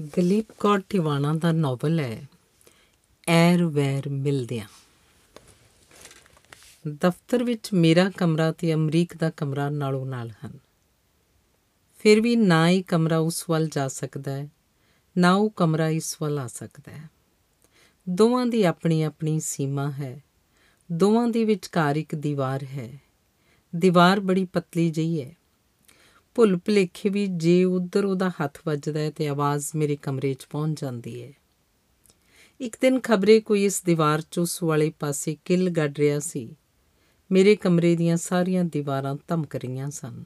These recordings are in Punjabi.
ਦਲੀਪ ਕੌਰ ਟਿਵਾਣਾ ਦਾ ਨੋਵਲ ਹੈ, ਐਰ ਵੈਰ ਮਿਲਦਿਆਂ। ਦਫ਼ਤਰ ਵਿੱਚ ਮੇਰਾ ਕਮਰਾ ਤੇ ਅਮਰੀਕ ਦਾ ਕਮਰਾ ਨਾਲੋਂ ਨਾਲ ਹਨ। ਫਿਰ ਵੀ ਨਾ ਹੀ ਕਮਰਾ ਉਸ ਵੱਲ ਜਾ ਸਕਦਾ ਹੈ, ਨਾ ਉਹ ਕਮਰਾ ਇਸ ਵੱਲ ਆ ਸਕਦਾ ਹੈ। ਦੋਵਾਂ ਦੀ ਆਪਣੀ ਆਪਣੀ ਸੀਮਾ ਹੈ, ਦੋਵਾਂ ਦੇ ਵਿਚਕਾਰ ਇੱਕ ਦੀਵਾਰ ਹੈ। ਦੀਵਾਰ ਬੜੀ ਪਤਲੀ ਜਿਹੀ ਹੈ। ਭੁੱਲ ਭੁਲੇਖੇ ਵੀ ਜੇ ਉਧਰ ਉਹਦਾ ਹੱਥ ਵੱਜਦਾ ਹੈ ਤੇ ਆਵਾਜ਼ ਮੇਰੇ ਕਮਰੇ 'ਚ ਪਹੁੰਚ ਜਾਂਦੀ ਹੈ। ਇੱਕ ਦਿਨ ਖਬਰੇ ਕੋਈ ਇਸ ਦੀਵਾਰ 'ਚ ਉਸ ਵਾਲੇ ਪਾਸੇ ਕਿੱਲ ਗੱਡ ਰਿਹਾ ਸੀ। ਮੇਰੇ ਕਮਰੇ ਦੀਆਂ ਸਾਰੀਆਂ ਦੀਵਾਰਾਂ ਧਮਕ ਰਹੀਆਂ ਸਨ।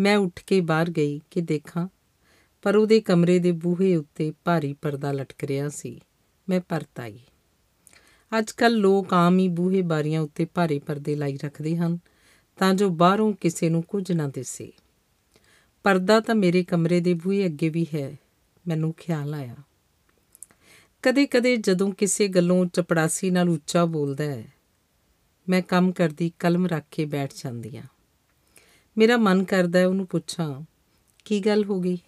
ਮੈਂ ਉੱਠ ਕੇ ਬਾਹਰ ਗਈ ਕਿ ਦੇਖਾਂ, ਪਰ ਉਹਦੇ ਕਮਰੇ ਦੇ ਬੂਹੇ ਉੱਤੇ ਭਾਰੀ ਪਰਦਾ ਲਟਕ ਰਿਹਾ ਸੀ। ਮੈਂ ਪਰਤ ਆਈ। ਅੱਜ ਕੱਲ ਲੋਕ ਆਮ ਹੀ ਬੂਹੇ ਬਾਰੀਆਂ ਉੱਤੇ ਭਾਰੇ ਪਰਦੇ ਲਾਈ ਰੱਖਦੇ ਹਨ, ਤਾਂ ਜੋ ਬਾਹਰੋਂ ਕਿਸੇ ਨੂੰ ਕੁਝ ਨਾ ਦਿਸੇ। ਪਰਦਾ ਤਾਂ ਮੇਰੇ ਕਮਰੇ ਦੇ ਬੂਹੇ ਅੱਗੇ ਵੀ ਹੈ, ਮੈਨੂੰ ਖਿਆਲ ਆਇਆ। ਕਦੇ-ਕਦੇ ਜਦੋਂ ਕਿਸੇ ਗੱਲੋਂ ਚਪੜਾਸੀ ਨਾਲ ਉੱਚਾ ਬੋਲਦਾ ਹੈ, ਮੈਂ ਕੰਮ ਕਰਦੀ ਕਲਮ ਰੱਖ ਕੇ ਬੈਠ ਜਾਂਦੀ ਆ ਮੇਰਾ ਮਨ ਕਰਦਾ ਹੈ ਉਹਨੂੰ ਪੁੱਛਾਂ, ਕੀ ਗੱਲ ਹੋ ਗਈ?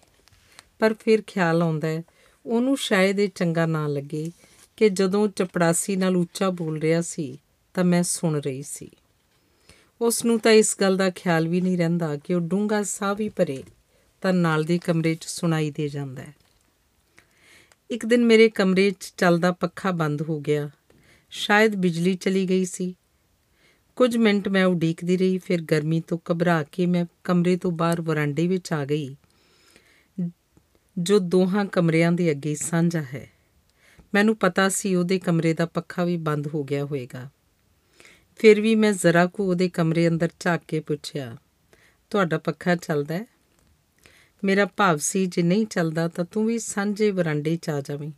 ਪਰ ਫਿਰ ਖਿਆਲ ਆਉਂਦਾ ਹੈ, ਉਹਨੂੰ ਸ਼ਾਇਦ ਇਹ ਚੰਗਾ ਨਾ ਲੱਗੇ ਕਿ ਜਦੋਂ ਚਪੜਾਸੀ ਨਾਲ ਉੱਚਾ ਬੋਲ ਰਿਹਾ ਸੀ, ਤਾਂ ਮੈਂ ਸੁਣ ਰਹੀ ਸੀ। ਉਸ ਨੂੰ ਤਾਂ ਇਸ ਗੱਲ ਦਾ ਖਿਆਲ ਵੀ ਨਹੀਂ ਰਹਿੰਦਾ ਕਿ ਉਹ ਡੂੰਗਾ ਸਾਹ ਵੀ ਭਰੇ ਤਾਂ ਨਾਲ ਦੇ ਕਮਰੇ 'ਚ ਸੁਣਾਈ ਦੇ ਜਾਂਦਾ ਹੈ। ਇੱਕ ਦਿਨ ਮੇਰੇ ਕਮਰੇ 'ਚ ਚੱਲਦਾ ਪੱਖਾ ਬੰਦ ਹੋ ਗਿਆ। ਸ਼ਾਇਦ ਬਿਜਲੀ ਚਲੀ ਗਈ ਸੀ। ਕੁਝ ਮਿੰਟ ਮੈਂ ਉਡੀਕਦੀ ਰਹੀ, ਫਿਰ ਗਰਮੀ ਤੋਂ ਘਬਰਾ ਕੇ ਮੈਂ ਕਮਰੇ ਤੋਂ ਬਾਹਰ ਵਰਾਂਡੇ ਵਿੱਚ ਆ ਗਈ, ਜੋ ਦੋਹਾਂ ਕਮਰਿਆਂ ਦੇ ਅੱਗੇ ਸਾਂਝਾ ਹੈ। ਮੈਨੂੰ ਪਤਾ ਸੀ ਉਹਦੇ ਕਮਰੇ ਦਾ ਪੱਖਾ ਵੀ ਬੰਦ ਹੋ ਗਿਆ ਹੋਵੇਗਾ। ਫਿਰ ਵੀ ਮੈਂ ਜ਼ਰਾ ਕੁ ਉਹਦੇ ਕਮਰੇ ਅੰਦਰ ਝਾਕ ਕੇ ਪੁੱਛਿਆ, ਤੁਹਾਡਾ ਪੱਖਾ ਚੱਲਦਾ ਹੈ? ਮੇਰਾ ਭਾਵ ਸੀ, ਜੇ ਨਹੀਂ ਚੱਲਦਾ ਤਾਂ ਤੂੰ ਵੀ ਸਾਂਝੇ ਵਰਾਂਡੇ 'ਚ ਆ ਜਾਵੇਂ।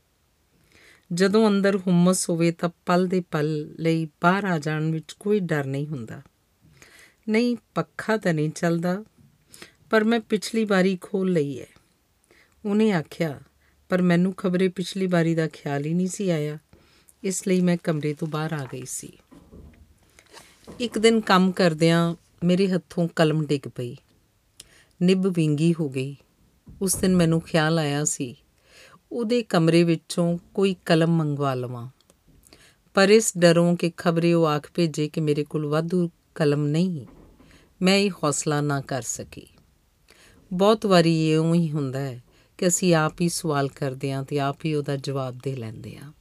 ਜਦੋਂ ਅੰਦਰ ਹੁਮਸ ਹੋਵੇ ਤਾਂ ਪਲ ਦੇ ਪਲ ਲਈ ਬਾਹਰ ਆ ਜਾਣ ਵਿੱਚ ਕੋਈ ਡਰ ਨਹੀਂ ਹੁੰਦਾ। ਨਹੀਂ, ਪੱਖਾ ਤਾਂ ਨਹੀਂ ਚੱਲਦਾ, ਪਰ ਮੈਂ ਪਿਛਲੀ ਵਾਰੀ ਖੋਲ ਲਈ ਹੈ। ਉਹਨੇ ਆਖਿਆ, ਪਰ ਮੈਨੂੰ ਖਬਰੇ ਪਿਛਲੀ ਵਾਰੀ ਦਾ ਖਿਆਲ ਹੀ ਨਹੀਂ ਸੀ ਆਇਆ, ਇਸ ਲਈ ਮੈਂ ਕਮਰੇ ਤੋਂ ਬਾਹਰ ਆ ਗਈ ਸੀ। ਇੱਕ ਦਿਨ ਕੰਮ ਕਰਦਿਆਂ ਮੇਰੇ ਹੱਥੋਂ ਕਲਮ ਡਿੱਗ ਪਈ। ਨਿੱਬ ਵਿੰਗੀ ਹੋ ਗਈ। ਉਸ ਦਿਨ ਮੈਨੂੰ ਖਿਆਲ ਆਇਆ ਸੀ, ਉਹਦੇ ਕਮਰੇ ਵਿੱਚੋਂ ਕੋਈ ਕਲਮ ਮੰਗਵਾ ਲਵਾਂ। ਪਰ ਇਸ ਡਰੋਂ ਕਿ ਖਬਰੇ ਉਹ ਆਖ ਭੇਜੇ ਕਿ ਮੇਰੇ ਕੋਲ ਵਾਧੂ ਕਲਮ ਨਹੀਂ, ਮੈਂ ਇਹ ਹੌਸਲਾ ਨਾ ਕਰ ਸਕੀ। ਬਹੁਤ ਵਾਰੀ ਇਉਂ ਹੀ ਹੁੰਦਾ ਹੈ ਕਿ ਅਸੀਂ ਆਪ ਹੀ ਸਵਾਲ ਕਰਦੇ ਹਾਂ ਤੇ ਆਪ ਹੀ ਉਹਦਾ ਜਵਾਬ ਦੇ ਲੈਂਦੇ ਹਾਂ।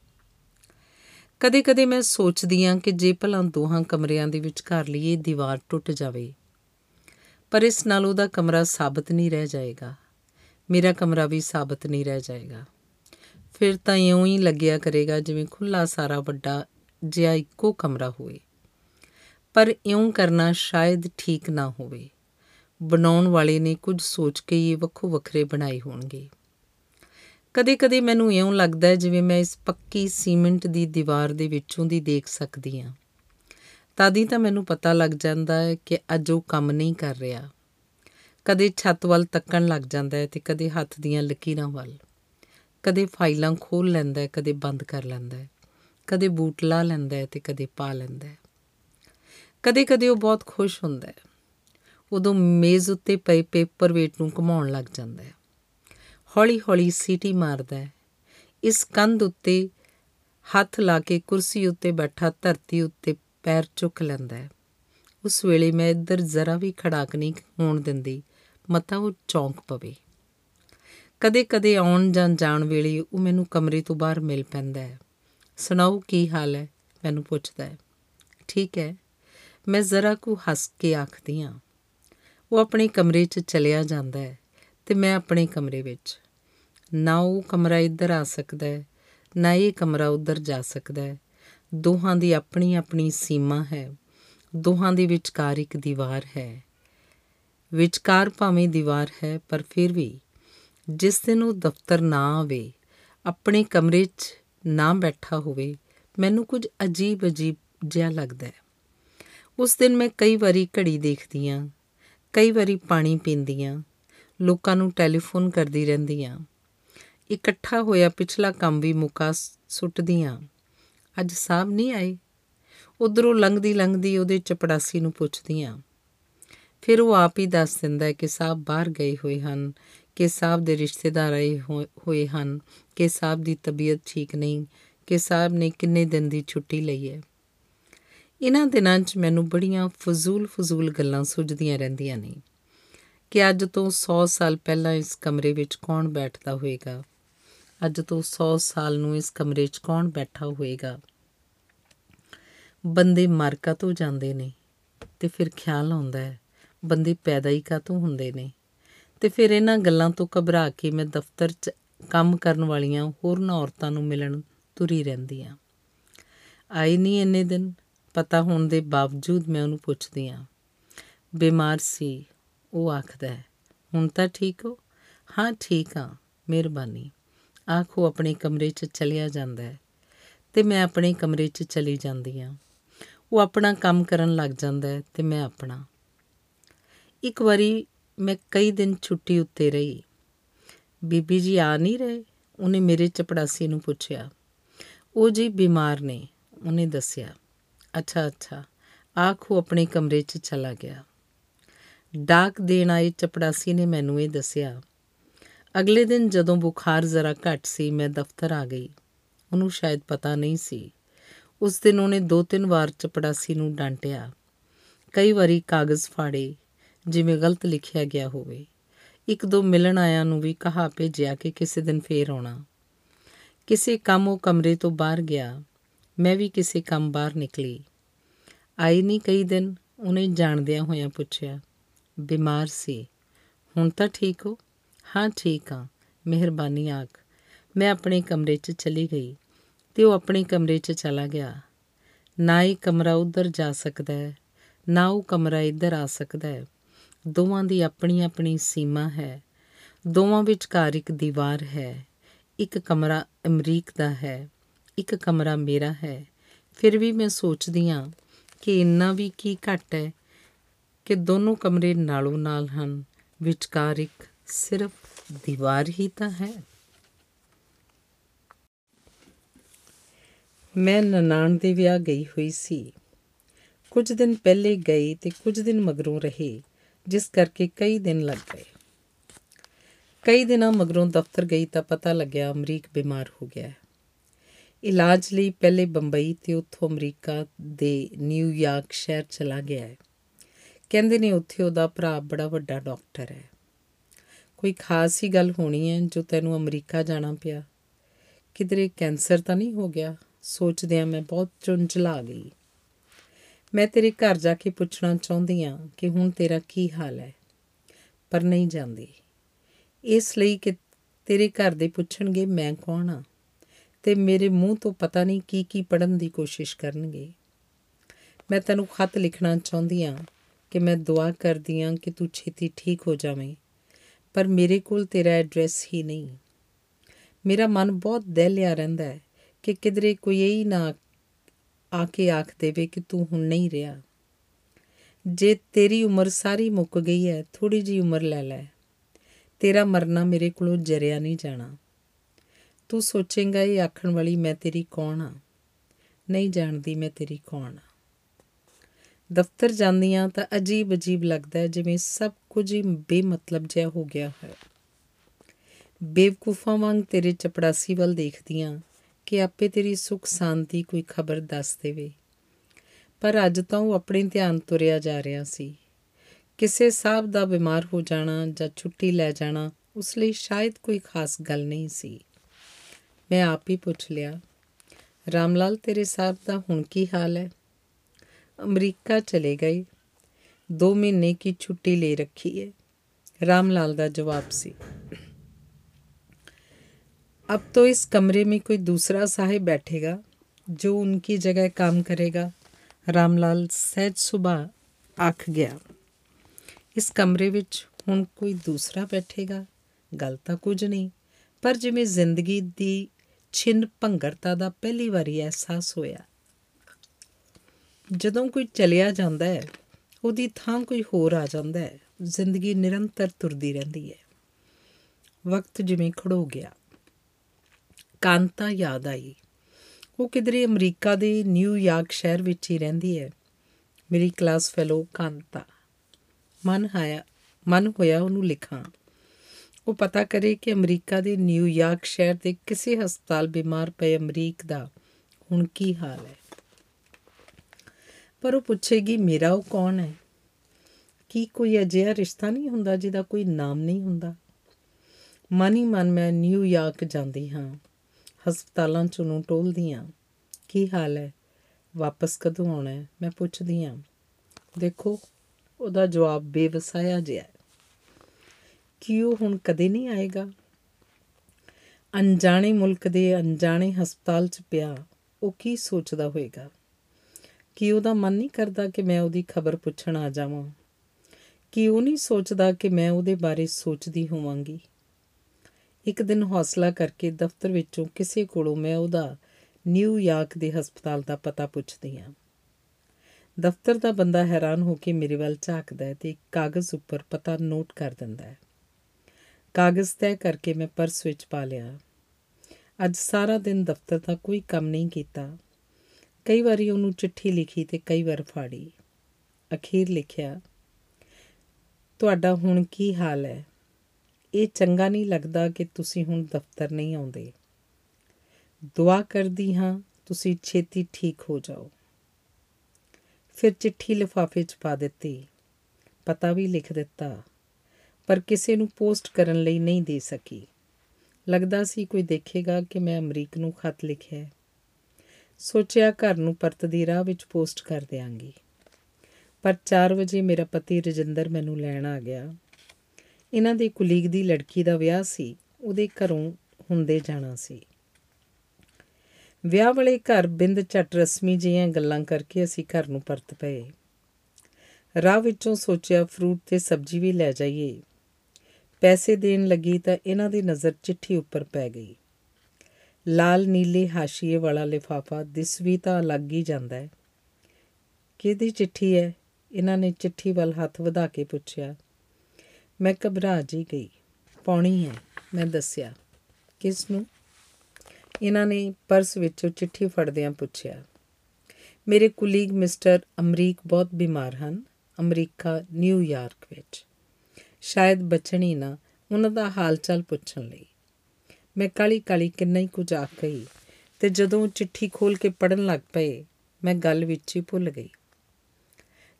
ਕਦੇ-ਕਦੇ ਮੈਂ ਸੋਚਦੀ ਹਾਂ ਕਿ ਜੇ ਭਲਾ ਦੋਹਾਂ ਕਮਰਿਆਂ ਦੇ ਵਿਚਕਾਰ ਲਈ ਇਹ ਦੀਵਾਰ ਟੁੱਟ ਜਾਵੇ, ਪਰ ਇਸ ਨਾਲ ਉਹਦਾ ਕਮਰਾ ਸਾਬਤ ਨਹੀਂ ਰਹਿ ਜਾਏਗਾ, ਮੇਰਾ ਕਮਰਾ ਵੀ ਸਾਬਤ ਨਹੀਂ ਰਹਿ ਜਾਏਗਾ। ਫਿਰ ਤਾਂ ਇਉਂ ਹੀ ਲੱਗਿਆ ਕਰੇਗਾ ਜਿਵੇਂ ਖੁੱਲਾ ਸਾਰਾ ਵੱਡਾ ਜਿਹਾ ਇੱਕੋ ਕਮਰਾ ਹੋਵੇ। ਪਰ ਇਉਂ ਕਰਨਾ ਸ਼ਾਇਦ ਠੀਕ ਨਾ ਹੋਵੇ। ਬਣਾਉਣ ਵਾਲੇ ਨੇ ਕੁਝ ਸੋਚ ਕੇ ਇਹ ਵੱਖੋ ਵੱਖਰੇ ਬਣਾਏ ਹੋਣਗੇ। ਕਦੇ-ਕਦੇ ਮੈਨੂੰ ਇਉਂ ਲੱਗਦਾ ਹੈ ਜਿਵੇਂ ਮੈਂ ਇਸ ਪੱਕੀ ਸੀਮੈਂਟ ਦੀ ਦੀਵਾਰ ਦੇ ਵਿੱਚੋਂ ਦੀ ਦੇਖ ਸਕਦੀ ਹਾਂ। ਤਦ ਹੀ ਤਾਂ ਮੈਨੂੰ ਪਤਾ ਲੱਗ ਜਾਂਦਾ ਹੈ ਕਿ ਅੱਜ ਉਹ ਕੰਮ ਨਹੀਂ ਕਰ ਰਿਹਾ। ਕਦੇ ਛੱਤ ਵੱਲ ਤੱਕਣ ਲੱਗ ਜਾਂਦਾ ਹੈ ਤੇ ਕਦੇ ਹੱਥ ਦੀਆਂ ਲਕੀਰਾਂ ਵੱਲ। ਕਦੇ ਫਾਈਲਾਂ ਖੋਲ ਲੈਂਦਾ ਹੈ, ਕਦੇ ਬੰਦ ਕਰ ਲੈਂਦਾ ਹੈ। ਕਦੇ ਬੂਟ ਲਾ ਲੈਂਦਾ ਹੈ ਤੇ ਕਦੇ ਪਾ ਲੈਂਦਾ ਹੈ। ਕਦੇ-ਕਦੇ ਉਹ ਬਹੁਤ ਖੁਸ਼ ਹੁੰਦਾ ਹੈ। ਉਦੋਂ ਮੇਜ਼ ਉੱਤੇ ਪਏ ਪੇਪਰ ਵੇਟ ਨੂੰ ਘੁਮਾਉਣ ਲੱਗ ਜਾਂਦਾ ਹੈ। ਹੌਲੀ-ਹੌਲੀ ਸੀਟੀ ਮਾਰਦਾ ਹੈ। ਇਸ ਕੰਧ ਉੱਤੇ ਹੱਥ ਲਾ ਕੇ ਕੁਰਸੀ ਉੱਤੇ ਬੈਠਾ ਧਰਤੀ ਉੱਤੇ ਪੈਰ ਚੁੱਕ ਲੈਂਦਾ ਹੈ। ਉਸ ਵੇਲੇ ਮੈਂ ਇੱਧਰ ਜ਼ਰਾ ਵੀ ਖੜਾਕ ਨਹੀਂ ਹੋਣ ਦਿੰਦੀ। ਮਤਾ ਉਹ ਚੌਂਕ ਪਵੇ। ਕਦੇ-ਕਦੇ ਆਉਣ ਜਾਂ ਜਾਣ ਵੇਲੇ ਉਹ ਮੈਨੂੰ ਕਮਰੇ ਤੋਂ ਬਾਹਰ ਮਿਲ ਪੈਂਦਾ ਹੈ। ਸੁਣਾਓ ਕੀ ਹਾਲ ਹੈ? ਮੈਨੂੰ ਪੁੱਛਦਾ ਹੈ। ਠੀਕ ਹੈ। ਮੈਂ ਜ਼ਰਾ ਕੁ ਹੱਸ ਕੇ ਆਖਦੀ ਹਾਂ। ਉਹ ਆਪਣੇ ਕਮਰੇ 'ਚ ਚਲਿਆ ਜਾਂਦਾ ਹੈ ਤੇ ਮੈਂ ਆਪਣੇ ਕਮਰੇ ਵਿੱਚ ਨਾ ਉਹ ਕਮਰਾ ਇੱਧਰ ਆ ਸਕਦਾ ਹੈ, ਨਾ ਇਹ ਕਮਰਾ ਉੱਧਰ ਜਾ ਸਕਦਾ ਹੈ। ਦੋਹਾਂ ਦੀ ਆਪਣੀ ਆਪਣੀ ਸੀਮਾ ਹੈ। ਦੋਹਾਂ ਦੇ ਵਿਚਕਾਰ ਇੱਕ ਦੀਵਾਰ ਹੈ। ਵਿਚਕਾਰ ਭਾਵੇਂ ਦੀਵਾਰ ਹੈ, ਪਰ ਫਿਰ ਵੀ ਜਿਸ ਦਿਨ ਉਹ ਦਫ਼ਤਰ ਨਾ ਆਵੇ, ਆਪਣੇ ਕਮਰੇ 'ਚ ਨਾ ਬੈਠਾ ਹੋਵੇ, ਮੈਨੂੰ ਕੁਝ ਅਜੀਬ ਅਜੀਬ ਜਿਹਾ ਲੱਗਦਾ ਹੈ। ਉਸ ਦਿਨ ਮੈਂ ਕਈ ਵਾਰੀ ਘੜੀ ਦੇਖਦੀ ਆਂ ਕਈ ਵਾਰੀ ਪਾਣੀ ਪੀਂਦੀ ਆਂ ਲੋਕਾਂ ਨੂੰ ਟੈਲੀਫੋਨ ਕਰਦੀ ਰਹਿੰਦੀ ਆਂ ਇਕੱਠਾ ਹੋਇਆ ਪਿਛਲਾ ਕੰਮ ਵੀ ਮੁਕਾ ਸੁੱਟਦੀ ਆਂ ਅੱਜ ਸਾਹਿਬ ਨਹੀਂ ਆਏ ਉਧਰੋਂ ਲੰਘਦੀ ਲੰਘਦੀ ਉਹਦੇ ਚਪੜਾਸੀ ਨੂੰ ਪੁੱਛਦੀ ਆਂ ਫਿਰ ਉਹ ਆਪ ਹੀ ਦੱਸ ਦਿੰਦਾ ਹੈ ਕਿ ਸਾਹਿਬ ਬਾਹਰ ਗਏ ਹੋਏ ਹਨ, ਕਿ ਸਾਹਿਬ ਦੇ ਰਿਸ਼ਤੇਦਾਰ ਆਏ ਹੋਏ ਹਨ, ਕਿ ਸਾਹਿਬ ਦੀ ਤਬੀਅਤ ਠੀਕ ਨਹੀਂ, ਕਿ ਸਾਹਿਬ ਨੇ ਕਿੰਨੇ ਦਿਨ ਦੀ ਛੁੱਟੀ ਲਈ ਹੈ। ਇਹਨਾਂ ਦਿਨਾਂ 'ਚ ਮੈਨੂੰ ਬੜੀਆਂ ਫਜ਼ੂਲ ਫਜ਼ੂਲ ਗੱਲਾਂ ਸੁਝਦੀਆਂ ਰਹਿੰਦੀਆਂ ਨੇ ਕਿ ਅੱਜ ਤੋਂ 100 ਸਾਲ ਪਹਿਲਾਂ ਇਸ ਕਮਰੇ ਵਿੱਚ ਕੌਣ ਬੈਠਦਾ ਹੋਵੇਗਾ ਅੱਜ ਤੋਂ 100 ਸਾਲ ਨੂੰ ਇਸ ਕਮਰੇ 'ਚ ਕੌਣ ਬੈਠਾ ਹੋਵੇਗਾ ਬੰਦੇ ਮਰ ਤੋਂ ਜਾਂਦੇ ਨੇ? ਤੇ ਫਿਰ ਖਿਆਲ ਆਉਂਦਾ ਹੈ, ਬੰਦੇ ਪੈਦਾ ਹੀ ਕਾਤੋਂ ਹੁੰਦੇ ਨੇ? ਤੇ ਫਿਰ ਇਹਨਾਂ ਗੱਲਾਂ ਤੋਂ ਘਬਰਾ ਕੇ ਮੈਂ ਦਫ਼ਤਰ 'ਚ ਕੰਮ ਕਰਨ ਵਾਲੀਆਂ ਹੋਰਨਾਂ ਔਰਤਾਂ ਨੂੰ ਮਿਲਣ ਤੁਰੀ ਰਹਿੰਦੀ ਆ ਆਈ ਨਹੀਂ ਇੰਨੇ ਦਿਨ, ਪਤਾ ਹੋਣ ਦੇ ਬਾਵਜੂਦ ਮੈਂ ਉਹਨੂੰ ਪੁੱਛਦੀ ਆ ਬਿਮਾਰ ਸੀ, ਉਹ ਆਖਦਾ ਹੈ, ਹੁਣ ਤਾਂ ਠੀਕ ਹੋ? ਹਾਂ, ਠੀਕ ਆ ਮਿਹਰਬਾਨੀ। ਆਖੋ ਆਪਣੇ ਕਮਰੇ 'ਚ ਚਲਿਆ ਜਾਂਦਾ ਹੈ ਤੇ ਮੈਂ ਆਪਣੇ ਕਮਰੇ 'ਚ ਚਲੀ ਜਾਂਦੀ ਆ ਉਹ ਆਪਣਾ ਕੰਮ ਕਰਨ ਲੱਗ ਜਾਂਦਾ ਹੈ ਤੇ ਮੈਂ ਆਪਣਾ। ਇੱਕ ਵਾਰੀ ਮੈਂ ਕਈ ਦਿਨ ਛੁੱਟੀ ਉੱਤੇ ਰਹੀ। ਬੀਬੀ ਜੀ ਆ ਨਹੀਂ ਰਹੇ, ਉਹਨੇ ਮੇਰੇ ਚਪੜਾਸੀ ਨੂੰ ਪੁੱਛਿਆ। ਉਹ ਜੀ ਬਿਮਾਰ ਨੇ, ਉਹਨੇ ਦੱਸਿਆ। ਅੱਛਾ ਅੱਛਾ, ਆਖੋ ਆਪਣੇ ਕਮਰੇ 'ਚ ਚਲਾ ਗਿਆ। ਡਾਕ ਦੇਣ ਆਏ ਚਪੜਾਸੀ ਨੇ ਮੈਨੂੰ ਇਹ ਦੱਸਿਆ ਅਗਲੇ ਦਿਨ ਜਦੋਂ ਬੁਖਾਰ ਜ਼ਰਾ ਘਟ ਸੀ, ਮੈਂ ਦਫ਼ਤਰ ਆ ਗਈ। ਉਹਨੂੰ ਸ਼ਾਇਦ ਪਤਾ ਨਹੀਂ ਸੀ। ਉਸ ਦਿਨ ਉਹਨੇ ਦੋ ਤਿੰਨ ਵਾਰ ਚਪੜਾਸੀ ਨੂੰ ਡਾਂਟਿਆ। ਕਈ ਵਾਰੀ ਕਾਗਜ਼ ਫਾੜੇ, ਜਿਵੇਂ ਗਲਤ ਲਿਖਿਆ ਗਿਆ ਹੋਵੇ। ਇੱਕ ਦੋ ਮਿਲਣ ਆਇਆਂ ਨੂੰ ਵੀ ਕਹਾ ਭੇਜਿਆ ਕਿ ਕਿਸੇ ਦਿਨ ਫੇਰ ਆਉਣਾ। ਕਿਸੇ ਕੰਮ ਉਹ ਕਮਰੇ ਤੋਂ ਬਾਹਰ ਗਿਆ। ਮੈਂ ਵੀ ਕਿਸੇ ਕੰਮ ਬਾਹਰ ਨਿਕਲੀ। ਆਈ ਨਹੀਂ ਕਈ ਦਿਨ, ਉਹਨੇ ਜਾਣਦਿਆਂ ਹੋਇਆਂ ਪੁੱਛਿਆ, ਬਿਮਾਰ ਸੀ, ਹੁਣ ਤਾਂ ਠੀਕ ਹੋ? ਹਾਂ, ਠੀਕ ਆ ਮਿਹਰਬਾਨੀ ਆਖ। ਮੈਂ ਆਪਣੇ ਕਮਰੇ 'ਚ ਚਲੀ ਗਈ ਤੇ ਉਹ ਆਪਣੇ ਕਮਰੇ 'ਚ ਚਲਾ ਗਿਆ। ਨਾ ਹੀ ਕਮਰਾ ਉਧਰ ਜਾ ਸਕਦਾ ਹੈ, ਨਾ ਉਹ ਕਮਰਾ ਇੱਧਰ ਆ ਸਕਦਾ ਹੈ। ਦੋਵਾਂ ਦੀ ਆਪਣੀ ਆਪਣੀ ਸੀਮਾ ਹੈ। ਦੋਵਾਂ ਵਿਚਕਾਰ ਇੱਕ ਦੀਵਾਰ ਹੈ। ਇੱਕ ਕਮਰਾ ਅਮਰੀਕ ਦਾ ਹੈ, ਇੱਕ ਕਮਰਾ ਮੇਰਾ ਹੈ। ਫਿਰ ਵੀ ਮੈਂ ਸੋਚਦੀ ਹਾਂ ਕਿ ਇੰਨਾ ਵੀ ਕੀ ਘੱਟ ਹੈ ਕਿ ਦੋਨੋਂ ਕਮਰੇ ਨਾਲੋਂ ਨਾਲ ਹਨ, ਵਿਚਕਾਰ ਇੱਕ ਸਿਰਫ ਦੀਵਾਰ ਹੀ ਤਾਂ ਹੈ। ਮੈਂ ਨਨਾਣ ਦੇ ਵਿਆਹ ਗਈ ਹੋਈ ਸੀ। ਕੁਝ ਦਿਨ ਪਹਿਲੇ ਗਈ ਤੇ ਕੁਝ ਦਿਨ ਮਗਰੋਂ ਰਹੀ, ਜਿਸ ਕਰਕੇ ਕਈ ਦਿਨ ਲੱਗ ਗਏ। ਕਈ ਦਿਨਾਂ ਮਗਰੋਂ ਦਫ਼ਤਰ ਗਈ ਤਾਂ ਪਤਾ ਲੱਗਿਆ ਅਮਰੀਕ ਬਿਮਾਰ ਹੋ ਗਿਆ। ਇਲਾਜ ਲਈ ਪਹਿਲੇ ਬੰਬਈ ਤੇ ਉੱਥੋਂ ਅਮਰੀਕਾ ਦੇ ਨਿਊਯਾਰਕ ਸ਼ਹਿਰ ਚਲਾ ਗਿਆ ਹੈ। ਕਹਿੰਦੇ ਨੇ ਉੱਥੇ ਉਹਦਾ ਭਰਾ ਬੜਾ ਵੱਡਾ ਡਾਕਟਰ ਹੈ। ਕੋਈ ਖਾਸ ਹੀ ਗੱਲ ਹੋਣੀ ਹੈ ਜੋ ਤੈਨੂੰ ਅਮਰੀਕਾ ਜਾਣਾ ਪਿਆ। ਕਿਧਰੇ ਕੈਂਸਰ ਤਾਂ ਨਹੀਂ ਹੋ ਗਿਆ? ਸੋਚਦਿਆਂ ਮੈਂ ਬਹੁਤ ਚੁੰਝਲਾ ਗਈ। ਮੈਂ ਤੇਰੇ ਘਰ ਜਾ ਕੇ ਪੁੱਛਣਾ ਚਾਹੁੰਦੀ ਆ ਕਿ ਹੁਣ ਤੇਰਾ ਕੀ ਹਾਲ ਹੈ? ਪਰ ਨਹੀਂ ਜਾਂਦੀ। ਇਸ ਲਈ ਕਿ ਤੇਰੇ ਘਰ ਦੇ ਪੁੱਛਣਗੇ, ਮੈਂ ਕੌਣ ਆ ਤੇ ਮੇਰੇ ਮੂੰਹ ਤੋਂ ਪਤਾ ਨਹੀਂ ਕੀ ਕੀ ਪੜਨ ਦੀ ਕੋਸ਼ਿਸ਼ ਕਰਨਗੇ। ਮੈਂ ਤੈਨੂੰ ਖਤ ਲਿਖਣਾ ਚਾਹੁੰਦੀ ਆ ਕਿ ਮੈਂ ਦੁਆ ਕਰਦੀ ਆਂ ਕਿ ਤੂੰ ਛੇਤੀ ਠੀਕ ਹੋ ਜਾਵੇਂ। ਪਰ ਮੇਰੇ ਕੋਲ ਤੇਰਾ ਐਡਰੈਸ ਹੀ ਨਹੀਂ। ਮੇਰਾ ਮਨ ਬਹੁਤ ਦਹਿਲਿਆ ਰਹਿੰਦਾ ਹੈ ਕਿ ਕਿਧਰੇ ਕੋਈ ਇਹ ਨਾ ਆ ਕੇ ਆਖ ਦੇਵੇ ਕਿ ਤੂੰ ਹੁਣ ਨਹੀਂ ਰਿਹਾ। ਜੇ ਤੇਰੀ ਉਮਰ ਸਾਰੀ ਮੁੱਕ ਗਈ ਹੈ ਥੋੜੀ ਜੀ ਉਮਰ ਲੈ ਲੈ। ਤੇਰਾ ਮਰਨਾ ਮੇਰੇ ਕੋਲੋਂ ਜਰਿਆ ਨਹੀਂ ਜਾਣਾ। ਤੂੰ ਸੋਚੇਂਗਾ ਇਹ ਆਖਣ ਵਾਲੀ ਮੈਂ ਤੇਰੀ ਕੌਣ ਆ ਨਹੀਂ ਜਾਣਦੀ ਮੈਂ ਤੇਰੀ ਕੌਣ ਆ ਦਫ਼ਤਰ ਜਾਂਦੀਆਂ ਤਾਂ ਅਜੀਬ ਅਜੀਬ ਲੱਗਦਾ ਹੈ, ਜਿਵੇਂ ਸਭ ਕੁਝ ਹੀ ਬੇਮਤਲਬ ਜਿਹਾ ਹੋ ਗਿਆ ਹੈ। ਬੇਵਕੂਫਾਂ ਵਾਂਗ ਤੇਰੇ ਚਪੜਾਸੀ ਵੱਲ ਦੇਖਦੀਆਂ ਕਿ ਆਪੇ ਤੇਰੀ ਸੁਖ ਸ਼ਾਂਤੀ ਕੋਈ ਖਬਰ ਦੱਸ ਦੇਵੇ। ਪਰ ਅੱਜ ਤਾਂ ਉਹ ਆਪਣੇ ਧਿਆਨ ਤੁਰਿਆ ਜਾ ਰਿਹਾ ਸੀ। ਕਿਸੇ ਸਾਹਿਬ ਦਾ ਬਿਮਾਰ ਹੋ ਜਾਣਾ ਜਾਂ ਛੁੱਟੀ ਲੈ ਜਾਣਾ, ਉਸ ਲਈ ਸ਼ਾਇਦ ਕੋਈ ਖਾਸ ਗੱਲ ਨਹੀਂ ਸੀ। ਮੈਂ ਆਪ ਹੀ ਪੁੱਛ ਲਿਆ, ਰਾਮਲਾਲ, ਤੇਰੇ ਸਾਹਿਬ ਦਾ ਹੁਣ ਕੀ ਹਾਲ ਹੈ? ਅਮਰੀਕਾ ਚਲੇ ਗਏ 2 ਮਹੀਨੇ की छुट्टी ले रखी है रामलाल ਦਾ ਜਵਾਬ ਸੀ अब तो इस कमरे में कोई दूसरा साहिब बैठेगा जो उनकी जगह काम करेगा ਰਾਮਲਾਲ ਸਹਿਜ ਸੁਭਾ ਆਖ ਗਿਆ ਇਸ ਕਮਰੇ ਵਿੱਚ ਹੁਣ ਕੋਈ ਦੂਸਰਾ ਬੈਠੇਗਾ ਗੱਲ ਤਾਂ ਕੁਝ ਨਹੀਂ ਪਰ ਜਿਵੇਂ ਜ਼ਿੰਦਗੀ ਦੀ ਛਿੰਨ ਭੰਗਰਤਾ ਦਾ ਪਹਿਲੀ ਵਾਰੀ ਅਹਿਸਾਸ ਹੋਇਆ ਜਦੋਂ ਕੋਈ ਚਲਿਆ ਜਾਂਦਾ ਹੈ, ਉਹਦੀ ਥਾਂ ਕੋਈ ਹੋਰ ਆ ਜਾਂਦਾ ਹੈ, ਜ਼ਿੰਦਗੀ ਨਿਰੰਤਰ ਤੁਰਦੀ ਰਹਿੰਦੀ ਹੈ। ਵਕਤ ਜਿਵੇਂ ਖੜੋ ਗਿਆ। ਕਾਂਤਾ ਯਾਦ ਆਈ। ਉਹ ਕਿਧਰੇ ਅਮਰੀਕਾ ਦੇ ਨਿਊਯਾਰਕ ਸ਼ਹਿਰ ਵਿੱਚ ਹੀ ਰਹਿੰਦੀ ਹੈ। ਮੇਰੀ ਕਲਾਸ ਫੈਲੋ ਕਾਂਤਾ। ਮਨ ਆਇਆ, ਮਨ ਹੋਇਆ ਉਹਨੂੰ ਲਿਖਾਂ। ਉਹ ਪਤਾ ਕਰੇ ਕਿ ਅਮਰੀਕਾ ਦੇ ਨਿਊਯਾਰਕ ਸ਼ਹਿਰ ਦੇ ਕਿਸੇ ਹਸਪਤਾਲ ਬਿਮਾਰ ਪਏ ਅਮਰੀਕ ਦਾ ਹੁਣ ਕੀ ਹਾਲ ਹੈ। ਪਰ ਉਹ ਪੁੱਛੇਗੀ, ਮੇਰਾ ਉਹ ਕੌਣ ਹੈ? ਕੀ ਕੋਈ ਅਜਿਹਾ ਰਿਸ਼ਤਾ ਨਹੀਂ ਹੁੰਦਾ ਜਿਹਦਾ ਕੋਈ ਨਾਮ ਨਹੀਂ ਹੁੰਦਾ? ਮਨ ਹੀ ਮਨ, ਮੈਂ ਨਿਊਯਾਰਕ ਜਾਂਦੀ ਹਾਂ। ਹਸਪਤਾਲਾਂ 'ਚ ਉਹਨੂੰ ਟੋਲਦੀ ਹਾਂ। ਕੀ ਹਾਲ ਹੈ? ਵਾਪਸ ਕਦੋਂ ਆਉਣਾ ਹੈ? ਮੈਂ ਪੁੱਛਦੀ ਹਾਂ। ਦੇਖੋ, ਉਹਦਾ ਜਵਾਬ ਬੇਵਸਾਇਆ ਜਿਹਾ ਹੈ। ਕਿ ਉਹ ਹੁਣ ਕਦੇ ਨਹੀਂ ਆਏਗਾ? ਅਣਜਾਣੇ ਮੁਲਕ ਦੇ ਅਣਜਾਣੇ ਹਸਪਤਾਲ 'ਚ ਪਿਆ। ਉਹ ਕੀ ਸੋਚਦਾ ਹੋਵੇਗਾ ਕਿ ਉਹਦਾ ਮਨ ਨਹੀਂ ਕਰਦਾ ਕਿ ਮੈਂ ਉਹਦੀ ਖਬਰ ਪੁੱਛਣ ਆ ਜਾਵਾਂ। ਕਿ ਉਹ ਨਹੀਂ ਸੋਚਦਾ ਕਿ ਮੈਂ ਉਹਦੇ ਬਾਰੇ ਸੋਚਦੀ ਹੋਵਾਂਗੀ। ਇੱਕ ਦਿਨ ਹੌਸਲਾ ਕਰਕੇ ਦਫ਼ਤਰ ਵਿੱਚੋਂ ਕਿਸੇ ਕੋਲੋਂ ਮੈਂ ਉਹਦਾ ਨਿਊਯਾਰਕ ਦੇ ਹਸਪਤਾਲ ਦਾ ਪਤਾ ਪੁੱਛਦੀ ਹਾਂ। ਦਫ਼ਤਰ ਦਾ ਬੰਦਾ ਹੈਰਾਨ ਹੋ ਕੇ ਮੇਰੇ ਵੱਲ ਝਾਕਦਾ ਹੈ ਤੇ ਇੱਕ ਕਾਗਜ਼ ਉੱਪਰ ਪਤਾ ਨੋਟ ਕਰ ਦਿੰਦਾ ਹੈ। ਕਾਗਜ਼ ਤੈਅ ਕਰਕੇ ਮੈਂ ਪਰਸ ਵਿੱਚ ਪਾ ਲਿਆ। ਅੱਜ ਸਾਰਾ ਦਿਨ ਦਫ਼ਤਰ ਦਾ ਕੋਈ ਕੰਮ ਨਹੀਂ ਕੀਤਾ। ਕਈ ਵਾਰੀ ਉਹਨੂੰ ਚਿੱਠੀ ਲਿਖੀ ਤੇ ਕਈ ਵਾਰ ਫਾੜੀ। ਅਖੀਰ ਲਿਖਿਆ, ਤੁਹਾਡਾ ਹੁਣ ਕੀ ਹਾਲ ਹੈ? ਇਹ ਚੰਗਾ ਨਹੀਂ ਲੱਗਦਾ ਕਿ ਤੁਸੀਂ ਹੁਣ ਦਫ਼ਤਰ ਨਹੀਂ ਆਉਂਦੇ। ਦੁਆ ਕਰਦੀ ਹਾਂ, ਤੁਸੀਂ ਛੇਤੀ ਠੀਕ ਹੋ ਜਾਓ। ਫਿਰ ਚਿੱਠੀ ਲਿਫਾਫੇ 'ਚ ਪਾ ਦਿੱਤੀ। ਪਤਾ ਵੀ ਲਿਖ ਦਿੱਤਾ, ਪਰ ਕਿਸੇ ਨੂੰ ਪੋਸਟ ਕਰਨ ਲਈ ਨਹੀਂ ਦੇ ਸਕੀ। ਲੱਗਦਾ ਸੀ ਕੋਈ ਦੇਖੇਗਾ ਕਿ ਮੈਂ ਅਮਰੀਕ ਨੂੰ ਖਤ ਲਿਖਿਆ ਹੈ। ਸੋਚਿਆ ਘਰ ਨੂੰ ਪਰਤਦੀ ਰਾਹ ਵਿੱਚ ਪੋਸਟ ਕਰ ਦਿਆਂਗੀ। ਪਰ 4 ਵਜੇ ਮੇਰਾ ਪਤੀ ਰਜਿੰਦਰ ਮੈਨੂੰ ਲੈਣ ਆ ਗਿਆ। ਇਹਨਾਂ ਦੇ ਕੁਲੀਗ ਦੀ ਲੜਕੀ ਦਾ ਵਿਆਹ ਸੀ, ਉਹਦੇ ਘਰੋਂ ਹੁੰਦੇ ਜਾਣਾ ਸੀ। ਵਿਆਹ ਵਾਲੇ ਘਰ ਬਿੰਦ ਝਟ ਰਸਮੀ ਜਿਹੀਆਂ ਗੱਲਾਂ ਕਰਕੇ ਅਸੀਂ ਘਰ ਨੂੰ ਪਰਤ ਪਏ। ਰਾਹ ਵਿੱਚੋਂ ਸੋਚਿਆ ਫਰੂਟ ਤੇ ਸਬਜ਼ੀ ਵੀ ਲੈ ਜਾਈਏ। ਪੈਸੇ ਦੇਣ ਲੱਗੀ ਤਾਂ ਇਹਨਾਂ ਦੀ ਨਜ਼ਰ ਚਿੱਠੀ ਉੱਪਰ ਪੈ ਗਈ। ਲਾਲ ਨੀਲੇ ਹਾਸ਼ੀਏ ਵਾਲਾ ਲਿਫਾਫਾ ਦਿਸ ਵੀ ਤਾਂ ਲੱਗ ਹੀ ਜਾਂਦਾ ਹੈ। ਕਿਹਦੀ ਚਿੱਠੀ ਹੈ? ਇਹਨਾਂ ਨੇ ਚਿੱਠੀ ਵੱਲ ਹੱਥ ਵਧਾ ਕੇ ਪੁੱਛਿਆ। ਮੈਂ ਘਬਰਾ ਜੀ ਗਈ। ਪੌਣੀ ਹੈ, ਮੈਂ ਦੱਸਿਆ। ਕਿਸ ਨੂੰ? ਇਹਨਾਂ ਨੇ ਪਰਸ ਵਿੱਚੋਂ ਚਿੱਠੀ ਫੜਦਿਆਂ ਪੁੱਛਿਆ। ਮੇਰੇ ਕੁਲੀਗ ਮਿਸਟਰ ਅਮਰੀਕ ਬਹੁਤ ਬਿਮਾਰ ਹਨ। ਅਮਰੀਕਾ ਨਿਊਯਾਰਕ ਵਿੱਚ। ਸ਼ਾਇਦ ਬਚਣੀ ਨਾ, ਉਹਨਾਂ ਦਾ ਹਾਲ ਚਾਲ ਪੁੱਛਣ ਲਈ। ਮੈਂ ਕਾਲੀ ਕਾਲੀ ਕਿੰਨਾ ਹੀ ਕੁਝ ਆਖ ਗਈ ਤੇ ਜਦੋਂ ਚਿੱਠੀ ਖੋਲ ਕੇ ਪੜਨ ਲੱਗ ਪਏ, ਮੈਂ ਗੱਲ ਵਿੱਚ ਹੀ ਭੁੱਲ ਗਈ।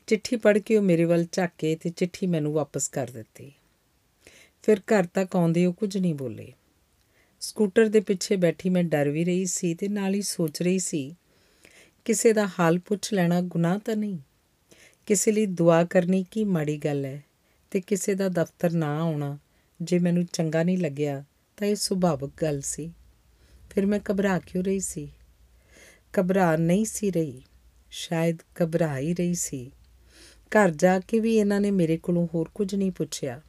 ਚਿੱਠੀ ਪੜ੍ਹ ਕੇ ਉਹ ਮੇਰੇ ਵੱਲ ਝਾਕੇ ਤੇ ਚਿੱਠੀ ਮੈਨੂੰ ਵਾਪਸ ਕਰ ਦਿੱਤੀ। ਫਿਰ ਘਰ ਤੱਕ ਆਉਂਦੇ ਉਹ ਕੁਝ ਨਹੀਂ ਬੋਲੇ। ਸਕੂਟਰ ਦੇ ਪਿੱਛੇ ਬੈਠੀ ਮੈਂ ਡਰ ਵੀ ਰਹੀ ਸੀ ਤੇ ਨਾਲ ਹੀ ਸੋਚ ਰਹੀ ਸੀ, ਕਿਸੇ ਦਾ ਹਾਲ ਪੁੱਛ ਲੈਣਾ ਗੁਨਾਹ ਤਾਂ ਨਹੀਂ। ਕਿਸੇ ਲਈ ਦੁਆ ਕਰਨੀ ਕੀ ਮਾੜੀ ਗੱਲ ਹੈ ਤੇ ਕਿਸੇ ਦਾ ਦਫ਼ਤਰ ਨਾ ਆਉਣਾ ਜੇ ਮੈਨੂੰ ਚੰਗਾ ਨਹੀਂ ਲੱਗਿਆ ਤਾਂ ਇਹ ਸੁਭਾਵਿਕ ਗੱਲ ਸੀ। ਫਿਰ ਮੈਂ ਘਬਰਾ ਕਿਉਂ ਰਹੀ ਸੀ? ਘਬਰਾ ਨਹੀਂ ਸੀ ਰਹੀ। ਸ਼ਾਇਦ ਘਬਰਾ ਹੀ ਰਹੀ ਸੀ। ਘਰ ਜਾ ਕੇ ਵੀ ਇਹਨਾਂ ਨੇ ਮੇਰੇ ਕੋਲੋਂ ਹੋਰ ਕੁਝ ਨਹੀਂ ਪੁੱਛਿਆ।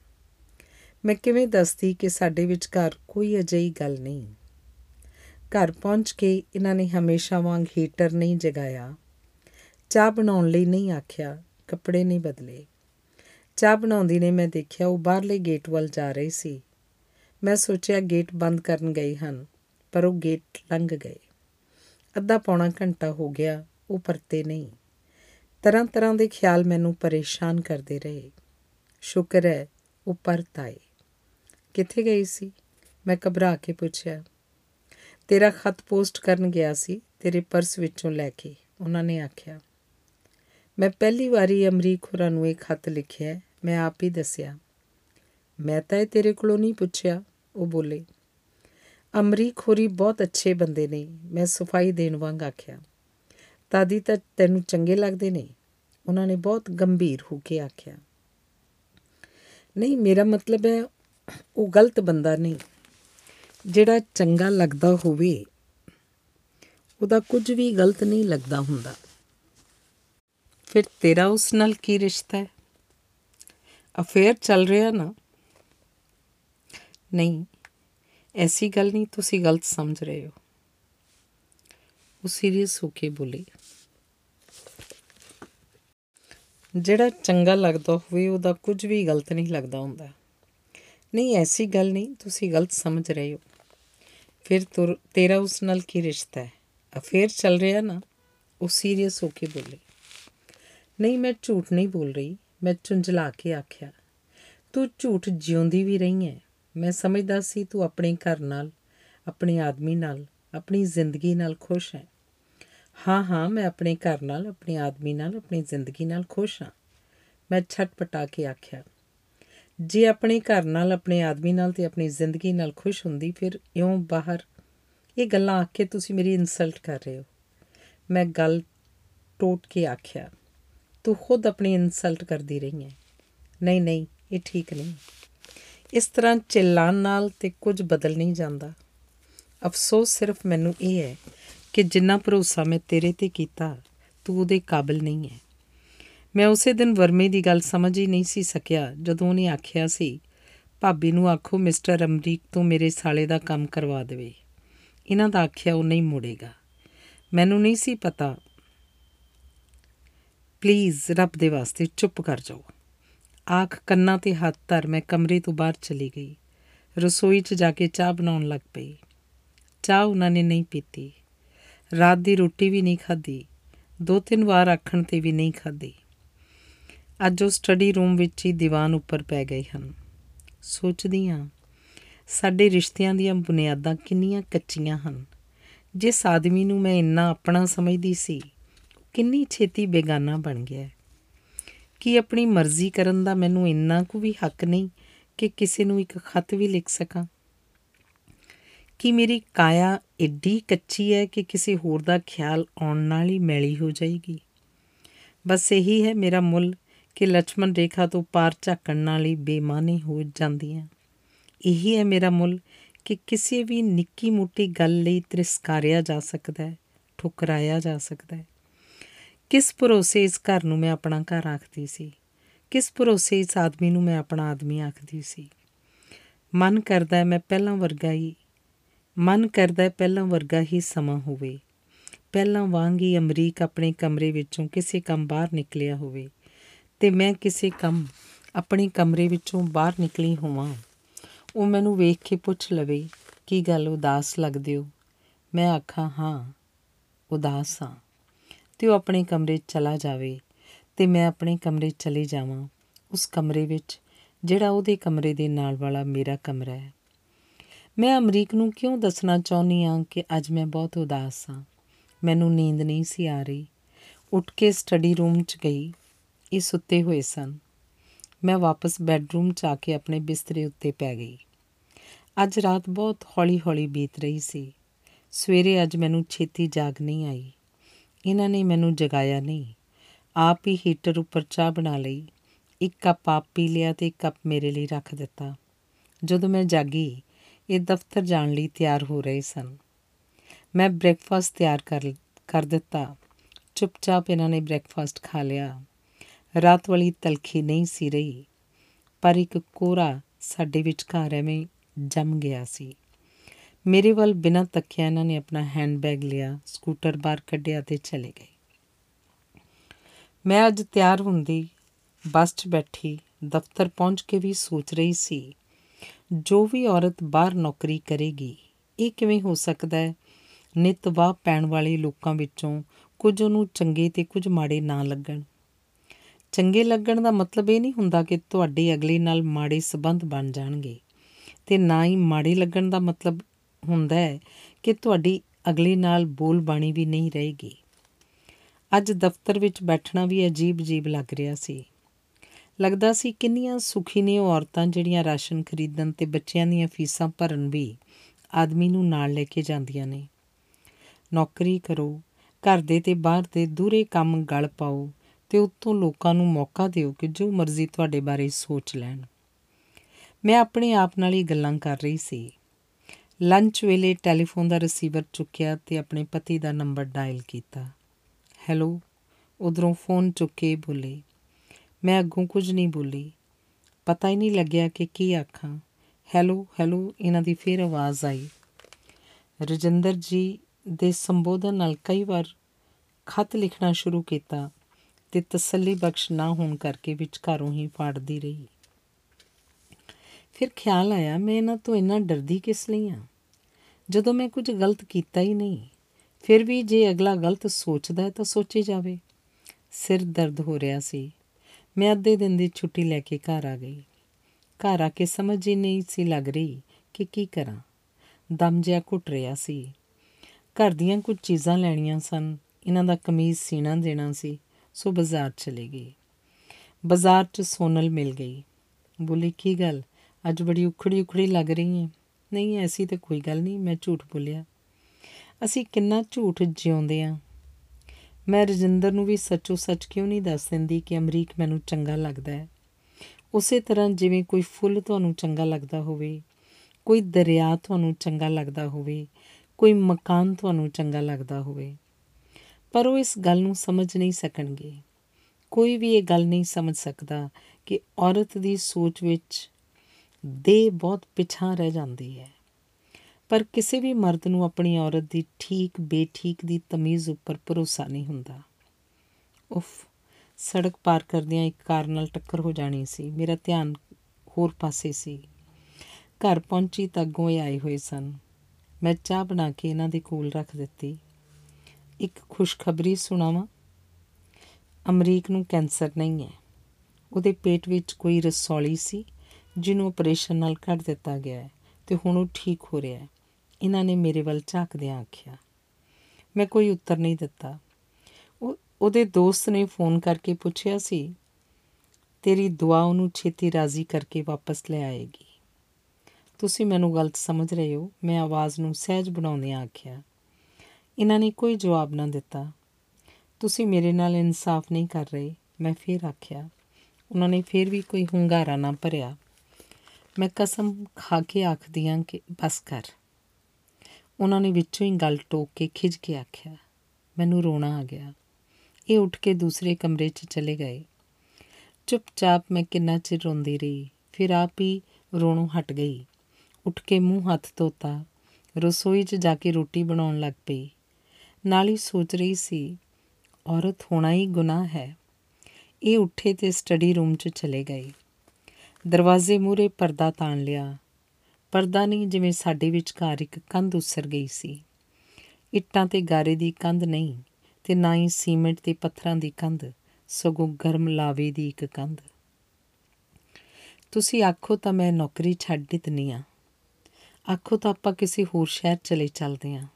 ਮੈਂ ਕਿਵੇਂ ਦੱਸਦੀ ਕਿ ਸਾਡੇ ਵਿਚਕਾਰ ਕੋਈ ਅਜਿਹੀ ਗੱਲ ਨਹੀਂ? ਘਰ ਪਹੁੰਚ ਕੇ ਇਹਨਾਂ ਨੇ ਹਮੇਸ਼ਾ ਵਾਂਗ ਹੀਟਰ ਨਹੀਂ ਜਗਾਇਆ। ਚਾਹ ਬਣਾਉਣ ਲਈ ਨਹੀਂ ਆਖਿਆ, ਕੱਪੜੇ ਨਹੀਂ ਬਦਲੇ। ਚਾਹ ਬਣਾਉਂਦੀ ਨੇ ਮੈਂ ਦੇਖਿਆ ਉਹ ਬਾਹਰਲੇ ਗੇਟ ਵੱਲ ਜਾ ਰਹੀ ਸੀ। ਮੈਂ ਸੋਚਿਆ ਗੇਟ ਬੰਦ ਕਰਨ ਗਏ ਹਨ, ਪਰ ਉਹ ਗੇਟ ਲੰਘ ਗਏ। ਅੱਧਾ ਪੌਣਾ ਘੰਟਾ ਹੋ ਗਿਆ, ਉਹ ਪਰਤੇ ਨਹੀਂ। ਤਰ੍ਹਾਂ ਤਰ੍ਹਾਂ ਦੇ ਖਿਆਲ ਮੈਨੂੰ ਪਰੇਸ਼ਾਨ ਕਰਦੇ ਰਹੇ। ਸ਼ੁਕਰ ਹੈ, ਉਹ ਪਰਤ ਆਏ। ਕਿੱਥੇ ਗਈ ਸੀ? ਮੈਂ ਘਬਰਾ ਕੇ ਪੁੱਛਿਆ। ਤੇਰਾ ਖਤ ਪੋਸਟ ਕਰਨ ਗਿਆ ਸੀ, ਤੇਰੇ ਪਰਸ ਵਿੱਚੋਂ ਲੈ ਕੇ, ਉਹਨਾਂ ਨੇ ਆਖਿਆ। ਮੈਂ ਪਹਿਲੀ ਵਾਰੀ ਅਮਰੀਕ ਹੋਰਾਂ ਨੂੰ ਇਹ ਖਤ ਲਿਖਿਆ ਮੈਂ ਆਪ ਹੀ ਦੱਸਿਆ। ਮੈਂ ਤਾਂ ਇਹ ਤੇਰੇ ਕੋਲੋਂ ਨਹੀਂ ਪੁੱਛਿਆ, ਉਹ ਬੋਲੇ। ਅਮਰੀਕ ਹੋਰੀ ਬਹੁਤ ਅੱਛੇ ਬੰਦੇ ਨੇ, ਮੈਂ ਸਫ਼ਾਈ ਦੇਣ ਵਾਂਗ ਆਖਿਆ। ਤਾਦੀ ਤਾਂ ਤੈਨੂੰ ਚੰਗੇ ਲੱਗਦੇ ਨੇ, ਉਹਨਾਂ ਨੇ ਬਹੁਤ ਗੰਭੀਰ ਹੋ ਕੇ ਆਖਿਆ। ਨਹੀਂ, ਮੇਰਾ ਮਤਲਬ ਹੈ, ਉਹ ਗਲਤ ਬੰਦਾ ਨਹੀਂ। ਜਿਹੜਾ ਚੰਗਾ ਲੱਗਦਾ ਹੋਵੇ, ਉਹਦਾ ਕੁਝ ਵੀ ਗਲਤ ਨਹੀਂ ਲੱਗਦਾ ਹੁੰਦਾ। ਫਿਰ ਤੇਰਾ ਉਸ ਨਾਲ ਕੀ ਰਿਸ਼ਤਾ ਹੈ? ਅਫੇਅਰ ਚੱਲ ਰਿਹਾ ਨਾ। ਨਹੀਂ, ਐਸੀ ਗੱਲ ਨਹੀਂ, ਤੁਸੀਂ ਗਲਤ ਸਮਝ ਰਹੇ ਹੋ। ਉਹ ਸੀਰੀਅਸ ਹੋ ਕੇ ਬੋਲੀ। ਜਿਹੜਾ ਚੰਗਾ ਲੱਗਦਾ ਹੋਵੇ, ਉਹਦਾ ਕੁਝ ਵੀ ਗਲਤ ਨਹੀਂ ਲੱਗਦਾ ਹੁੰਦਾ। ਨਹੀਂ, ਐਸੀ ਗੱਲ ਨਹੀਂ, ਤੁਸੀਂ ਗਲਤ ਸਮਝ ਰਹੇ ਹੋ। ਫਿਰ ਤੇਰਾ ਉਸ ਨਾਲ ਕੀ ਰਿਸ਼ਤਾ ਹੈ? ਅਫੇਅਰ ਚੱਲ ਰਿਹਾ ਨਾ, ਉਹ ਸੀਰੀਅਸ ਹੋ ਕੇ ਬੋਲੀ। ਨਹੀਂ, ਮੈਂ ਝੂਠ ਨਹੀਂ ਬੋਲ ਰਹੀ, ਮੈਂ ਚੁੰਝਲਾ ਕੇ ਆਖਿਆ, ਤੂੰ ਝੂਠ ਜਿਉਂਦੀ ਵੀ ਰਹੀ ਹੈ। ਮੈਂ ਸਮਝਦਾ ਸੀ ਤੂੰ ਆਪਣੇ ਘਰ ਨਾਲ, ਆਪਣੇ ਆਦਮੀ ਨਾਲ, ਆਪਣੀ ਜ਼ਿੰਦਗੀ ਨਾਲ ਖੁਸ਼ ਹੈ। ਹਾਂ ਹਾਂ, ਮੈਂ ਆਪਣੇ ਘਰ ਨਾਲ, ਆਪਣੇ ਆਦਮੀ ਨਾਲ, ਆਪਣੀ ਜ਼ਿੰਦਗੀ ਨਾਲ ਖੁਸ਼ ਹਾਂ। ਮੈਂ ਛਟਪਟਾ ਕੇ ਆਖਿਆ, ਜੇ ਆਪਣੇ ਘਰ ਨਾਲ, ਆਪਣੇ ਆਦਮੀ ਨਾਲ ਤੇ ਆਪਣੀ ਜ਼ਿੰਦਗੀ ਨਾਲ ਖੁਸ਼ ਹੁੰਦੀ, ਫਿਰ ਇਉਂ ਬਾਹਰ ਇਹ ਗੱਲਾਂ ਆਖ ਕੇ ਤੁਸੀਂ ਮੇਰੀ ਇਨਸਲਟ ਕਰ ਰਹੇ ਹੋ। ਮੈਂ ਗੱਲ ਟੋਟ ਕੇ ਆਖਿਆ, ਤੂੰ ਖੁਦ ਆਪਣੀ ਇਨਸਲਟ ਕਰਦੀ ਰਹੀ ਹੈ। ਨਹੀਂ ਨਹੀਂ, ਇਹ ਠੀਕ ਨਹੀਂ। ਇਸ ਤਰ੍ਹਾਂ ਚਿল্ਲਾਣ ਨਾਲ ਤੇ ਕੁਝ ਬਦਲ ਨਹੀਂ ਜਾਂਦਾ। ਅਫਸੋਸ ਸਿਰਫ ਮੈਨੂੰ ਇਹ ਹੈ ਕਿ ਜਿੰਨਾ ਭਰੋਸਾ ਮੈਂ ਤੇਰੇ ਤੇ ਕੀਤਾ, ਤੂੰ ਉਹਦੇ ਕਾਬਿਲ ਨਹੀਂ ਹੈ। ਮੈਂ ਉਸੇ ਦਿਨ ਵਰਮੇ ਦੀ ਗੱਲ ਸਮਝ ਹੀ ਨਹੀਂ ਸੀ ਸਕਿਆ, ਜਦੋਂ ਉਹਨੇ ਆਖਿਆ ਸੀ, ਭਾਬੀ ਨੂੰ ਆਖੋ ਮਿਸਟਰ ਅਮਰੀਕ ਤੋਂ ਮੇਰੇ ਸਾਲੇ ਦਾ ਕੰਮ ਕਰਵਾ ਦੇਵੇ। ਇਹਨਾਂ ਦਾ ਆਖਿਆ ਉਹ ਨਹੀਂ ਮੁੜੇਗਾ। ਮੈਨੂੰ ਨਹੀਂ ਸੀ ਪਤਾ। ਪਲੀਜ਼, ਰੱਬ ਦੇ ਵਾਸਤੇ ਚੁੱਪ ਕਰ ਜਾਓ। ਆਖ ਕੰਨਾਂ ਤੇ ਹੱਥ ਧਰ ਮੈਂ ਕਮਰੇ ਤੋਂ ਬਾਹਰ ਚਲੀ ਗਈ। ਰਸੋਈ 'ਚ ਜਾ ਕੇ ਚਾਹ ਬਣਾਉਣ ਲੱਗ ਪਈ। ਚਾਹ ਉਹਨਾਂ ਨੇ ਨਹੀਂ ਪੀਤੀ। ਰਾਤ ਦੀ ਰੋਟੀ ਵੀ ਨਹੀਂ ਖਾਧੀ। ਦੋ ਤਿੰਨ ਵਾਰ ਆਖਣ ਤੇ ਵੀ ਨਹੀਂ ਖਾਧੀ। ਅੱਜ ਉਹ ਸਟੱਡੀ ਰੂਮ ਵਿੱਚ ਹੀ ਦੀਵਾਨ ਉੱਪਰ ਪੈ ਗਏ ਹਨ। ਸੋਚਦੀ ਹਾਂ, ਸਾਡੇ ਰਿਸ਼ਤਿਆਂ ਦੀਆਂ ਬੁਨਿਆਦਾਂ ਕਿੰਨੀਆਂ ਕੱਚੀਆਂ ਹਨ। ਜਿਸ ਆਦਮੀ ਨੂੰ ਮੈਂ ਇੰਨਾ ਆਪਣਾ ਸਮਝਦੀ ਸੀ, ਕਿੰਨੀ ਛੇਤੀ ਬੇਗਾਨਾ ਬਣ ਗਿਆ ਕੀ ਆਪਣੀ ਮਰਜ਼ੀ ਕਰਨ ਦਾ ਮੈਨੂੰ ਇੰਨਾ ਕੁ ਵੀ ਹੱਕ ਨਹੀਂ ਕਿ ਕਿਸੇ ਨੂੰ ਇੱਕ ਖਤ ਵੀ ਲਿਖ ਸਕਾਂ। ਕਿ ਮੇਰੀ ਕਾਇਆ ਏਡੀ ਕੱਚੀ ਹੈ ਕਿ ਕਿਸੇ ਹੋਰ ਦਾ ਖਿਆਲ ਆਉਣ ਨਾਲ ਹੀ ਮੈਲੀ ਹੋ ਜਾਏਗੀ? ਬਸ ਇਹੀ ਹੈ ਮੇਰਾ ਮੁੱਲ ਕਿ ਲక్ష్మణ ਰੇਖਾ ਤੋਂ ਪਾਰ ਝਾਕਣ ਨਾਲ ਹੀ ਬੇਮਾਨੀ ਹੋ ਜਾਂਦੀ ਹੈ ਇਹੀ ਹੈ ਮੇਰਾ ਮੁੱਲ ਕਿ ਕਿਸੇ ਵੀ ਨਿੱਕੀ ਮੋਟੀ ਗੱਲ ਲਈ ਤਿਰਸਕਾਰਿਆ ਜਾ ਸਕਦਾ ਹੈ, ਠੁਕਰਾਇਆ ਜਾ ਸਕਦਾ ਹੈ। ਕਿਸ ਭਰੋਸੇ ਇਸ ਘਰ ਨੂੰ ਮੈਂ ਆਪਣਾ ਘਰ ਆਖਦੀ ਸੀ? ਕਿਸ ਭਰੋਸੇ ਇਸ ਆਦਮੀ ਨੂੰ ਮੈਂ ਆਪਣਾ ਆਦਮੀ ਆਖਦੀ ਸੀ? ਮਨ ਕਰਦਾ ਮੈਂ ਪਹਿਲਾਂ ਵਰਗਾ ਹੀ, ਮਨ ਕਰਦਾ ਪਹਿਲਾਂ ਵਰਗਾ ਹੀ ਸਮਾਂ ਹੋਵੇ। ਪਹਿਲਾਂ ਵਾਂਗ ਹੀ ਅਮਰੀਕ ਆਪਣੇ ਕਮਰੇ ਵਿੱਚੋਂ ਕਿਸੇ ਕੰਮ ਬਾਹਰ ਨਿਕਲਿਆ ਹੋਵੇ ਤੇ ਮੈਂ ਕਿਸੇ ਕੰਮ ਆਪਣੇ ਕਮਰੇ ਵਿੱਚੋਂ ਬਾਹਰ ਨਿਕਲੀ ਹੋਵਾਂ। ਉਹ ਮੈਨੂੰ ਵੇਖ ਕੇ ਪੁੱਛ ਲਵੇ, ਕੀ ਗੱਲ ਉਦਾਸ ਲੱਗਦੇ ਹੋ? ਮੈਂ ਆਖਾਂ, ਹਾਂ, ਉਦਾਸ ਹਾਂ। ਤੇ ਉਹ ਆਪਣੇ ਕਮਰੇ ਚਲਾ ਜਾਵੇ ਤੇ ਮੈਂ ਆਪਣੇ ਕਮਰੇ ਚਲੇ ਜਾਵਾਂ, ਉਸ ਕਮਰੇ ਵਿੱਚ ਜਿਹੜਾ ਉਹਦੇ ਕਮਰੇ ਦੇ ਨਾਲ ਵਾਲਾ ਮੇਰਾ ਕਮਰਾ ਹੈ। ਮੈਂ ਅਮਰੀਕ ਨੂੰ ਕਿਉਂ ਦੱਸਣਾ ਚਾਹੁੰਨੀ ਆ ਕਿ ਅੱਜ ਮੈਂ ਬਹੁਤ ਉਦਾਸ ਹਾਂ। ਮੈਨੂੰ ਨੀਂਦ ਨਹੀਂ ਸੀ ਆ ਰਹੀ। ਉੱਠ ਕੇ ਸਟੱਡੀ ਰੂਮ 'ਚ ਗਈ। ਇਹ ਸੁੱਤੇ ਹੋਏ ਸਨ। ਮੈਂ ਵਾਪਸ ਬੈੱਡਰੂਮ 'ਚ ਆ ਕੇ ਆਪਣੇ ਬਿਸਤਰੇ ਉੱਤੇ ਪੈ ਗਈ। ਅੱਜ ਰਾਤ ਬਹੁਤ ਹੌਲੀ-ਹੌਲੀ ਬੀਤ ਰਹੀ ਸੀ। ਸਵੇਰੇ ਅੱਜ ਮੈਨੂੰ ਛੇਤੀ ਜਾਗ ਨਹੀਂ ਆਈ। ਇਹਨਾਂ ਨੇ ਮੈਨੂੰ ਜਗਾਇਆ ਨਹੀਂ। ਆਪ ਹੀ ਹੀਟਰ ਉੱਪਰ ਚਾਹ ਬਣਾ ਲਈ। ਇੱਕ ਕੱਪ ਆਪ ਪੀ ਲਿਆ ਤੇ ਇੱਕ ਕੱਪ ਮੇਰੇ ਲਈ ਰੱਖ ਦਿੱਤਾ। ਜਦੋਂ ਮੈਂ ਜਾਗੀ, ਇਹ ਦਫ਼ਤਰ ਜਾਣ ਲਈ ਤਿਆਰ ਹੋ ਰਹੇ ਸਨ। ਮੈਂ ਬ੍ਰੇਕਫਾਸਟ ਤਿਆਰ ਕਰ ਕਰ ਦਿੱਤਾ। ਚੁੱਪਚਾਪ ਇਹਨਾਂ ਨੇ ਬ੍ਰੇਕਫਾਸਟ ਖਾ ਲਿਆ। ਰਾਤ ਵਾਲੀ ਤਲਖੀ ਨਹੀਂ ਸੀ ਰਹੀ, ਪਰ ਇੱਕ ਕੋਰਾ ਸਾਡੇ ਵਿਚਕਾਰ ਐਵੇਂ ਜੰਮ ਗਿਆ ਸੀ। ਮੇਰੇ ਵੱਲ ਬਿਨਾਂ ਤੱਕਿਆ ਇਹਨਾਂ ਨੇ ਆਪਣਾ ਹੈਂਡਬੈਗ ਲਿਆ ਸਕੂਟਰ ਬਾਹਰ ਕੱਢਿਆ ਤੇ ਚਲੇ ਗਏ। ਮੈਂ ਅੱਜ ਤਿਆਰ ਹੁੰਦੀ, ਬੱਸ 'ਚ ਬੈਠੀ, ਦਫ਼ਤਰ ਪਹੁੰਚ ਕੇ ਵੀ ਸੋਚ ਰਹੀ ਸੀ, ਜੋ ਵੀ ਔਰਤ ਬਾਹਰ ਨੌਕਰੀ ਕਰੇਗੀ, ਇਹ ਕਿਵੇਂ ਹੋ ਸਕਦਾ ਹੈ? ਨਿਤ ਵਾਹ ਪੈਣ ਵਾਲੇ ਲੋਕਾਂ ਵਿੱਚੋਂ ਕੁਝ ਉਹਨੂੰ ਚੰਗੇ ਤੇ ਕੁਝ ਮਾੜੇ ਨਾ ਲੱਗਣ। ਚੰਗੇ ਲੱਗਣ ਦਾ ਮਤਲਬ ਇਹ ਨਹੀਂ ਹੁੰਦਾ ਕਿ ਤੁਹਾਡੇ ਅਗਲੇ ਨਾਲ ਮਾੜੇ ਸਬੰਧ ਬਣ ਜਾਣਗੇ, ਤੇ ਨਾ ਹੀ ਮਾੜੇ ਲੱਗਣ ਦਾ ਮਤਲਬ ਹੁੰਦਾ ਹੈ ਕਿ ਤੁਹਾਡੀ ਅਗਲੇ ਨਾਲ ਬੋਲ ਬਾਣੀ ਵੀ ਨਹੀਂ ਰਹੇਗੀ। ਅੱਜ ਦਫ਼ਤਰ ਵਿੱਚ ਬੈਠਣਾ ਵੀ ਅਜੀਬ-ਅਜੀਬ ਲੱਗ ਰਿਹਾ ਸੀ। ਲੱਗਦਾ ਸੀ ਕਿੰਨੀਆਂ ਸੁਖੀ ਨੇ ਉਹ ਔਰਤਾਂ ਜਿਹੜੀਆਂ ਰਾਸ਼ਨ ਖਰੀਦਣ ਤੇ ਬੱਚਿਆਂ ਦੀਆਂ ਫੀਸਾਂ ਭਰਨ ਵੀ ਆਦਮੀ ਨੂੰ ਨਾਲ ਲੈ ਕੇ ਜਾਂਦੀਆਂ ਨੇ। ਨੌਕਰੀ ਕਰੋ, ਘਰ ਦੇ ਤੇ ਬਾਹਰ ਦੇ ਦੂਰੇ ਕੰਮ ਗਲ ਪਾਓ ਤੇ ਉਤੋਂ ਲੋਕਾਂ ਨੂੰ ਮੌਕਾ ਦਿਓ ਕਿ ਜੋ ਮਰਜ਼ੀ ਤੁਹਾਡੇ ਬਾਰੇ ਸੋਚ ਲੈਣ। ਮੈਂ ਆਪਣੇ ਆਪ ਨਾਲ ਹੀ ਗੱਲਾਂ ਕਰ ਰਹੀ ਸੀ। ਲੰਚ ਵੇਲੇ ਟੈਲੀਫੋਨ ਦਾ ਰਿਸੀਵਰ ਚੁੱਕਿਆ ਤੇ ਆਪਣੇ ਪਤੀ ਦਾ ਨੰਬਰ ਡਾਇਲ ਕੀਤਾ। ਹੈਲੋ ਉਧਰੋਂ ਫੋਨ ਚੁੱਕੇ ਬੋਲੇ। ਮੈਂ ਅੱਗੋਂ ਕੁਝ ਨਹੀਂ ਬੋਲੀ। ਪਤਾ ਹੀ ਨਹੀਂ ਲੱਗਿਆ ਕਿ ਕੀ ਆਖਾਂ। ਹੈਲੋ ਹੈਲੋ ਇਹਨਾਂ ਦੀ ਫੇਰ ਆਵਾਜ਼ ਆਈ। ਰਜਿੰਦਰ ਜੀ ਦੇ ਸੰਬੋਧਨ ਨਾਲ ਕਈ ਵਾਰ ਖਤ ਲਿਖਣਾ ਸ਼ੁਰੂ ਕੀਤਾ ਤੇ ਤਸੱਲੀ ਬਖਸ਼ ਨਾ ਹੋਣ ਕਰਕੇ ਵਿਚਕਾਰੋਂ ਹੀ ਫਾੜਦੀ ਰਹੀ। ਫਿਰ ਖਿਆਲ ਆਇਆ, ਮੈਂ ਇਹਨਾਂ ਤੋਂ ਇੰਨਾ ਡਰਦੀ ਕਿਸ ਲਈ ਆ? ਜਦੋਂ ਮੈਂ ਕੁਝ ਗਲਤ ਕੀਤਾ ਹੀ ਨਹੀਂ, ਫਿਰ ਵੀ ਜੇ ਅਗਲਾ ਗਲਤ ਸੋਚਦਾ ਹੈ ਤਾਂ ਸੋਚੀ ਜਾਵੇ। ਸਿਰ ਦਰਦ ਹੋ ਰਿਹਾ ਸੀ। ਮੈਂ ਅੱਧੇ ਦਿਨ ਦੀ ਛੁੱਟੀ ਲੈ ਕੇ ਘਰ ਆ ਗਈ। ਘਰ ਆ ਕੇ ਸਮਝ ਹੀ ਨਹੀਂ ਸੀ ਲੱਗ ਰਹੀ ਕਿ ਕੀ ਕਰਾਂ। ਦਮ ਜਿਹਾ ਘੁੱਟ ਰਿਹਾ ਸੀ। ਘਰ ਦੀਆਂ ਕੁਝ ਚੀਜ਼ਾਂ ਲੈਣੀਆਂ ਸਨ। ਇਹਨਾਂ ਦਾ ਕਮੀਜ਼ ਸੀਣਾ ਦੇਣਾ ਸੀ, ਸੋ ਬਾਜ਼ਾਰ ਚਲੇ ਗਈ। ਬਾਜ਼ਾਰ 'ਚ ਸੋਨਲ ਮਿਲ ਗਈ। ਬੋਲੀ, ਕੀ ਗੱਲ? ਅੱਜ ਬੜੀ ਉਖੜੀ ਉਖੜੀ ਲੱਗ ਰਹੀ ਹੈ ਨਹੀਂ, ਐਸੀ ਤਾਂ ਕੋਈ ਗੱਲ ਨਹੀਂ, ਮੈਂ ਝੂਠ ਬੋਲਿਆ। ਅਸੀਂ ਕਿੰਨਾ ਝੂਠ ਜਿਉਂਦੇ ਆ। ਮੈਂ ਰਜਿੰਦਰ ਨੂੰ ਵੀ ਸੱਚੋ ਸੱਚ ਕਿਉਂ ਨਹੀਂ ਦੱਸ ਦਿੰਦੀ ਕਿ ਅਮਰੀਕ ਮੈਨੂੰ ਚੰਗਾ ਲੱਗਦਾ ਹੈ? ਉਸੇ ਤਰ੍ਹਾਂ ਜਿਵੇਂ ਕੋਈ ਫੁੱਲ ਤੁਹਾਨੂੰ ਚੰਗਾ ਲੱਗਦਾ ਹੋਵੇ, ਕੋਈ ਦਰਿਆ ਤੁਹਾਨੂੰ ਚੰਗਾ ਲੱਗਦਾ ਹੋਵੇ, ਕੋਈ ਮਕਾਨ ਤੁਹਾਨੂੰ ਚੰਗਾ ਲੱਗਦਾ ਹੋਵੇ। ਪਰ ਉਹ ਇਸ ਗੱਲ ਨੂੰ ਸਮਝ ਨਹੀਂ ਸਕਣਗੇ। ਕੋਈ ਵੀ ਇਹ ਗੱਲ ਨਹੀਂ ਸਮਝ ਸਕਦਾ ਕਿ ਔਰਤ ਦੀ ਸੋਚ ਵਿੱਚ ਦੇ ਬਹੁਤ ਪਿਛਾਂ ਰਹਿ ਜਾਂਦੀ ਹੈ। ਪਰ ਕਿਸੇ ਵੀ ਮਰਦ ਨੂੰ ਆਪਣੀ ਔਰਤ ਦੀ ਠੀਕ ਬੇਠੀਕ ਦੀ ਤਮੀਜ਼ ਉੱਪਰ ਭਰੋਸਾ ਨਹੀਂ ਹੁੰਦਾ। ਉਫ, ਸੜਕ ਪਾਰ ਕਰਦਿਆਂ ਇੱਕ ਕਾਰ ਨਾਲ ਟੱਕਰ ਹੋ ਜਾਣੀ ਸੀ। ਮੇਰਾ ਧਿਆਨ ਹੋਰ ਪਾਸੇ ਸੀ। ਘਰ ਪਹੁੰਚੀ ਤਾਂ ਅੱਗੋਂ ਆਏ ਹੋਏ ਸਨ। ਮੈਂ ਚਾਹ ਬਣਾ ਕੇ ਇਹਨਾਂ ਦੇ ਕੋਲ ਰੱਖ ਦਿੱਤੀ। ਇੱਕ ਖੁਸ਼ਖਬਰੀ ਸੁਣਾਵਾਂ? ਅਮਰੀਕ ਨੂੰ ਕੈਂਸਰ ਨਹੀਂ ਹੈ। ਉਹਦੇ ਪੇਟ ਵਿੱਚ ਕੋਈ ਰਸੌਲੀ ਸੀ? ਜਿਹਨੂੰ ਆਪਰੇਸ਼ਨ ਨਾਲ ਕੱਢ ਦਿੱਤਾ ਗਿਆ ਹੈ ਤੇ ਹੁਣ ਉਹ ਠੀਕ ਹੋ ਰਿਹਾ ਹੈ। ਇਹਨਾਂ ਨੇ ਮੇਰੇ ਵੱਲ ਝਾਕਦਿਆਂ ਆਖਿਆ, ਮੈਂ ਕੋਈ ਉੱਤਰ ਨਹੀਂ ਦਿੱਤਾ। ਉਹ, ਉਹਦੇ ਦੋਸਤ ਨੇ ਫੋਨ ਕਰਕੇ ਪੁੱਛਿਆ ਸੀ, ਤੇਰੀ ਦੁਆ ਉਹਨੂੰ ਛੇਤੀ ਰਾਜ਼ੀ ਕਰਕੇ ਵਾਪਸ ਲੈ ਆਏਗੀ। ਤੁਸੀਂ ਮੈਨੂੰ ਗਲਤ ਸਮਝ ਰਹੇ ਹੋ, ਮੈਂ ਆਵਾਜ਼ ਨੂੰ ਸਹਿਜ ਬਣਾਉਂਦਿਆਂ ਆਖਿਆ। ਇਹਨਾਂ ਨੇ ਕੋਈ ਜਵਾਬ ਨਾ ਦਿੱਤਾ। ਤੁਸੀਂ ਮੇਰੇ ਨਾਲ ਇਨਸਾਫ ਨਹੀਂ ਕਰ ਰਹੇ, ਮੈਂ ਫੇਰ ਆਖਿਆ। ਉਹਨਾਂ ਨੇ ਫੇਰ ਵੀ ਕੋਈ ਹੁੰਗਾਰਾ ਨਾ ਭਰਿਆ। ਮੈਂ ਕਸਮ ਖਾ ਕੇ ਆਖਦੀਆਂ ਕਿ ਬਸ ਕਰ। ਉਹਨਾਂ ਨੇ ਵਿੱਚੋਂ ਹੀ ਗੱਲ ਟੋਕ ਕੇ ਖਿੱਚ ਕੇ ਆਖਿਆ, ਮੈਨੂੰ ਰੋਣਾ ਆ ਗਿਆ। ਇਹ ਉੱਠ ਕੇ ਦੂਸਰੇ ਕਮਰੇ 'ਚ ਚਲੇ ਗਏ। ਚੁੱਪਚਾਪ ਮੈਂ ਕਿੰਨਾ ਚਿਰ ਰੋਂਦੀ ਰਹੀ, ਫਿਰ ਆਪ ਹੀ ਰੋਣੋਂ ਹਟ ਗਈ। ਉੱਠ ਕੇ ਮੂੰਹ ਹੱਥ ਧੋਤਾ, ਰਸੋਈ 'ਚ ਜਾ ਕੇ ਰੋਟੀ ਬਣਾਉਣ ਲੱਗ ਪਈ। ਨਾਲ ਹੀ ਸੋਚ ਰਹੀ ਸੀ, ਔਰਤ ਹੋਣਾ ਹੀ ਗੁਨਾਹ ਹੈ। ਇਹ ਉੱਠੇ ਤੇ ਸਟੱਡੀ ਰੂਮ 'ਚ ਚਲੇ ਗਏ। ਦਰਵਾਜ਼ੇ ਮੂਰੇ ਪਰਦਾ ਤਾਣ ਲਿਆ। ਪਰਦਾ ਨਹੀਂ, ਜਿਵੇਂ ਸਾਡੇ ਵਿਚਕਾਰ ਇੱਕ ਕੰਧ ਉਸਰ ਗਈ ਸੀ। ਇੱਟਾਂ ਤੇ ਗਾਰੇ ਦੀ ਕੰਧ ਨਹੀਂ ਤੇ ਨਾ ਹੀ ਸੀਮੈਂਟ ਤੇ ਪੱਥਰਾਂ ਦੀ ਕੰਧ, ਸਗੋਂ ਗਰਮ ਲਾਵੇ ਦੀ ਇੱਕ ਕੰਧ। ਤੁਸੀਂ ਆਖੋ ਤਾਂ ਮੈਂ ਨੌਕਰੀ ਛੱਡ ਦਿੱਤਨੀ ਆ ਆਖੋ ਤਾਂ ਆਪਾਂ ਕਿਸੇ ਹੋਰ ਸ਼ਹਿਰ ਚਲੇ ਚੱਲਦੇ ਆ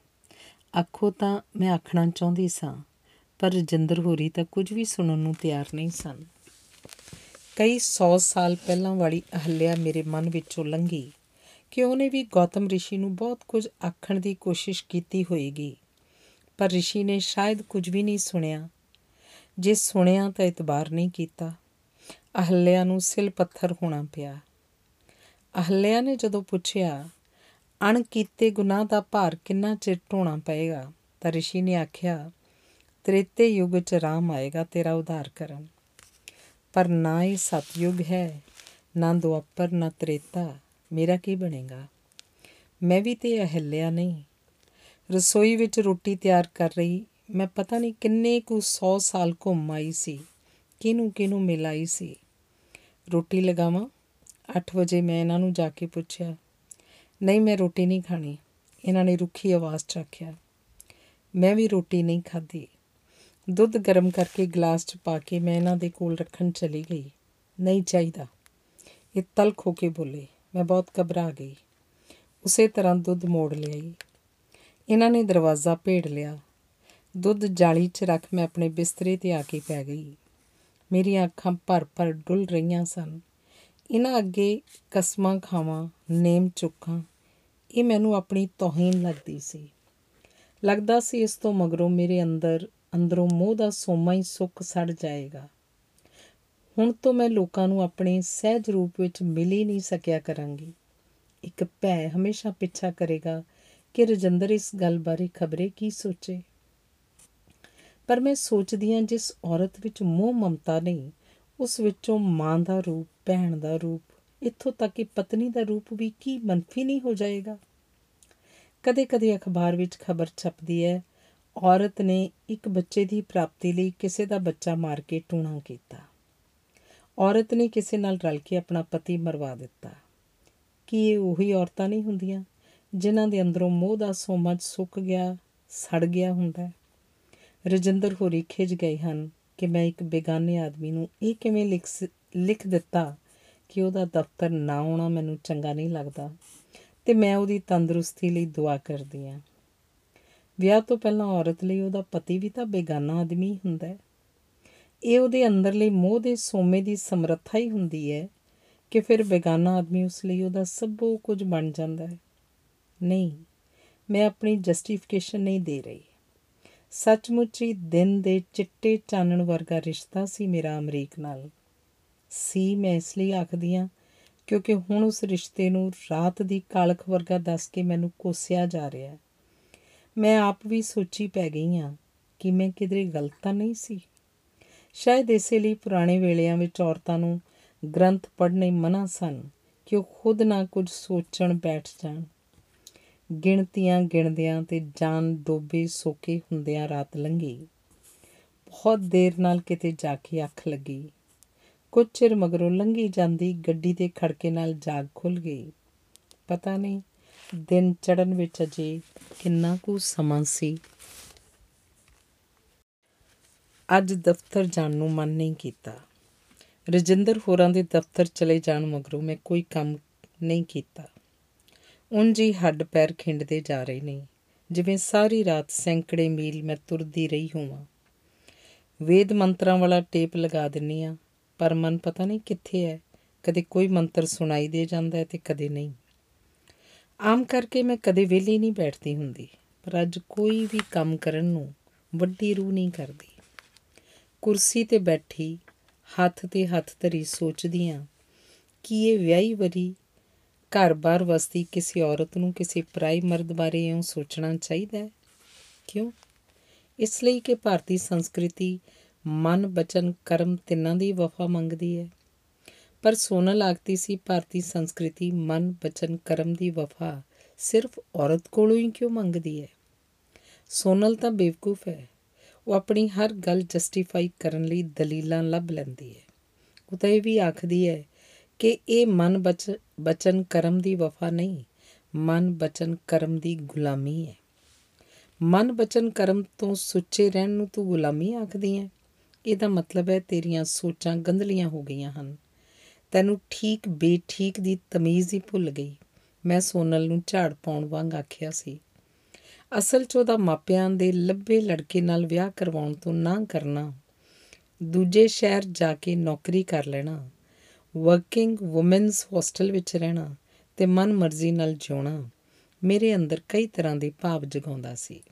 ਆਖੋ ਤਾਂ ਮੈਂ ਆਖਣਾ ਚਾਹੁੰਦੀ ਸਾਂ, ਪਰ ਰਜਿੰਦਰ ਹੋਰੀ ਤਾਂ ਕੁਝ ਵੀ ਸੁਣਨ ਨੂੰ ਤਿਆਰ ਨਹੀਂ ਸਨ। ਕਈ 100 ਸਾਲ ਪਹਿਲਾਂ ਵਾਲੀ ਅਹਲਿਆ ਮੇਰੇ ਮਨ ਵਿੱਚੋਂ ਲੰਘੀ ਕਿ ਉਹਨੇ ਵੀ ਗੌਤਮ ਰਿਸ਼ੀ ਨੂੰ ਬਹੁਤ ਕੁਝ ਆਖਣ ਦੀ ਕੋਸ਼ਿਸ਼ ਕੀਤੀ ਹੋਏਗੀ। ਪਰ ਰਿਸ਼ੀ ਨੇ ਸ਼ਾਇਦ ਕੁਝ ਵੀ ਨਹੀਂ ਸੁਣਿਆ। ਜੇ ਸੁਣਿਆ ਤਾਂ ਇਤਬਾਰ ਨਹੀਂ ਕੀਤਾ। ਅਹਲਿਆ ਨੂੰ ਸਿਲ ਪੱਥਰ ਹੋਣਾ ਪਿਆ। ਅਹਲਿਆ ਨੇ ਜਦੋਂ ਪੁੱਛਿਆ ਅਣ ਕੀਤੇ ਗੁਨਾਹ ਦਾ ਭਾਰ ਕਿੰਨਾ ਚਿਰ ਢੋਣਾ ਪਏਗਾ? ਤਾਂ ਰਿਸ਼ੀ ਨੇ ਆਖਿਆ, ਤ੍ਰੇਤੇ ਯੁੱਗ 'ਚ ਰਾਮ ਆਏਗਾ, ਤੇਰਾ ਉਧਾਰ ਕਰਨ। ਪਰ ਨਾ ਇਹ ਸਤਯੁਗ ਹੈ, ਨਾ ਦੁਆਪਰ, ਨਾ ਤ੍ਰੇਤਾ। ਮੇਰਾ ਕੀ ਬਣੇਗਾ? ਮੈਂ ਵੀ ਤੇ ਅਹਲਿਆ ਨਹੀਂ। ਰਸੋਈ ਵਿੱਚ ਰੋਟੀ ਤਿਆਰ ਕਰ ਰਹੀ, ਮੈਂ ਪਤਾ ਨਹੀਂ ਕਿੰਨੇ ਕੁ 100 ਸਾਲ ਘੁੰਮ ਆਈ ਸੀ ਕਿਨੂੰ ਕਿਨੂੰ ਮਿਲ ਆਈ ਸੀ। ਰੋਟੀ ਲਗਾਵਾਂ? 8 ਵਜੇ ਮੈਂ ਇਹਨਾਂ ਨੂੰ ਜਾ ਕੇ ਪੁੱਛਿਆ। ਨਹੀਂ, ਮੈਂ ਰੋਟੀ ਨਹੀਂ ਖਾਣੀ। ਇਹਨਾਂ ਨੇ ਰੁੱਖੀ ਆਵਾਜ਼ 'ਚ ਆਖਿਆ। ਮੈਂ ਵੀ ਰੋਟੀ ਨਹੀਂ ਖਾਧੀ। ਦੁੱਧ ਗਰਮ ਕਰਕੇ ਗਲਾਸ 'ਚ ਪਾ ਕੇ ਮੈਂ ਇਹਨਾਂ ਦੇ ਕੋਲ ਰੱਖਣ ਚਲੀ ਗਈ। ਨਹੀਂ ਚਾਹੀਦਾ। ਇਹ ਤਲਖ ਹੋ ਕੇ ਬੋਲੇ। ਮੈਂ ਬਹੁਤ ਘਬਰਾ ਗਈ। ਉਸੇ ਤਰ੍ਹਾਂ ਦੁੱਧ ਮੋੜ ਲਿਆਈ। ਇਹਨਾਂ ਨੇ ਦਰਵਾਜ਼ਾ ਭੇੜ ਲਿਆ। ਦੁੱਧ ਜਾਲੀ 'ਚ ਰੱਖ ਮੈਂ ਆਪਣੇ ਬਿਸਤਰੇ ਤੇ ਆ ਕੇ ਪੈ ਗਈ। ਮੇਰੀਆਂ ਅੱਖਾਂ ਭਰ ਭਰ ਡੁੱਲ ਰਹੀਆਂ ਸਨ। ਇਹਨਾਂ ਅੱਗੇ ਕਸਮਾਂ ਖਾਵਾਂ, ਨੇਮ ਚੁੱਕਾਂ, ਇਹ ਮੈਨੂੰ ਆਪਣੀ ਤੋਹੀਨ ਲੱਗਦੀ ਸੀ। ਲੱਗਦਾ ਸੀ ਇਸ ਤੋਂ ਮਗਰੋਂ ਮੇਰੇ ਅੰਦਰ ਅੰਦਰੋਂ ਮੋਹ ਦਾ ਸੋਮਾ ਹੀ ਸੁੱਕ ਸੜ ਜਾਏਗਾ। ਹੁਣ ਤੋਂ ਮੈਂ ਲੋਕਾਂ ਨੂੰ ਆਪਣੇ ਸਹਿਜ ਰੂਪ ਵਿੱਚ ਮਿਲ ਹੀ ਨਹੀਂ ਸਕਿਆ ਕਰਾਂਗੀ। ਇੱਕ ਭੈ ਹਮੇਸ਼ਾ ਪਿੱਛਾ ਕਰੇਗਾ ਕਿ ਰਜਿੰਦਰ ਇਸ ਗੱਲ ਬਾਰੇ ਖਬਰੇ ਕੀ ਸੋਚੇ। ਪਰ ਮੈਂ ਸੋਚਦੀ ਹਾਂ ਜਿਸ ਔਰਤ ਵਿੱਚ ਮੋਹ ਮਮਤਾ ਨਹੀਂ, ਉਸ ਵਿੱਚੋਂ ਮਾਂ ਦਾ ਰੂਪ, ਭੈਣ ਦਾ ਰੂਪ, ਇੱਥੋਂ ਤੱਕ ਕਿ ਪਤਨੀ ਦਾ ਰੂਪ ਵੀ ਕੀ ਮਨਫੀ ਨਹੀਂ ਹੋ ਜਾਏਗਾ। ਕਦੇ-ਕਦੇ ਅਖਬਾਰ ਵਿੱਚ ਖਬਰ ਛਪਦੀ ਹੈ ਔਰਤ ਨੇ ਇੱਕ ਬੱਚੇ ਦੀ ਪ੍ਰਾਪਤੀ ਲਈ ਕਿਸੇ ਦਾ ਬੱਚਾ ਮਾਰ ਕੇ ਟੂਣਾ ਕੀਤਾ। ਔਰਤ ਨੇ ਕਿਸੇ ਨਾਲ ਰਲ ਕੇ ਆਪਣਾ ਪਤੀ ਮਰਵਾ ਦਿੱਤਾ। ਕੀ ਇਹ ਉਹੀ ਔਰਤਾਂ ਨਹੀਂ ਹੁੰਦੀਆਂ ਜਿਨ੍ਹਾਂ ਦੇ ਅੰਦਰੋਂ ਮੋਹ ਦਾ ਸੋਮਾ ਸੁੱਕ ਗਿਆ, ਸੜ ਗਿਆ ਹੁੰਦਾ ਰਜਿੰਦਰ ਹੋਰੀ ਖਿਜ ਗਏ ਹਨ ਕਿ ਮੈਂ ਇੱਕ ਬੇਗਾਨੇ ਆਦਮੀ ਨੂੰ ਇਹ ਕਿਵੇਂ ਲਿਖ ਲਿਖ ਦਿੱਤਾ ਕਿ ਉਹਦਾ ਦਫ਼ਤਰ ਨਾ ਆਉਣਾ ਮੈਨੂੰ ਚੰਗਾ ਨਹੀਂ ਲੱਗਦਾ ਤੇ ਮੈਂ ਉਹਦੀ ਤੰਦਰੁਸਤੀ ਲਈ ਦੁਆ ਕਰਦੀ ਆ ਵਿਆਹ ਤੋਂ ਪਹਿਲਾਂ ਔਰਤ ਲਈ ਉਹਦਾ ਪਤੀ ਵੀ ਤਾਂ ਬੇਗਾਨਾ ਆਦਮੀ ਹੁੰਦਾ ਹੈ। ਇਹ ਉਹਦੇ ਅੰਦਰਲੇ ਮੋਹ ਦੇ ਸੋਮੇ ਦੀ ਸਮਰੱਥਾ ਹੀ ਹੁੰਦੀ ਹੈ ਕਿ ਫਿਰ ਬੇਗਾਨਾ ਆਦਮੀ ਉਸ ਲਈ ਉਹਦਾ ਸਭ ਕੁਝ ਬਣ ਜਾਂਦਾ ਹੈ। ਨਹੀਂ, ਮੈਂ ਆਪਣੀ ਜਸਟੀਫਿਕੇਸ਼ਨ ਨਹੀਂ ਦੇ ਰਹੀ। ਸੱਚਮੁੱਚ ਹੀ ਦਿਨ ਦੇ ਚਿੱਟੇ ਚਾਨਣ ਵਰਗਾ ਰਿਸ਼ਤਾ ਸੀ ਮੇਰਾ ਅਮਰੀਕ ਨਾਲ। ਸੀ ਮੈਂ ਇਸ ਲਈ ਆਖਦੀ ਆ ਕਿਉਂਕਿ ਹੁਣ ਉਸ ਰਿਸ਼ਤੇ ਨੂੰ ਰਾਤ ਦੀ ਕਾਲਖ ਵਰਗਾ ਦੱਸ ਕੇ ਮੈਨੂੰ ਕੋਸਿਆ ਜਾ ਰਿਹਾ ਮੈਂ ਆਪ ਵੀ ਸੋਚੀ ਪੈ ਗਈ ਆ ਕਿ ਮੈਂ ਕਿਧਰੇ ਗਲਤ ਤਾਂ ਨਹੀਂ ਸੀ। ਸ਼ਾਇਦ ਇਸੇ ਲਈ ਪੁਰਾਣੇ ਵੇਲਿਆਂ ਵਿੱਚ ਔਰਤਾਂ ਨੂੰ ਗ੍ਰੰਥ ਪੜ੍ਹਨੇ ਮਨਾ ਸਨ ਕਿ ਉਹ ਖੁਦ ਨਾ ਕੁਝ ਸੋਚਣ ਬੈਠ ਜਾਣ। ਗਿਣਤੀਆਂ ਗਿਣਦਿਆਂ ਤੇ ਜਾਨ ਡੋਬੇ ਸੋਕੇ ਹੁੰਦਿਆਂ ਰਾਤ ਲੰਘੀ। ਬਹੁਤ ਦੇਰ ਨਾਲ ਕਿਤੇ ਜਾ ਕੇ ਅੱਖ ਲੱਗੀ। ਕੁਝ ਚਿਰ ਮਗਰੋਂ ਲੰਘੀ ਜਾਂਦੀ ਗੱਡੀ ਦੇ ਖੜਕੇ ਨਾਲ ਜਾਗ ਖੁੱਲ ਗਈ। ਪਤਾ ਨਹੀਂ ਦਿਨ ਚੜਨ ਵਿੱਚ ਅਜੇ ਕਿੰਨਾ ਕੁ ਸਮਾਂ ਸੀ? ਅੱਜ ਦਫ਼ਤਰ ਜਾਣ ਨੂੰ ਮਨ ਨਹੀਂ ਕੀਤਾ। ਰਜਿੰਦਰ ਹੋਰਾਂ ਦੇ ਦਫ਼ਤਰ ਚਲੇ ਜਾਣ ਮਗਰੋਂ ਮੈਂ ਕੋਈ ਕੰਮ ਨਹੀਂ ਕੀਤਾ। ਉਂਝ ਹੀ ਹੱਡ ਪੈਰ ਖਿੰਡਦੇ ਜਾ ਰਹੇ ਨੇ। ਜਿਵੇਂ ਸਾਰੀ ਰਾਤ ਸੈਂਕੜੇ ਮੀਲ ਮੈਂ ਤੁਰਦੀ ਰਹੀ ਹੋਵਾਂ। ਵੇਦ ਮੰਤਰਾਂ ਵਾਲਾ ਟੇਪ ਲਗਾ ਦਿੰਨੀ ਆ, ਪਰ ਮਨ ਪਤਾ ਨਹੀਂ ਕਿੱਥੇ ਹੈ ਕਦੇ ਕੋਈ ਮੰਤਰ ਸੁਣਾਈ ਦੇ ਜਾਂਦਾ ਹੈ ਤੇ ਕਦੇ ਨਹੀਂ। ਆਮ ਕਰਕੇ ਮੈਂ ਕਦੇ ਵਿਹਲੀ ਨਹੀਂ ਬੈਠਦੀ ਹੁੰਦੀ, ਪਰ ਅੱਜ ਕੋਈ ਵੀ ਕੰਮ ਕਰਨ ਨੂੰ ਵੱਡੀ ਰੂਹ ਨਹੀਂ ਕਰਦੀ। ਕੁਰਸੀ ਤੇ ਬੈਠੀ, ਹੱਥ ਤੇ ਹੱਥ ਧਰੀ ਸੋਚਦੀ ਆ, ਕਿ ਇਹ ਵਿਆਹੀ ਵਰੀ ਘਰ-ਬਾਰ ਵਸਦੀ ਕਿਸੇ ਔਰਤ ਨੂੰ ਕਿਸੇ ਪਰਾਈ ਮਰਦ ਬਾਰੇ ਇਉਂ ਸੋਚਣਾ ਚਾਹੀਦਾ ਹੈ? ਕਿਉਂ? ਇਸ ਲਈ ਕਿ ਭਾਰਤੀ ਸੰਸਕ੍ਰਿਤੀ ਮਨ ਬਚਨ ਕਰਮ ਤਿੰਨਾਂ ਦੀ ਵਫਾ ਮੰਗਦੀ ਹੈ। ਪਰ ਸੋਨਲ ਆਖਦੀ ਸੀ ਭਾਰਤੀ ਸੰਸਕ੍ਰਿਤੀ, ਮਨ ਬਚਨ ਕਰਮ ਦੀ ਵਫਾ। ਸਿਰਫ ਔਰਤ ਕੋਲੋਂ ਹੀ ਕਿਉਂ ਮੰਗਦੀ ਹੈ? ਸੋਨਲ ਤਾਂ ਬੇਵਕੂਫ ਹੈ। ਉਹ ਆਪਣੀ ਹਰ ਗੱਲ ਜਸਟੀਫਾਈ ਕਰਨ ਲਈ ਦਲੀਲਾਂ ਲੱਭ ਲੈਂਦੀ ਹੈ। ਉਹ ਤਾਂ ਇਹ ਵੀ ਆਖਦੀ ਹੈ ਕਿ ਇਹ ਮਨ ਬਚ ਬਚਨ ਕਰਮ ਦੀ ਵਫਾ ਨਹੀਂ, ਮਨ ਬਚਨ ਕਰਮ ਦੀ ਗੁਲਾਮੀ ਹੈ। ਮਨ ਬਚਨ ਕਰਮ ਤੋਂ ਸੁੱਚੇ ਰਹਿਣ ਨੂੰ ਤੂੰ ਗੁਲਾਮੀ ਆਖਦੀ ਹੈ? ਇਹਦਾ ਮਤਲਬ ਹੈ ਤੇਰੀਆਂ ਸੋਚਾਂ ਗੰਦਲੀਆਂ ਹੋ ਗਈਆਂ ਹਨ। ਤੈਨੂੰ ਠੀਕ ਬੇਠੀਕ ਦੀ ਤਮੀਜ਼ ਹੀ ਭੁੱਲ ਗਈ। ਮੈਂ ਸੋਨਲ ਨੂੰ ਝਾੜ ਪਾਉਣ ਵਾਂਗ ਆਖਿਆ ਸੀ। ਅਸਲ 'ਚ ਉਹਦਾ ਮਾਪਿਆਂ ਦੇ ਲੱਭੇ ਲੜਕੇ ਨਾਲ ਵਿਆਹ ਕਰਵਾਉਣ ਤੋਂ ਨਾ ਕਰਨਾ। ਦੂਜੇ ਸ਼ਹਿਰ ਜਾ ਕੇ ਨੌਕਰੀ ਕਰ ਲੈਣਾ। ਵਰਕਿੰਗ ਔਮਨਸ ਹੋਸਟਲ ਵਿੱਚ ਰਹਿਣਾ ਤੇ ਮਨ ਮਰਜ਼ੀ ਨਾਲ ਜਿਉਣਾ ਮੇਰੇ ਅੰਦਰ ਕਈ ਤਰ੍ਹਾਂ ਦੇ ਭਾਵ ਜਗਾਉਂਦਾ ਸੀ।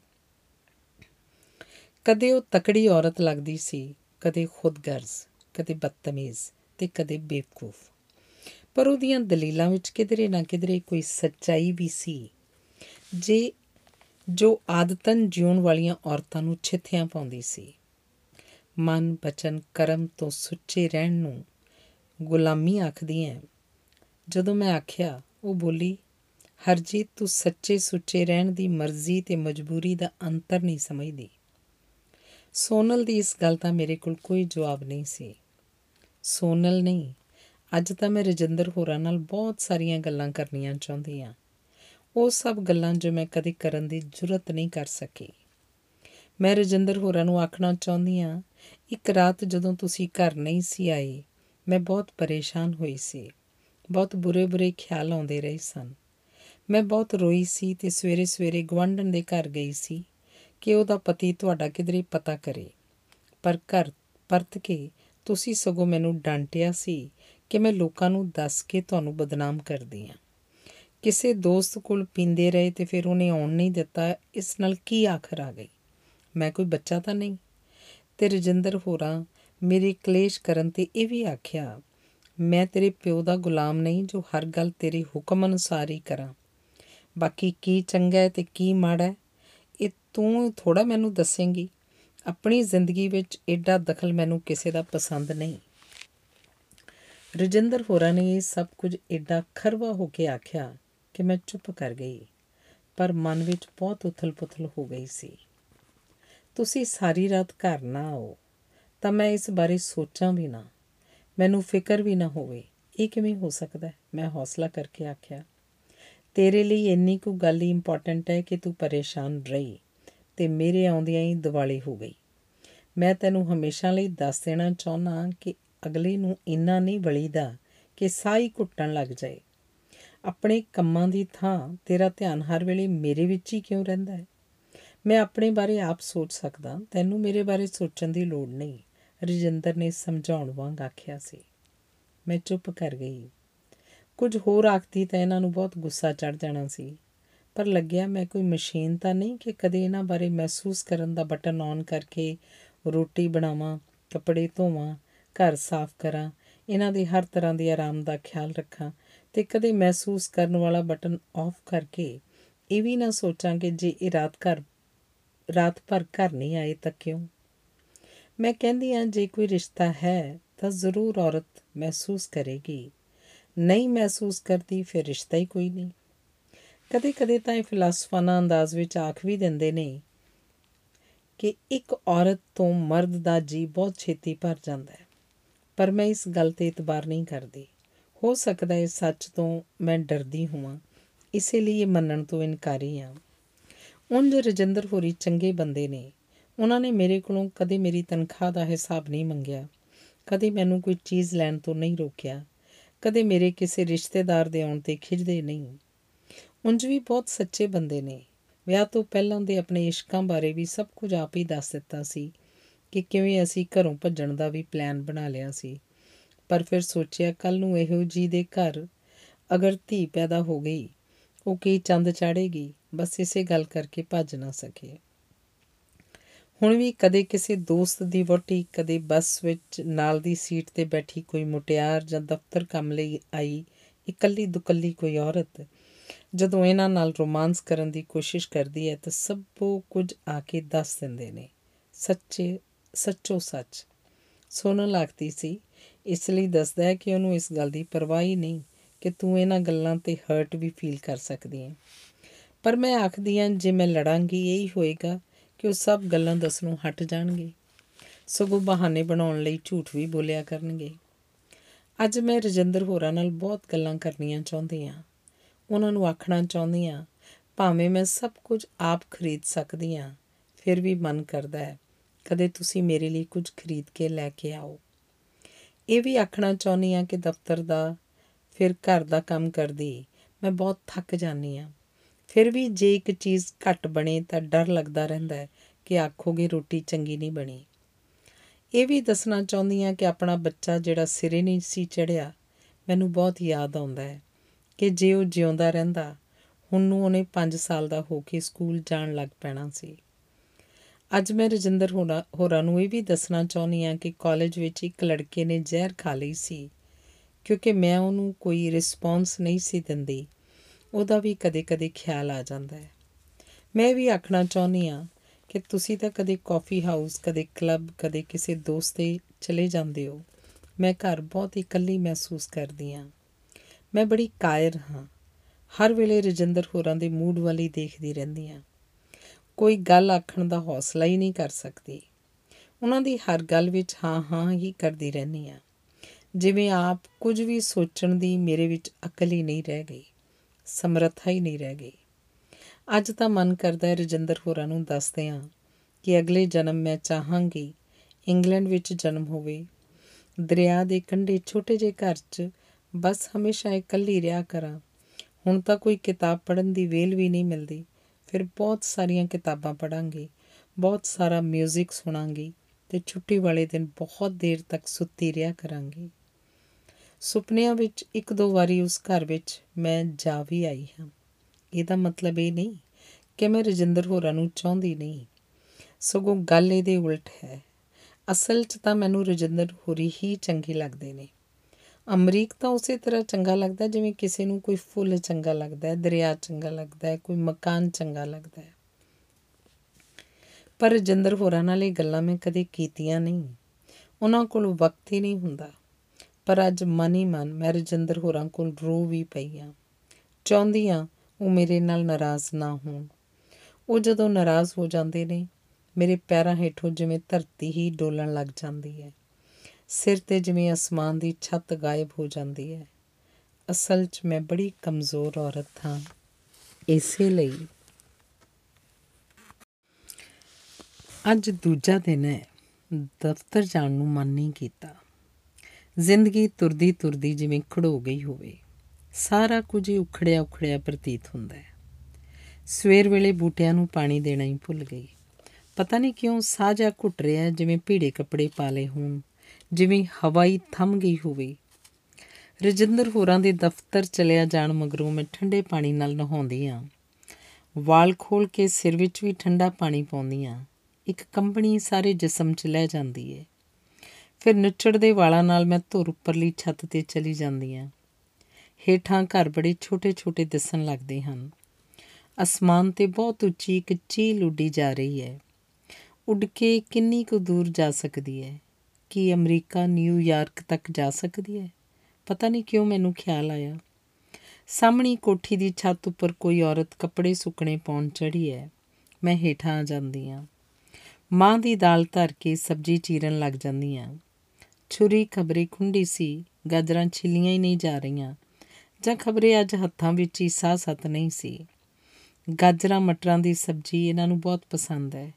ਕਦੇ ਉਹ ਤਕੜੀ ਔਰਤ ਲੱਗਦੀ ਸੀ, ਕਦੇ ਖੁਦਗਰਜ਼, ਕਦੇ ਬਦਤਮੀਜ਼। ਤੇ ਕਦੇ ਬੇਵਕੂਫ। ਪਰ ਉਹਦੀਆਂ ਦਲੀਲਾਂ ਵਿੱਚ ਕਿਧਰੇ ਨਾ ਕਿਧਰੇ ਕੋਈ ਸੱਚਾਈ ਵੀ ਸੀ। ਜੇ ਜੋ ਆਦਤਨ ਜਿਉਣ ਵਾਲੀਆਂ ਔਰਤਾਂ ਨੂੰ ਛਿੱਥਿਆਂ ਪਾਉਂਦੀ ਸੀ। ਮਨ ਬਚਨ ਕਰਮ ਤੋਂ ਸੁੱਚੇ ਰਹਿਣ ਨੂੰ ਗੁਲਾਮੀ ਆਖਦੀ ਹੈ ਜਦੋਂ ਮੈਂ ਆਖਿਆ, ਉਹ ਬੋਲੀ, ਹਰਜੀਤ, ਤੂੰ ਸੱਚੇ ਸੁੱਚੇ ਰਹਿਣ ਦੀ ਮਰਜ਼ੀ ਤੇ ਮਜਬੂਰੀ ਦਾ ਅੰਤਰ ਨਹੀਂ ਸਮਝਦੀ। ਸੋਨਲ ਦੀ ਇਸ ਗੱਲ ਦਾ ਮੇਰੇ ਕੋਲ ਕੋਈ ਜਵਾਬ ਨਹੀਂ ਸੀ। ਸੋਨਲ ਨਹੀਂ। ਅੱਜ ਤਾਂ ਮੈਂ ਰਜਿੰਦਰ ਹੋਰਾਂ ਨਾਲ ਬਹੁਤ ਸਾਰੀਆਂ ਗੱਲਾਂ ਕਰਨੀਆਂ ਚਾਹੁੰਦੀ ਆ ਉਹ ਸਭ ਗੱਲਾਂ ਜੋ ਮੈਂ ਕਦੇ ਕਰਨ ਦੀ ਜੁਰਤ ਨਹੀਂ ਕਰ ਸਕੀ। ਮੈਂ ਰਜਿੰਦਰ ਹੋਰਾਂ ਨੂੰ ਆਖਣਾ ਚਾਹੁੰਦੀ ਆ ਇੱਕ ਰਾਤ ਜਦੋਂ ਤੁਸੀਂ ਘਰ ਨਹੀਂ ਸੀ ਆਏ, ਮੈਂ ਬਹੁਤ ਪਰੇਸ਼ਾਨ ਹੋਈ ਸੀ। ਬਹੁਤ ਬੁਰੇ-ਬੁਰੇ ਖਿਆਲ ਆਉਂਦੇ ਰਹੇ ਸਨ। ਮੈਂ ਬਹੁਤ ਰੋਈ ਸੀ ਤੇ ਸਵੇਰੇ-ਸਵੇਰੇ ਗਵੰਡਨ ਦੇ ਘਰ ਗਈ ਸੀ ਕਿ ਉਹਦਾ ਪਤੀ ਤੁਹਾਡਾ ਕਿਧਰੇ ਪਤਾ ਕਰੇ। ਪਰ ਘਰ ਪਰਤ ਕੇ ਤੁਸੀਂ ਸਗੋਂ ਮੈਨੂੰ ਡਾਂਟਿਆ ਸੀ ਕਿ ਮੈਂ ਲੋਕਾਂ ਨੂੰ ਦੱਸ ਕੇ ਤੁਹਾਨੂੰ ਬਦਨਾਮ ਕਰਦੀ ਆ। ਕਿਸੇ ਦੋਸਤ ਕੋਲ ਪੀਂਦੇ ਰਹੇ ਤੇ ਫਿਰ ਉਹਨੇ ਆਉਣ ਨਹੀਂ ਦਿੱਤਾ, ਇਸ ਨਾਲ ਕੀ ਆਖਰ ਆ ਗਈ? ਮੈਂ ਕੋਈ ਬੱਚਾ ਤਾਂ ਨਹੀਂ? ਤੇ ਰਜਿੰਦਰ ਹੋਰਾਂ ਮੇਰੀ ਕਲੇਸ਼ ਕਰਨ ਤੇ ਇਹ ਵੀ ਆਖਿਆ, ਮੈਂ ਤੇਰੇ ਪਿਓ ਦਾ ਗੁਲਾਮ ਨਹੀਂ ਜੋ ਹਰ ਗੱਲ ਤੇਰੇ ਹੁਕਮ ਅਨੁਸਾਰ ਹੀ ਕਰਾਂ। ਬਾਕੀ ਕੀ ਚੰਗਾ ਹੈ ਤੇ ਕੀ ਮਾੜਾ ਹੈ, ਇਹ ਤੂੰ ਥੋੜਾ ਮੈਨੂੰ ਦੱਸੇਂਗੀ। ਆਪਣੀ ਜ਼ਿੰਦਗੀ ਵਿੱਚ ਐਡਾ ਦਖਲ ਮੈਨੂੰ ਕਿਸੇ ਦਾ ਪਸੰਦ ਨਹੀਂ। ਰਜਿੰਦਰ ਹੋਰਾਂ ਨੇ ਇਹ ਸਭ ਕੁਝ ਐਡਾ ਖਰਵਾ ਹੋ ਕੇ ਆਖਿਆ ਕਿ ਮੈਂ ਚੁੱਪ ਕਰ ਗਈ, ਪਰ ਮਨ ਵਿੱਚ ਬਹੁਤ ਉਥਲ-ਪੁਥਲ ਹੋ ਗਈ ਸੀ। ਤੁਸੀਂ ਸਾਰੀ ਰਾਤ ਘਰ ਨਾ ਆਓ, ਤਾਂ ਮੈਂ ਇਸ ਬਾਰੇ ਸੋਚਾਂ ਵੀ ਨਾ। ਮੈਨੂੰ ਫਿਕਰ ਵੀ ਨਾ ਹੋਵੇ, ਇਹ ਕਿਵੇਂ ਹੋ ਸਕਦਾ? ਮੈਂ ਹੌਸਲਾ ਕਰਕੇ ਆਖਿਆ। ਤੇਰੇ ਲਈ ਇੰਨੀ ਕੁ ਗੱਲ ਹੀ ਇੰਪੋਰਟੈਂਟ ਹੈ ਕਿ ਤੂੰ ਪਰੇਸ਼ਾਨ ਰਹੀ। ਤੇ ਮੇਰੇ ਆਉਂਦਿਆਂ ਹੀ ਦਿਵਾਲੀ ਹੋ ਗਈ। ਮੈਂ ਤੈਨੂੰ ਹਮੇਸ਼ਾ ਲਈ ਦੱਸ ਦੇਣਾ ਚਾਹੁੰਦਾ ਕਿ ਅਗਲੇ ਨੂੰ ਇੰਨਾ ਨਹੀਂ ਵਲੀਦਾ ਕਿ ਸਾਹ ਹੀ ਘੁੱਟਣ ਲੱਗ ਜਾਏ। ਆਪਣੇ ਕੰਮਾਂ ਦੀ ਥਾਂ ਤੇਰਾ ਧਿਆਨ ਹਰ ਵੇਲੇ ਮੇਰੇ ਵਿੱਚ ਹੀ ਕਿਉਂ ਰਹਿੰਦਾ ਹੈ? ਮੈਂ ਆਪਣੇ ਬਾਰੇ ਆਪ ਸੋਚ ਸਕਦਾ, ਤੈਨੂੰ ਮੇਰੇ ਬਾਰੇ ਸੋਚਣ ਦੀ ਲੋੜ ਨਹੀਂ, ਰਜਿੰਦਰ ਨੇ ਸਮਝਾਉਣ ਵਾਂਗ ਆਖਿਆ ਸੀ। ਮੈਂ ਚੁੱਪ ਕਰ ਗਈ। ਕੁਝ ਹੋਰ ਆਖਦੀ ਤਾਂ ਇਹਨਾਂ ਨੂੰ ਬਹੁਤ ਗੁੱਸਾ ਚੜ ਜਾਣਾ ਸੀ। ਪਰ ਲੱਗਿਆ ਮੈਂ ਕੋਈ ਮਸ਼ੀਨ ਤਾਂ ਨਹੀਂ ਕਿ ਕਦੇ ਇਹਨਾਂ ਬਾਰੇ ਮਹਿਸੂਸ ਕਰਨ ਦਾ ਬਟਨ ਔਨ ਕਰਕੇ ਰੋਟੀ ਬਣਾਵਾਂ, ਕੱਪੜੇ ਧੋਵਾਂ, ਘਰ ਸਾਫ਼ ਕਰਾਂ, ਇਹਨਾਂ ਦੀ ਹਰ ਤਰ੍ਹਾਂ ਦੀ ਆਰਾਮ ਦਾ ਖਿਆਲ ਰੱਖਾਂ ਤੇ ਕਦੇ ਮਹਿਸੂਸ ਕਰਨ ਵਾਲਾ ਬਟਨ ਆਫ ਕਰਕੇ ਇਹ ਵੀ ਨਾ ਸੋਚਾਂ ਕਿ ਜੇ ਇਹ ਰਾਤ ਘਰ, ਰਾਤ ਭਰ ਘਰ ਨਹੀਂ ਆਏ ਤਾਂ ਕਿਉਂ? ਮੈਂ ਕਹਿੰਦੀ ਆ ਜੇ ਕੋਈ ਰਿਸ਼ਤਾ ਹੈ ਤਾਂ ਜ਼ਰੂਰ ਔਰਤ ਮਹਿਸੂਸ ਕਰੇਗੀ। ਨਹੀਂ ਮਹਿਸੂਸ ਕਰਦੀ, ਫਿਰ ਰਿਸ਼ਤਾ ਹੀ ਕੋਈ ਨਹੀਂ। ਕਦੇ-ਕਦੇ ਤਾਂ ਇਹ ਫਿਲਾਸਫਾਨਾ ਅੰਦਾਜ਼ ਵਿੱਚ ਆਖ ਵੀ ਦਿੰਦੇ ਨੇ ਕਿ ਇੱਕ ਔਰਤ ਤੋਂ ਮਰਦ ਦਾ ਜੀ ਬਹੁਤ ਛੇਤੀ ਭਰ ਜਾਂਦਾ ਹੈ। ਪਰ ਮੈਂ ਇਸ ਗੱਲ ਤੇ ਇਤਬਾਰ ਨਹੀਂ ਕਰਦੀ। ਹੋ ਸਕਦਾ ਹੈ ਸੱਚ ਤੋਂ ਮੈਂ ਡਰਦੀ ਹਾਂ ਇਸੇ ਲਈ ਇਹ ਮੰਨਣ ਤੋਂ ਇਨਕਾਰੀ ਹਾਂ। ਉਂਝ ਰਜਿੰਦਰ ਹੋਰੀ ਚੰਗੇ ਬੰਦੇ ਨੇ। ਉਹਨਾਂ ਨੇ ਮੇਰੇ ਕੋਲੋਂ ਕਦੇ ਮੇਰੀ ਤਨਖਾਹ ਦਾ ਹਿਸਾਬ ਨਹੀਂ ਮੰਗਿਆ। ਕਦੇ ਮੈਨੂੰ ਕੋਈ ਚੀਜ਼ ਲੈਣ ਤੋਂ ਨਹੀਂ ਰੋਕਿਆ। ਕਦੇ ਮੇਰੇ ਕਿਸੇ ਰਿਸ਼ਤੇਦਾਰ ਦੇ ਆਉਣ ਤੇ ਖਿਜਦੇ ਨਹੀਂ। ਉਂਝ ਵੀ ਬਹੁਤ ਸੱਚੇ ਬੰਦੇ ਨੇ। ਵਿਆਹ ਤੋਂ ਪਹਿਲਾਂ ਦੇ ਆਪਣੇ ਇਸ਼ਕਾਂ ਬਾਰੇ ਵੀ ਸਭ ਕੁਝ ਆਪ ਹੀ ਦੱਸ ਦਿੱਤਾ ਸੀ ਕਿ ਕਿਵੇਂ ਅਸੀਂ ਘਰੋਂ ਭੱਜਣ ਦਾ ਵੀ ਪਲਾਨ ਬਣਾ ਲਿਆ ਸੀ। ਪਰ ਫਿਰ ਸੋਚਿਆ ਕੱਲ ਨੂੰ ਇਹੋ ਜੀ ਦੇ ਘਰ ਅਗਰ ਧੀ ਪੈਦਾ ਹੋ ਗਈ, ਉਹ ਕੀ ਚੰਦ ਚਾੜੇਗੀ ਬਸ ਇਸੇ ਗੱਲ ਕਰਕੇ ਭੱਜ ਨਾ ਸਕੇ। ਹੁਣ ਵੀ ਕਦੇ ਕਿਸੇ ਦੋਸਤ ਦੀ ਵੋਟੀ ਕਦੇ ਬੱਸ ਵਿੱਚ ਨਾਲ ਦੀ ਸੀਟ ਤੇ ਬੈਠੀ ਕੋਈ ਮੁਟਿਆਰ ਜਾਂ ਦਫ਼ਤਰ ਕੰਮ ਲਈ ਆਈ ਇਕੱਲੀ ਦੁਕੱਲੀ ਕੋਈ ਔਰਤ ਜਦੋਂ ਇਹਨਾਂ ਨਾਲ ਰੋਮਾਂਸ ਕਰਨ ਦੀ ਕੋਸ਼ਿਸ਼ ਕਰਦੀ ਹੈ ਤਾਂ ਸਭ ਉਹ ਕੁਝ ਆ ਕੇ ਦੱਸ ਦਿੰਦੇ ਨੇ। ਸੱਚੇ, ਸੱਚੋ ਸੱਚ। ਸੋਨਣ ਲੱਗਦੀ ਸੀ। ਇਸ ਲਈ ਦੱਸਦਾ ਹੈ ਕਿ ਉਹਨੂੰ ਇਸ ਗੱਲ ਦੀ ਪਰਵਾਹ ਹੀ ਨਹੀਂ ਕਿ ਤੂੰ ਇਹਨਾਂ ਗੱਲਾਂ ਤੇ ਹਰਟ ਵੀ ਫੀਲ ਕਰ ਸਕਦੀ ਹੈ। ਪਰ ਮੈਂ ਆਖਦੀ ਹਾਂ, ਜੇ ਮੈਂ ਲੜਾਂਗੀ, ਇਹੀ ਹੋਏਗਾ ਕਿ ਉਹ ਸਭ ਗੱਲਾਂ ਦੱਸਣੋਂ ਹਟ ਜਾਣਗੇ। ਸਗੋਂ ਬਹਾਨੇ ਬਣਾਉਣ ਲਈ ਝੂਠ ਵੀ ਬੋਲਿਆ ਕਰਨਗੇ। ਅੱਜ ਮੈਂ ਰਜਿੰਦਰ ਹੋਰਾਂ ਨਾਲ ਬਹੁਤ ਗੱਲਾਂ ਕਰਨੀਆਂ ਚਾਹੁੰਦੀ ਹਾਂ। ਉਹਨਾਂ ਨੂੰ ਆਖਣਾ ਚਾਹੁੰਦੀ ਹਾਂ, ਭਾਵੇਂ ਮੈਂ ਸਭ ਕੁਝ ਆਪ ਖਰੀਦ ਸਕਦੀ ਹਾਂ, ਫਿਰ ਵੀ ਮਨ ਕਰਦਾ ਹੈ, ਕਦੇ ਤੁਸੀਂ ਮੇਰੇ ਲਈ ਕੁਝ ਖਰੀਦ ਕੇ ਲੈ ਕੇ ਆਓ। ਇਹ ਵੀ ਆਖਣਾ ਚਾਹੁੰਦੀ ਹਾਂ ਕਿ ਦਫ਼ਤਰ ਦਾ, ਫਿਰ ਘਰ ਦਾ ਕੰਮ ਕਰਦੀ, ਮੈਂ ਬਹੁਤ ਥੱਕ ਜਾਂਦੀ ਹਾਂ। ਫਿਰ ਵੀ ਜੇ ਇੱਕ ਚੀਜ਼ ਘੱਟ ਬਣੇ ਤਾਂ ਡਰ ਲੱਗਦਾ ਰਹਿੰਦਾ ਹੈ ਕਿ ਆਖੋਗੇ ਰੋਟੀ ਚੰਗੀ ਨਹੀਂ ਬਣੀ। ਇਹ ਵੀ ਦੱਸਣਾ ਚਾਹੁੰਦੀ ਹਾਂ ਕਿ ਆਪਣਾ ਬੱਚਾ ਜਿਹੜਾ ਸਿਰੇ ਨਹੀਂ ਸੀ ਚੜਿਆ ਮੈਨੂੰ ਬਹੁਤ ਯਾਦ ਆਉਂਦਾ ਹੈ। ਕਿ ਜੇ ਉਹ ਜਿਉਂਦਾ ਰਹਿੰਦਾ, ਹੁਣ ਨੂੰ ਉਹਨੇ 5 ਸਾਲ ਦਾ ਹੋ ਕੇ ਸਕੂਲ ਜਾਣ ਲੱਗ ਪੈਣਾ ਸੀ। ਅੱਜ ਮੈਂ ਰਜਿੰਦਰ ਹੋਰਾਂ ਨੂੰ ਇਹ ਵੀ ਦੱਸਣਾ ਚਾਹੁੰਦੀ ਹਾਂ ਕਿ ਕਾਲਜ ਵਿੱਚ ਇੱਕ ਲੜਕੇ ਨੇ ਜ਼ਹਿਰ ਖਾ ਲਈ ਸੀ, ਕਿਉਂਕਿ ਮੈਂ ਉਹਨੂੰ ਕੋਈ ਰਿਸਪੌਂਸ ਨਹੀਂ ਸੀ ਦਿੰਦੀ। ਉਹਦਾ ਵੀ ਕਦੇ-ਕਦੇ ਖਿਆਲ ਆ ਜਾਂਦਾ ਹੈ। ਮੈਂ ਵੀ ਆਖਣਾ ਚਾਹੁੰਦੀ ਆ ਕਿ ਤੁਸੀਂ ਤਾਂ ਕਦੇ ਕਾਫੀ ਹਾਊਸ ਕਦੇ ਕਲੱਬ ਕਦੇ ਕਿਸੇ ਦੋਸਤ ਦੇ ਚਲੇ ਜਾਂਦੇ ਹੋ। ਮੈਂ ਘਰ ਬਹੁਤ ਇਕੱਲੀ ਮਹਿਸੂਸ ਕਰਦੀ ਆ ਮੈਂ ਬੜੀ ਕਾਇਰ ਹਾਂ। ਹਰ ਵੇਲੇ ਰਜਿੰਦਰ ਹੋਰਾਂ ਦੇ ਮੂਡ ਵਾਲੀ ਦੇਖਦੀ ਰਹਿੰਦੀ ਆ ਕੋਈ ਗੱਲ ਆਖਣ ਦਾ ਹੌਸਲਾ ਹੀ ਨਹੀਂ ਕਰ ਸਕਦੀ। ਉਹਨਾਂ ਦੀ ਹਰ ਗੱਲ ਵਿੱਚ ਹਾਂ ਹਾਂ ਹੀ ਕਰਦੀ ਰਹਿੰਦੀ ਆ ਜਿਵੇਂ ਆਪ ਕੁਝ ਵੀ ਸੋਚਣ ਦੀ ਮੇਰੇ ਵਿੱਚ ਅਕਲ ਹੀ ਨਹੀਂ ਰਹਿ ਗਈ, ਸਮਰੱਥਾ ਹੀ ਨਹੀਂ ਰਹਿ ਗਈ। ਅੱਜ ਤਾਂ ਮਨ ਕਰਦਾ ਹੈ ਰਜਿੰਦਰ ਹੋਰਾਂ ਨੂੰ ਦੱਸਦੇ ਆ ਕਿ ਅਗਲੇ ਜਨਮ ਮੈਂ ਚਾਹਾਂਗੀ, ਇੰਗਲੈਂਡ ਵਿੱਚ ਜਨਮ ਹੋਵੇ। ਦਰਿਆ ਦੇ ਕੰਢੇ ਛੋਟੇ ਜਿਹੇ ਘਰ 'ਚ ਬਸ ਹਮੇਸ਼ਾ ਇਕੱਲੀ ਰਿਹਾ ਕਰਾਂ। ਹੁਣ ਤਾਂ ਕੋਈ ਕਿਤਾਬ ਪੜ੍ਹਨ ਦੀ ਵੇਲ ਵੀ ਨਹੀਂ ਮਿਲਦੀ। ਫਿਰ ਬਹੁਤ ਸਾਰੀਆਂ ਕਿਤਾਬਾਂ ਪੜਾਂਗੀ ਬਹੁਤ ਸਾਰਾ 뮤직 ਸੁਣਾਂਗੀ ਤੇ ਛੁੱਟੀ ਵਾਲੇ ਦਿਨ ਬਹੁਤ ਦੇਰ ਤੱਕ ਸੁੱਤੀ ਰਿਹਾ ਕਰਾਂਗੀ। ਸੁਪਨਿਆਂ ਵਿੱਚ ਇੱਕ ਦੋ ਵਾਰੀ ਉਸ ਘਰ ਵਿੱਚ ਮੈਂ ਜਾ ਵੀ ਆਈ ਹਾਂ। ਇਹਦਾ ਮਤਲਬ ਇਹ ਨਹੀਂ ਕਿ ਮੈਂ ਰਜਿੰਦਰ ਹੋਰਾਂ ਨੂੰ ਚਾਹੁੰਦੀ ਨਹੀਂ। ਸਗੋਂ ਗੱਲ ਇਹਦੇ ਉਲਟ ਹੈ। ਅਸਲ 'ਚ ਤਾਂ ਮੈਨੂੰ ਰਜਿੰਦਰ ਹੋਰੀ ਹੀ ਚੰਗੇ ਲੱਗਦੇ ਨੇ। ਅਮਰੀਕ ਤਾਂ ਉਸੇ ਤਰ੍ਹਾਂ ਚੰਗਾ ਲੱਗਦਾ ਜਿਵੇਂ ਕਿਸੇ ਨੂੰ ਕੋਈ ਫੁੱਲ ਚੰਗਾ ਲੱਗਦਾ ਹੈ, ਦਰਿਆ ਚੰਗਾ ਲੱਗਦਾ ਹੈ, ਕੋਈ ਮਕਾਨ ਚੰਗਾ ਲੱਗਦਾ ਹੈ। ਪਰ ਰਜਿੰਦਰ ਹੋਰਾਂ ਨਾਲ ਇਹ ਗੱਲਾਂ ਮੈਂ ਕਦੇ ਕੀਤੀਆਂ ਨਹੀਂ। ਉਹਨਾਂ ਕੋਲ ਵਕਤ ਹੀ ਨਹੀਂ ਹੁੰਦਾ। ਪਰ ਅੱਜ ਮਨ ਹੀ ਮਨ ਮੈਂ ਰਜਿੰਦਰ ਹੋਰਾਂ ਕੋਲ ਰੋ ਵੀ ਪਈ ਆ ਚਾਹੁੰਦੀ ਆ ਉਹ ਮੇਰੇ ਨਾਲ ਨਾਰਾਜ਼ ਨਾ ਹੋਣ। ਉਹ ਜਦੋਂ ਨਾਰਾਜ਼ ਹੋ ਜਾਂਦੇ ਨੇ, ਮੇਰੇ ਪੈਰਾਂ ਹੇਠੋਂ ਜਿਵੇਂ ਧਰਤੀ ਹੀ ਡੋਲਣ ਲੱਗ ਜਾਂਦੀ ਹੈ। ਸਿਰ ਤੇ ਜਿਵੇਂ ਅਸਮਾਨ ਦੀ ਛੱਤ ਗਾਇਬ ਹੋ ਜਾਂਦੀ ਹੈ। ਅਸਲ 'ਚ ਮੈਂ ਬੜੀ ਕਮਜ਼ੋਰ ਔਰਤ ਹਾਂ। ਇਸੇ ਲਈ ਅੱਜ ਦੂਜਾ ਦਿਨ ਹੈ। ਦਫ਼ਤਰ ਜਾਣ ਨੂੰ ਮਨ ਨਹੀਂ ਕੀਤਾ। ਜ਼ਿੰਦਗੀ ਤੁਰਦੀ ਤੁਰਦੀ ਜਿਵੇਂ ਖੜੋ ਗਈ ਹੋਵੇ। ਸਾਰਾ ਕੁਝ ਹੀ ਉਖੜਿਆ ਉਖੜਿਆ ਪ੍ਰਤੀਤ ਹੁੰਦਾ ਹੈ। ਸਵੇਰ ਵੇਲੇ ਬੂਟਿਆਂ ਨੂੰ ਪਾਣੀ ਦੇਣਾ ਹੀ ਭੁੱਲ ਗਈ। ਪਤਾ ਨਹੀਂ ਕਿਉਂ ਸਾਜਾ ਘੁੱਟ ਰਿਹਾ ਜਿਵੇਂ ਭੀੜੇ ਕੱਪੜੇ ਪਾ ਲਏ ਹੋਣ। ਜਿਵੇਂ ਹਵਾਈ ਥੰਮ ਗਈ ਹੋਵੇ। ਰਜਿੰਦਰ ਹੋਰਾਂ ਦੇ ਦਫ਼ਤਰ ਚਲਿਆ ਜਾਣ ਮਗਰੋਂ ਮੈਂ ਠੰਡੇ ਪਾਣੀ ਨਾਲ ਨਹਾਉਂਦੀ ਆ। ਵਾਲ ਖੋਲ ਕੇ ਸਿਰ ਵਿੱਚ ਵੀ ਠੰਡਾ ਪਾਣੀ ਪਾਉਂਦੀ ਆ। ਇੱਕ ਕੰਪਨੀ ਸਾਰੇ ਜਿਸਮ 'ਚ ਲੈ ਜਾਂਦੀ ਏ। ਫਿਰ ਨੁੱਚੜਦੇ ਵਾਲਾਂ ਨਾਲ ਮੈਂ ਧੁਰ ਉੱਪਰਲੀ ਛੱਤ ਤੇ ਚਲੀ ਜਾਂਦੀ ਆ। ਹੇਠਾਂ ਘਰ ਬੜੇ ਛੋਟੇ-ਛੋਟੇ ਦਿਸਣ ਲੱਗਦੇ ਹਨ। ਅਸਮਾਨ ਤੇ ਬਹੁਤ ਉੱਚੀ ਇੱਕ ਚੀਲ ਉੱਡੀ ਜਾ ਰਹੀ ਹੈ ਉੱਡ ਕੇ ਕਿੰਨੀ ਕੁ ਦੂਰ ਜਾ ਸਕਦੀ ਹੈ ਕੀ ਅਮਰੀਕਾ ਨਿਊਯਾਰਕ ਤੱਕ ਜਾ ਸਕਦੀ ਹੈ? ਪਤਾ ਨਹੀਂ ਕਿਉਂ ਮੈਨੂੰ ਖਿਆਲ ਆਇਆ। ਸਾਹਮਣੀ ਕੋਠੀ ਦੀ ਛੱਤ ਉੱਪਰ ਕੋਈ ਔਰਤ ਕੱਪੜੇ ਸੁੱਕਣੇ ਪਾਉਣ ਚੜੀ ਹੈ। ਮੈਂ ਹੇਠਾਂ ਆ ਜਾਂਦੀ ਆ ਮਾਂ ਦੀ ਦਾਲ ਧਰ ਕੇ ਸਬਜ਼ੀ ਚੀਰਨ ਲੱਗ ਜਾਂਦੀ ਆ ਛੁਰੀ ਖਬਰੇ ਖੁੰਡੀ ਸੀ, ਗਾਜਰਾਂ ਛਿੱਲੀਆਂ ਹੀ ਨਹੀਂ ਜਾ ਰਹੀਆਂ, ਜਾਂ ਖਬਰੇ ਅੱਜ ਹੱਥਾਂ ਵਿੱਚ ਹੀ ਸਾਹ ਸਤ ਨਹੀਂ ਸੀ। ਗਾਜਰਾਂ, ਮਟਰਾਂ ਦੀ ਸਬਜ਼ੀ ਇਹਨਾਂ ਨੂੰ ਬਹੁਤ ਪਸੰਦ ਹੈ।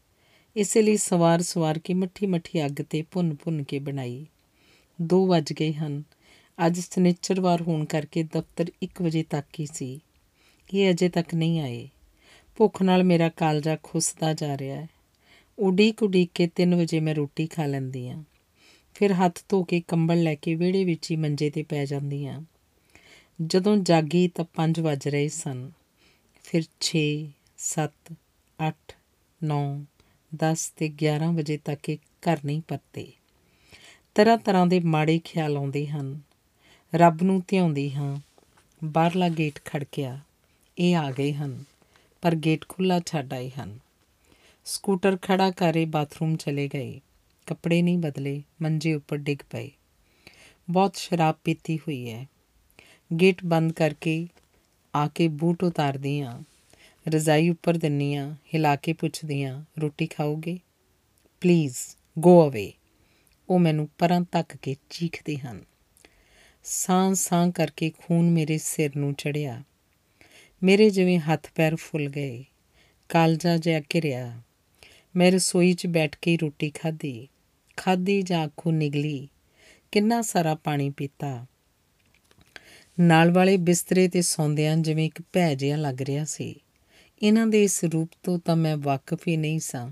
ਇਸੇ ਲਈ ਸਵਾਰ ਸਵਾਰ ਕੇ ਮੱਠੀ ਮੱਠੀ ਅੱਗ ਤੇ ਭੁੰਨ ਭੁੰਨ ਕੇ ਬਣਾਈ। 2 ਵਜ ਗਏ ਹਨ। ਅੱਜ ਸਨਿਚਰਵਾਰ ਹੋਣ ਕਰਕੇ ਦਫ਼ਤਰ 1 ਵਜੇ ਤੱਕ ਹੀ ਸੀ। ਇਹ ਅਜੇ ਤੱਕ ਨਹੀਂ ਆਏ। ਭੁੱਖ ਨਾਲ ਮੇਰਾ ਕਾਲਜਾ ਖੁੱਸਦਾ ਜਾ ਰਿਹਾ ਹੈ। ਉਡੀਕ ਉਡੀਕ ਕੇ 3 ਵਜੇ ਮੈਂ ਰੋਟੀ ਖਾ ਲੈਂਦੀ ਆ ਫਿਰ ਹੱਥ ਧੋ ਕੇ ਕੰਬਲ ਲੈ ਕੇ ਵਿਹੜੇ ਵਿੱਚ ਹੀ ਮੰਜੇ ਤੇ ਪੈ ਜਾਂਦੀ ਆ ਜਦੋਂ ਜਾਗੀ ਤਾਂ 5 ਵਜ ਰਹੇ ਸਨ। ਫਿਰ 6 7 8 9 10 ਤੇ 11 ਵਜੇ ਤੱਕ ਇਹ ਘਰ ਨਹੀਂ ਪਰਤੇ। ਤਰ੍ਹਾਂ ਤਰ੍ਹਾਂ ਦੇ ਮਾੜੇ ਖਿਆਲ ਆਉਂਦੇ ਹਨ। ਰੱਬ ਨੂੰ ਧਿਆਉਂਦੀ ਹਾਂ। ਬਾਹਰਲਾ ਗੇਟ ਖੜਕਿਆ। ਇਹ ਆ ਗਏ ਹਨ, ਪਰ ਗੇਟ ਖੁੱਲਾ ਛੱਡ ਆਏ ਹਨ। ਸਕੂਟਰ ਖੜਾ ਕਰੇ ਬਾਥਰੂਮ ਚਲੇ ਗਏ। ਕੱਪੜੇ ਨਹੀਂ ਬਦਲੇ, ਮੰਜੇ ਉੱਪਰ ਡਿੱਗ ਪਏ। ਬਹੁਤ ਸ਼ਰਾਬ ਪੀਤੀ ਹੋਈ ਹੈ। ਗੇਟ ਬੰਦ ਕਰਕੇ ਆ ਕੇ ਬੂਟ ਉਤਾਰਦੀ ਆ ਰਜ਼ਾਈ ਉੱਪਰ ਦਿੰਨੀ ਆ ਹਿਲਾ ਕੇ ਪੁੱਛਦੀ ਆ ਰੋਟੀ ਖਾਓਗੇ? ਪਲੀਜ਼ ਗੋ ਅਵੇ ਉਹ ਮੈਨੂੰ ਪਰਾਂ ਤੱਕ ਕੇ ਚੀਖਦੇ ਹਨ। ਸਾਂ ਸਾਂ ਕਰਕੇ ਖੂਨ ਮੇਰੇ ਸਿਰ ਨੂੰ ਚੜਿਆ। ਮੇਰੇ ਜਿਵੇਂ ਹੱਥ ਪੈਰ ਫੁੱਲ ਗਏ। ਕਾਲਜਾ ਜਿਹਾ ਘਿਰਿਆ। ਮੈਂ ਰਸੋਈ 'ਚ ਬੈਠ ਕੇ ਰੋਟੀ ਖਾਧੀ। ਖਾਧੀ ਜਾਂ ਅੱਖੋਂ ਨਿਗਲੀ। ਕਿੰਨਾ ਸਾਰਾ ਪਾਣੀ ਪੀਤਾ। ਨਾਲ ਵਾਲੇ ਬਿਸਤਰੇ ਤੇ ਸੌਂਦਿਆਂ ਜਿਵੇਂ ਇੱਕ ਭੈ ਜਿਹਾ ਲੱਗ ਰਿਹਾ ਸੀ। ਇਹਨਾਂ ਦੇ ਇਸ ਰੂਪ ਤੋਂ ਤਾਂ ਮੈਂ ਵਾਕਿਫ ਹੀ ਨਹੀਂ ਸਾਂ।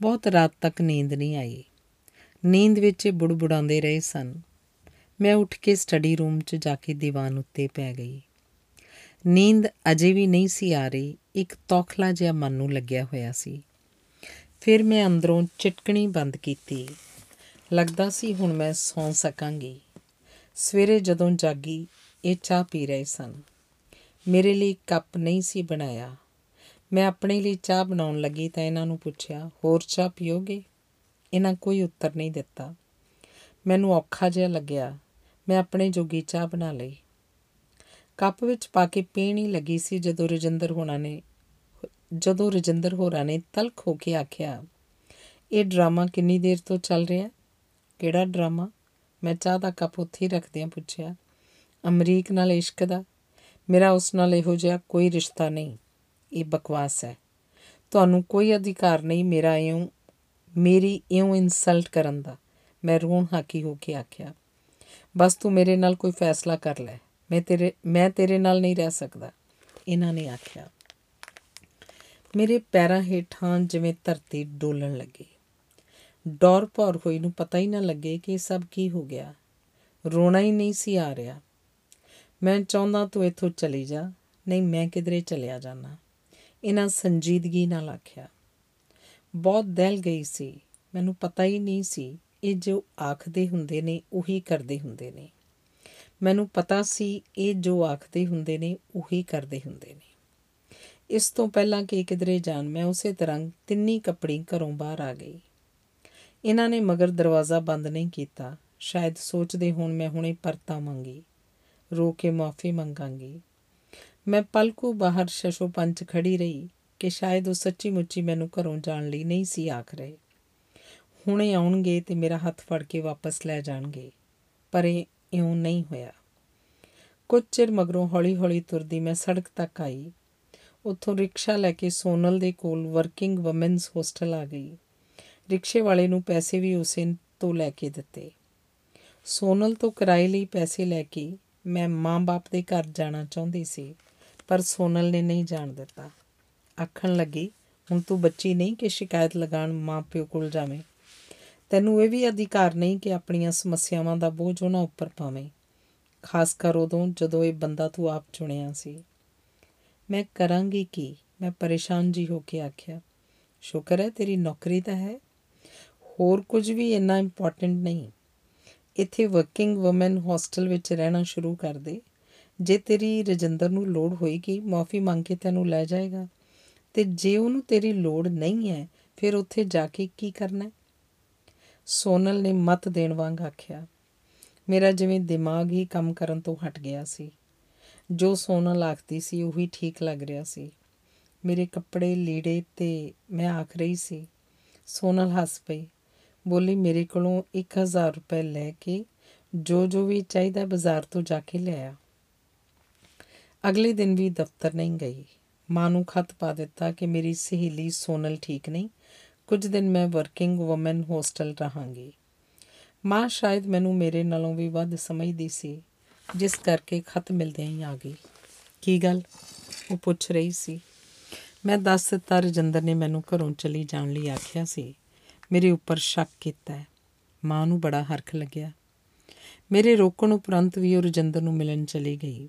ਬਹੁਤ ਰਾਤ ਤੱਕ ਨੀਂਦ ਨਹੀਂ ਆਈ। ਨੀਂਦ ਵਿੱਚ ਬੁੜਬੁੜਾਉਂਦੇ ਰਹੇ ਸਨ। ਮੈਂ ਉੱਠ ਕੇ ਸਟੱਡੀ ਰੂਮ 'ਚ ਜਾ ਕੇ ਦੀਵਾਨ ਉੱਤੇ ਪੈ ਗਈ। ਨੀਂਦ ਅਜੇ ਵੀ ਨਹੀਂ ਸੀ ਆ ਰਹੀ। ਇੱਕ ਤੌਖਲਾ ਜਿਹਾ ਮਨ ਨੂੰ ਲੱਗਿਆ ਹੋਇਆ ਸੀ। ਫਿਰ ਮੈਂ ਅੰਦਰੋਂ ਚਟਕਣੀ ਬੰਦ ਕੀਤੀ। ਲੱਗਦਾ ਸੀ ਹੁਣ ਮੈਂ ਸੌਂ ਸਕਾਂਗੀ। ਸਵੇਰੇ ਜਦੋਂ ਜਾਗੀ, ਇਹ ਚਾਹ ਪੀ ਰਹੇ ਸਨ। ਮੇਰੇ ਲਈ ਕੱਪ ਨਹੀਂ ਸੀ ਬਣਾਇਆ। ਮੈਂ ਆਪਣੇ ਲਈ ਚਾਹ ਬਣਾਉਣ ਲੱਗੀ ਤਾਂ ਇਹਨਾਂ ਨੂੰ ਪੁੱਛਿਆ, ਹੋਰ ਚਾਹ ਪੀਓਗੇ? ਇਹਨਾਂ ਕੋਈ ਉੱਤਰ ਨਹੀਂ ਦਿੱਤਾ। ਮੈਨੂੰ ਔਖਾ ਜਿਹਾ ਲੱਗਿਆ। ਮੈਂ ਆਪਣੇ ਜੋਗੀ ਚਾਹ ਬਣਾ ਲਈ। ਕੱਪ ਵਿੱਚ ਪਾ ਕੇ ਪੀਣੀ ਲੱਗੀ ਸੀ ਜਦੋਂ ਰਜਿੰਦਰ ਹੋਣਾ ਨੇ, ਜਦੋਂ ਰਜਿੰਦਰ ਹੋਰਾਂ ਨੇ ਤਲਖ ਹੋ ਕੇ ਆਖਿਆ, ਇਹ ਡਰਾਮਾ ਕਿੰਨੀ ਦੇਰ ਤੋਂ ਚੱਲ ਰਿਹਾ? ਕਿਹੜਾ ਡਰਾਮਾ? ਮੈਂ ਚਾਹ ਦਾ ਕੱਪ ਉੱਥੇ ਹੀ ਰੱਖਦਿਆਂ ਪੁੱਛਿਆ, ਅਮਰੀਕ ਨਾਲ ਇਸ਼ਕ ਦਾ? ਮੇਰਾ ਉਸ ਨਾਲ ਇਹੋ ਜਿਹਾ ਕੋਈ ਰਿਸ਼ਤਾ ਨਹੀਂ। ਇਹ ਬਕਵਾਸ ਹੈ। ਤੁਹਾਨੂੰ ਕੋਈ ਅਧਿਕਾਰ ਨਹੀਂ ਮੇਰਾ ਇਉਂ, ਮੇਰੀ ਇਉਂ ਇਨਸਲਟ ਕਰਨ ਦਾ। ਮੈਂ ਰੋਣ ਹਾਕੀ ਹੋ ਕੇ ਆਖਿਆ, ਬਸ ਤੂੰ ਮੇਰੇ ਨਾਲ ਕੋਈ ਫੈਸਲਾ ਕਰ ਲੈ। ਮੈਂ ਤੇਰੇ ਮੈਂ ਤੇਰੇ ਨਾਲ ਨਹੀਂ ਰਹਿ ਸਕਦਾ। ਇਹਨਾਂ ਨੇ ਆਖਿਆ, ਮੇਰੇ ਪੈਰਾਂ ਹੇਠਾਂ ਜਿਵੇਂ ਧਰਤੀ ਡੋਲਣ ਲੱਗੀ। ਡੌਰ ਭੌਰ ਹੋਈ ਨੂੰ ਪਤਾ ਹੀ ਨਾ ਲੱਗੇ ਕਿ ਸਭ ਕੀ ਹੋ ਗਿਆ। ਰੋਣਾ ਹੀ ਨਹੀਂ ਸੀ ਆ ਰਿਹਾ। ਮੈਂ ਚਾਹੁੰਦਾ ਤੂੰ ਇੱਥੋਂ ਚਲੀ ਜਾ, ਨਹੀਂ ਮੈਂ ਕਿਧਰੇ ਚਲਿਆ ਜਾਣਾ ਇਹਨਾਂ ਸੰਜੀਦਗੀ ਨਾਲ ਆਖਿਆ, ਬਹੁਤ ਦਹਿਲ ਗਈ ਸੀ, ਮੈਨੂੰ ਪਤਾ ਹੀ ਨਹੀਂ ਸੀ, ਇਹ ਜੋ ਆਖਦੇ ਹੁੰਦੇ ਨੇ ਉਹੀ ਕਰਦੇ ਹੁੰਦੇ ਨੇ। ਮੈਨੂੰ ਪਤਾ ਸੀ ਇਹ ਜੋ ਆਖਦੇ ਹੁੰਦੇ ਨੇ ਉਹੀ ਕਰਦੇ ਹੁੰਦੇ ਨੇ। ਇਸ ਤੋਂ ਪਹਿਲਾਂ ਕਿ ਕਿਧਰੇ ਜਾਣ, ਮੈਂ ਉਸੇ ਤਰ੍ਹਾਂ ਤਿੰਨੀ ਕੱਪੜੀ ਘਰੋਂ ਬਾਹਰ ਆ ਗਈ। ਇਹਨਾਂ ਨੇ ਮਗਰ ਦਰਵਾਜ਼ਾ ਬੰਦ ਨਹੀਂ ਕੀਤਾ। ਸ਼ਾਇਦ ਸੋਚਦੇ ਹੋਣ ਮੈਂ ਹੁਣੇ ਪਰਤਾ ਮੰਗੀ ਰੋ ਕੇ ਮਾਫੀ ਮੰਗਾਂਗੀ। ਮੈਂ ਪਲਕੂ ਬਾਹਰ ਸ਼ਸ਼ੋ ਪੰਚ ਖੜੀ ਰਹੀ ਕਿ ਸ਼ਾਇਦ ਉਹ ਸੱਚੀ ਮੁੱਚੀ ਮੈਨੂੰ ਘਰੋਂ ਜਾਣ ਲਈ ਨਹੀਂ ਸੀ ਆਖ ਰਹੇ। ਹੁਣੇ ਆਉਣਗੇ ਤੇ ਮੇਰਾ ਹੱਥ ਫੜ ਕੇ ਵਾਪਸ ਲੈ ਜਾਣਗੇ, ਪਰ ਇਹ ਇਉਂ ਨਹੀਂ ਹੋਇਆ। ਕੁਝ ਚਿਰ ਮਗਰੋਂ ਹੌਲੀ-ਹੌਲੀ ਤੁਰਦੀ ਮੈਂ ਸੜਕ ਤੱਕ ਆਈ। ਉੱਥੋਂ ਰਿਕਸ਼ਾ ਲੈ ਕੇ ਸੋਨਲ ਦੇ ਕੋਲ ਵਰਕਿੰਗ ਔਮਨਸ ਹੋਸਟਲ ਆ ਗਈ। ਰਿਕਸ਼ੇ ਵਾਲੇ ਨੂੰ ਪੈਸੇ ਵੀ ਉਸੇ ਤੋਂ ਲੈ ਕੇ ਦਿੱਤੇ। ਸੋਨਲ ਤੋਂ ਕਿਰਾਏ ਲਈ ਪੈਸੇ ਲੈ ਕੇ ਮੈਂ ਮਾਂ-ਬਾਪ ਦੇ ਘਰ ਜਾਣਾ ਚਾਹੁੰਦੀ ਸੀ। ਪਰ ਸੋਨਲ ਨੇ ਨਹੀਂ ਜਾਣ ਦਿੱਤਾ। ਆਖਣ ਲੱਗੀ, ਹੁਣ ਤੂੰ ਬੱਚੀ ਨਹੀਂ ਕਿ ਸ਼ਿਕਾਇਤ ਲਗਾਉਣ ਮਾਂ-ਪਿਓ ਕੋਲ ਜਾਵੇਂ? ਤੈਨੂੰ ਇਹ ਵੀ ਅਧਿਕਾਰ ਨਹੀਂ ਕਿ ਆਪਣੀਆਂ ਸਮੱਸਿਆਵਾਂ ਦਾ ਬੋਝ ਉਹਨਾਂ ਉੱਪਰ ਪਾਵੇਂ। ਖਾਸ ਕਰ ਉਦੋਂ ਜਦੋਂ ਇਹ ਬੰਦਾ ਤੂੰ ਆਪ ਚੁਣਿਆ ਸੀ। ਮੈਂ ਕਰਾਂਗੀ ਕੀ? ਮੈਂ ਪਰੇਸ਼ਾਨ ਜੀ ਹੋ ਕੇ ਆਖਿਆ, ਸ਼ੁਕਰ ਹੈ ਤੇਰੀ ਨੌਕਰੀ ਤਾਂ ਹੈ। ਹੋਰ ਕੁਝ ਵੀ ਇੰਨਾ ਇੰਪੋਰਟੈਂਟ ਨਹੀਂ। ਇੱਥੇ ਵਰਕਿੰਗ ਔਮਨ ਹੋਸਟਲ ਵਿੱਚ ਰਹਿਣਾ ਸ਼ੁਰੂ ਕਰ ਦੇ। ਜੇ ਤੇਰੀ ਰਜਿੰਦਰ ਨੂੰ ਲੋੜ ਹੋਏਗੀ, ਮਾਫੀ ਮੰਗ ਕੇ ਤੈਨੂੰ ਲੈ ਜਾਏਗਾ। ਤੇ ਜੇ ਉਹਨੂੰ ਤੇਰੀ ਲੋੜ ਨਹੀਂ ਹੈ, ਫਿਰ ਉੱਥੇ ਜਾ ਕੇ ਕੀ ਕਰਨਾ ਹੈ? ਸੋਨਲ ਨੇ ਮਤ ਦੇਣ ਵਾਂਗ ਆਖਿਆ, ਮੇਰਾ ਜਿਵੇਂ ਦਿਮਾਗ ਹੀ ਕੰਮ ਕਰਨ ਤੋਂ ਹਟ ਗਿਆ ਸੀ। ਜੋ ਸੋਨਲ ਆਖਦੀ ਸੀ, ਉਹੀ ਠੀਕ ਲੱਗ ਰਿਹਾ ਸੀ। ਮੇਰੇ ਕੱਪੜੇ ਲੀੜੇ ਤੇ ਮੈਂ ਆਖ ਰਹੀ ਸੀ। ਸੋਨਲ ਹੱਸ ਪਈ, ਬੋਲੀ, ਮੇਰੇ ਕੋਲੋਂ 1000 ਰੁਪਏ ਲੈ ਕੇ ਜੋ ਜੋ ਵੀ ਚਾਹੀਦਾ ਬਾਜ਼ਾਰ ਤੋਂ ਜਾ ਕੇ ਲਿਆ ਅਗਲੇ ਦਿਨ ਵੀ ਦਫ਼ਤਰ ਨਹੀਂ ਗਈ। ਮਾਂ ਨੂੰ ਖਤ ਪਾ ਦਿੱਤਾ ਕਿ ਮੇਰੀ ਸਹੇਲੀ ਸੋਨਲ ਠੀਕ ਨਹੀਂ। ਕੁਝ ਦਿਨ ਮੈਂ ਵਰਕਿੰਗ ਔਮਨ ਹੋਸਟਲ ਰਹਾਂਗੀ। ਮਾਂ ਸ਼ਾਇਦ ਮੈਨੂੰ ਮੇਰੇ ਨਾਲੋਂ ਵੀ ਵੱਧ ਸਮਝਦੀ ਸੀ, ਜਿਸ ਕਰਕੇ ਖਤ ਮਿਲਦਿਆਂ ਹੀ ਆ ਗਈ। ਕੀ ਗੱਲ? ਉਹ ਪੁੱਛ ਰਹੀ ਸੀ। ਮੈਂ ਦੱਸ ਦਿੱਤਾ, ਰਜਿੰਦਰ ਨੇ ਮੈਨੂੰ ਘਰੋਂ ਚਲੀ ਜਾਣ ਲਈ ਆਖਿਆ ਸੀ। ਮੇਰੇ ਉੱਪਰ ਸ਼ੱਕ ਕੀਤਾ। ਹੈ ਮਾਂ ਨੂੰ ਬੜਾ ਹਰਖ ਲੱਗਿਆ। ਮੇਰੇ ਰੋਕਣ ਉਪਰੰਤ ਵੀ ਉਹ ਰਜਿੰਦਰ ਨੂੰ ਮਿਲਣ ਚਲੀ ਗਈ।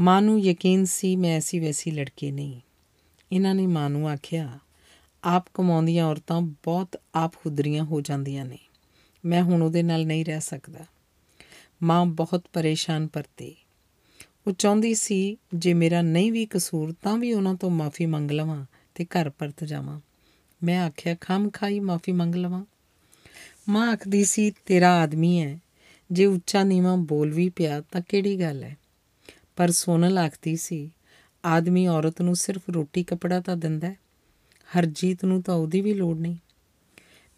ਮਾਂ ਨੂੰ ਯਕੀਨ ਸੀ ਮੈਂ ਐਸੀ ਵੈਸੀ ਲੜਕੀ ਨਹੀਂ। ਇਹਨਾਂ ਨੇ ਮਾਂ ਨੂੰ ਆਖਿਆ, ਆਪ ਕਮਾਉਂਦੀਆਂ ਔਰਤਾਂ ਬਹੁਤ ਆਪ ਖੁਦਰੀਆਂ ਹੋ ਜਾਂਦੀਆਂ ਨੇ। ਮੈਂ ਹੁਣ ਉਹਦੇ ਨਾਲ ਨਹੀਂ ਰਹਿ ਸਕਦਾ। ਮਾਂ ਬਹੁਤ ਪਰੇਸ਼ਾਨ ਪਰਤੀ। ਉਹ ਚਾਹੁੰਦੀ ਸੀ, ਜੇ ਮੇਰਾ ਨਹੀਂ ਵੀ ਕਸੂਰ ਤਾਂ ਵੀ ਉਹਨਾਂ ਤੋਂ ਮਾਫੀ ਮੰਗ ਲਵਾਂ ਤੇ ਘਰ ਪਰਤ ਜਾਵਾਂ। ਮੈਂ ਆਖਿਆ, ਖਮ ਖਾਈ ਮਾਫੀ ਮੰਗ ਲਵਾਂ? ਮਾਂ ਆਖਦੀ ਸੀ, ਤੇਰਾ ਆਦਮੀ ਹੈ ਜੇ ਉੱਚਾ ਨੀਵਾਂ ਬੋਲ ਵੀ ਪਿਆ ਤਾਂ ਕਿਹੜੀ ਗੱਲ ਹੈ ਪਰ ਸੋਨਲ ਆਖਦੀ ਸੀ, ਆਦਮੀ ਔਰਤ ਨੂੰ ਸਿਰਫ ਰੋਟੀ ਕਪੜਾ ਤਾਂ ਦਿੰਦਾ ਹੈ ਹਰਜੀਤ ਨੂੰ ਤਾਂ ਉਹਦੀ ਵੀ ਲੋੜ ਨਹੀਂ।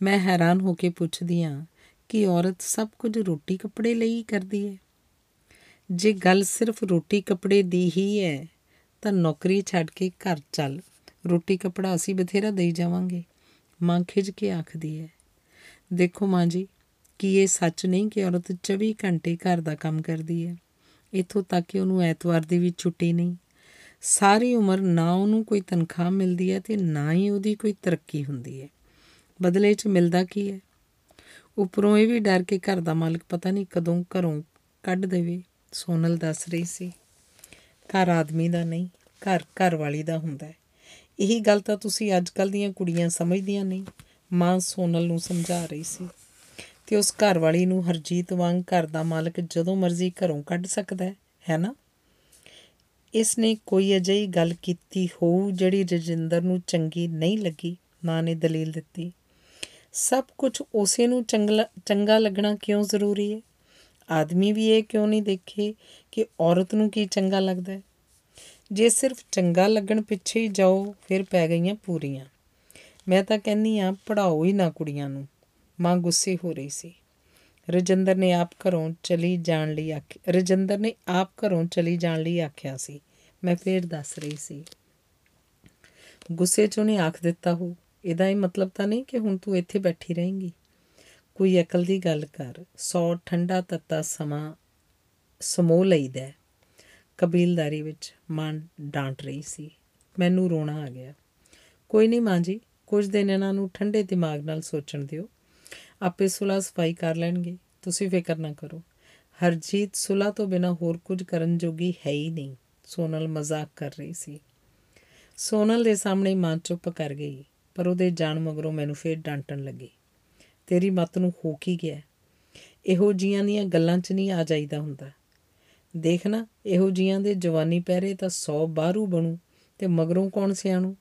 ਮੈਂ ਹੈਰਾਨ ਹੋ ਕੇ ਪੁੱਛਦੀ ਆ ਕਿ ਔਰਤ ਸਭ ਕੁਝ ਰੋਟੀ ਕੱਪੜੇ ਲਈ ਕਰਦੀ ਹੈ। ਜੇ ਗੱਲ ਸਿਰਫ ਰੋਟੀ ਕੱਪੜੇ ਦੀ ਹੀ ਹੈ, ਤਾਂ ਨੌਕਰੀ ਛੱਡ ਕੇ ਘਰ ਚੱਲ, ਰੋਟੀ ਕੱਪੜਾ ਅਸੀਂ ਬਥੇਰਾ ਦੇਈ ਜਾਵਾਂਗੇ, ਮਾਂ ਖਿਜ ਕੇ ਆਖਦੀ ਹੈ। ਦੇਖੋ ਮਾਂ ਜੀ, ਕੀ ਇਹ ਸੱਚ ਨਹੀਂ ਕਿ ਔਰਤ 24 ਘੰਟੇ ਘਰ ਦਾ ਕੰਮ ਕਰਦੀ ਹੈ? ਇਥੋਂ ਤੱਕ ਕਿ ਉਹਨੂੰ ਐਤਵਾਰ ਦੀ ਵੀ ਛੁੱਟੀ ਨਹੀਂ। ਸਾਰੀ ਉਮਰ ਨਾ ਉਹਨੂੰ ਕੋਈ ਤਨਖਾਹ ਮਿਲਦੀ ਹੈ ਤੇ ਨਾ ਹੀ ਉਹਦੀ ਕੋਈ ਤਰੱਕੀ ਹੁੰਦੀ ਹੈ। ਬਦਲੇ 'ਚ ਮਿਲਦਾ ਕੀ ਹੈ? ਉੱਪਰੋਂ ਇਹ ਵੀ ਡਰ ਕੇ ਘਰ ਦਾ ਮਾਲਕ ਪਤਾ ਨਹੀਂ ਕਦੋਂ ਘਰੋਂ ਕੱਢ ਦੇਵੇ। ਸੋਨਲ ਦੱਸ ਰਹੀ ਸੀ, ਘਰ ਆਦਮੀ ਦਾ ਨਹੀਂ, ਘਰ ਘਰ ਵਾਲੀ ਦਾ ਹੁੰਦਾ ਹੈ। ਇਹੀ ਗੱਲ ਤਾਂ ਤੁਸੀਂ ਅੱਜ ਕੱਲ ਦੀਆਂ ਕੁੜੀਆਂ ਸਮਝਦੀਆਂ ਨਹੀਂ, ਮਾਂ ਸੋਨਲ ਨੂੰ ਸਮਝਾ ਰਹੀ ਸੀ। ਤੇ ਉਸ ਘਰ ਵਾਲੀ ਨੂੰ ਹਰਜੀਤ ਵਾਂਗ ਘਰ ਦਾ ਮਾਲਕ ਜਦੋਂ ਮਰਜ਼ੀ ਘਰੋਂ ਕੱਢ ਸਕਦਾ ਹੈ ਹੈ ਨਾ? ਇਸ ਨੇ ਕੋਈ ਅਜਿਹੀ ਗੱਲ ਕੀਤੀ ਹੋਊ ਜਿਹੜੀ ਰਜਿੰਦਰ ਨੂੰ ਚੰਗੀ ਨਹੀਂ ਲੱਗੀ ਮਾਂ ਨੇ ਦਲੀਲ ਦਿੱਤੀ। ਸਭ ਕੁਝ ਉਸੇ ਨੂੰ ਚੰਗਾ ਲੱਗਣਾ ਕਿਉਂ ਜ਼ਰੂਰੀ ਹੈ? ਆਦਮੀ ਵੀ ਇਹ ਕਿਉਂ ਨਹੀਂ ਦੇਖੇ ਕਿ ਔਰਤ ਨੂੰ ਕੀ ਚੰਗਾ ਲੱਗਦਾ ਹੈ? ਜੇ ਸਿਰਫ ਚੰਗਾ ਲੱਗਣ ਪਿੱਛੇ ਹੀ ਜਾਓ, ਫਿਰ ਪੈ ਗਈਆਂ ਪੂਰੀਆਂ। ਮੈਂ ਤਾਂ ਕਹਿੰਨੀ ਆ ਪੜਾਓ ਹੀ ਨਾ ਕੁੜੀਆਂ ਨੂੰ। ਮਾਂ ਗੁੱਸੇ ਹੋ ਰਹੀ ਸੀ। ਰਜਿੰਦਰ ਨੇ ਆਪ ਘਰੋਂ ਚਲੀ ਜਾਣ ਲਈ ਆਖਿਆ ਰਜਿੰਦਰ ਨੇ ਆਪ ਘਰੋਂ ਚਲੀ ਜਾਣ ਲਈ ਆਖਿਆ ਸੀ। ਮੈਂ ਫੇਰ ਦੱਸ ਰਹੀ ਸੀ। ਗੁੱਸੇ 'ਚ ਉਹਨੇ ਆਖ ਦਿੱਤਾ ਹੋ, ਇਹਦਾ ਇਹ ਮਤਲਬ ਤਾਂ ਨਹੀਂ ਕਿ ਹੁਣ ਤੂੰ ਇੱਥੇ ਬੈਠੀ ਰਹੇਂਗੀ? ਕੋਈ ਅਕਲ ਦੀ ਗੱਲ ਕਰ, ਸੌ ਠੰਡਾ ਤੱਤਾ ਸਮਾਂ ਸਮੋ ਲਈਦਾ ਕਬੀਲਦਾਰੀ ਵਿੱਚ ਮਾਂ ਡਾਂਟ ਰਹੀ ਸੀ। ਮੈਨੂੰ ਰੋਣਾ ਆ ਗਿਆ। ਕੋਈ ਨਹੀਂ ਮਾਂ ਜੀ, ਕੁਝ ਦਿਨ ਇਹਨਾਂ ਨੂੰ ਠੰਡੇ ਦਿਮਾਗ ਨਾਲ ਸੋਚਣ ਦਿਓ। ਆਪੇ ਸੁਲਾ ਸਫ਼ਾਈ ਕਰ ਲੈਣਗੇ। ਤੁਸੀਂ ਫਿਕਰ ਨਾ ਕਰੋ। ਹਰਜੀਤ ਸੁਲਾ ਤੋਂ ਬਿਨਾ ਹੋਰ ਕੁਝ ਕਰਨ ਜੋਗੀ ਹੈ ਹੀ ਨਹੀਂ। ਸੋਨਲ ਮਜ਼ਾਕ ਕਰ ਰਹੀ ਸੀ। ਸੋਨਲ ਦੇ ਸਾਹਮਣੇ ਮਾਂ ਚੁੱਪ ਕਰ ਗਈ, ਪਰ ਉਹਦੇ ਜਾਣ ਮਗਰੋਂ ਮੈਨੂੰ ਫੇਰ ਡਾਂਟਣ ਲੱਗੀ। ਤੇਰੀ ਮਤ ਨੂੰ ਹੋ ਕੀ ਗਿਆ। ਇਹੋ ਜੀਆਂ ਦੀਆਂ ਗੱਲਾਂ 'ਚ ਨਹੀਂ ਆ ਜਾਈਦਾ ਹੁੰਦਾ। ਦੇਖ ਨਾ, ਇਹੋ ਜੀਆਂ ਦੇ ਜਵਾਨੀ ਪਹਿਰੇ ਤਾਂ 100 ਬਾਰੂ ਬਣੂ ਤੇ ਮਗਰੋਂ ਕੌਣ ਸਿਆਣੂ?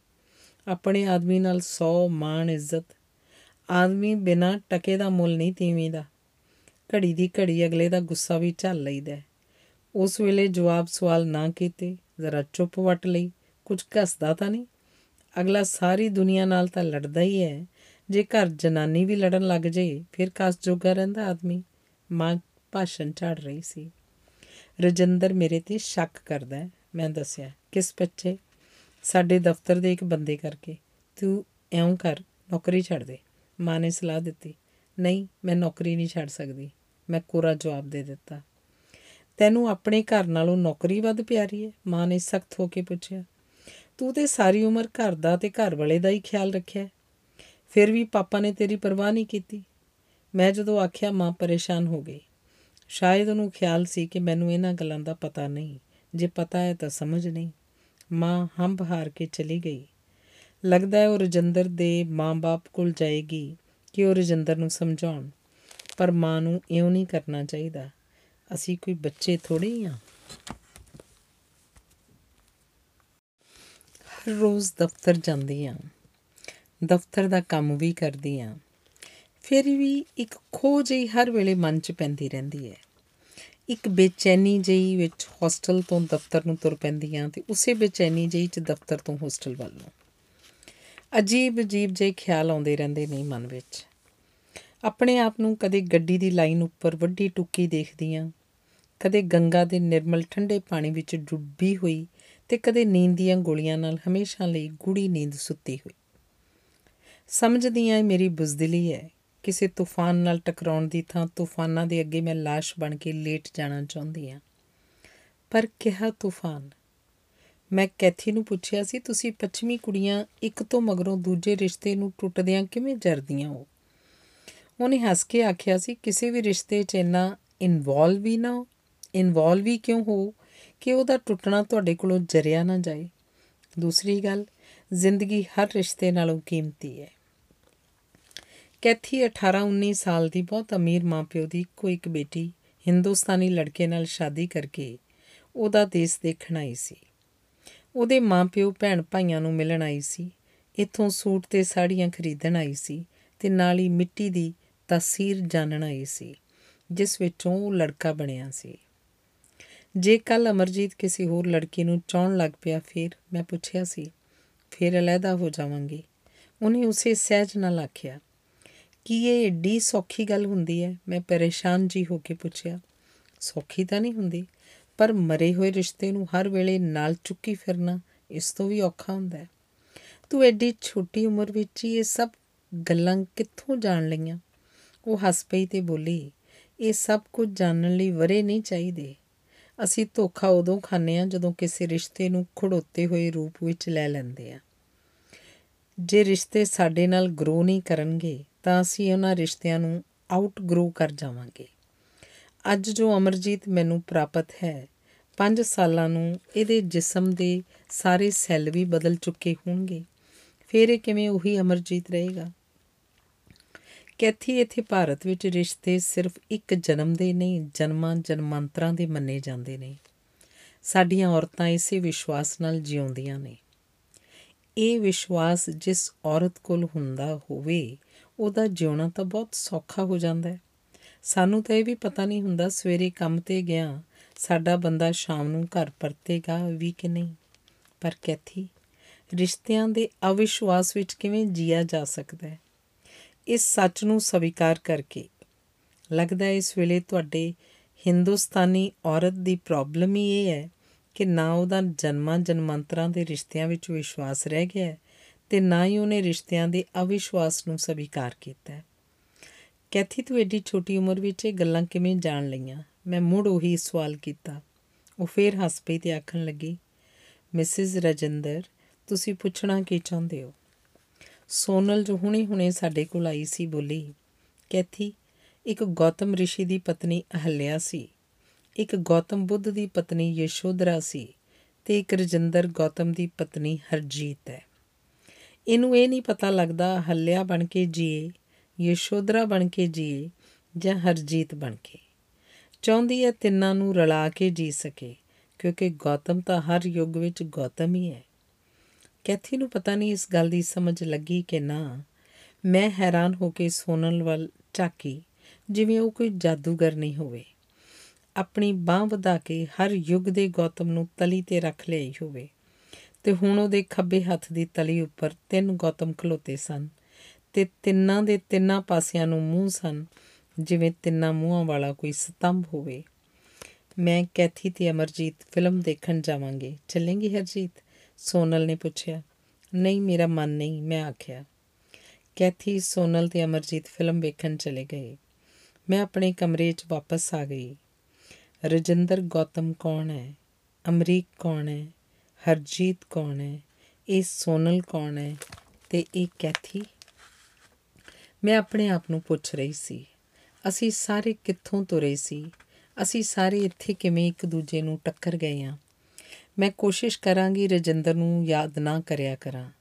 ਆਪਣੇ ਆਦਮੀ ਨਾਲ 100 ਮਾਣ ਇੱਜ਼ਤ ਆਦਮੀ ਬਿਨਾ ਟਕੇ ਦਾ ਮੁੱਲ ਨਹੀਂ ਤੀਵੀਂ ਦਾ ਘੜੀ ਦੀ ਘੜੀ ਅਗਲੇ ਦਾ ਗੁੱਸਾ ਵੀ ਝੱਲ ਲਈਦਾ ਉਸ ਵੇਲੇ ਜਵਾਬ ਸਵਾਲ ਨਾ ਕੀਤੇ, ਜ਼ਰਾ ਚੁੱਪ ਵਟ ਲਈ, ਕੁਝ ਕਸਦਾ ਤਾਂ ਨਹੀਂ? ਅਗਲਾ ਸਾਰੀ ਦੁਨੀਆ ਨਾਲ ਤਾਂ ਲੜਦਾ ਹੀ ਹੈ। ਜੇ ਘਰ ਜਨਾਨੀ ਵੀ ਲੜਨ ਲੱਗ ਜੇ ਫਿਰ ਕਸ ਜੋਗਾ ਰਹਿੰਦਾ ਆਦਮੀ? ਮਾਂ ਭਾਸ਼ਣ ਝਾੜ ਰਹੀ ਸੀ। ਰਜਿੰਦਰ ਮੇਰੇ ਤੇ ਸ਼ੱਕ ਕਰਦਾ ਮੈਂ ਦੱਸਿਆ, ਕਿਸ ਬੱਚੇ? ਸਾਡੇ ਦਫ਼ਤਰ ਦੇ ਇੱਕ ਬੰਦੇ ਕਰਕੇ। ਤੂੰ ਐਉਂ ਕਰ, ਨੌਕਰੀ ਛੱਡ ਦੇ। ਮਾਂ ਨੇ ਸਲਾਹ ਦਿੱਤੀ, ਨਹੀਂ, ਮੈਂ ਨੌਕਰੀ ਨਹੀਂ ਛੱਡ ਸਕਦੀ। ਮੈਂ ਕੋਰਾ ਜਵਾਬ ਦੇ ਦਿੱਤਾ। ਤੈਨੂੰ ਆਪਣੇ ਘਰ ਨਾਲੋਂ ਨੌਕਰੀ ਵੱਧ ਪਿਆਰੀ ਹੈ ਮਾਂ ਨੇ ਸਖਤ ਹੋ ਕੇ ਪੁੱਛਿਆ। ਤੂੰ ਤੇ ਸਾਰੀ ਉਮਰ ਘਰ ਦਾ ਤੇ ਘਰ ਵਾਲੇ ਦਾ ਹੀ ਖਿਆਲ ਰੱਖਿਆ ਫਿਰ ਵੀ ਪਾਪਾ ਨੇ ਤੇਰੀ ਪਰਵਾਹ ਨਹੀਂ ਕੀਤੀ। ਮੈਂ ਜਦੋਂ ਆਖਿਆ, ਮਾਂ ਪਰੇਸ਼ਾਨ ਹੋ ਗਈ। ਸ਼ਾਇਦ ਉਹਨੂੰ ਖਿਆਲ ਸੀ ਕਿ ਮੈਨੂੰ ਇਹਨਾਂ ਗੱਲਾਂ ਦਾ ਪਤਾ ਨਹੀਂ। ਜੇ ਪਤਾ ਹੈ ਤਾਂ ਸਮਝ ਨਹੀਂ। ਮਾਂ ਹੰਬ ਹਾਰ ਕੇ ਚਲੀ ਗਈ। ਲੱਗਦਾ ਹੈ ਉਹ ਰਜਿੰਦਰ ਦੇ ਮਾਂ-ਬਾਪ ਕੋਲ ਜਾਏਗੀ ਕਿ ਉਹ ਰਜਿੰਦਰ ਨੂੰ ਸਮਝਾਉਣ। ਪਰ ਮਾਂ ਨੂੰ ਇਉਂ ਨਹੀਂ ਕਰਨਾ ਚਾਹੀਦਾ। ਅਸੀਂ ਕੋਈ ਬੱਚੇ ਥੋੜੇ ਹੀ ਆ ਹਰ ਰੋਜ਼ ਦਫ਼ਤਰ ਜਾਂਦੀ ਆ ਦਫ਼ਤਰ ਦਾ ਕੰਮ ਵੀ ਕਰਦੀ ਆ ਫਿਰ ਵੀ ਇੱਕ ਖੋਹ ਜਿਹੀ ਹਰ ਵੇਲੇ ਮਨ 'ਚ ਪੈਂਦੀ ਰਹਿੰਦੀ ਹੈ। ਇੱਕ ਬੇਚੈਨੀ ਜਿਹੀ ਵਿੱਚ ਹੋਸਟਲ ਤੋਂ ਦਫ਼ਤਰ ਨੂੰ ਤੁਰ ਪੈਂਦੀ ਆ ਤੇ ਉਸੇ ਬੇਚੈਨੀ ਜਿਹੀ 'ਚ ਦਫ਼ਤਰ ਤੋਂ ਹੋਸਟਲ ਵੱਲ ਨੂੰ। ਅਜੀਬ ਅਜੀਬ ਜਿਹੇ ਖਿਆਲ ਆਉਂਦੇ ਰਹਿੰਦੇ ਨੇ ਮਨ ਵਿੱਚ। ਆਪਣੇ ਆਪ ਨੂੰ ਕਦੇ ਗੱਡੀ ਦੀ ਲਾਈਨ ਉੱਪਰ ਵੱਡੀ ਟੁੱਕੀ ਦੇਖਦੀ ਆ ਕਦੇ ਗੰਗਾ ਦੇ ਨਿਰਮਲ ਠੰਡੇ ਪਾਣੀ ਵਿੱਚ ਡੁੱਬੀ ਹੋਈ ਤੇ ਕਦੇ ਨੀਂਦ ਦੀਆਂ ਗੋਲੀਆਂ ਨਾਲ ਹਮੇਸ਼ਾ ਲਈ ਗੂੜੀ ਨੀਂਦ ਸੁੱਤੀ ਹੋਈ। ਸਮਝਦੀ ਆ ਮੇਰੀ ਬੁਜ਼ਦਿਲੀ ਹੈ। ਕਿਸੇ ਤੂਫਾਨ ਨਾਲ ਟਕਰਾਉਣ ਦੀ ਥਾਂ ਤੂਫਾਨਾਂ ਦੇ ਅੱਗੇ ਮੈਂ লাশ ਬਣ ਕੇ ਲੇਟ ਜਾਣਾ ਚਾਹੁੰਦੀ ਆ ਪਰ ਕਿਹਾ ਤੂਫਾਨ ਮੈਂ ਕੈਥੀ ਨੂੰ ਪੁੱਛਿਆ ਸੀ, ਤੁਸੀਂ ਪੱਛਮੀ ਕੁੜੀਆਂ ਇੱਕ ਤੋਂ ਮਗਰੋਂ ਦੂਜੇ ਰਿਸ਼ਤੇ ਨੂੰ ਟੁੱਟਦਿਆਂ ਕਿਵੇਂ ਜਰਦੀਆਂ ਹੋ? ਉਹਨੇ ਹੱਸ ਕੇ ਆਖਿਆ ਸੀ, ਕਿਸੇ ਵੀ ਰਿਸ਼ਤੇ 'ਚ ਇੰਨਾ ਇਨਵੋਲਵ ਵੀ ਨਾ ਇਨਵੋਲਵ ਵੀ ਕਿਉਂ ਹੋ ਕਿ ਉਹਦਾ ਟੁੱਟਣਾ ਤੁਹਾਡੇ ਕੋਲੋਂ ਜਰਿਆ ਨਾ ਜਾਏ? ਦੂਸਰੀ ਗੱਲ, ਜ਼ਿੰਦਗੀ ਹਰ ਰਿਸ਼ਤੇ ਨਾਲੋਂ ਕੀਮਤੀ ਹੈ। ਕੈਥੀ 18 19 ਸਾਲ ਦੀ ਬਹੁਤ ਅਮੀਰ ਮਾਪਿਓ ਦੀ ਇੱਕੋ ਇੱਕ ਬੇਟੀ ਹਿੰਦੁਸਤਾਨੀ ਲੜਕੇ ਨਾਲ ਸ਼ਾਦੀ ਕਰਕੇ ਉਹਦਾ ਦੇਸ਼ ਦੇਖਣ ਆਈ ਸੀ। ਉਹਦੇ ਮਾਪਿਓ, ਭੈਣ ਭਾਈਆਂ ਨੂੰ ਮਿਲਣ ਆਈ ਸੀ। ਇੱਥੋਂ ਸੂਟ ਤੇ ਸਾੜੀਆਂ ਖਰੀਦਣ ਆਈ ਸੀ ਤੇ ਨਾਲ ਹੀ ਮਿੱਟੀ ਦੀ ਤਸਵੀਰ ਜਾਣਨ ਆਈ ਸੀ, ਜਿਸ ਵਿੱਚੋਂ ਉਹ ਲੜਕਾ ਬਣਿਆ ਸੀ। ਜੇ ਕੱਲ ਅਮਰਜੀਤ ਕਿਸੇ ਹੋਰ ਲੜਕੀ ਨੂੰ ਚਾਹਣ ਲੱਗ ਪਿਆ, ਫਿਰ ਮੈਂ ਪੁੱਛਿਆ ਸੀ, ਫਿਰ ਅਲੱਗਾ ਹੋ ਜਾਵਾਂਗੀ। ਉਹਨੇ ਉਸੇ ਸਹਿਜ ਨਾਲ ਆਖਿਆ, ਕੀ ਇਹ ਏਡੀ ਸੌਖੀ ਗੱਲ ਹੁੰਦੀ ਹੈ? ਮੈਂ ਪਰੇਸ਼ਾਨ ਜੀ ਹੋ ਕੇ ਪੁੱਛਿਆ, ਸੌਖੀ ਤਾਂ ਨਹੀਂ ਹੁੰਦੀ? ਪਰ ਮਰੇ ਹੋਏ ਰਿਸ਼ਤੇ ਨੂੰ ਹਰ ਵੇਲੇ ਨਾਲ ਚੁੱਕੀ ਫਿਰਨਾ ਇਸ ਤੋਂ ਵੀ ਔਖਾ ਹੁੰਦਾ ਹੈ। ਤੂੰ ਐਡੀ ਛੋਟੀ ਉਮਰ ਵਿੱਚ ਹੀ ਇਹ ਸਭ ਗੱਲਾਂ ਕਿੱਥੋਂ ਜਾਣ ਲਈਆਂ? ਉਹ ਹੱਸ ਪਈ ਤੇ ਬੋਲੀ, ਇਹ ਸਭ ਕੁਝ ਜਾਣਨ ਲਈ ਵਰੇ ਨਹੀਂ ਚਾਹੀਦੇ। ਅਸੀਂ ਧੋਖਾ ਉਦੋਂ ਖਾਂਦੇ ਆ ਜਦੋਂ ਕਿਸੇ ਰਿਸ਼ਤੇ ਨੂੰ ਖੜੋਤੇ ਹੋਏ ਰੂਪ ਵਿੱਚ ਲੈ ਲੈਂਦੇ ਆ ਜੇ ਰਿਸ਼ਤੇ ਸਾਡੇ ਨਾਲ ਗਰੋ ਨਹੀਂ ਕਰਨਗੇ ਤਾਂ ਅਸੀਂ ਉਹਨਾਂ ਰਿਸ਼ਤਿਆਂ ਨੂੰ ਆਊਟ ਗਰੋ ਕਰ ਜਾਵਾਂਗੇ। ਅੱਜ ਜੋ ਅਮਰਜੀਤ ਮੈਨੂੰ ਪ੍ਰਾਪਤ ਹੈ 5 ਸਾਲਾਂ ਨੂੰ ਇਹਦੇ ਜਿਸਮ ਦੇ ਸਾਰੇ ਸੈੱਲ ਵੀ ਬਦਲ ਚੁੱਕੇ ਹੋਣਗੇ। ਫਿਰ ਇਹ ਕਿਵੇਂ ਉਹੀ ਅਮਰਜੀਤ ਰਹੇਗਾ? ਕੈਥੀ ਇੱਥੇ ਭਾਰਤ ਵਿੱਚ ਰਿਸ਼ਤੇ ਸਿਰਫ ਇੱਕ ਜਨਮ ਦੇ ਨਹੀਂ, ਜਨਮਾਂ ਜਨਮਾਂਤਰਾਂ ਦੇ ਮੰਨੇ ਜਾਂਦੇ ਨੇ। ਸਾਡੀਆਂ ਔਰਤਾਂ ਇਸੇ ਵਿਸ਼ਵਾਸ ਨਾਲ ਜਿਉਂਦੀਆਂ ਨੇ। ਇਹ ਵਿਸ਼ਵਾਸ ਜਿਸ ਔਰਤ ਕੋਲ ਹੁੰਦਾ ਹੋਵੇ, ਉਹਦਾ ਜਿਉਣਾ ਤਾਂ ਬਹੁਤ ਸੌਖਾ ਹੋ ਜਾਂਦਾ ਹੈ। ਸਾਨੂੰ ਤਾਂ ਇਹ ਵੀ ਪਤਾ ਨਹੀਂ ਹੁੰਦਾ ਸਵੇਰੇ ਕੰਮ ਤੇ ਗਿਆ, ਸਾਡਾ ਬੰਦਾ ਸ਼ਾਮ ਨੂੰ ਘਰ ਪਰਤੇਗਾ ਵੀ ਕਿ ਨਹੀਂ। ਪਰ ਕੈਥੀ, ਰਿਸ਼ਤਿਆਂ ਦੇ ਅਵਿਸ਼ਵਾਸ ਵਿੱਚ ਕਿਵੇਂ ਜੀਆ ਜਾ ਸਕਦਾ ਹੈ? ਇਸ ਸੱਚ ਨੂੰ ਸਵੀਕਾਰ ਕਰਕੇ ਲੱਗਦਾ ਹੈ ਇਸ ਵੇਲੇ ਤੁਹਾਡੇ ਹਿੰਦੁਸਤਾਨੀ ਔਰਤ ਦੀ ਪ੍ਰੋਬਲਮ ਹੀ ਇਹ ਹੈ ਕਿ ਨਾ ਉਹਦਾ ਜਨਮਾਂ ਜਨਮਾਂਤਰਾਂ ਦੇ ਰਿਸ਼ਤਿਆਂ ਵਿੱਚ ਵਿਸ਼ਵਾਸ ਰਹਿ ਗਿਆ ਤੇ ਨਾ ਹੀ ਉਹਨੇ ਰਿਸ਼ਤਿਆਂ ਦੇ ਅਵਿਸ਼ਵਾਸ ਨੂੰ ਸਵੀਕਾਰ ਕੀਤਾ ਹੈ। ਕੈਥੀ, ਤੂੰ ਐਡੀ ਛੋਟੀ ਉਮਰ ਵਿੱਚ ਇਹ ਗੱਲਾਂ ਕਿਵੇਂ ਜਾਣ ਲਈਆਂ? ਮੈਂ ਮੁੜ ਉਹੀ ਸਵਾਲ ਕੀਤਾ। ਉਹ ਫੇਰ ਹੱਸ ਪਈ ਤੇ ਆਖਣ ਲੱਗੀ ਮਿਸਿਸ ਰਜਿੰਦਰ, ਤੁਸੀਂ ਪੁੱਛਣਾ ਕੀ ਚਾਹੁੰਦੇ ਹੋ? ਸੋਨਲ ਜੋ ਹੁਣੇ-ਹੁਣੇ ਸਾਡੇ ਕੋਲ ਆਈ ਸੀ ਬੋਲੀ, ਕੈਥੀ, ਇੱਕ ਗੌਤਮ ઋષਿ ਦੀ ਪਤਨੀ ਅਹਲਿਆ ਸੀ। ਇੱਕ ਗੌਤਮ ਬੁੱਧ ਦੀ ਪਤਨੀ ਯਸ਼ੋਧਰਾ ਸੀ ਤੇ ਇੱਕ ਰਜਿੰਦਰ ਗੌਤਮ ਦੀ ਪਤਨੀ ਹਰਜੀਤ ਹੈ। ਇਹਨੂੰ ਇਹ ਨਹੀਂ ਪਤਾ ਲੱਗਦਾ ਹੱਲਿਆ ਬਣ ਕੇ ਜੀਏ ਯਸ਼ੋਧਰਾ ਬਣ ਕੇ ਜੀਏ ਜਾਂ ਹਰਜੀਤ ਬਣ ਕੇ। ਚਾਹੁੰਦੀ ਹੈ ਤਿੰਨਾਂ ਨੂੰ ਰਲਾ ਕੇ ਜੀ ਸਕੇ, ਕਿਉਂਕਿ ਗੌਤਮ ਤਾਂ ਹਰ ਯੁੱਗ ਵਿੱਚ ਗੌਤਮ ਹੀ ਹੈ। ਕੈਥੀ ਨੂੰ ਪਤਾ ਨਹੀਂ ਇਸ ਗੱਲ ਦੀ ਸਮਝ ਲੱਗੀ ਕਿ ਨਾ। ਮੈਂ ਹੈਰਾਨ ਹੋ ਕੇ ਸੋਨਲ ਵੱਲ ਝਾਕੀ, ਜਿਵੇਂ ਉਹ ਕੋਈ ਜਾਦੂਗਰ ਨਹੀਂ ਹੋਵੇ। ਆਪਣੀ ਬਾਹ ਵਧਾ ਕੇ ਹਰ ਯੁੱਗ ਦੇ ਗੌਤਮ ਨੂੰ ਤਲੀ ਤੇ ਰੱਖ ਲਈ ਹੋਵੇ। ਤੇ ਹੁਣ ਉਹਦੇ ਖੱਬੇ ਹੱਥ ਦੀ ਤਲੀ ਉੱਪਰ ਤਿੰਨ ਗੌਤਮ ਖਲੋਤੇ ਸਨ। ਤੇ ਤਿੰਨਾਂ ਦੇ ਤਿੰਨਾਂ ਪਾਸਿਆਂ ਨੂੰ ਮੂੰਹ ਸਨ, ਜਿਵੇਂ ਤਿੰਨਾਂ ਮੂੰਹਾਂ ਵਾਲਾ ਕੋਈ ਸਤੰਭ ਹੋਵੇ। ਮੈਂ ਕੈਥੀ ਤੇ ਅਮਰਜੀਤ ਫਿਲਮ ਦੇਖਣ ਜਾਵਾਂਗੇ। ਚੱਲੇਂਗੀ ਹਰਜੀਤ? ਸੋਨਲ ਨੇ ਪੁੱਛਿਆ। ਨਹੀਂ, ਮੇਰਾ ਮਨ ਨਹੀਂ, ਮੈਂ ਆਖਿਆ। ਕੈਥੀ, ਸੋਨਲ ਤੇ ਅਮਰਜੀਤ ਫਿਲਮ ਵੇਖਣ ਚਲੇ ਗਏ। ਮੈਂ ਆਪਣੇ ਕਮਰੇ 'ਚ ਵਾਪਸ ਆ ਗਈ। ਰਜਿੰਦਰ ਗੌਤਮ ਕੌਣ ਹੈ? ਅਮਰੀਕ ਕੌਣ ਹੈ? ਹਰਜੀਤ ਕੌਣ ਹੈ? ਇਹ ਸੋਨਲ ਕੌਣ ਹੈ? ਤੇ ਇਹ ਕੈਥੀ? ਮੈਂ ਆਪਣੇ ਆਪ ਨੂੰ ਪੁੱਛ ਰਹੀ ਸੀ। ਅਸੀਂ ਸਾਰੇ ਕਿੱਥੋਂ ਤੁਰੇ ਸੀ? ਅਸੀਂ ਸਾਰੇ ਇੱਥੇ ਕਿਵੇਂ ਇੱਕ ਦੂਜੇ ਨੂੰ ਟੱਕਰ ਗਏ ਆ? ਮੈਂ ਕੋਸ਼ਿਸ਼ ਕਰਾਂਗੀ ਰਜਿੰਦਰ ਨੂੰ ਯਾਦ ਨਾ ਕਰਿਆ ਕਰਾਂ।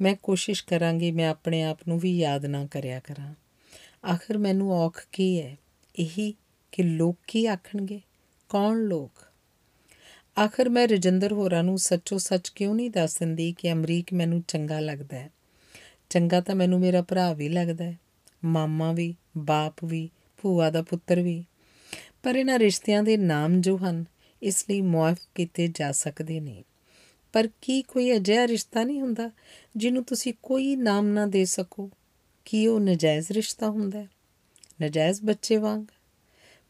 ਮੈਂ ਕੋਸ਼ਿਸ਼ ਕਰਾਂਗੀ ਮੈਂ ਆਪਣੇ ਆਪ ਨੂੰ ਵੀ ਯਾਦ ਨਾ ਕਰਿਆ ਕਰਾਂ। ਆਖਰ ਮੈਨੂੰ ਔਖ ਕੀ ਹੈ? ਇਹੀ ਕਿ ਲੋਕ ਕੀ ਆਖਣਗੇ? ਕੌਣ ਲੋਕ? ਆਖਰ ਮੈਂ ਰਜਿੰਦਰ ਹੋਰਾਂ ਨੂੰ ਸੱਚੋ ਸੱਚ ਕਿਉਂ ਨਹੀਂ ਦੱਸ ਦਿੰਦੀ ਕਿ ਅਮਰੀਕ ਮੈਨੂੰ ਚੰਗਾ ਲੱਗਦਾ ਹੈ? ਚੰਗਾ ਤਾਂ ਮੈਨੂੰ ਮੇਰਾ ਭਰਾ ਵੀ ਲੱਗਦਾ ਹੈ, ਮਾਮਾ ਵੀ, ਬਾਪ ਵੀ, ਭੂਆ ਦਾ ਪੁੱਤਰ ਵੀ। ਪਰ ਇਹਨਾਂ ਰਿਸ਼ਤਿਆਂ ਦੇ ਨਾਮ ਜੋ ਹਨ, ਇਸ ਲਈ ਮੁਆਫ ਕੀਤੇ ਜਾ ਸਕਦੇ ਨੇ। ਪਰ ਕੀ ਕੋਈ ਅਜਿਹਾ ਰਿਸ਼ਤਾ ਨਹੀਂ ਹੁੰਦਾ, ਜਿਹਨੂੰ ਤੁਸੀਂ ਕੋਈ ਨਾਮ ਨਾ ਦੇ ਸਕੋ? ਕੀ ਉਹ ਨਜਾਇਜ਼ ਰਿਸ਼ਤਾ ਹੁੰਦਾ ਹੈ? ਨਜਾਇਜ਼ ਬੱਚੇ ਵਾਂਗ?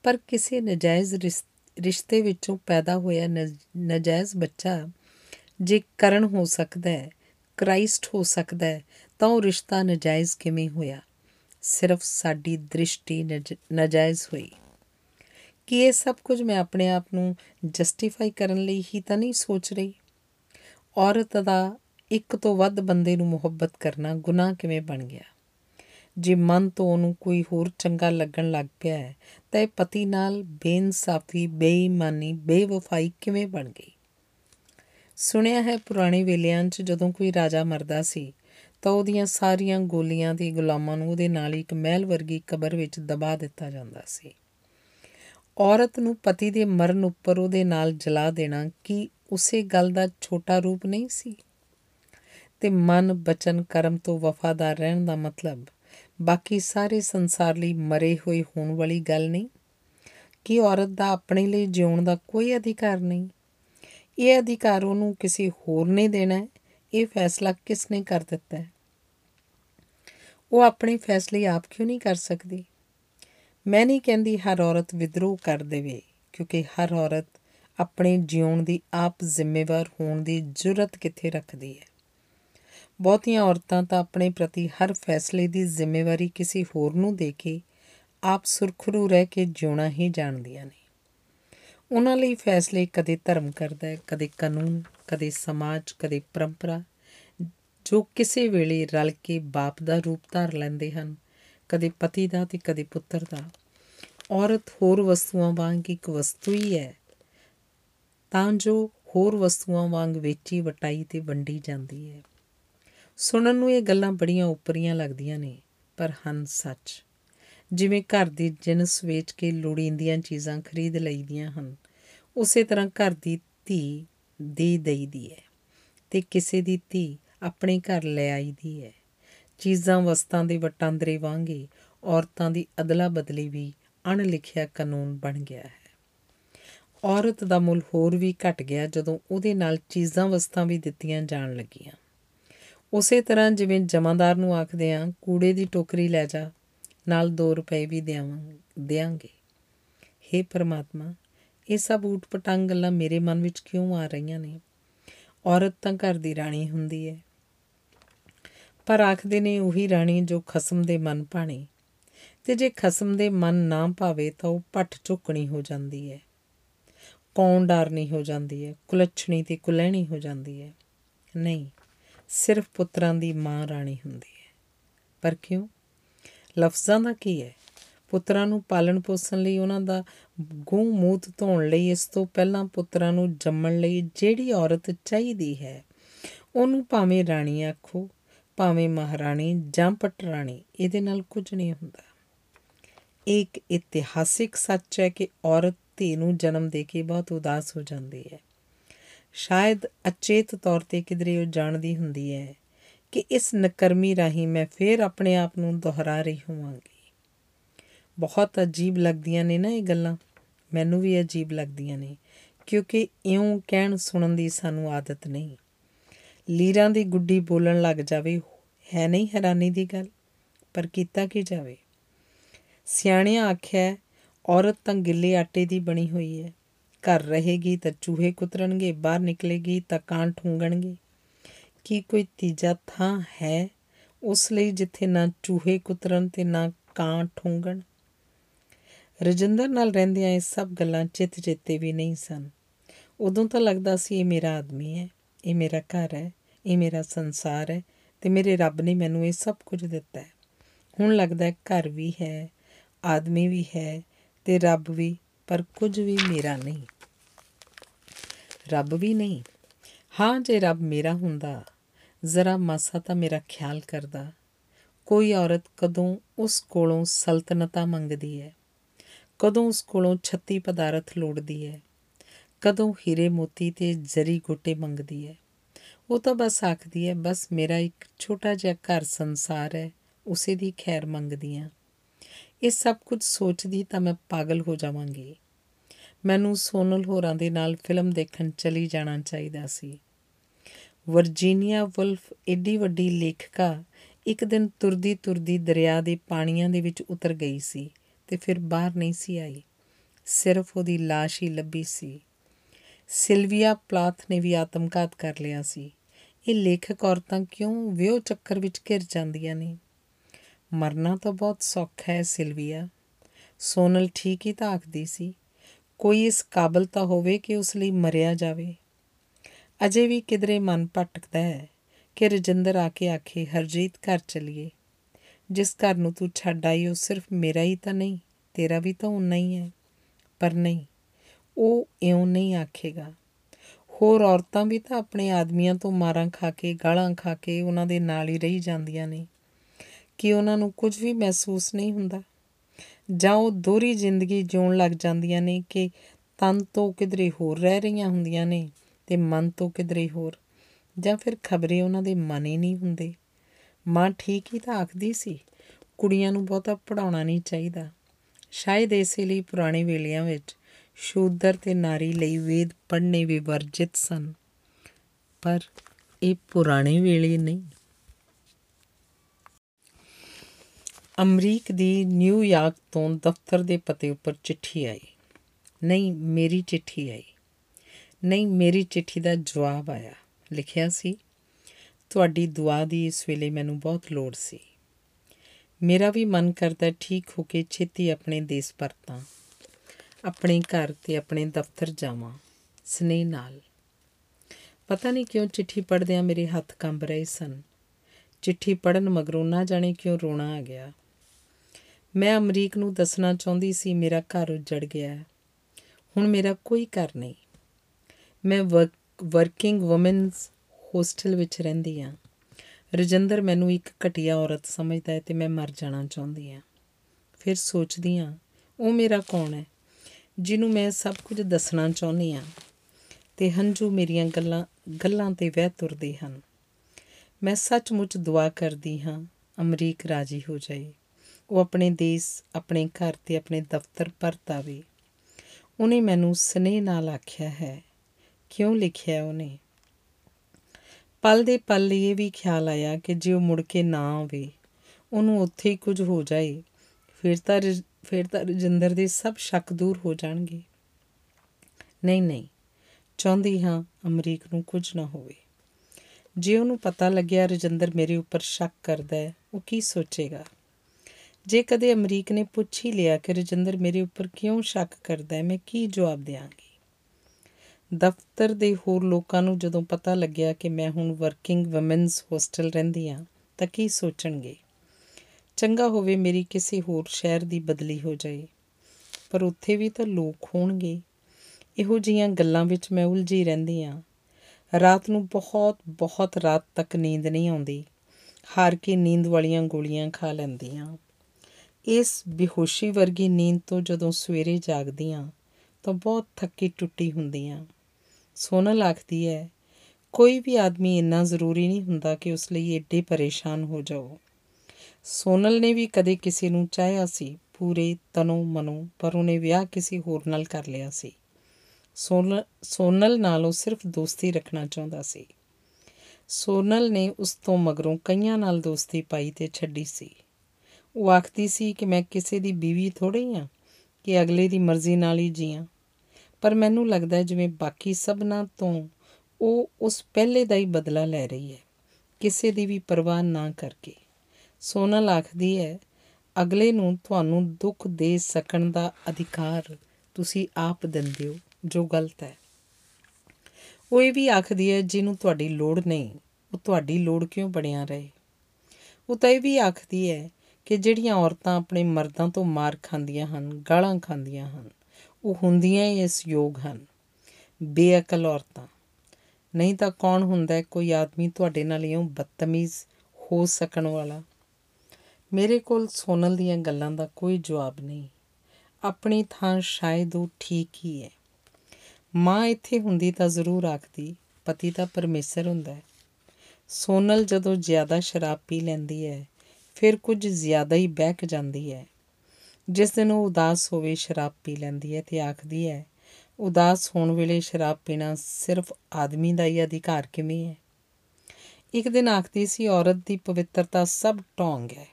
ਪਰ ਕਿਸੇ ਨਜਾਇਜ਼ ਰਿਸ਼ਤੇ ਵਿੱਚੋਂ ਪੈਦਾ ਹੋਇਆ ਨਜਾਇਜ਼ ਬੱਚਾ ਜੇ ਕਰਨ ਹੋ ਸਕਦਾ ਹੈ, ਕ੍ਰਾਈਸਟ ਹੋ ਸਕਦਾ ਹੈ ਤਾਂ ਉਹ ਰਿਸ਼ਤਾ ਨਜਾਇਜ਼ ਕਿਵੇਂ ਹੋਇਆ? ਸਿਰਫ ਸਾਡੀ ਦ੍ਰਿਸ਼ਟੀ ਨਜਾਇਜ਼ ਹੋਈ। ਕਿ ਇਹ ਸਭ ਕੁਝ ਮੈਂ ਆਪਣੇ ਆਪ ਨੂੰ ਜਸਟੀਫਾਈ ਕਰਨ ਲਈ ਹੀ ਤਾਂ ਨਹੀਂ ਸੋਚ ਰਹੀ? ਔਰਤ ਦਾ ਇੱਕ ਤੋਂ ਵੱਧ ਬੰਦੇ ਨੂੰ ਮੁਹੱਬਤ ਕਰਨਾ ਗੁਨਾਹ ਕਿਵੇਂ ਬਣ ਗਿਆ? ਜੇ ਮਨ ਤੋਂ ਉਹਨੂੰ ਕੋਈ ਹੋਰ ਚੰਗਾ ਲੱਗਣ ਲੱਗ ਪਿਆ ਹੈ, ਤਾਂ ਇਹ ਪਤੀ ਨਾਲ ਬੇਇਨਸਾਫੀ, ਬੇਈਮਾਨੀ, ਬੇਵਫਾਈ ਕਿਵੇਂ ਬਣ ਗਈ? ਸੁਣਿਆ ਹੈ ਪੁਰਾਣੇ ਵੇਲਿਆਂ 'ਚ ਜਦੋਂ ਕੋਈ ਰਾਜਾ ਮਰਦਾ ਸੀ ਤਾਂ ਉਹਦੀਆਂ ਸਾਰੀਆਂ ਗੋਲੀਆਂ ਦੇ ਗੁਲਾਮਾਂ ਨੂੰ ਉਹਦੇ ਨਾਲ ਇੱਕ ਮਹਿਲ ਵਰਗੀ ਕਬਰ ਵਿੱਚ ਦਬਾ ਦਿੱਤਾ ਜਾਂਦਾ ਸੀ। ਔਰਤ ਨੂੰ ਪਤੀ ਦੇ ਮਰਨ ਉੱਪਰ ਉਹਦੇ ਨਾਲ ਜਲਾ ਦੇਣਾ ਕੀ ਉਸੇ ਗੱਲ ਦਾ ਛੋਟਾ ਰੂਪ ਨਹੀਂ ਸੀ? ਤੇ ਮਨ, ਬਚਨ, ਕਰਮ ਤੋਂ ਵਫਾਦਾਰ ਰਹਿਣ ਦਾ ਮਤਲਬ ਬਾਕੀ ਸਾਰੇ ਸੰਸਾਰ ਲਈ ਮਰੇ ਹੋਏ ਹੋਣ ਵਾਲੀ ਗੱਲ ਨਹੀਂ? ਕਿ ਔਰਤ ਦਾ ਆਪਣੇ ਲਈ ਜਿਉਣ ਦਾ ਕੋਈ ਅਧਿਕਾਰ ਨਹੀਂ? ਇਹ ਅਧਿਕਾਰ ਉਹਨੂੰ ਕਿਸੇ ਹੋਰ ਨੇ ਦੇਣਾ ਹੈ? ਇਹ ਫੈਸਲਾ ਕਿਸ ਨੇ ਕਰ ਦਿੱਤਾ ਹੈ? ਉਹ ਆਪਣੇ ਫੈਸਲੇ ਆਪ ਕਿਉਂ ਨਹੀਂ ਕਰ ਸਕਦੀ? ਮੈਂ ਨਹੀਂ ਕਹਿੰਦੀ ਹਰ ਔਰਤ ਵਿਦਰੋਹ ਕਰ ਦੇਵੇ, ਕਿਉਂਕਿ ਹਰ ਔਰਤ ਆਪਣੇ ਜਿਉਣ ਦੀ ਆਪ ਜ਼ਿੰਮੇਵਾਰ ਹੋਣ ਦੀ ਜੁਰਤ ਕਿੱਥੇ ਰੱਖਦੀ ਹੈ? ਬਹੁਤੀਆਂ ਔਰਤਾਂ ਤਾਂ ਆਪਣੇ ਪ੍ਰਤੀ ਹਰ ਫੈਸਲੇ ਦੀ ਜ਼ਿੰਮੇਵਾਰੀ ਕਿਸੇ ਹੋਰ ਨੂੰ ਦੇ ਕੇ ਆਪ ਸੁਰਖਰੂ ਰਹਿ ਕੇ ਜਿਉਣਾ ਹੀ ਜਾਣਦੀਆਂ ਨੇ। ਉਹਨਾਂ ਲਈ ਫੈਸਲੇ ਕਦੇ ਧਰਮ ਕਰਦਾ ਹੈ, ਕਦੇ ਕਾਨੂੰਨ, ਕਦੇ ਸਮਾਜ, ਕਦੇ ਪਰੰਪਰਾ, ਜੋ ਕਿਸੇ ਵੇਲੇ ਰਲ ਕੇ ਬਾਪ ਦਾ ਰੂਪ ਧਾਰ ਲੈਂਦੇ ਹਨ, ਕਦੇ ਪਤੀ ਦਾ ਤੇ ਕਦੇ ਪੁੱਤਰ ਦਾ। ਔਰਤ ਹੋਰ ਵਸਤੂਆਂ ਵਾਂਗ ਇੱਕ ਵਸਤੂ ਹੀ ਹੈ, ਤਾਂ ਜੋ ਹੋਰ ਵਸਤੂਆਂ ਵਾਂਗ ਵੇਚੀ, ਵਟਾਈ ਤੇ ਵੰਡੀ ਜਾਂਦੀ ਹੈ। ਸੁਣਨ ਨੂੰ ਇਹ ਗੱਲਾਂ ਬੜੀਆਂ ਉਪਰੀਆਂ ਲੱਗਦੀਆਂ ਨੇ, ਪਰ ਹਨ ਸੱਚ। ਜਿਵੇਂ ਘਰ ਦੀ ਜਿੰਸ ਵੇਚ ਕੇ ਲੋੜੀਂਦੀਆਂ ਚੀਜ਼ਾਂ ਖਰੀਦ ਲਈਦੀਆਂ ਹਨ ਉਸੇ ਤਰ੍ਹਾਂ ਘਰ ਦੀ ਧੀ ਦੇ ਦਈਦੀ ਹੈ ਤੇ ਕਿਸੇ ਦੀ ਧੀ ਆਪਣੇ ਘਰ ਲੈ ਆਈਦੀ ਹੈ ਚੀਜ਼ਾਂ ਵਸਤਾਂ ਦੇ ਵਟਾਂਦਰੇ ਵਾਂਗੇ ਔਰਤਾਂ ਦੀ ਅਦਲਾ ਬਦਲੀ ਵੀ ਅਣਲਿਖਿਆ ਕਾਨੂੰਨ ਬਣ ਗਿਆ ਹੈ। ਔਰਤ ਦਾ ਮੁੱਲ ਹੋਰ ਵੀ ਘਟ ਗਿਆ ਜਦੋਂ ਉਹਦੇ ਨਾਲ ਚੀਜ਼ਾਂ ਵਸਤਾਂ ਵੀ ਦਿੱਤੀਆਂ ਜਾਣ ਲੱਗੀਆਂ। ਉਸੇ ਤਰ੍ਹਾਂ ਜਿਵੇਂ ਜਮਾਦਾਰ ਨੂੰ ਆਖਦੇ ਆ, ਕੂੜੇ ਦੀ ਟੋਕਰੀ ਲੈ ਜਾ, ਨਾਲ 2 ਰੁਪਏ ਵੀ ਦੇਵਾਂ ਦੇਾਂਗੇ हे ਪਰਮਾਤਮਾ ਇਹ ਸਭ ਊਟ ਪਟੰਗ ਗੱਲਾਂ ਮੇਰੇ ਮਨ ਵਿੱਚ ਕਿਉਂ ਆ ਰਹੀਆਂ ਨੇ? ਔਰਤ ਤਾਂ ਘਰ ਦੀ ਰਾਣੀ ਹੁੰਦੀ ਹੈ ਪਰ ਆਖਦੇ ਨੇ ਉਹੀ ਰਾਣੀ ਜੋ ਖਸਮ ਦੇ ਮਨ ਪਾਣੀ ਤੇ ਜੇ ਖਸਮ ਦੇ ਮਨ ਨਾ ਭਾਵੇ ਤਾਂ ਉਹ ਪੱਠ ਝੁਕਣੀ ਹੋ ਜਾਂਦੀ ਹੈ ਕੌਣ ਡਰਨੀ ਹੋ ਜਾਂਦੀ ਹੈ ਕੁਲੱਛਣੀ ਤੇ ਕੁਲਹਿਣੀ ਹੋ ਜਾਂਦੀ ਹੈ ਨਹੀਂ, ਸਿਰਫ ਪੁੱਤਰਾਂ ਦੀ ਮਾਂ ਰਾਣੀ ਹੁੰਦੀ ਹੈ ਪਰ ਕਿਉਂ? ਲਫ਼ਜ਼ਾਂ ਦਾ ਕੀ ਹੈ ਪੁੱਤਰਾਂ ਨੂੰ ਪਾਲਣ ਪੋਸਣ ਲਈ ਉਹਨਾਂ ਦਾ ਗੂੰ ਮੂਤ ਧੋਣ ਲਈ ਇਸ ਤੋਂ ਪਹਿਲਾਂ ਪੁੱਤਰਾਂ ਨੂੰ ਜੰਮਣ ਲਈ ਜਿਹੜੀ ਔਰਤ ਚਾਹੀਦੀ ਹੈ, ਉਹਨੂੰ ਭਾਵੇਂ ਰਾਣੀ ਆਖੋ, ਭਾਵੇਂ ਮਹਾਰਾਣੀ ਜਾਂ ਪਟਰਾਣੀ, ਇਹਦੇ ਨਾਲ ਕੁਝ ਨਹੀਂ ਹੁੰਦਾ। ਇੱਕ ਇਤਿਹਾਸਿਕ ਸੱਚ ਹੈ ਕਿ ਔਰਤ ਧੀ ਨੂੰ ਜਨਮ ਦੇ ਕੇ ਬਹੁਤ ਉਦਾਸ ਹੋ ਜਾਂਦੀ ਹੈ। ਸ਼ਾਇਦ ਅਚੇਤ ਤੌਰ ਤੇ ਕਿਧਰੇ ਉਹ ਜਾਣਦੀ ਹੁੰਦੀ ਹੈ ਕਿ ਇਸ ਨਕਰਮੀ ਰਾਹੀਂ ਮੈਂ ਫੇਰ ਆਪਣੇ ਆਪ ਨੂੰ ਦੁਹਰਾ ਰਹੀ ਹੋਵਾਂਗੀ। ਬਹੁਤ ਅਜੀਬ ਲੱਗਦੀਆਂ ਨੇ ਨਾ ਇਹ ਗੱਲਾਂ। ਮੈਨੂੰ ਵੀ ਅਜੀਬ ਲੱਗਦੀਆਂ ਨੇ, ਕਿਉਂਕਿ ਇਉਂ ਕਹਿਣ ਸੁਣਨ ਦੀ ਸਾਨੂੰ ਆਦਤ ਨਹੀਂ। ਲੀਰਾਂ ਦੀ ਗੁੱਡੀ ਬੋਲਣ ਲੱਗ ਜਾਵੇ, ਹੈ ਨਹੀਂ ਹੈਰਾਨੀ ਦੀ ਗੱਲ? ਪਰ ਕੀਤਾ ਕੀ ਜਾਵੇ? ਸਿਆਣਿਆਂ ਆਖਿਆ, ਔਰਤ ਤਾਂ ਗਿੱਲੇ ਆਟੇ ਦੀ ਬਣੀ ਹੋਈ ਹੈ। ਘਰ ਰਹੇਗੀ ਤਾਂ ਚੂਹੇ ਕੁਤਰਨਗੇ, ਬਾਹਰ ਨਿਕਲੇਗੀ ਤਾਂ ਕਾਂ ਠੂੰਗਣਗੇ। ਕੀ ਕੋਈ ਤੀਜਾ ਥਾਂ ਹੈ ਉਸ ਲਈ ਜਿੱਥੇ ਨਾ ਚੂਹੇ ਕੁਤਰਨ ਤੇ ਨਾ ਕਾਂ ਠੂੰਗਣ? ਰਜਿੰਦਰ ਨਾਲ ਰਹਿੰਦਿਆਂ ਇਹ ਸਭ ਗੱਲਾਂ ਚਿੱਤ ਚੇਤੇ ਵੀ ਨਹੀਂ ਸਨ। ਉਦੋਂ ਤਾਂ ਲੱਗਦਾ ਸੀ ਇਹ ਮੇਰਾ ਆਦਮੀ ਹੈ, ਇਹ ਮੇਰਾ ਘਰ ਹੈ, ਇਹ ਮੇਰਾ ਸੰਸਾਰ ਹੈ ਤੇ ਮੇਰੇ ਰੱਬ ਨੇ ਮੈਨੂੰ ਇਹ ਸਭ ਕੁਝ ਦਿੱਤਾ ਹੈ। ਹੁਣ ਲੱਗਦਾ ਹੈ ਘਰ ਵੀ ਹੈ, ਆਦਮੀ ਵੀ ਹੈ ਤੇ ਰੱਬ ਵੀ, ਪਰ ਕੁਝ ਵੀ ਮੇਰਾ ਨਹੀਂ। ਰੱਬ ਵੀ ਨਹੀਂ। ਹਾਂ, ਜੇ ਰੱਬ ਮੇਰਾ ਹੁੰਦਾ, ਜ਼ਰਾ ਮਾਸਾ ਤਾਂ ਮੇਰਾ ਖਿਆਲ ਕਰਦਾ। ਕੋਈ ਔਰਤ ਕਦੋਂ ਉਸ ਕੋਲੋਂ ਸਲਤਨਤਾ ਮੰਗਦੀ ਹੈ? ਕਦੋਂ ਉਸ ਕੋਲੋਂ 36 ਪਦਾਰਥ ਲੋੜਦੀ ਹੈ? ਕਦੋਂ ਹੀਰੇ ਮੋਤੀ ਤੇ ਜ਼ਰੀ ਗੋਟੇ ਮੰਗਦੀ ਹੈ? ਉਹ ਤਾਂ ਬਸ ਆਖਦੀ ਹੈ, ਬਸ ਮੇਰਾ ਇੱਕ ਛੋਟਾ ਜਿਹਾ ਘਰ ਸੰਸਾਰ ਹੈ, ਉਸੇ ਦੀ ਖੈਰ ਮੰਗਦੀ ਆ ਇਹ ਸਭ ਕੁਝ ਸੋਚਦੀ ਤਾਂ ਮੈਂ ਪਾਗਲ ਹੋ ਜਾਵਾਂਗੀ। ਮੈਨੂੰ ਸੋਨਲ ਹੋਰਾਂ ਦੇ ਨਾਲ ਫਿਲਮ ਦੇਖਣ ਚਲੀ ਜਾਣਾ ਚਾਹੀਦਾ ਸੀ। ਵਰਜੀਨੀਆ ਵੁਲਫ ਏਡੀ ਵੱਡੀ ਲੇਖਕਾ ਇੱਕ ਦਿਨ ਤੁਰਦੀ ਤੁਰਦੀ ਦਰਿਆ ਦੇ ਪਾਣੀਆਂ ਦੇ ਵਿੱਚ ਉਤਰ ਗਈ ਸੀ। ਤੇ ਫਿਰ ਬਾਹਰ ਨਹੀਂ ਸੀ ਆਈ। ਸਿਰਫ ਉਹਦੀ লাশ ਹੀ ਲੱਭੀ ਸੀ। ਸਿਲਵੀਆ ਪਲਾਥ ਨੇ ਵੀ ਆਤਮਘਾਤ ਕਰ ਲਿਆ ਸੀ। ਇਹ ਲੇਖਕ ਔਰਤਾਂ ਕਿਉਂ ਵਿਉ ਚੱਕਰ ਵਿੱਚ ਘਿਰ ਜਾਂਦੀਆਂ ਨੇ? ਮਰਨਾ ਤਾਂ ਬਹੁਤ ਸੌਖਾ ਹੈ, ਸਿਲਵੀਆ। ਸੋਨਲ ਠੀਕ ਹੀ ਤਾਂ ਆਖਦੀ ਸੀ। ਕੋਈ ਇਸ ਕਾਬਲ ਤਾਂ ਹੋਵੇ ਕਿ ਉਸ ਲਈ ਮਰਿਆ ਜਾਵੇ। ਅਜੇ ਵੀ ਕਿਧਰੇ ਮਨ ਭਟਕਦਾ ਹੈ ਕਿ ਰਜਿੰਦਰ ਆ ਕੇ ਆਖੇ, ਹਰਜੀਤ, ਘਰ ਚਲੀਏ। ਜਿਸ ਘਰ ਨੂੰ ਤੂੰ ਛੱਡ ਆਈ, ਉਹ ਸਿਰਫ ਮੇਰਾ ਹੀ ਤਾਂ ਨਹੀਂ, ਤੇਰਾ ਵੀ ਤਾਂ ਉਨਾ ਹੀ ਹੈ। ਪਰ ਨਹੀਂ, ਉਹ ਇਉਂ ਨਹੀਂ ਆਖੇਗਾ। ਹੋਰ ਔਰਤਾਂ ਵੀ ਤਾਂ ਆਪਣੇ ਆਦਮੀਆਂ ਤੋਂ ਮਾਰਾਂ ਖਾ ਕੇ, ਗਾਲਾਂ ਖਾ ਕੇ ਉਹਨਾਂ ਦੇ ਨਾਲ ਹੀ ਰਹੀ ਜਾਂਦੀਆਂ ਨੇ। ਕਿ ਉਹਨਾਂ ਨੂੰ ਕੁਝ ਵੀ ਮਹਿਸੂਸ ਨਹੀਂ ਹੁੰਦਾ? ਜਾਂ ਉਹ ਦੋਹਰੀ ਜ਼ਿੰਦਗੀ ਜਿਉਣ ਲੱਗ ਜਾਂਦੀਆਂ ਨੇ ਕਿ ਤਨ ਤੋਂ ਕਿਧਰੇ ਹੋਰ ਰਹਿ ਰਹੀਆਂ ਹੁੰਦੀਆਂ ਨੇ ਤੇ ਮਨ ਤੋਂ ਕਿਧਰੇ ਹੋਰ? ਜਾਂ ਫਿਰ ਖਬਰੇ ਉਹਨਾਂ ਦੇ ਮਨ ਹੀ ਨਹੀਂ ਹੁੰਦੇ? ਮਾਂ ਠੀਕ ਹੀ ਤਾਂ ਆਖਦੀ ਸੀ, ਕੁੜੀਆਂ ਨੂੰ ਬਹੁਤਾ ਪੜਾਉਣਾ ਨਹੀਂ ਚਾਹੀਦਾ। ਸ਼ਾਇਦ ਇਸੇ ਲਈ ਪੁਰਾਣੇ ਵੇਲਿਆਂ ਵਿੱਚ ਸ਼ੂਦਰ ਤੇ ਨਾਰੀ ਲਈ ਵੇਦ ਪੜ੍ਹਨੇ ਵੀ ਵਰਜਿਤ ਸਨ, ਪਰ ਇਹ ਪੁਰਾਣੇ ਵੇਲੇ ਨਹੀਂ। ਅਮਰੀਕ ਦੀ ਨਿਊਯਾਰਕ ਤੋਂ ਦਫ਼ਤਰ ਦੇ ਪਤੇ ਉੱਪਰ ਚਿੱਠੀ ਆਈ। ਨਹੀਂ, ਮੇਰੀ ਚਿੱਠੀ ਆਈ। ਨਹੀਂ, ਮੇਰੀ ਚਿੱਠੀ ਦਾ ਜਵਾਬ ਆਇਆ। ਲਿਖਿਆ ਸੀ ਤੁਹਾਡੀ ਦੁਆ ਦੀ ਇਸ ਵੇਲੇ ਮੈਨੂੰ ਬਹੁਤ ਲੋੜ ਸੀ। ਮੇਰਾ ਵੀ ਮਨ ਕਰਦਾ ਠੀਕ ਹੋ ਕੇ ਛੇਤੀ ਆਪਣੇ ਦੇਸ਼ ਪਰਤਾਂ। ਆਪਣੇ ਘਰ ਤੇ ਆਪਣੇ ਦਫ਼ਤਰ ਜਾਵਾਂ, ਸਨੇਹ ਨਾਲ। ਪਤਾ ਨਹੀਂ ਕਿਉਂ ਚਿੱਠੀ ਪੜ੍ਹਦਿਆਂ ਮੇਰੇ ਹੱਥ ਕੰਬ ਰਹੇ ਸਨ। ਚਿੱਠੀ ਪੜਨ ਮਗਰੋਂ ਨਾ ਜਾਣੇ ਕਿਉਂ ਰੋਣਾ ਆ ਗਿਆ। ਮੈਂ ਅਮਰੀਕ ਨੂੰ ਦੱਸਣਾ ਚਾਹੁੰਦੀ ਸੀ ਮੇਰਾ ਘਰ ਉੱਜੜ ਗਿਆ ਹੁਣ ਮੇਰਾ ਕੋਈ ਘਰ ਨਹੀਂ। ਮੈਂ ਵਰਕਿੰਗ ਔਮਨਸ ਹੋਸਟਲ ਵਿੱਚ ਰਹਿੰਦੀ ਆ। ਰਜਿੰਦਰ ਮੈਨੂੰ ਇੱਕ ਘਟੀਆ ਔਰਤ ਸਮਝਦਾ ਹੈ ਤੇ ਮੈਂ ਮਰ ਜਾਣਾ ਚਾਹੁੰਦੀ ਆ। ਫਿਰ ਸੋਚਦੀ ਆ, ਉਹ ਮੇਰਾ ਕੌਣ ਹੈ? ਜਿਹਨੂੰ ਮੈਂ ਸਭ ਕੁਝ ਦੱਸਣਾ ਚਾਹੁੰਦੀ ਆ। ਤੇ ਹੰਝੂ ਮੇਰੀਆਂ ਗੱਲਾਂ ਗੱਲਾਂ ਤੇ ਵਹਿ ਤੁਰਦੇ ਹਨ। ਮੈਂ ਸੱਚਮੁੱਚ ਦੁਆ ਕਰਦੀ ਹਾਂ ਅਮਰੀਕ ਰਾਜੀ ਹੋ ਜਾਏ। ਉਹ ਆਪਣੇ ਦੇਸ਼, ਆਪਣੇ ਘਰ ਤੇ ਆਪਣੇ ਦਫ਼ਤਰ ਪਰਤ ਆਵੇ ਉਹਨੇ ਮੈਨੂੰ ਸਨੇਹ ਨਾਲ ਆਖਿਆ ਹੈ। ਕਿਉਂ ਲਿਖਿਆ ਉਹਨੇ? ਪਲ ਦੇ ਪਲ ਇਹ ਵੀ ਖਿਆਲ ਆਇਆ ਕਿ ਜੇ ਉਹ ਮੁੜ ਕੇ ਨਾ ਆਵੇ, ਉਹਨੂੰ ਉੱਥੇ ਹੀ ਕੁਝ ਹੋ ਜਾਏ, ਫਿਰ ਤਾਂ ਫਿਰ ਤਾਂ ਰਜਿੰਦਰ ਦੇ ਸਭ ਸ਼ੱਕ ਦੂਰ ਹੋ ਜਾਣਗੇ। ਨਹੀਂ ਨਹੀਂ, ਚਾਹੁੰਦੀ ਹਾਂ ਅਮਰੀਕ ਨੂੰ ਕੁਝ ਨਾ ਹੋਵੇ। ਜੇ ਉਹਨੂੰ ਪਤਾ ਲੱਗਿਆ ਰਜਿੰਦਰ ਮੇਰੇ ਉੱਪਰ ਸ਼ੱਕ ਕਰਦਾ ਹੈ, ਉਹ ਕੀ ਸੋਚੇਗਾ? ਜੇ ਕਦੇ ਅਮਰੀਕ ਨੇ ਪੁੱਛ ਹੀ ਲਿਆ ਕਿ ਰਜਿੰਦਰ ਮੇਰੇ ਉੱਪਰ ਕਿਉਂ ਸ਼ੱਕ ਕਰਦਾ ਹੈ, ਮੈਂ ਕੀ ਜਵਾਬ ਦੇਵਾਂਗੀ? ਦਫ਼ਤਰ ਦੇ ਹੋਰ ਲੋਕਾਂ ਨੂੰ ਜਦੋਂ ਪਤਾ ਲੱਗਿਆ ਕਿ ਮੈਂ ਹੁਣ ਵਰਕਿੰਗ ਔਮਨਸ ਹੋਸਟਲ ਰਹਿੰਦੀ ਆ ਤਾਂ ਕੀ ਸੋਚਣਗੇ? ਚੰਗਾ ਹੋਵੇ ਮੇਰੀ ਕਿਸੇ ਹੋਰ ਸ਼ਹਿਰ ਦੀ ਬਦਲੀ ਹੋ ਜਾਏ। ਪਰ ਉੱਥੇ ਵੀ ਤਾਂ ਲੋਕ ਹੋਣਗੇ। ਇਹੋ ਜੀਆਂ ਗੱਲਾਂ ਵਿੱਚ ਮੈਂ ਉਲਝੀ ਰਹਿੰਦੀ ਆ ਰਾਤ ਨੂੰ ਬਹੁਤ ਬਹੁਤ ਰਾਤ ਤੱਕ ਨੀਂਦ ਨਹੀਂ ਆਉਂਦੀ। ਹਾਰ ਕੇ ਨੀਂਦ ਵਾਲੀਆਂ ਗੋਲੀਆਂ ਖਾ ਲੈਂਦੀਆਂ ਇਸ ਬੇਹੋਸ਼ੀ ਵਰਗੀ ਨੀਂਦ ਤੋਂ ਜਦੋਂ ਸਵੇਰੇ ਜਾਗਦੀਆਂ ਤਾਂ ਬਹੁਤ ਥੱਕੀ ਟੁੱਟੀ ਹੁੰਦੀਆਂ ਸੋਨਲ ਆਖਦੀ ਹੈ। ਕੋਈ ਵੀ ਆਦਮੀ ਇੰਨਾ ਜ਼ਰੂਰੀ ਨਹੀਂ ਹੁੰਦਾ ਕਿ ਉਸ ਲਈ ਏਡੇ ਪਰੇਸ਼ਾਨ ਹੋ ਜਾਓ। ਸੋਨਲ ਨੇ ਵੀ ਕਦੇ ਕਿਸੇ ਨੂੰ ਚਾਹਿਆ ਸੀ, ਪੂਰੇ ਤਨੋਂ ਮਨੋਂ, ਪਰ ਉਹਨੇ ਵਿਆਹ ਕਿਸੇ ਹੋਰ ਨਾਲ ਕਰ ਲਿਆ ਸੀ। ਸੋਨਲ ਸੋਨਲ ਨਾਲ ਉਹ ਸਿਰਫ ਦੋਸਤੀ ਰੱਖਣਾ ਚਾਹੁੰਦਾ ਸੀ। ਸੋਨਲ ਨੇ ਉਸ ਤੋਂ ਮਗਰੋਂ ਕਈਆਂ ਨਾਲ ਦੋਸਤੀ ਪਾਈ ਤੇ ਛੱਡੀ ਸੀ। ਉਹ ਆਖਦੀ ਸੀ ਕਿ ਮੈਂ ਕਿਸੇ ਦੀ ਬੀਵੀ ਥੋੜੀ ਆ, ਕਿ ਅਗਲੇ ਦੀ ਮਰਜ਼ੀ ਨਾਲ ਹੀ ਜੀਆਂ। ਪਰ ਮੈਨੂੰ ਲੱਗਦਾ ਜਿਵੇਂ ਬਾਕੀ ਸਭਨਾਂ ਤੋਂ ਉਹ ਉਸ ਪਹਿਲੇ ਦਾ ਹੀ ਬਦਲਾ ਲੈ ਰਹੀ ਹੈ। ਕਿਸੇ ਦੀ ਵੀ ਪਰਵਾਹ ਨਾ ਕਰਕੇ। ਸੋਨਲ ਆਖਦੀ ਹੈ, ਅਗਲੇ ਨੂੰ ਤੁਹਾਨੂੰ ਦੁੱਖ ਦੇ ਸਕਣ ਦਾ ਅਧਿਕਾਰ ਤੁਸੀਂ ਆਪ ਦਿੰਦੇ ਹੋ, ਜੋ ਗਲਤ ਹੈ। ਉਹ ਇਹ ਵੀ ਆਖਦੀ ਹੈ, ਜਿਹਨੂੰ ਤੁਹਾਡੀ ਲੋੜ ਨਹੀਂ, ਉਹ ਤੁਹਾਡੀ ਲੋੜ ਕਿਉਂ ਬਣਿਆ ਰਹੇ? ਉਹ ਤਾਂ ਇਹ ਵੀ ਆਖਦੀ ਹੈ ਕਿ ਜਿਹੜੀਆਂ ਔਰਤਾਂ ਆਪਣੇ ਮਰਦਾਂ ਤੋਂ ਮਾਰ ਖਾਂਦੀਆਂ ਹਨ, ਗਾਲਾਂ ਖਾਂਦੀਆਂ ਹਨ ਉਹ ਹੁੰਦੀਆਂ ਹੀ ਇਸ ਯੋਗ ਹਨ। ਬੇਅਕਲ ਔਰਤਾਂ। ਨਹੀਂ ਤਾਂ ਕੌਣ ਹੁੰਦਾ ਹੈ? ਕੋਈ ਆਦਮੀ ਤੁਹਾਡੇ ਨਾਲ ਇਉਂ ਬਦਤਮੀਜ਼ ਹੋ ਸਕਣ ਵਾਲਾ? ਮੇਰੇ ਕੋਲ ਸੋਨਲ ਦੀਆਂ ਗੱਲਾਂ ਦਾ ਕੋਈ ਜਵਾਬ ਨਹੀਂ। ਆਪਣੀ ਥਾਂ ਸ਼ਾਇਦ ਉਹ ਠੀਕ ਹੀ ਹੈ। ਮਾਂ ਇੱਥੇ ਹੁੰਦੀ ਤਾਂ ਜ਼ਰੂਰ ਆਖਦੀ, ਪਤੀ ਤਾਂ ਪਰਮੇਸ਼ਰ ਹੁੰਦਾ ਹੈ। ਸੋਨਲ ਜਦੋਂ ਜ਼ਿਆਦਾ ਸ਼ਰਾਬ ਪੀ ਲੈਂਦੀ ਹੈ, ਫਿਰ ਕੁਝ ਜ਼ਿਆਦਾ ਹੀ ਬਹਿਕ ਜਾਂਦੀ ਹੈ। ਜਿਸ ਦਿਨ ਉਹ ਉਦਾਸ ਹੋਵੇ, ਸ਼ਰਾਬ ਪੀ ਲੈਂਦੀ ਹੈ ਤੇ ਆਖਦੀ ਹੈ, ਉਦਾਸ ਹੋਣ ਵੇਲੇ ਸ਼ਰਾਬ ਪੀਣਾ ਸਿਰਫ ਆਦਮੀ ਦਾ ਹੀ ਅਧਿਕਾਰ ਕਿਵੇਂ ਹੈ? ਇੱਕ ਦਿਨ ਆਖਦੀ ਸੀ, ਔਰਤ ਦੀ ਪਵਿੱਤਰਤਾ ਸਭ ਢੋਂਗ ਹੈ।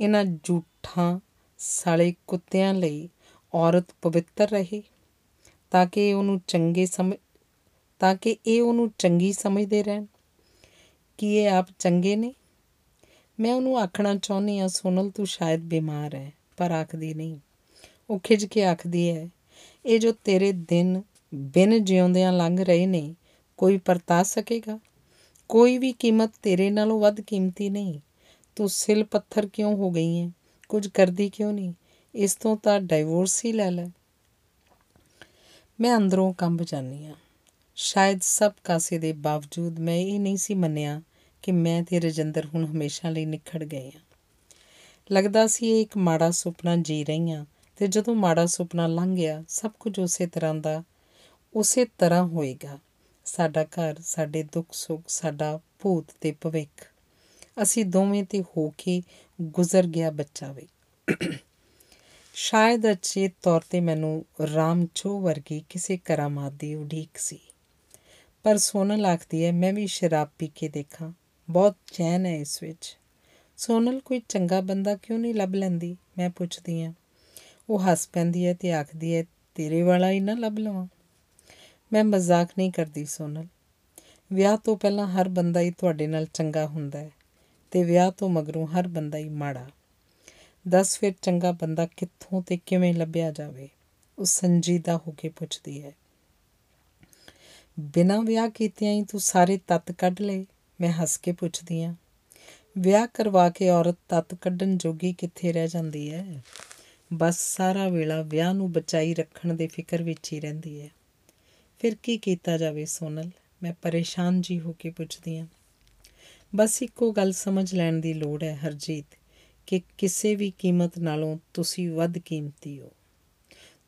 ਇਹਨਾਂ ਝੂਠਾਂ ਸਾਲੇ ਕੁੱਤਿਆਂ ਲਈ ਔਰਤ ਪਵਿੱਤਰ ਰਹੇ, ਤਾਂ ਕਿ ਉਹਨੂੰ ਚੰਗੇ ਸਮਝ, ਤਾਂ ਕਿ ਇਹ ਉਹਨੂੰ ਚੰਗੀ ਸਮਝਦੇ ਰਹਿਣ। ਕਿ ਇਹ ਆਪ ਚੰਗੇ ਨੇ? ਮੈਂ ਉਹਨੂੰ ਆਖਣਾ ਚਾਹੁੰਦੀ ਆ ਸੋਨਲ ਤੂੰ ਸ਼ਾਇਦ ਬਿਮਾਰ ਹੈ। ਪਰ ਆਖਦੀ ਨਹੀਂ। ਉਹ ਖਿਜ ਕੇ ਆਖਦੀ ਹੈ, ਇਹ ਜੋ ਤੇਰੇ ਦਿਨ ਬਿਨ ਜਿਉਂਦਿਆਂ ਲੰਘ ਰਹੇ ਨੇ, ਕੋਈ ਪਰਤਾ ਸਕੇਗਾ? ਕੋਈ ਵੀ ਕੀਮਤ ਤੇਰੇ ਨਾਲੋਂ ਵੱਧ ਕੀਮਤੀ ਨਹੀਂ। ਤੂੰ ਸਿਲ ਪੱਥਰ ਕਿਉਂ ਹੋ ਗਈ ਹੈ ਕੁਝ ਕਰਦੀ ਕਿਉਂ ਨਹੀਂ? ਇਸ ਤੋਂ ਤਾਂ ਡਾਈਵੋਰਸ ਹੀ ਲੈ ਲੈ। ਮੈਂ ਅੰਦਰੋਂ ਕੰਬ ਜਾਂਦੀ ਆ। ਸ਼ਾਇਦ ਸਭ ਕਾਸੇ ਦੇ ਬਾਵਜੂਦ ਮੈਂ ਇਹ ਨਹੀਂ ਸੀ ਮੰਨਿਆ ਕਿ ਮੈਂ ਤੇ ਰਜਿੰਦਰ ਹੁਣ ਹਮੇਸ਼ਾ ਲਈ ਨਿਖੜ ਗਏ ਆ। ਲੱਗਦਾ ਸੀ ਇਹ ਇੱਕ ਮਾੜਾ ਸੁਪਨਾ ਜੀ ਰਹੀ ਆ ਤੇ ਜਦੋਂ ਮਾੜਾ ਸੁਪਨਾ ਲੰਘ ਗਿਆ, ਸਭ ਕੁਝ ਉਸੇ ਤਰ੍ਹਾਂ ਦਾ, ਉਸੇ ਤਰ੍ਹਾਂ ਹੋਏਗਾ। ਸਾਡਾ ਘਰ, ਸਾਡੇ ਦੁੱਖ ਸੁੱਖ, ਸਾਡਾ ਭੂਤ ਤੇ ਭਵਿੱਖ। ਅਸੀਂ ਦੋਵੇਂ ਤੇ ਹੋ ਕੇ ਗੁਜ਼ਰ ਗਿਆ ਬੱਚਾ ਵੀ। ਸ਼ਾਇਦ ਅਚੇਤ ਤੌਰ ਤੇ ਮੈਨੂੰ ਰਾਮ ਚੋ ਵਰਗੀ ਕਿਸੇ ਕਰਾਮਾਤ ਦੀ ਉਡੀਕ ਸੀ। ਪਰ ਸੋਨਲ ਆਖਦੀ ਹੈ, ਮੈਂ ਵੀ ਸ਼ਰਾਬ ਪੀ ਕੇ ਦੇਖਾਂ। ਬਹੁਤ ਚੈਨ ਹੈ ਇਸ ਵਿੱਚ। ਸੋਨਲ, ਕੋਈ ਚੰਗਾ ਬੰਦਾ ਕਿਉਂ ਨਹੀਂ ਲੱਭ ਲੈਂਦੀ? ਮੈਂ ਪੁੱਛਦੀ ਹਾਂ। ਉਹ ਹੱਸ ਪੈਂਦੀ ਹੈ ਤੇ ਆਖਦੀ ਹੈ, ਤੇਰੇ ਵਾਲਾ ਹੀ ਨਾ ਲੱਭ ਲਵਾਂ। ਮੈਂ ਮਜ਼ਾਕ ਨਹੀਂ ਕਰਦੀ ਸੋਨਲ। ਵਿਆਹ ਤੋਂ ਪਹਿਲਾਂ ਹਰ ਬੰਦਾ ਹੀ ਤੁਹਾਡੇ ਨਾਲ ਚੰਗਾ ਹੁੰਦਾ ਹੈ ਤੇ ਵਿਆਹ ਤੋਂ ਮਗਰੋਂ ਹਰ ਬੰਦਾ ਹੀ ਮਾੜਾ। ਦੱਸ ਫਿਰ ਚੰਗਾ ਬੰਦਾ ਕਿੱਥੋਂ ਤੇ ਕਿਵੇਂ ਲੱਭਿਆ ਜਾਵੇ? ਉਹ ਸੰਜੀਦਾ ਹੋ ਕੇ ਪੁੱਛਦੀ ਹੈ। ਬਿਨਾਂ ਵਿਆਹ ਕੀਤਿਆਂ ਹੀ ਤੂੰ ਸਾਰੇ ਤੱਤ ਕੱਢ ਲਏ? ਮੈਂ ਹੱਸ ਕੇ ਪੁੱਛਦੀ ਆ ਵਿਆਹ ਕਰਵਾ ਕੇ ਔਰਤ ਤੱਤ ਕੱਢਣ ਜੋਗੀ ਕਿੱਥੇ ਰਹਿ ਜਾਂਦੀ ਹੈ? ਬਸ ਸਾਰਾ ਵੇਲਾ ਵਿਆਹ ਨੂੰ ਬਚਾਈ ਰੱਖਣ ਦੇ ਫਿਕਰ ਵਿੱਚ ਹੀ ਰਹਿੰਦੀ ਹੈ। ਫਿਰ ਕੀ ਕੀਤਾ ਜਾਵੇ ਸੋਨਲ? ਮੈਂ ਪਰੇਸ਼ਾਨ ਜੀ ਹੋ ਕੇ ਪੁੱਛਦੀ ਆ ਬਸ ਇੱਕੋ ਗੱਲ ਸਮਝ ਲੈਣ ਦੀ ਲੋੜ ਹੈ ਹਰਜੀਤ, ਕਿ ਕਿਸੇ ਵੀ ਕੀਮਤ ਨਾਲੋਂ ਤੁਸੀਂ ਵੱਧ ਕੀਮਤੀ ਹੋ।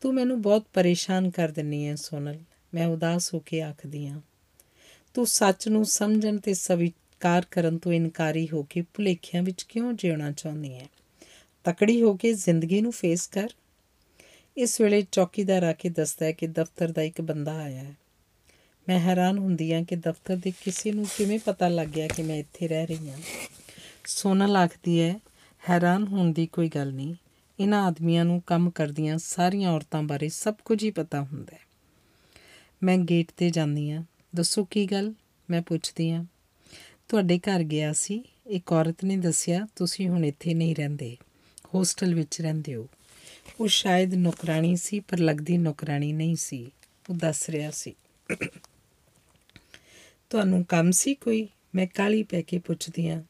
ਤੂੰ ਮੈਨੂੰ ਬਹੁਤ ਪਰੇਸ਼ਾਨ ਕਰ ਦਿੰਨੀ ਹੈ ਸੋਨਲ, ਮੈਂ ਉਦਾਸ ਹੋ ਕੇ ਆਖਦੀ ਹਾਂ। ਤੂੰ ਸੱਚ ਨੂੰ ਸਮਝਣ ਤੇ ਸਵੀਕਾਰ ਕਰਨ ਤੋਂ ਇਨਕਾਰੀ ਹੋ ਕੇ ਭੁਲੇਖਿਆਂ ਵਿੱਚ ਕਿਉਂ ਜਿਉਣਾ ਚਾਹੁੰਦੀ ਹੈ ਤਕੜੀ ਹੋ ਕੇ ਜ਼ਿੰਦਗੀ ਨੂੰ ਫੇਸ ਕਰ। ਇਸ ਵੇਲੇ ਚੌਕੀਦਾਰ ਆ ਕੇ ਦੱਸਦਾ ਹੈ ਕਿ ਦਫ਼ਤਰ ਦਾ ਇੱਕ ਬੰਦਾ ਆਇਆ ਹੈ। ਮੈਂ ਹੈਰਾਨ ਹੁੰਦੀ ਹਾਂ ਕਿ ਦਫ਼ਤਰ ਦੇ ਕਿਸੇ ਨੂੰ ਕਿਵੇਂ ਪਤਾ ਲੱਗ ਗਿਆ ਕਿ ਮੈਂ ਇੱਥੇ ਰਹਿ ਰਹੀ ਹਾਂ। ਸੋਨਲ ਆਖਦੀ ਹੈ, ਹੈਰਾਨ ਹੋਣ ਦੀ ਕੋਈ ਗੱਲ ਨਹੀਂ। ਇਹਨਾਂ ਆਦਮੀਆਂ ਨੂੰ ਕੰਮ ਕਰਦੀਆਂ ਸਾਰੀਆਂ ਔਰਤਾਂ ਬਾਰੇ ਸਭ ਕੁਝ ਹੀ ਪਤਾ ਹੁੰਦਾ ਹੈ। ਮੈਂ ਗੇਟ ਤੇ ਜਾਂਦੀ ਆ ਦੱਸੋ ਕੀ ਗੱਲ? ਮੈਂ ਪੁੱਛਦੀ ਆ ਤੁਹਾਡੇ ਘਰ ਗਿਆ ਸੀ। ਇੱਕ ਔਰਤ ਨੇ ਦੱਸਿਆ, ਤੁਸੀਂ ਹੁਣ ਇੱਥੇ ਨਹੀਂ ਰਹਿੰਦੇ। ਹੋਸਟਲ ਵਿੱਚ ਰਹਿੰਦੇ ਹੋ। ਉਹ ਸ਼ਾਇਦ ਨੌਕਰਾਨੀ ਸੀ, ਪਰ ਲੱਗਦੀ ਨੌਕਰਾਨੀ ਨਹੀਂ ਸੀ। ਉਹ ਦੱਸ ਰਿਹਾ ਸੀ। ਤੁਹਾਨੂੰ ਕੰਮ ਸੀ ਕੋਈ? ਮੈਂ ਕਾਲੀ ਪੈ ਕੇ ਪੁੱਛਦੀ ਆ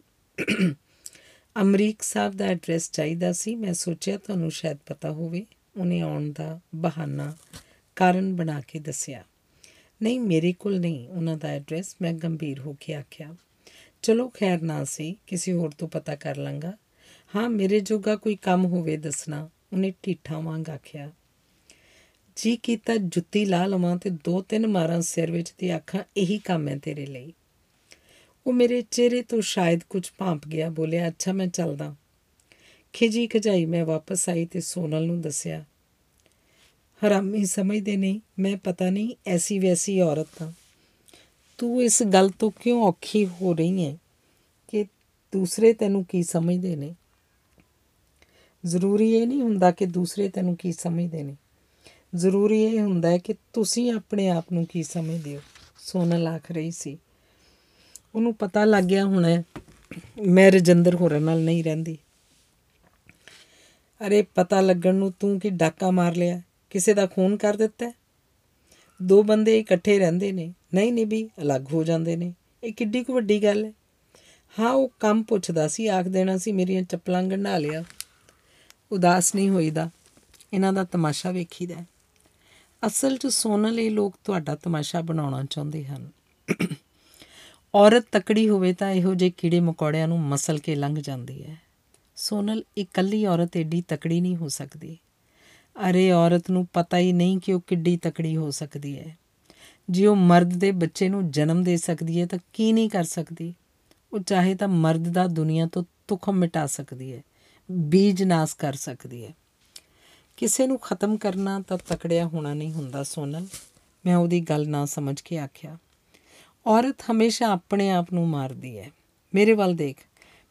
ਅਮਰੀਕ ਸਾਹਿਬ ਦਾ ਐਡਰੈਸ ਚਾਹੀਦਾ ਸੀ। ਮੈਂ ਸੋਚਿਆ ਤੁਹਾਨੂੰ ਸ਼ਾਇਦ ਪਤਾ ਹੋਵੇ। ਉਹਨੇ ਆਉਣ ਦਾ ਬਹਾਨਾ ਕਾਰਨ ਬਣਾ ਕੇ ਦੱਸਿਆ। ਨਹੀਂ, ਮੇਰੇ ਕੋਲ ਨਹੀਂ। ਉਹਨਾਂ ਦਾ ਐਡਰੈਸ ਮੈਂ ਗੰਭੀਰ ਹੋ ਕੇ ਆਖਿਆ। ਚਲੋ ਖੈਰ ਨਾ ਸੀ, ਕਿਸੇ ਹੋਰ ਤੋਂ ਪਤਾ ਕਰ ਲਾਂਗਾ। ਹਾਂ, ਮੇਰੇ ਜੋਗਾ ਕੋਈ ਕੰਮ ਹੋਵੇ ਦੱਸਣਾ, ਉਹਨੇ ਢੀਠਾ ਵਾਂਗ ਆਖਿਆ। ਜੀ ਕੀਤਾ ਜੁੱਤੀ ਲਾ ਲਵਾਂ ਤੇ ਦੋ ਤਿੰਨ ਮਾਰਾਂ ਸਿਰ ਵਿੱਚ ਤੇ ਆਖਾਂ, ਇਹੀ ਕੰਮ ਹੈ ਤੇਰੇ ਲਈ। ਉਹ ਮੇਰੇ ਚਿਹਰੇ ਤੋਂ ਸ਼ਾਇਦ ਕੁਝ ਭਾਂਪ ਗਿਆ, ਬੋਲਿਆ, ਅੱਛਾ, ਮੈਂ ਚੱਲਦਾ। ਖਿਜੀ ਖਜਾਈ ਮੈਂ ਵਾਪਸ ਆਈ ਤੇ ਸੋਨਲ ਨੂੰ ਦੱਸਿਆ, ਹਰਾਮੀ ਸਮਝਦੇ ਨਹੀਂ, ਮੈਂ ਪਤਾ ਨਹੀਂ, ਐਸੀ ਵੈਸੀ ਔਰਤ ਹਾਂ। ਤੂੰ ਇਸ ਗੱਲ ਤੋਂ ਕਿਉਂ ਔਖੀ ਹੋ ਰਹੀ ਹੈ ਕਿ ਦੂਸਰੇ ਤੈਨੂੰ ਕੀ ਸਮਝਦੇ ਨੇ? ਜ਼ਰੂਰੀ ਇਹ ਨਹੀਂ ਹੁੰਦਾ ਕਿ ਦੂਸਰੇ ਤੈਨੂੰ ਕੀ ਸਮਝਦੇ ਨੇ। ਜ਼ਰੂਰੀ ਇਹ ਹੁੰਦਾ ਹੈ ਕਿ ਤੁਸੀਂ ਆਪਣੇ ਆਪ ਨੂੰ ਕੀ ਸਮਝਦੇ ਹੋ? ਸੋਨਲ ਆਖ ਰਹੀ ਸੀ। ਉਹਨੂੰ ਪਤਾ ਲੱਗ ਗਿਆ ਹੁਣ ਮੈਂ ਰਜਿੰਦਰ ਹੋਰਾਂ ਨਾਲ ਨਹੀਂ ਰਹਿੰਦੀ। ਅਰੇ ਪਤਾ ਲੱਗਣ ਨੂੰ ਤੂੰ ਕੀ ਡਾਕਾ ਮਾਰ ਲਿਆ? ਕਿਸੇ ਦਾ ਖੂਨ ਕਰ ਦਿੱਤਾ ਦੋ ਬੰਦੇ ਇਕੱਠੇ ਰਹਿੰਦੇ ਨੇ। ਨਹੀਂ ਨਹੀਂ ਵੀ ਅਲੱਗ ਹੋ ਜਾਂਦੇ ਨੇ। ਇਹ ਕਿੱਡੀ ਕੁ ਵੱਡੀ ਗੱਲ ਹੈ। ਹਾਂ, ਉਹ ਕੰਮ ਪੁੱਛਦਾ ਸੀ, ਆਖ ਦੇਣਾ ਸੀ, ਮੇਰੀਆਂ ਚੱਪਲਾਂ ਗੰਢਾ ਲਿਆ। ਉਦਾਸ ਨਹੀਂ ਹੋਈਦਾ। ਇਹਨਾਂ ਦਾ ਤਮਾਸ਼ਾ ਵੇਖੀਦਾ ਅਸਲ 'ਚ ਸੋਨਲ ਇਹ ਲੋਕ ਤੁਹਾਡਾ ਤਮਾਸ਼ਾ ਬਣਾਉਣਾ ਚਾਹੁੰਦੇ ਹਨ। ਔਰਤ ਤਕੜੀ ਹੋਵੇ ਤਾਂ ਇਹੋ ਜਿਹੇ ਕੀੜੇ ਮਕੌੜਿਆਂ ਨੂੰ ਮਸਲ ਕੇ ਲੰਘ ਜਾਂਦੀ ਹੈ। ਸੋਨਲ ਇਕੱਲੀ ਔਰਤ ਏਡੀ ਤਕੜੀ ਨਹੀਂ ਹੋ ਸਕਦੀ। ਅਰੇ ਔਰਤ ਨੂੰ ਪਤਾ ਹੀ ਨਹੀਂ ਕਿ ਉਹ ਕਿੱਡੀ ਤਕੜੀ ਹੋ ਸਕਦੀ ਹੈ। ਜੇ ਉਹ ਮਰਦ ਦੇ ਬੱਚੇ ਨੂੰ ਜਨਮ ਦੇ ਸਕਦੀ ਹੈ ਤਾਂ ਕੀ ਨਹੀਂ ਕਰ ਸਕਦੀ? ਉਹ ਚਾਹੇ ਤਾਂ ਮਰਦ ਦਾ ਦੁਨੀਆ ਤੋਂ ਤੁਖਮ ਮਿਟਾ ਸਕਦੀ ਹੈ, ਬੀਜ ਨਾਸ ਕਰ ਸਕਦੀ ਹੈ। ਕਿਸੇ ਨੂੰ ਖਤਮ ਕਰਨਾ ਤਾਂ ਤਕੜਿਆ ਹੋਣਾ ਨਹੀਂ ਹੁੰਦਾ ਸੋਨਲ। ਮੈਂ ਉਹਦੀ ਗੱਲ ਨਾ ਸਮਝ ਕੇ ਆਖਿਆ। ਔਰਤ ਹਮੇਸ਼ਾ ਆਪਣੇ ਆਪ ਨੂੰ ਮਾਰਦੀ ਹੈ। ਮੇਰੇ ਵੱਲ ਦੇਖ,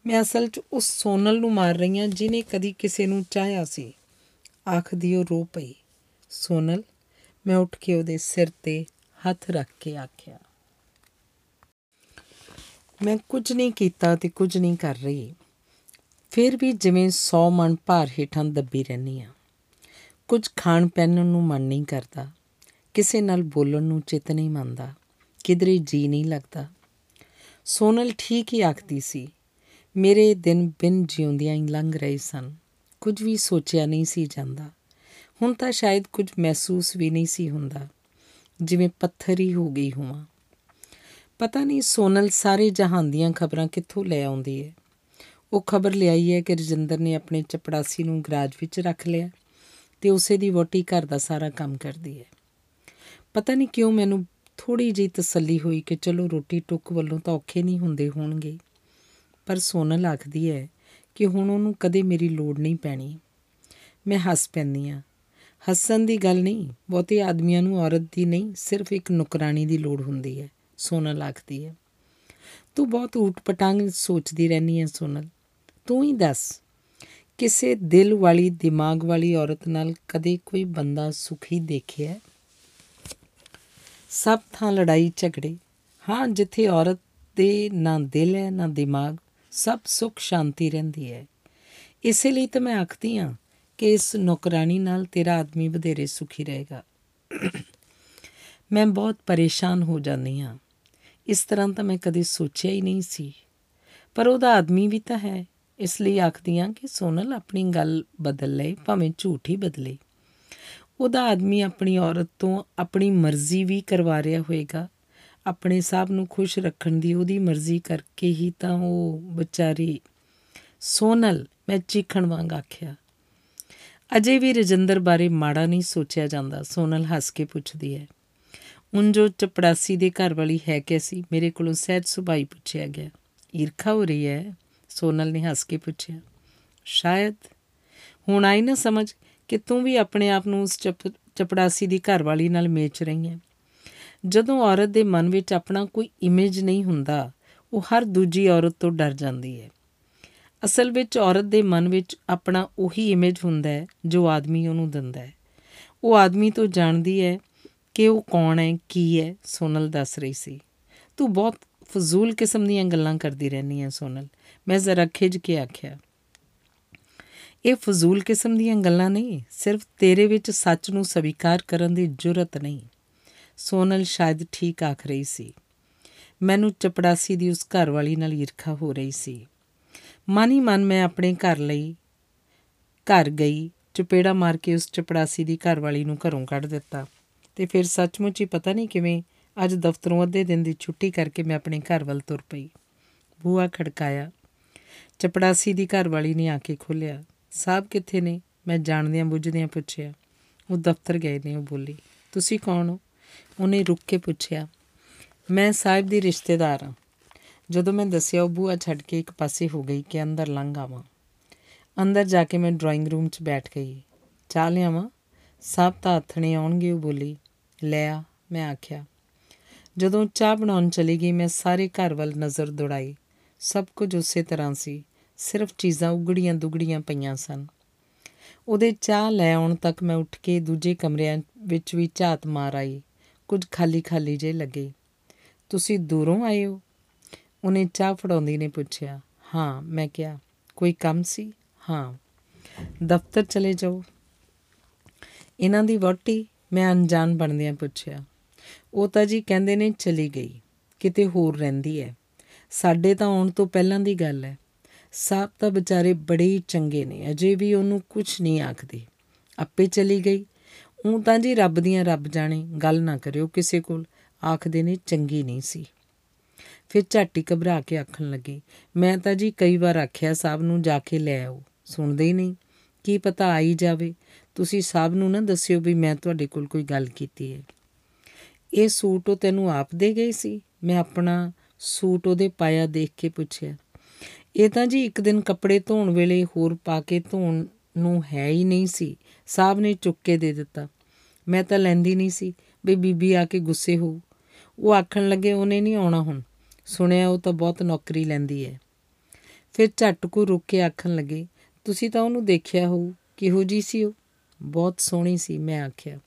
ਮੈਂ ਅਸਲ 'ਚ ਉਸ ਸੋਨਲ ਨੂੰ ਮਾਰ ਰਹੀ ਹਾਂ ਜਿਨੇ ਕਦੀ ਕਿਸੇ ਨੂੰ ਚਾਹਿਆ ਸੀ। ਆਖਦੀ ਉਹ ਰੋ ਪਈ। ਸੋਨਲ, ਮੈਂ ਉੱਠ ਕੇ ਉਹਦੇ ਸਿਰ ਤੇ ਹੱਥ ਰੱਖ ਕੇ ਆਖਿਆ, ਮੈਂ ਕੁਝ ਨਹੀਂ ਕੀਤਾ ਤੇ ਕੁਝ ਨਹੀਂ ਕਰ ਰਹੀ। ਫਿਰ ਵੀ ਜਿਵੇਂ 100 ਮਣ ਭਾਰ ਹੇਠਾਂ ਦੱਬੀ ਰਹਿੰਦੀ ਆ। ਕੁਝ ਖਾਣ ਪੈਣ ਨੂੰ ਮਨ ਨਹੀਂ ਕਰਦਾ। ਕਿਸੇ ਨਾਲ ਬੋਲਣ ਨੂੰ ਚਿੱਤ ਨਹੀਂ ਮੰਨਦਾ। ਕਿਧਰੇ ਜੀ ਨਹੀਂ ਲੱਗਦਾ। ਸੋਨਲ ਠੀਕ ਹੀ ਆਖਦੀ ਸੀ। ਮੇਰੇ ਦਿਨ ਬਿਨ ਜਿਉਂਦਿਆਂ ਹੀ ਲੰਘ ਰਹੇ ਸਨ। ਕੁਝ ਵੀ ਸੋਚਿਆ ਨਹੀਂ ਸੀ ਜਾਂਦਾ। ਹੁਣ ਤਾਂ ਸ਼ਾਇਦ ਕੁਝ ਮਹਿਸੂਸ ਵੀ ਨਹੀਂ ਸੀ ਹੁੰਦਾ, ਜਿਵੇਂ ਪੱਥਰ ਹੀ ਹੋ ਗਈ ਹੋਵਾਂ। ਪਤਾ ਨਹੀਂ ਸੋਨਲ ਸਾਰੇ ਜਹਾਨ ਦੀਆਂ ਖਬਰਾਂ ਕਿੱਥੋਂ ਲੈ ਆਉਂਦੀ ਹੈ ਉਹ ਖਬਰ ਲਿਆਈ ਹੈ ਕਿ ਰਜਿੰਦਰ ਨੇ ਆਪਣੇ ਚਪੜਾਸੀ ਨੂੰ ਗਰਾਜ ਵਿੱਚ ਰੱਖ ਲਿਆ ਤੇ ਉਸੇ ਦੀ ਵੋਟੀ ਘਰ ਦਾ ਸਾਰਾ ਕੰਮ ਕਰਦੀ ਹੈ ਪਤਾ ਨਹੀਂ ਕਿਉਂ ਮੈਨੂੰ ਥੋੜੀ ਜਿਹੀ ਤਸੱਲੀ ਹੋਈ ਕਿ ਚਲੋ ਰੋਟੀ ਟੁੱਕ ਵੱਲੋਂ ਤਾਂ ਔਖੇ ਨਹੀਂ ਹੁੰਦੇ ਹੋਣਗੇ, ਪਰ ਸੋਨਲ ਆਖਦੀ ਹੈ ਕਿ ਹੁਣ ਉਹਨੂੰ ਕਦੇ ਮੇਰੀ ਲੋੜ ਨਹੀਂ ਪੈਣੀ। ਮੈਂ ਹੱਸ ਪੈਂਦੀ ਆ। ਹੱਸਣ ਦੀ ਗੱਲ ਨਹੀਂ, ਬਹੁਤੇ ਆਦਮੀਆਂ ਨੂੰ ਔਰਤ ਦੀ ਨਹੀਂ, ਸਿਰਫ ਇੱਕ ਨੁਕਰਾਨੀ ਦੀ ਲੋੜ ਹੁੰਦੀ ਹੈ, ਸੋਨਲ ਆਖਦੀ ਹੈ। ਤੂੰ ਬਹੁਤ ਊਟ-ਪਟਾਂਗ ਸੋਚਦੀ ਰਹਿਨੀ ਹੈ ਸੋਨਲ। ਤੂੰ ਹੀ ਦੱਸ, ਕਿਸੇ ਦਿਲ ਵਾਲੀ, ਦਿਮਾਗ ਵਾਲੀ ਔਰਤ ਨਾਲ ਕਦੇ ਕੋਈ ਬੰਦਾ ਸੁਖੀ ਦੇਖਿਆ ਸਭ ਥਾਂ ਲੜਾਈ ਝਗੜੇ ਹਾਂ, ਜਿੱਥੇ ਔਰਤ ਦੇ ਨਾ ਦਿਲ ਹੈ, ਨਾ ਦਿਮਾਗ ਸਭ ਸੁਖ ਸ਼ਾਂਤੀ ਰਹਿੰਦੀ ਹੈ। ਇਸੇ ਲਈ ਤਾਂ ਮੈਂ ਆਖਦੀ ਹਾਂ ਕਿ ਇਸ ਨੌਕਰਾਨੀ ਨਾਲ ਤੇਰਾ ਆਦਮੀ ਵਧੇਰੇ ਸੁਖੀ ਰਹੇਗਾ। ਮੈਂ ਬਹੁਤ ਪਰੇਸ਼ਾਨ ਹੋ ਜਾਂਦੀ ਹਾਂ। ਇਸ ਤਰ੍ਹਾਂ ਤਾਂ ਮੈਂ ਕਦੇ ਸੋਚਿਆ ਹੀ ਨਹੀਂ ਸੀ। ਪਰ ਉਹਦਾ ਆਦਮੀ ਵੀ ਤਾਂ ਹੈ। ਇਸ ਲਈ ਆਖਦੀ ਹਾਂ ਕਿ ਸੋਨਲ ਆਪਣੀ ਗੱਲ ਬਦਲ ਲੈ ਭਾਵੇਂ ਝੂਠੀ ਬਦਲੇ। ਉਹਦਾ ਆਦਮੀ ਆਪਣੀ ਔਰਤ ਤੋਂ ਆਪਣੀ ਮਰਜ਼ੀ ਵੀ ਕਰਵਾ ਰਿਹਾ ਹੋਵੇਗਾ ਆਪਣੇ ਸਾਹਬ ਨੂੰ ਖੁਸ਼ ਰੱਖਣ ਦੀ ਉਹਦੀ ਮਰਜ਼ੀ ਕਰਕੇ ਹੀ ਤਾਂ ਉਹ ਵਿਚਾਰੀ ਸੋਨਲ ਮੈਂ ਚੀਖਣ ਵਾਂਗ ਆਖਿਆ। ਅਜੇ ਵੀ ਰਜਿੰਦਰ ਬਾਰੇ ਮਾੜਾ ਨਹੀਂ ਸੋਚਿਆ ਜਾਂਦਾ, ਸੋਨਲ ਹੱਸ ਕੇ ਪੁੱਛਦੀ ਹੈ। ਉਨ ਜੋ ਚਪੜਾਸੀ ਦੇ ਘਰ ਵਾਲੀ ਹੈ ਕੈਸੀ ਮੇਰੇ ਕੋਲੋਂ ਸਹਿਜ ਸੁਭਾਈ ਪੁੱਛਿਆ ਗਿਆ। ਈਰਖਾ ਹੋ ਰਹੀ ਹੈ? ਸੋਨਲ ਨੇ ਹੱਸ ਕੇ ਪੁੱਛਿਆ। ਸ਼ਾਇਦ। ਹੁਣ ਆਈ ਨਾ ਸਮਝ ਕਿ ਤੂੰ ਵੀ ਆਪਣੇ ਆਪ ਨੂੰ ਉਸ ਚਪੜਾਸੀ ਦੀ ਘਰ ਵਾਲੀ ਨਾਲ ਮੇਚ ਰਹੀ ਹੈ। ਜਦੋਂ ਔਰਤ ਦੇ ਮਨ ਵਿੱਚ ਆਪਣਾ ਕੋਈ ਇਮੇਜ ਨਹੀਂ ਹੁੰਦਾ, ਉਹ ਹਰ ਦੂਜੀ ਔਰਤ ਤੋਂ ਡਰ ਜਾਂਦੀ ਹੈ। ਅਸਲ ਵਿੱਚ ਔਰਤ ਦੇ ਮਨ ਵਿੱਚ ਆਪਣਾ ਉਹੀ ਇਮੇਜ ਹੁੰਦਾ ਹੈ ਜੋ ਆਦਮੀ ਉਹਨੂੰ ਦਿੰਦਾ ਹੈ। ਉਹ ਆਦਮੀ ਤੋਂ ਜਾਣਦੀ ਹੈ ਕਿ ਉਹ ਕੌਣ ਹੈ, ਕੀ ਹੈ, ਸੋਨਲ ਦੱਸ ਰਹੀ ਸੀ। ਤੂੰ ਬਹੁਤ ਫਜ਼ੂਲ ਕਿਸਮ ਦੀਆਂ ਗੱਲਾਂ ਕਰਦੀ ਰਹਿੰਦੀ ਹੈ ਸੋਨਲ। ਮੈਂ ਜ਼ਰਾ ਖਿਜ ਕੇ ਆਖਿਆ, ਇਹ ਫਜ਼ੂਲ ਕਿਸਮ ਦੀਆਂ ਗੱਲਾਂ ਨਹੀਂ, ਸਿਰਫ ਤੇਰੇ ਵਿੱਚ ਸੱਚ ਨੂੰ ਸਵੀਕਾਰ ਕਰਨ ਦੀ ਜੁਰਤ ਨਹੀਂ। ਸੋਨਲ ਸ਼ਾਇਦ ਠੀਕ ਆਖ ਰਹੀ ਸੀ। ਮੈਨੂੰ ਚਪੜਾਸੀ ਦੀ ਉਸ ਘਰ ਵਾਲੀ ਨਾਲ ਈਰਖਾ ਹੋ ਰਹੀ ਸੀ। ਮਨ ਹੀ ਮਨ ਮੈਂ ਆਪਣੇ ਘਰ ਲਈ ਘਰ ਗਈ, ਚਪੇੜਾ ਮਾਰ ਕੇ ਉਸ ਚਪੜਾਸੀ ਦੀ ਘਰ ਵਾਲੀ ਨੂੰ ਘਰੋਂ ਕੱਢ ਦਿੱਤਾ। ਤੇ ਫਿਰ ਸੱਚਮੁੱਚ ਹੀ ਪਤਾ ਨਹੀਂ ਕਿਵੇਂ ਅੱਜ ਦਫ਼ਤਰੋਂ ਅੱਧੇ ਦਿਨ ਦੀ ਛੁੱਟੀ ਕਰਕੇ ਮੈਂ ਆਪਣੇ ਘਰ ਵੱਲ ਤੁਰ ਪਈ। ਬੂਆ ਖੜਕਾਇਆ। ਚਪੜਾਸੀ ਦੀ ਘਰ ਵਾਲੀ ਨੇ ਆ ਕੇ ਖੋਲਿਆ ਸਾਹਿਬ ਕਿੱਥੇ ਨੇ? ਮੈਂ ਜਾਣਦਿਆਂ ਬੁੱਝਦਿਆਂ ਪੁੱਛਿਆ। ਉਹ ਦਫ਼ਤਰ ਗਏ ਨੇ, ਉਹ ਬੋਲੀ, ਤੁਸੀਂ ਕੌਣ ਹੋ? ਉਹਨੇ ਰੁੱਕ ਕੇ ਪੁੱਛਿਆ, ਮੈਂ ਸਾਹਿਬ ਦੀ ਰਿਸ਼ਤੇਦਾਰ ਹਾਂ। ਜਦੋਂ ਮੈਂ ਦੱਸਿਆ, ਉਹ ਬੂਆ ਛੱਡ ਕੇ ਇੱਕ ਪਾਸੇ ਹੋ ਗਈ ਕਿ ਅੰਦਰ ਲੰਘ ਆਵਾਂ। ਅੰਦਰ ਜਾ ਕੇ ਮੈਂ ਡਰਾਇੰਗ ਰੂਮ 'ਚ ਬੈਠ ਗਈ। ਚਾਹ ਲਿਆਵਾਂ? ਸਭ ਤਾਂ ਹੱਥਣੇ ਆਉਣਗੇ, ਉਹ ਬੋਲੀ। ਲੈ ਆ, ਮੈਂ ਆਖਿਆ। ਜਦੋਂ ਚਾਹ ਬਣਾਉਣ ਚਲੀ ਗਈ, ਮੈਂ ਸਾਰੇ ਘਰ ਵੱਲ ਨਜ਼ਰ ਦੌੜਾਈ। ਸਭ ਕੁਝ ਉਸੇ ਤਰ੍ਹਾਂ ਸੀ, ਸਿਰਫ ਚੀਜ਼ਾਂ ਉਗੜੀਆਂ ਦੁਗੜੀਆਂ ਪਈਆਂ ਸਨ। ਉਹਦੇ ਚਾਹ ਲੈ ਆਉਣ ਤੱਕ ਮੈਂ ਉੱਠ ਕੇ ਦੂਜੇ ਕਮਰਿਆਂ ਵਿੱਚ ਵੀ ਝਾਤ ਮਾਰ ਆਈ। ਕੁਝ ਖਾਲੀ ਖਾਲੀ ਜੇ ਲੱਗੇ। ਤੁਸੀਂ ਦੂਰੋਂ ਆਏ ਹੋ? ਉਹਨੇ ਚਾਹ ਫੜਾਉਂਦੀ ਨੇ ਪੁੱਛਿਆ। ਹਾਂ, ਮੈਂ ਕਿਹਾ। ਕੋਈ ਕੰਮ ਸੀ? ਹਾਂ। ਦਫ਼ਤਰ ਚਲੇ ਜਾਓ। ਇਹਨਾਂ ਦੀ ਵਹੁਟੀ? ਮੈਂ ਅਣਜਾਣ ਬਣਦਿਆਂ ਪੁੱਛਿਆ। ਉਹ ਤਾਂ ਜੀ ਕਹਿੰਦੇ ਨੇ ਚਲੀ ਗਈ, ਕਿਤੇ ਹੋਰ ਰਹਿੰਦੀ ਹੈ ਸਾਡੇ ਤਾਂ ਆਉਣ ਤੋਂ ਪਹਿਲਾਂ ਦੀ ਗੱਲ ਹੈ ਸਾਬ ਤਾਂ ਵਿਚਾਰੇ ਬੜੇ ਹੀ ਚੰਗੇ ਨੇ, ਅਜੇ ਵੀ ਉਹਨੂੰ ਕੁਝ ਨਹੀਂ ਆਖਦੇ। ਆਪੇ ਚਲੀ ਗਈ ਉਹ ਤਾਂ ਜੀ ਰੱਬ ਦੀਆਂ ਰੱਬ ਜਾਣੇ ਗੱਲ ਨਾ ਕਰਿਓ ਕਿਸੇ ਕੋਲ। ਆਖਦੇ ਨੇ ਚੰਗੀ ਨਹੀਂ ਸੀ। ਫਿਰ ਝਾਟੀ ਘਬਰਾ ਕੇ ਆਖਣ ਲੱਗੀ, ਮੈਂ ਤਾਂ ਜੀ ਕਈ ਵਾਰ ਆਖਿਆ ਸਾਹਿਬ ਨੂੰ ਜਾ ਕੇ ਲੈ ਆਓ। ਸੁਣਦੇ ਹੀ ਨਹੀਂ। ਕੀ ਪਤਾ ਆਈ ਜਾਵੇ। ਤੁਸੀਂ ਸਾਹਿਬ ਨੂੰ ਨਾ ਦੱਸਿਓ ਵੀ ਮੈਂ ਤੁਹਾਡੇ ਕੋਲ ਕੋਈ ਗੱਲ ਕੀਤੀ ਹੈ। ਇਹ ਸੂਟ ਉਹ ਤੈਨੂੰ ਆਪ ਦੇ ਗਏ ਸੀ? ਮੈਂ ਆਪਣਾ ਸੂਟ ਉਹਦੇ ਪਾਇਆ ਦੇਖ ਕੇ ਪੁੱਛਿਆ। ਇਹ ਤਾਂ ਜੀ ਇੱਕ ਦਿਨ ਕੱਪੜੇ ਧੋਣ ਵੇਲੇ ਹੋਰ ਪਾ ਕੇ ਧੋਣ ਨੂੰ ਹੈ ਹੀ ਨਹੀਂ ਸੀ। ਸਾਹਿਬ ਨੇ ਚੁੱਕ ਕੇ ਦੇ ਦਿੱਤਾ। ਮੈਂ ਤਾਂ ਲੈਂਦੀ ਨਹੀਂ ਸੀ। ਵੀ ਬੀਬੀ ਆ ਕੇ ਗੁੱਸੇ ਹੋ। ਉਹ ਆਖਣ ਲੱਗੇ, ਉਹਨੇ ਨਹੀਂ ਆਉਣਾ ਹੁਣ। ਸੁਣਿਆ, ਉਹ ਤਾਂ ਬਹੁਤ ਨੌਕਰੀ ਲੈਂਦੀ ਹੈ। ਫਿਰ ਝੱਟ ਕੋ ਰੁਕ ਕੇ ਆਖਣ ਲੱਗੇ, ਤੁਸੀਂ ਤਾਂ ਉਹਨੂੰ ਦੇਖਿਆ ਹੋਊ। ਕਿਹੋ ਜੀ ਸੀ ਉਹ? ਬਹੁਤ ਸੋਹਣੀ ਸੀ, ਮੈਂ ਆਖਿਆ।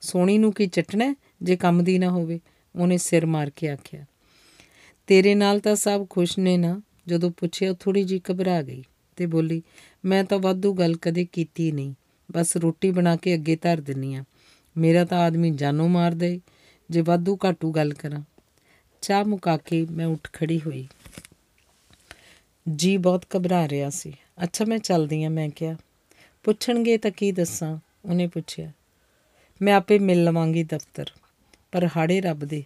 ਸੋਹਣੀ ਨੂੰ ਕੀ ਚਟਣਾ ਜੇ ਕੰਮ ਦੀ ਨਾ ਹੋਵੇ? ਉਹਨੇ ਸਿਰ ਮਾਰ ਕੇ ਆਖਿਆ। ਤੇਰੇ ਨਾਲ ਤਾਂ ਸਭ ਖੁਸ਼ ਨੇ ਨਾ? ਜਦੋਂ ਪੁੱਛਿਆ ਥੋੜੀ ਜੀ ਘਬਰਾ ਗਈ ਤੇ ਬੋਲੀ ਮੈਂ ਤਾਂ ਵਾਧੂ ਗੱਲ ਕਦੇ ਕੀਤੀ ਨਹੀਂ। ਬਸ ਰੋਟੀ ਬਣਾ ਕੇ ਅੱਗੇ ਧਰ ਦਿੰਨੀ ਆ। ਮੇਰਾ ਤਾਂ ਆਦਮੀ ਜਾਨੋਂ ਮਾਰ ਦੇ। ਜੇ ਵਾਧੂ ਘਾਟੂ ਗੱਲ ਕਰਾਂ, ਚਾਹ ਮੁਕਾ ਕੇ ਮੈਂ ਉੱਠ ਖੜੀ ਹੋਈ। ਜੀ ਬਹੁਤ ਘਬਰਾ ਰਿਹਾ ਸੀ। ਅੱਛਾ, ਮੈਂ ਚੱਲਦੀ ਆ, ਮੈਂ ਕਿਹਾ। ਪੁੱਛਣਗੇ ਤਾਂ ਕੀ ਦੱਸਾਂ? ਉਹਨੇ ਪੁੱਛਿਆ। ਮੈਂ ਆਪੇ ਮਿਲ ਲਵਾਂਗੀ ਦਫ਼ਤਰ। ਪਰ ਹਾੜੇ ਰੱਬ ਦੇ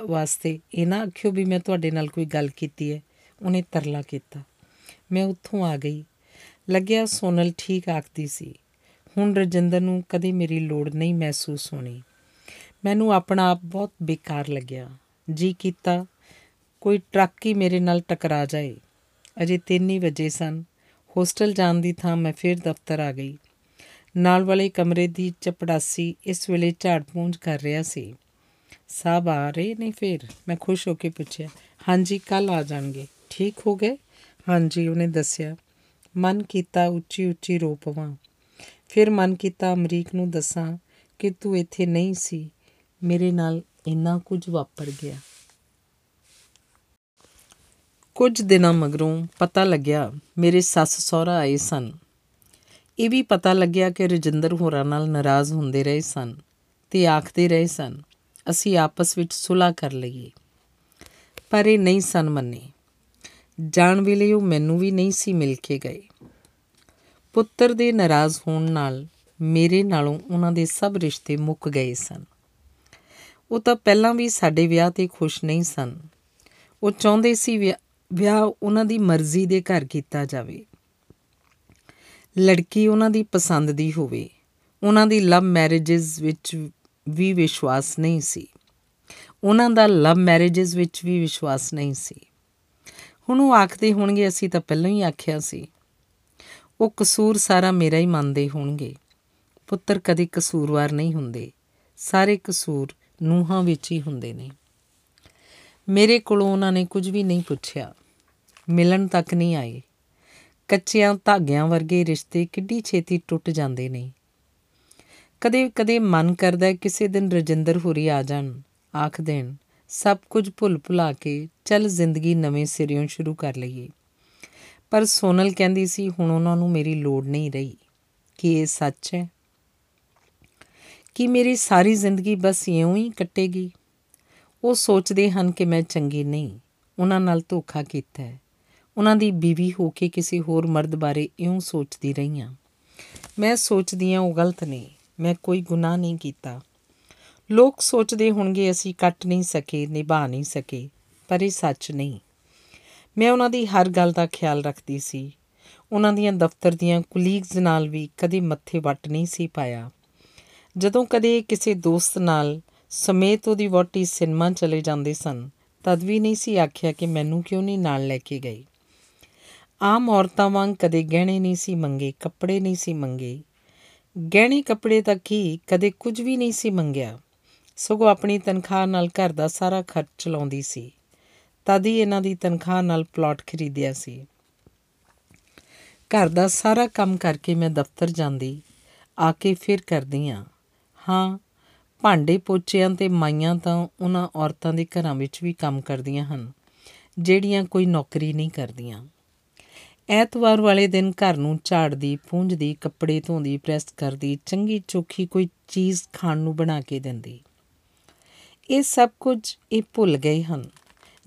ਵਾਸਤੇ ਇਹ ਨਾ ਆਖਿਓ ਵੀ ਮੈਂ ਤੁਹਾਡੇ ਨਾਲ ਕੋਈ ਗੱਲ ਕੀਤੀ ਹੈ। ਉਹਨੇ ਤਰਲਾ ਕੀਤਾ। ਮੈਂ ਉੱਥੋਂ ਆ ਗਈ। ਲੱਗਿਆ ਸੋਨਲ ਠੀਕ ਆਖਦੀ ਸੀ। ਹੁਣ ਰਜਿੰਦਰ ਨੂੰ ਕਦੇ ਮੇਰੀ ਲੋੜ ਨਹੀਂ ਮਹਿਸੂਸ ਹੋਣੀ। ਮੈਨੂੰ ਆਪਣਾ ਆਪ ਬਹੁਤ ਬੇਕਾਰ ਲੱਗਿਆ। ਜੀ ਕੀਤਾ, ਕੋਈ ਟਰੱਕ ਹੀ ਮੇਰੇ ਨਾਲ ਟਕਰਾ ਜਾਏ। ਅਜੇ 3 ਹੀ ਵਜੇ ਸਨ। ਹੋਸਟਲ ਜਾਣ ਦੀ ਥਾਂ ਮੈਂ ਫਿਰ ਦਫ਼ਤਰ ਆ ਗਈ। ਨਾਲ ਵਾਲੇ ਕਮਰੇ ਦੀ ਚਪੜਾਸੀ ਇਸ ਵੇਲੇ ਝਾੜ ਪੂੰਝ ਕਰ ਰਿਹਾ ਸੀ। ਸਾਬ ਆ ਰਹੇ ਨੇ ਫਿਰ? ਮੈਂ ਖੁਸ਼ ਹੋ ਕੇ ਪੁੱਛਿਆ। ਹਾਂਜੀ ਕੱਲ ਆ ਜਾਣਗੇ। ਠੀਕ ਹੋ ਗਏ? ਹਾਂਜੀ, ਉਹਨੇ ਦੱਸਿਆ। ਮਨ ਕੀਤਾ ਉੱਚੀ ਉੱਚੀ ਰੋ ਪਵਾਂ ਫਿਰ ਮਨ ਕੀਤਾ, ਅਮਰੀਕ ਨੂੰ ਦੱਸਾਂ ਕਿ ਤੂੰ ਇੱਥੇ ਨਹੀਂ ਸੀ, ਮੇਰੇ ਨਾਲ ਇੰਨਾ ਕੁਝ ਵਾਪਰ ਗਿਆ। ਕੁਝ ਦਿਨਾਂ ਮਗਰੋਂ ਪਤਾ ਲੱਗਿਆ, ਮੇਰੇ ਸੱਸ ਸਹੁਰਾ ਆਏ ਸਨ। ਇਹ ਵੀ ਪਤਾ ਲੱਗਿਆ ਕਿ ਰਜਿੰਦਰ ਹੋਰਾਂ ਨਾਲ ਨਾਰਾਜ਼ ਹੁੰਦੇ ਰਹੇ ਸਨ ਤੇ ਆਖਦੇ ਰਹੇ ਸਨ, ਅਸੀਂ ਆਪਸ ਵਿੱਚ ਸੁਲਾ ਕਰ ਲਈਏ। ਪਰ ਇਹ ਨਹੀਂ ਸਨ ਮੰਨੇ। ਜਾਣ ਵੇਲੇ ਉਹ ਮੈਨੂੰ ਵੀ ਨਹੀਂ ਸੀ ਮਿਲ ਕੇ ਗਏ। ਪੁੱਤਰ ਦੇ ਨਾਰਾਜ਼ ਹੋਣ ਨਾਲ ਮੇਰੇ ਨਾਲੋਂ ਉਹਨਾਂ ਦੇ ਸਭ ਰਿਸ਼ਤੇ ਮੁੱਕ ਗਏ ਸਨ। ਉਹ ਤਾਂ ਪਹਿਲਾਂ ਵੀ ਸਾਡੇ ਵਿਆਹ ਤੇ ਖੁਸ਼ ਨਹੀਂ ਸਨ। ਉਹ ਚਾਹੁੰਦੇ ਸੀ ਵਿਆਹ ਉਹਨਾਂ ਦੀ ਮਰਜ਼ੀ ਦੇ ਘਰ ਕੀਤਾ ਜਾਵੇ। ਲੜਕੀ ਉਹਨਾਂ ਦੀ ਪਸੰਦ ਦੀ ਹੋਵੇ। ਉਹਨਾਂ ਦੀ ਲਵ ਮੈਰਿਜਸ ਵਿੱਚ ਵੀ ਵਿਸ਼ਵਾਸ ਨਹੀਂ ਸੀ। ਉਹਨਾਂ ਦਾ ਲਵ ਮੈਰਿਜਸ ਵਿੱਚ ਵੀ ਵਿਸ਼ਵਾਸ ਨਹੀਂ ਸੀ। ਹੁਣ ਉਹ ਆਖਦੇ ਹੋਣਗੇ, ਅਸੀਂ ਤਾਂ ਪਹਿਲਾਂ ਹੀ ਆਖਿਆ ਸੀ, ਉਹ ਕਸੂਰ ਸਾਰਾ ਮੇਰਾ ਹੀ ਮੰਨਦੇ ਹੋਣਗੇ। ਪੁੱਤਰ ਕਦੇ ਕਸੂਰਵਾਰ ਨਹੀਂ ਹੁੰਦੇ, ਸਾਰੇ ਕਸੂਰ ਨੂਹਾਂ ਵਿੱਚ ਹੀ ਹੁੰਦੇ ਨੇ। ਮੇਰੇ ਕੋਲੋਂ ਉਹਨਾਂ ਨੇ ਕੁਝ ਵੀ ਨਹੀਂ ਪੁੱਛਿਆ, ਮਿਲਣ ਤੱਕ ਨਹੀਂ ਆਏ। ਕੱਚਿਆਂ ਧਾਗਿਆਂ ਵਰਗੇ ਰਿਸ਼ਤੇ ਕਿੱਡੀ ਛੇਤੀ ਟੁੱਟ ਜਾਂਦੇ ਨੇ। ਕਦੇ ਕਦੇ ਮਨ ਕਰਦਾ ਕਿਸੇ ਦਿਨ ਰਜਿੰਦਰ ਹੁਰੀ ਆ ਜਾਣ, ਆਖ ਦੇਣ ਸਭ ਕੁਝ ਭੁੱਲ ਭੁਲਾ ਕੇ ਚੱਲ ਜ਼ਿੰਦਗੀ ਨਵੇਂ ਸਿਰਿਓਂ ਸ਼ੁਰੂ ਕਰ ਲਈਏ। ਪਰ ਸੋਨਲ ਕਹਿੰਦੀ ਸੀ, ਹੁਣ ਉਹਨਾਂ ਨੂੰ ਮੇਰੀ ਲੋੜ ਨਹੀਂ ਰਹੀ। ਕੀ ਇਹ ਸੱਚ ਹੈ? ਕਿ ਮੇਰੀ ਸਾਰੀ ਜ਼ਿੰਦਗੀ ਬਸ ਇਉਂ ਹੀ ਕੱਟੇਗੀ? ਉਹ ਸੋਚਦੇ ਹਨ ਕਿ ਮੈਂ ਚੰਗੀ ਨਹੀਂ। ਉਹਨਾਂ ਨਾਲ ਧੋਖਾ ਕੀਤਾ ਹੈ। ਉਹਨਾਂ ਦੀ ਬੀਵੀ ਹੋ ਕੇ ਕਿਸੇ ਹੋਰ ਮਰਦ ਬਾਰੇ ਇਉਂ ਸੋਚਦੀ ਰਹੀ ਹਾਂ ਮੈਂ ਸੋਚਦੀ ਹਾਂ ਉਹ ਗਲਤ ਨਹੀਂ ਮੈਂ ਕੋਈ ਗੁਨਾਹ ਨਹੀਂ ਕੀਤਾ। ਲੋਕ ਸੋਚਦੇ ਹੋਣਗੇ, ਅਸੀਂ ਕੱਟ ਨਹੀਂ ਸਕੇ, ਨਿਭਾ ਨਹੀਂ ਸਕੇ, ਪਰ ਇਹ ਸੱਚ ਨਹੀਂ। ਮੈਂ ਉਹਨਾਂ ਦੀ ਹਰ ਗੱਲ ਦਾ ਖਿਆਲ ਰੱਖਦੀ ਸੀ। ਉਹਨਾਂ ਦੀਆਂ ਦਫ਼ਤਰ ਦੀਆਂ ਕੁਲੀਗਸ ਨਾਲ ਵੀ ਕਦੇ ਮੱਥੇ ਵੱਟ ਨਹੀਂ ਸੀ ਪਾਇਆ। ਜਦੋਂ ਕਦੇ ਕਿਸੇ ਦੋਸਤ ਨਾਲ ਸਮੇਤ ਉਹਦੀ ਵੋਟੀ ਸਿਨੇਮਾ ਚਲੇ ਜਾਂਦੇ ਸਨ, ਤਦ ਵੀ ਨਹੀਂ ਸੀ ਆਖਿਆ ਕਿ ਮੈਨੂੰ ਕਿਉਂ ਨਹੀਂ ਨਾਲ ਲੈ ਕੇ ਗਈ ਆਮ ਔਰਤਾਂ ਵਾਂਗ ਕਦੇ ਗਹਿਣੇ ਨਹੀਂ ਸੀ ਮੰਗੇ, ਕੱਪੜੇ ਨਹੀਂ ਸੀ ਮੰਗੇ। ਗਹਿਣੇ ਕੱਪੜੇ ਤਾਂ ਕੀ ਕਦੇ ਕੁਝ ਵੀ ਨਹੀਂ ਸੀ ਮੰਗਿਆ। ਸਗੋਂ ਆਪਣੀ ਤਨਖਾਹ ਨਾਲ ਘਰ ਦਾ ਸਾਰਾ ਖਰਚ ਚਲਾਉਂਦੀ ਸੀ। ਤਦ ਹੀ ਇਹਨਾਂ ਦੀ ਤਨਖਾਹ ਨਾਲ ਪਲਾਟ ਖਰੀਦਿਆ ਸੀ। ਘਰ ਦਾ ਸਾਰਾ ਕੰਮ ਕਰਕੇ ਮੈਂ ਦਫ਼ਤਰ ਜਾਂਦੀ, ਆ ਕੇ ਫਿਰ ਕਰਦੀ ਆ। ਹਾਂ, ਭਾਂਡੇ ਪੋਚਿਆਂ ਤੇ ਮਾਈਆਂ ਤਾਂ ਉਹਨਾਂ ਔਰਤਾਂ ਦੇ ਘਰਾਂ ਵਿੱਚ ਵੀ ਕੰਮ ਕਰਦੀਆਂ ਹਨ, ਜਿਹੜੀਆਂ ਕੋਈ ਨੌਕਰੀ ਨਹੀਂ ਕਰਦੀਆਂ। ਐਤਵਾਰ ਵਾਲੇ ਦਿਨ ਘਰ ਨੂੰ ਝਾੜਦੀ, ਪੂੰਝਦੀ, ਕੱਪੜੇ ਧੋਂਦੀ, ਪ੍ਰੈਸ ਕਰਦੀ, ਚੰਗੀ ਚੋਖੀ ਕੋਈ ਚੀਜ਼ ਖਾਣ ਨੂੰ ਬਣਾ ਕੇ ਦਿੰਦੀ। ਇਹ ਸਭ ਕੁਝ ਇਹ ਭੁੱਲ ਗਏ ਹਨ।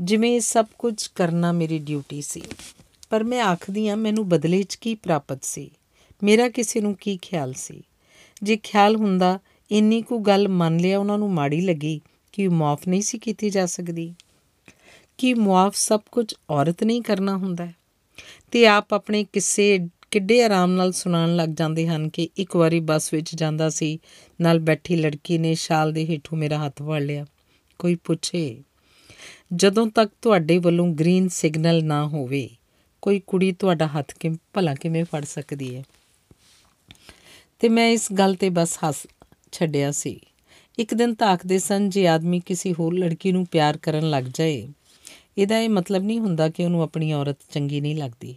ਜਿਵੇਂ ਇਹ ਸਭ ਕੁਝ ਕਰਨਾ ਮੇਰੀ ਡਿਊਟੀ ਸੀ। ਪਰ ਮੈਂ ਆਖਦੀ ਆ ਮੈਨੂੰ ਬਦਲੇ 'ਚ ਕੀ ਪ੍ਰਾਪਤ ਸੀ? ਮੇਰਾ ਕਿਸੇ ਨੂੰ ਕੀ ਖਿਆਲ ਸੀ? ਜੇ ਖਿਆਲ ਹੁੰਦਾ, ਇੰਨੀ ਕੁ ਗੱਲ ਮੰਨ ਲਿਆ ਉਹਨਾਂ ਨੂੰ ਮਾੜੀ ਲੱਗੀ ਕਿ ਮਾਫ ਨਹੀਂ ਸੀ ਕੀਤੀ ਜਾ ਸਕਦੀ। ਕਿ ਮੁਆਫ ਸਭ ਕੁਝ ਔਰਤ ਨਹੀਂ ਕਰਨਾ ਹੁੰਦਾ ਤੇ ਆਪ ਆਪਣੇ ਕਿੱਸੇ ਕਿੱਡੇ ਆਰਾਮ ਨਾਲ ਸੁਣਾਉਣ ਲੱਗ ਜਾਂਦੇ ਹਨ ਕਿ ਇੱਕ ਵਾਰੀ ਬੱਸ ਵਿੱਚ ਜਾਂਦਾ ਸੀ, ਨਾਲ ਬੈਠੀ ਲੜਕੀ ਨੇ ਸ਼ਾਲ ਦੇ ਹੇਠੋਂ ਮੇਰਾ ਹੱਥ ਫੜ ਲਿਆ। ਕੋਈ ਪੁੱਛੇ, ਜਦੋਂ ਤੱਕ ਤੁਹਾਡੇ ਵੱਲੋਂ ਗ੍ਰੀਨ ਸਿਗਨਲ ਨਾ ਹੋਵੇ, ਕੋਈ ਕੁੜੀ ਤੁਹਾਡਾ ਹੱਥ ਕਿ ਭਲਾ ਕਿਵੇਂ ਫੜ ਸਕਦੀ ਹੈ? ਤੇ ਮੈਂ ਇਸ ਗੱਲ ਤੇ ਬਸ ਹੱਸ ਛੱਡਿਆ ਸੀ। ਇੱਕ ਦਿਨ ਤਾਕਦੇ ਸਨ ਜੇ ਆਦਮੀ ਕਿਸੇ ਹੋਰ ਲੜਕੀ ਨੂੰ ਪਿਆਰ ਕਰਨ ਲੱਗ ਜਾਏ। ਇਹਦਾ ਇਹ ਮਤਲਬ ਨਹੀਂ ਹੁੰਦਾ ਕਿ ਉਹਨੂੰ ਆਪਣੀ ਔਰਤ ਚੰਗੀ ਨਹੀਂ ਲੱਗਦੀ।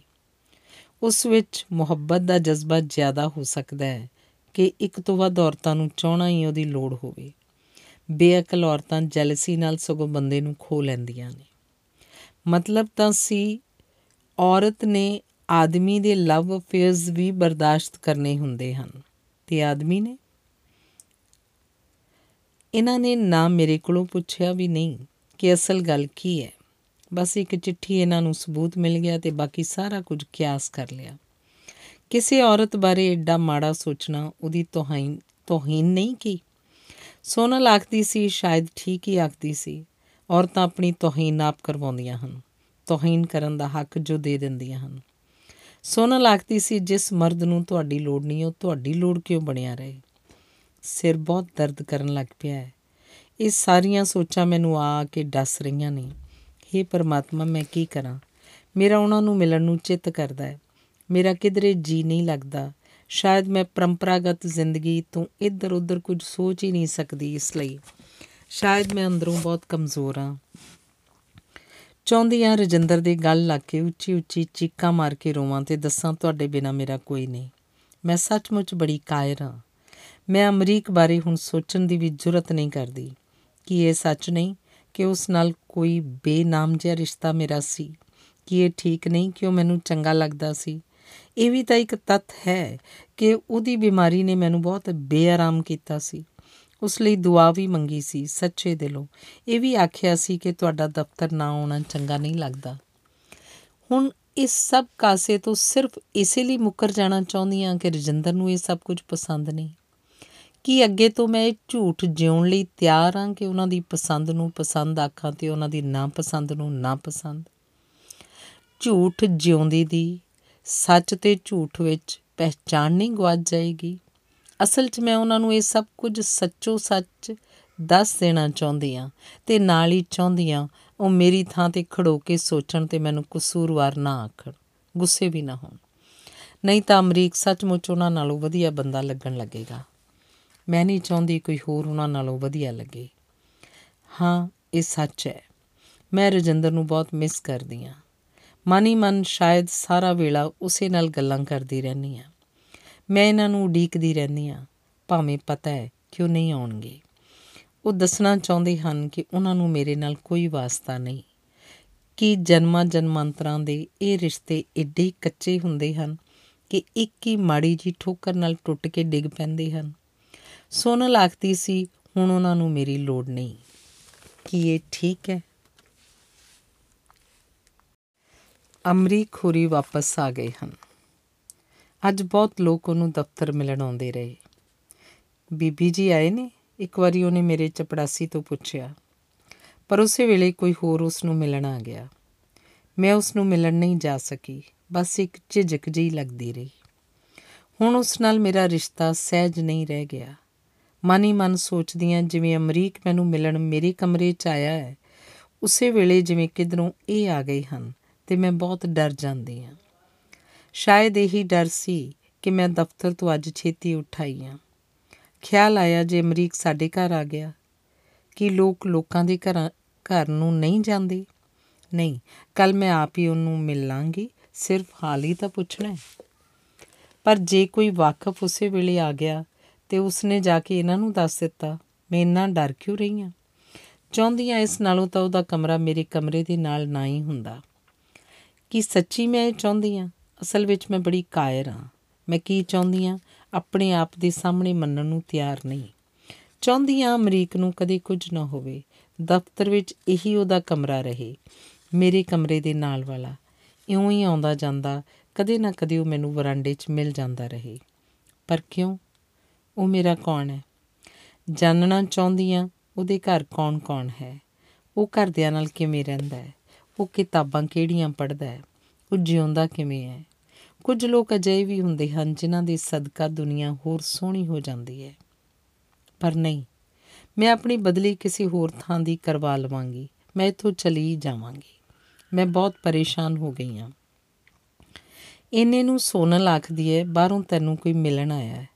ਉਸ ਵਿੱਚ ਮੁਹੱਬਤ ਦਾ ਜਜ਼ਬਾ ਜ਼ਿਆਦਾ ਹੋ ਸਕਦਾ ਹੈ ਕਿ ਇੱਕ ਤੋਂ ਵੱਧ ਔਰਤਾਂ ਨੂੰ ਚਾਹਣਾ ਹੀ ਉਹਦੀ ਲੋੜ ਹੋਵੇ। ਬੇਅਕਲ ਔਰਤਾਂ ਜੈਲਸੀ ਨਾਲ ਸਗੋਂ ਬੰਦੇ ਨੂੰ ਖੋ ਲੈਂਦੀਆਂ ਨੇ। ਮਤਲਬ ਤਾਂ ਸੀ, ਔਰਤ ਨੇ ਆਦਮੀ ਦੇ ਲਵ ਅਫੇਅਰਸ ਵੀ ਬਰਦਾਸ਼ਤ ਕਰਨੇ ਹੁੰਦੇ ਹਨ। ਤੇ ਆਦਮੀ ਨੇ? ਇਹਨਾਂ ਨੇ ਨਾ ਮੇਰੇ ਕੋਲੋਂ ਪੁੱਛਿਆ ਵੀ ਨਹੀਂ ਕਿ ਅਸਲ ਗੱਲ ਕੀ ਹੈ। ਬਸ ਇੱਕ ਚਿੱਠੀ ਇਹਨਾਂ ਨੂੰ ਸਬੂਤ ਮਿਲ ਗਿਆ ਤੇ ਬਾਕੀ ਸਾਰਾ ਕੁਝ ਕਿਆਸ ਕਰ ਲਿਆ। ਕਿਸੇ ਔਰਤ ਬਾਰੇ ਐਡਾ ਮਾੜਾ ਸੋਚਣਾ ਉਹਦੀ ਤੋਹੀਨ ਤੋਹੀਨ ਨਹੀਂ ਕੀ? ਸੋਨਲ ਆਖਦੀ ਸੀ, ਸ਼ਾਇਦ ਠੀਕ ਹੀ ਆਖਦੀ ਸੀ। ਔਰਤਾਂ ਆਪਣੀ ਤੋਹੀਨ ਆਪ ਕਰਵਾਉਂਦੀਆਂ ਹਨ। ਤੋਹੀਨ ਕਰਨ ਦਾ ਹੱਕ ਜੋ ਦੇ ਦਿੰਦੀਆਂ ਹਨ। ਸੋਨਲ ਆਖਦੀ ਸੀ, ਜਿਸ ਮਰਦ ਨੂੰ ਤੁਹਾਡੀ ਲੋੜ ਨਹੀਂ, ਉਹ ਤੁਹਾਡੀ ਲੋੜ ਕਿਉਂ ਬਣਿਆ ਰਹੇ? ਸਿਰ ਬਹੁਤ ਦਰਦ ਕਰਨ ਲੱਗ ਪਿਆ ਹੈ। ਇਹ ਸਾਰੀਆਂ ਸੋਚਾਂ ਮੈਨੂੰ ਆ ਕੇ ਡਸ ਰਹੀਆਂ ਨੇ। हे ਪਰਮਾਤਮਾ, ਮੈਂ ਕੀ ਕਰਾਂ? ਮੇਰਾ ਉਹਨਾਂ ਨੂੰ ਮਿਲਣ ਨੂੰ ਚਿੱਤ ਕਰਦਾ ਹੈ। ਮੇਰਾ ਕਿਧਰੇ ਜੀ ਨਹੀਂ ਲੱਗਦਾ। ਸ਼ਾਇਦ ਮੈਂ ਪਰੰਪਰਾਗਤ ਜ਼ਿੰਦਗੀ ਤੋਂ ਇੱਧਰ ਉੱਧਰ ਕੁਝ ਸੋਚ ਹੀ ਨਹੀਂ ਸਕਦੀ ਇਸ ਲਈ। ਸ਼ਾਇਦ ਮੈਂ ਅੰਦਰੋਂ ਬਹੁਤ ਕਮਜ਼ੋਰ ਹਾਂ। ਚਾਹੁੰਦੀ ਆ ਰਜਿੰਦਰ ਦੇ ਗੱਲ ਲਾ ਕੇ ਉੱਚੀ ਉੱਚੀ ਚੀਕਾਂ ਮਾਰ ਕੇ ਰੋਵਾਂ ਤੇ ਦੱਸਾਂ ਤੁਹਾਡੇ ਬਿਨਾ ਮੇਰਾ ਕੋਈ ਨਹੀਂ। ਮੈਂ ਸੱਚਮੁੱਚ ਬੜੀ ਕਾਇਰ ਹਾਂ। ਮੈਂ ਅਮਰੀਕ ਬਾਰੇ ਹੁਣ ਸੋਚਣ ਦੀ ਵੀ ਜੁਰਤ ਨਹੀਂ ਕਰਦੀ। ਕਿ ਇਹ ਸੱਚ ਨਹੀਂ? ਕਿ ਉਸ ਨਾਲ ਕੋਈ ਬੇਨਾਮ ਜਿਹਾ ਰਿਸ਼ਤਾ ਮੇਰਾ ਸੀ ਕਿ ਇਹ ਠੀਕ ਨਹੀਂ, ਕਿ ਉਹ ਮੈਨੂੰ ਚੰਗਾ ਲੱਗਦਾ ਸੀ। ਇਹ ਵੀ ਤਾਂ ਇੱਕ ਤੱਥ ਹੈ ਕਿ ਉਹਦੀ ਬਿਮਾਰੀ ਨੇ ਮੈਨੂੰ ਬਹੁਤ ਬੇਆਰਾਮ ਕੀਤਾ ਸੀ। ਉਸ ਲਈ ਦੁਆ ਵੀ ਮੰਗੀ ਸੀ ਸੱਚੇ ਦਿਲੋਂ। ਇਹ ਵੀ ਆਖਿਆ ਸੀ ਕਿ ਤੁਹਾਡਾ ਦਫ਼ਤਰ ਨਾ ਆਉਣਾ ਚੰਗਾ ਨਹੀਂ ਲੱਗਦਾ। ਹੁਣ ਇਸ ਸਭ ਕਾਸੇ ਤੋਂ ਸਿਰਫ ਇਸੇ ਲਈ ਮੁੱਕਰ ਜਾਣਾ ਚਾਹੁੰਦੀ ਹਾਂ ਕਿ ਰਜਿੰਦਰ ਨੂੰ ਇਹ ਸਭ ਕੁਝ ਪਸੰਦ ਨਹੀਂ। ਕਿ ਅੱਗੇ ਤੋਂ ਮੈਂ ਇਹ ਝੂਠ ਜਿਉਣ ਲਈ ਤਿਆਰ ਹਾਂ ਕਿ ਉਹਨਾਂ ਦੀ ਪਸੰਦ ਨੂੰ ਪਸੰਦ ਆਖਾਂ ਤੇ ਉਹਨਾਂ ਦੀ ਨਾ ਪਸੰਦ ਨੂੰ ਨਾ ਪਸੰਦ ਝੂਠ ਜਿਉਂਦੀ ਦੀ ਸੱਚ ਤੇ ਝੂਠ ਵਿੱਚ ਪਹਿਚਾਨ ਨਹੀਂ ਗਵਾਚ ਜਾਏਗੀ। ਅਸਲ 'ਚ ਮੈਂ ਉਹਨਾਂ ਨੂੰ ਇਹ ਸਭ ਕੁਝ ਸੱਚੋ ਸੱਚ ਦੱਸ ਦੇਣਾ ਚਾਹੁੰਦੀ ਆ ਤੇ ਨਾਲ ਹੀ ਚਾਹੁੰਦੀ ਆ ਉਹ ਮੇਰੀ ਥਾਂ ਤੇ ਖੜੋ ਕੇ ਸੋਚਣ ਤੇ ਮੈਨੂੰ ਕਸੂਰਵਾਰ ਨਾ ਆਖਣ। ਗੁੱਸੇ ਵੀ ਨਾ ਹੋਣ। ਨਹੀਂ ਤਾਂ ਅਮਰੀਕ ਸੱਚਮੁੱਚ ਉਹਨਾਂ ਨਾਲੋਂ ਵਧੀਆ ਬੰਦਾ ਲੱਗਣ ਲੱਗੇਗਾ। ਮੈਂ ਨਹੀਂ ਚਾਹੁੰਦੀ ਕੋਈ ਹੋਰ ਉਹਨਾਂ ਨਾਲੋਂ ਵਧੀਆ ਲੱਗੇ। ਹਾਂ, ਇਹ ਸੱਚ ਹੈ। ਮੈਂ ਰਜਿੰਦਰ ਨੂੰ ਬਹੁਤ ਮਿਸ ਕਰਦੀ ਆ ਮਨ ਮਨ ਸ਼ਾਇਦ ਸਾਰਾ ਵੇਲਾ ਉਸੇ ਨਾਲ ਗੱਲਾਂ ਕਰਦੀ ਰਹਿੰਦੀ ਆ ਮੈਂ ਇਹਨਾਂ ਨੂੰ ਉਡੀਕਦੀ ਰਹਿੰਦੀ ਆ ਭਾਵੇਂ ਪਤਾ ਹੈ ਕਿ ਉਹ ਨਹੀਂ ਆਉਣਗੇ। ਉਹ ਦੱਸਣਾ ਚਾਹੁੰਦੇ ਹਨ ਕਿ ਉਹਨਾਂ ਨੂੰ ਮੇਰੇ ਨਾਲ ਕੋਈ ਵਾਸਤਾ ਨਹੀਂ। ਕਿ ਜਨਮਾਂ ਜਨਮਾਂਤਰਾਂ ਦੇ ਇਹ ਰਿਸ਼ਤੇ ਏਡੇ ਕੱਚੇ ਹੁੰਦੇ ਹਨ ਕਿ ਇੱਕ ਹੀ ਮਾੜੀ ਜੀ ਠੋਕਰ ਨਾਲ ਟੁੱਟ ਕੇ ਡਿੱਗ ਪੈਂਦੇ ਹਨ? ਸੋਨਲ ਆਖਦੀ ਸੀ, ਹੁਣ ਉਹਨਾਂ ਨੂੰ ਮੇਰੀ ਲੋੜ ਨਹੀਂ। ਕੀ ਇਹ ਠੀਕ ਹੈ? ਅਮਰੀ ਖੁਰੀ ਵਾਪਸ ਆ ਗਏ ਹਨ। ਅੱਜ ਬਹੁਤ ਲੋਕ ਉਹਨੂੰ ਦਫ਼ਤਰ ਮਿਲਣ ਆਉਂਦੇ ਰਹੇ। ਬੀਬੀ ਜੀ ਆਏ ਨੇ, ਇੱਕ ਵਾਰੀ ਉਹਨੇ ਮੇਰੇ ਚਪੜਾਸੀ ਤੋਂ ਪੁੱਛਿਆ। ਪਰ ਉਸੇ ਵੇਲੇ ਕੋਈ ਹੋਰ ਉਸ ਨੂੰ ਮਿਲਣ ਆ ਗਿਆ। ਮੈਂ ਉਸ ਨੂੰ ਮਿਲਣ ਨਹੀਂ ਜਾ ਸਕੀ, ਬਸ ਇੱਕ ਝਿਜਕ ਜਿਹੀ ਲੱਗਦੀ ਰਹੀ। ਹੁਣ ਉਸ ਨਾਲ ਮੇਰਾ ਰਿਸ਼ਤਾ ਸਹਿਜ ਨਹੀਂ ਰਹਿ ਗਿਆ। ਮਨ ਹੀ ਮਨ ਸੋਚਦੀਆਂ ਜਿਵੇਂ ਅਮਰੀਕ ਮੈਨੂੰ ਮਿਲਣ ਮੇਰੇ ਕਮਰੇ 'ਚ ਆਇਆ ਹੈ। ਉਸੇ ਵੇਲੇ ਜਿਵੇਂ ਕਿਧਰੋਂ ਇਹ ਆ ਗਏ ਹਨ ਤੇ ਮੈਂ ਬਹੁਤ ਡਰ ਜਾਂਦੀ ਹਾਂ। ਸ਼ਾਇਦ ਇਹੀ ਡਰ ਸੀ ਕਿ ਮੈਂ ਦਫ਼ਤਰ ਤੋਂ ਅੱਜ ਛੇਤੀ ਉਠਾਈ ਹਾਂ। ਖਿਆਲ ਆਇਆ ਜੇ ਅਮਰੀਕ ਸਾਡੇ ਘਰ ਆ ਗਿਆ ਕਿ ਲੋਕ ਲੋਕਾਂ ਦੇ ਘਰਾਂ ਘਰ ਨੂੰ ਨਹੀਂ ਜਾਂਦੇ? ਨਹੀਂ ਕੱਲ ਮੈਂ ਆਪ ਹੀ ਉਹਨੂੰ ਮਿਲ ਲਾਂਗੀ, ਸਿਰਫ ਹਾਲ ਹੀ ਤਾਂ ਪੁੱਛਣਾ ਪਰ ਜੇ ਕੋਈ ਵਾਕਫ ਉਸੇ ਵੇਲੇ ਆ ਗਿਆ ਤੇ ਉਸਨੇ ਜਾ ਕੇ ਇਹਨਾਂ ਨੂੰ ਦੱਸ ਦਿੱਤਾ, ਮੈਂ ਇੰਨਾ ਡਰ ਕਿਉਂ ਰਹੀ ਹਾਂ ਚਾਹੁੰਦੀ ਆ ਇਸ ਨਾਲੋਂ ਤਾਂ ਉਹਦਾ ਕਮਰਾ ਮੇਰੇ ਕਮਰੇ ਦੇ ਨਾਲ ਨਾ ਹੀ ਹੁੰਦਾ। ਕੀ ਸੱਚੀ ਮੈਂ ਇਹ ਚਾਹੁੰਦੀ ਆ? ਅਸਲ ਵਿੱਚ ਮੈਂ ਬੜੀ ਕਾਇਰ ਹਾਂ ਮੈਂ ਕੀ ਚਾਹੁੰਦੀ ਹਾਂ ਆਪਣੇ ਆਪ ਦੇ ਸਾਹਮਣੇ ਮੰਨਣ ਨੂੰ ਤਿਆਰ ਨਹੀਂ। ਚਾਹੁੰਦੀ ਹਾਂ ਅਮਰੀਕ ਨੂੰ ਕਦੇ ਕੁਝ ਨਾ ਹੋਵੇ। ਦਫ਼ਤਰ ਵਿੱਚ ਇਹੀ ਉਹਦਾ ਕਮਰਾ ਰਹੇ, ਮੇਰੇ ਕਮਰੇ ਦੇ ਨਾਲ ਵਾਲਾ। ਇਉਂ ਹੀ ਆਉਂਦਾ ਜਾਂਦਾ, ਕਦੇ ਨਾ ਕਦੇ ਉਹ ਮੈਨੂੰ ਵਰਾਂਡੇ 'ਚ ਮਿਲ ਜਾਂਦਾ ਰਹੇ। ਪਰ ਕਿਉਂ? ਉਹ ਮੇਰਾ ਕੌਣ ਹੈ? ਜਾਣਨਾ ਚਾਹੁੰਦੀ ਆ ਉਹਦੇ ਘਰ ਕੌਣ-ਕੌਣ ਹੈ? ਉਹ ਘਰਦਿਆਂ ਨਾਲ ਕਿਵੇਂ ਰਹਿੰਦਾ ਹੈ? ਉਹ ਕਿਤਾਬਾਂ ਕਿਹੜੀਆਂ ਪੜ੍ਹਦਾ ਹੈ? ਉਹ ਜਿਉਂਦਾ ਕਿਵੇਂ ਹੈ? ਕੁਝ ਲੋਕ ਅਜਿਹੇ ਵੀ ਹੁੰਦੇ ਹਨ ਜਿਨ੍ਹਾਂ ਦੇ ਸਦਕਾ ਦੁਨੀਆ ਹੋਰ ਸੋਹਣੀ ਹੋ ਜਾਂਦੀ ਹੈ। ਪਰ ਨਹੀਂ, ਮੈਂ ਆਪਣੀ ਬਦਲੀ ਕਿਸੇ ਹੋਰ ਥਾਂ ਦੀ ਕਰਵਾ ਲਵਾਂਗੀ। ਮੈਂ ਇੱਥੋਂ ਚਲੀ ਜਾਵਾਂਗੀ। ਮੈਂ ਬਹੁਤ ਪਰੇਸ਼ਾਨ ਹੋ ਗਈ ਹਾਂ। ਇੰਨੇ ਨੂੰ ਸੋਨਲ ਆਖਦੀ ਹੈ, ਬਾਹਰੋਂ ਤੈਨੂੰ ਕੋਈ ਮਿਲਣ ਆਇਆ ਹੈ।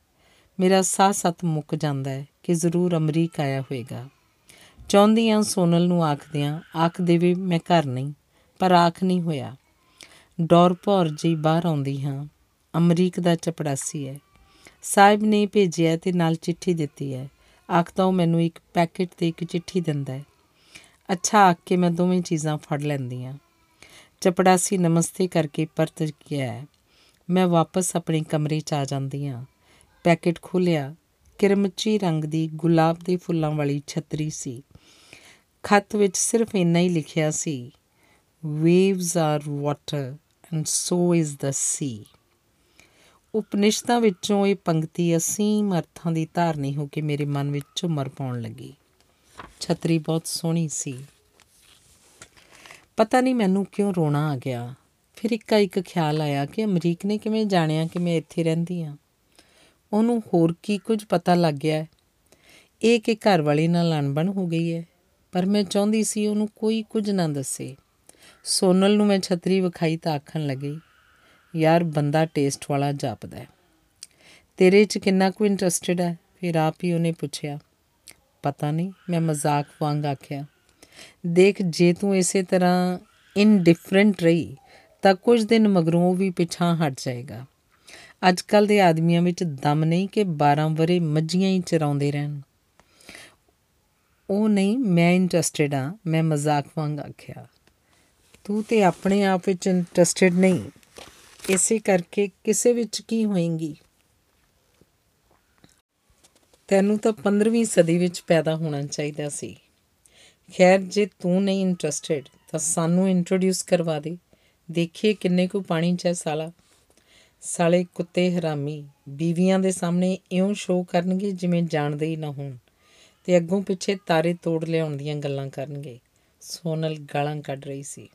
ਮੇਰਾ ਸਾਹ ਸਤ ਮੁੱਕ ਜਾਂਦਾ ਹੈ ਕਿ ਜ਼ਰੂਰ ਅਮਰੀਕ ਆਇਆ ਹੋਵੇਗਾ। ਚਾਹੁੰਦੀ ਹਾਂ ਸੋਨਲ ਨੂੰ ਆਖਦਿਆਂ ਆਖ ਦੇਵੇ, ਮੈਂ ਘਰ ਨਹੀਂ, ਪਰ ਆਖ ਨਹੀਂ ਹੋਇਆ। ਡੌਰ ਭੌਰ ਜੀ ਬਾਹਰ ਆਉਂਦੀ ਹਾਂ। ਅਮਰੀਕ ਦਾ ਚਪੜਾਸੀ ਹੈ। ਸਾਹਿਬ ਨੇ ਭੇਜਿਆ ਤੇ ਨਾਲ ਚਿੱਠੀ ਦਿੱਤੀ ਹੈ। ਆਖਦਾ ਉਹ ਮੈਨੂੰ ਇੱਕ ਪੈਕੇਟ ਤੇ ਇੱਕ ਚਿੱਠੀ ਦਿੰਦਾ ਹੈ। ਅੱਛਾ, ਆਖ ਕੇ ਮੈਂ ਦੋਵੇਂ ਚੀਜ਼ਾਂ ਫੜ ਲੈਂਦੀ ਹਾਂ ਚਪੜਾਸੀ ਨਮਸਤੇ ਕਰਕੇ ਪਰਤ ਗਿਆ ਹੈ। ਮੈਂ ਵਾਪਸ ਆਪਣੇ ਕਮਰੇ 'ਚ ਆ ਜਾਂਦੀ ਹਾਂ। ਪੈਕੇਟ ਖੋਲਿਆ ਕਿਰਮਚੀ ਰੰਗ ਦੀ ਗੁਲਾਬ ਦੇ ਫੁੱਲਾਂ ਵਾਲੀ ਛਤਰੀ ਸੀ। ਖੱਤ ਵਿੱਚ ਸਿਰਫ ਇੰਨਾ ਹੀ ਲਿਖਿਆ ਸੀ, waves are water and so is the sea. ਉਪਨਿਸ਼ਦਾਂ ਵਿੱਚੋਂ ਇਹ ਪੰਕਤੀ ਅਸੀਮ ਅਰਥਾਂ ਦੀ ਧਾਰਨੀ ਹੋ ਕੇ ਮੇਰੇ ਮਨ ਵਿੱਚ ਝੁਮਰ ਪਾਉਣ ਲੱਗੀ। ਛਤਰੀ ਬਹੁਤ ਸੋਹਣੀ ਸੀ। ਪਤਾ ਨਹੀਂ ਮੈਨੂੰ ਕਿਉਂ ਰੋਣਾ ਆ ਗਿਆ। ਫਿਰ ਇੱਕਾ ਇੱਕ ਖਿਆਲ ਆਇਆ ਕਿ ਅਮਰੀਕ ਨੇ ਕਿਵੇਂ ਜਾਣਿਆ ਕਿ ਮੈਂ ਇੱਥੇ ਰਹਿੰਦੀ ਹਾਂ ਉਹਨੂੰ ਹੋਰ ਕੀ ਕੁਝ ਪਤਾ ਲੱਗ ਗਿਆ ਹੈ? ਇਹ ਕਿ ਘਰ ਵਾਲੀ ਨਾਲ ਅਣਬਣ ਹੋ ਗਈ ਹੈ। ਪਰ ਮੈਂ ਚਾਹੁੰਦੀ ਸੀ ਉਹਨੂੰ ਕੋਈ ਕੁਝ ਨਾ ਦੱਸੇ। ਸੋਨਲ ਨੂੰ ਮੈਂ ਛਤਰੀ ਵਿਖਾਈ ਤਾਂ ਆਖਣ ਲੱਗੀ, ਯਾਰ, ਬੰਦਾ ਟੇਸਟ ਵਾਲਾ ਜਾਪਦਾ ਹੈ। ਤੇਰੇ 'ਚ ਕਿੰਨਾ ਕੁ ਇੰਟਰਸਟਿਡ ਹੈ? ਫਿਰ ਆਪ ਹੀ ਉਹਨੇ ਪੁੱਛਿਆ, ਪਤਾ ਨਹੀਂ, ਮੈਂ ਮਜ਼ਾਕ ਵਾਂਗ ਆਖਿਆ। ਦੇਖ, ਜੇ ਤੂੰ ਇਸੇ ਤਰ੍ਹਾਂ ਇਨਡਿਫਰੈਂਟ ਰਹੀ, ਤਾਂ ਕੁਝ ਦਿਨ ਮਗਰੋਂ ਉਹ ਵੀ ਪਿਛਾਂ ਹਟ ਜਾਏਗਾ। ਅੱਜ ਕੱਲ ਦੇ ਆਦਮੀਆਂ ਵਿੱਚ ਦਮ ਨਹੀਂ ਕਿ 12 ਵਰੇ ਮੱਝੀਆਂ ਹੀ ਚਰਾਉਂਦੇ ਰਹਿਣ। ਉਹ ਨਹੀਂ, ਮੈਂ ਇੰਟਰਸਟਿਡ ਆ ਮੈਂ ਮਜ਼ਾਕ ਵਾਂਗ ਆਖਿਆ। ਤੂੰ ਤੇ ਆਪਣੇ ਆਪ ਵਿੱਚ ਇੰਟਰਸਟਿਡ ਨਹੀਂ। ਇਸੇ ਕਰਕੇ ਕਿਸੇ ਵਿੱਚ ਕੀ ਹੋਏਗੀ? ਤੈਨੂੰ ਤਾਂ 15ਵੀਂ ਸਦੀ ਵਿੱਚ ਪੈਦਾ ਹੋਣਾ ਚਾਹੀਦਾ ਸੀ। ਖੈਰ, ਜੇ ਤੂੰ ਨਹੀਂ ਇੰਟਰਸਟਿਡ ਤਾਂ ਸਾਨੂੰ ਇੰਟਰੋਡਿਊਸ ਕਰਵਾ ਦੇ। ਦੇਖੀਏ ਕਿੰਨੇ ਕੁ ਪਾਣੀ ਚ ਹੈ ਸਾਲਾ। ਸਾਲੇ ਕੁੱਤੇ ਹਰਾਮੀ ਬੀਵੀਆਂ ਦੇ ਸਾਹਮਣੇ ਇਉਂ ਸ਼ੋਅ ਕਰਨਗੇ ਜਿਵੇਂ ਜਾਣਦੇ ਹੀ ਨਾ ਹੋਣ ਤੇ ਅੱਗੋਂ ਪਿੱਛੇ ਤਾਰੇ ਤੋੜ ਲਿਆਉਣ ਦੀਆਂ ਗੱਲਾਂ ਕਰਨਗੇ। ਸੋਨਲ ਗਾਲਾਂ ਕੱਢ ਰਹੀ ਸੀ।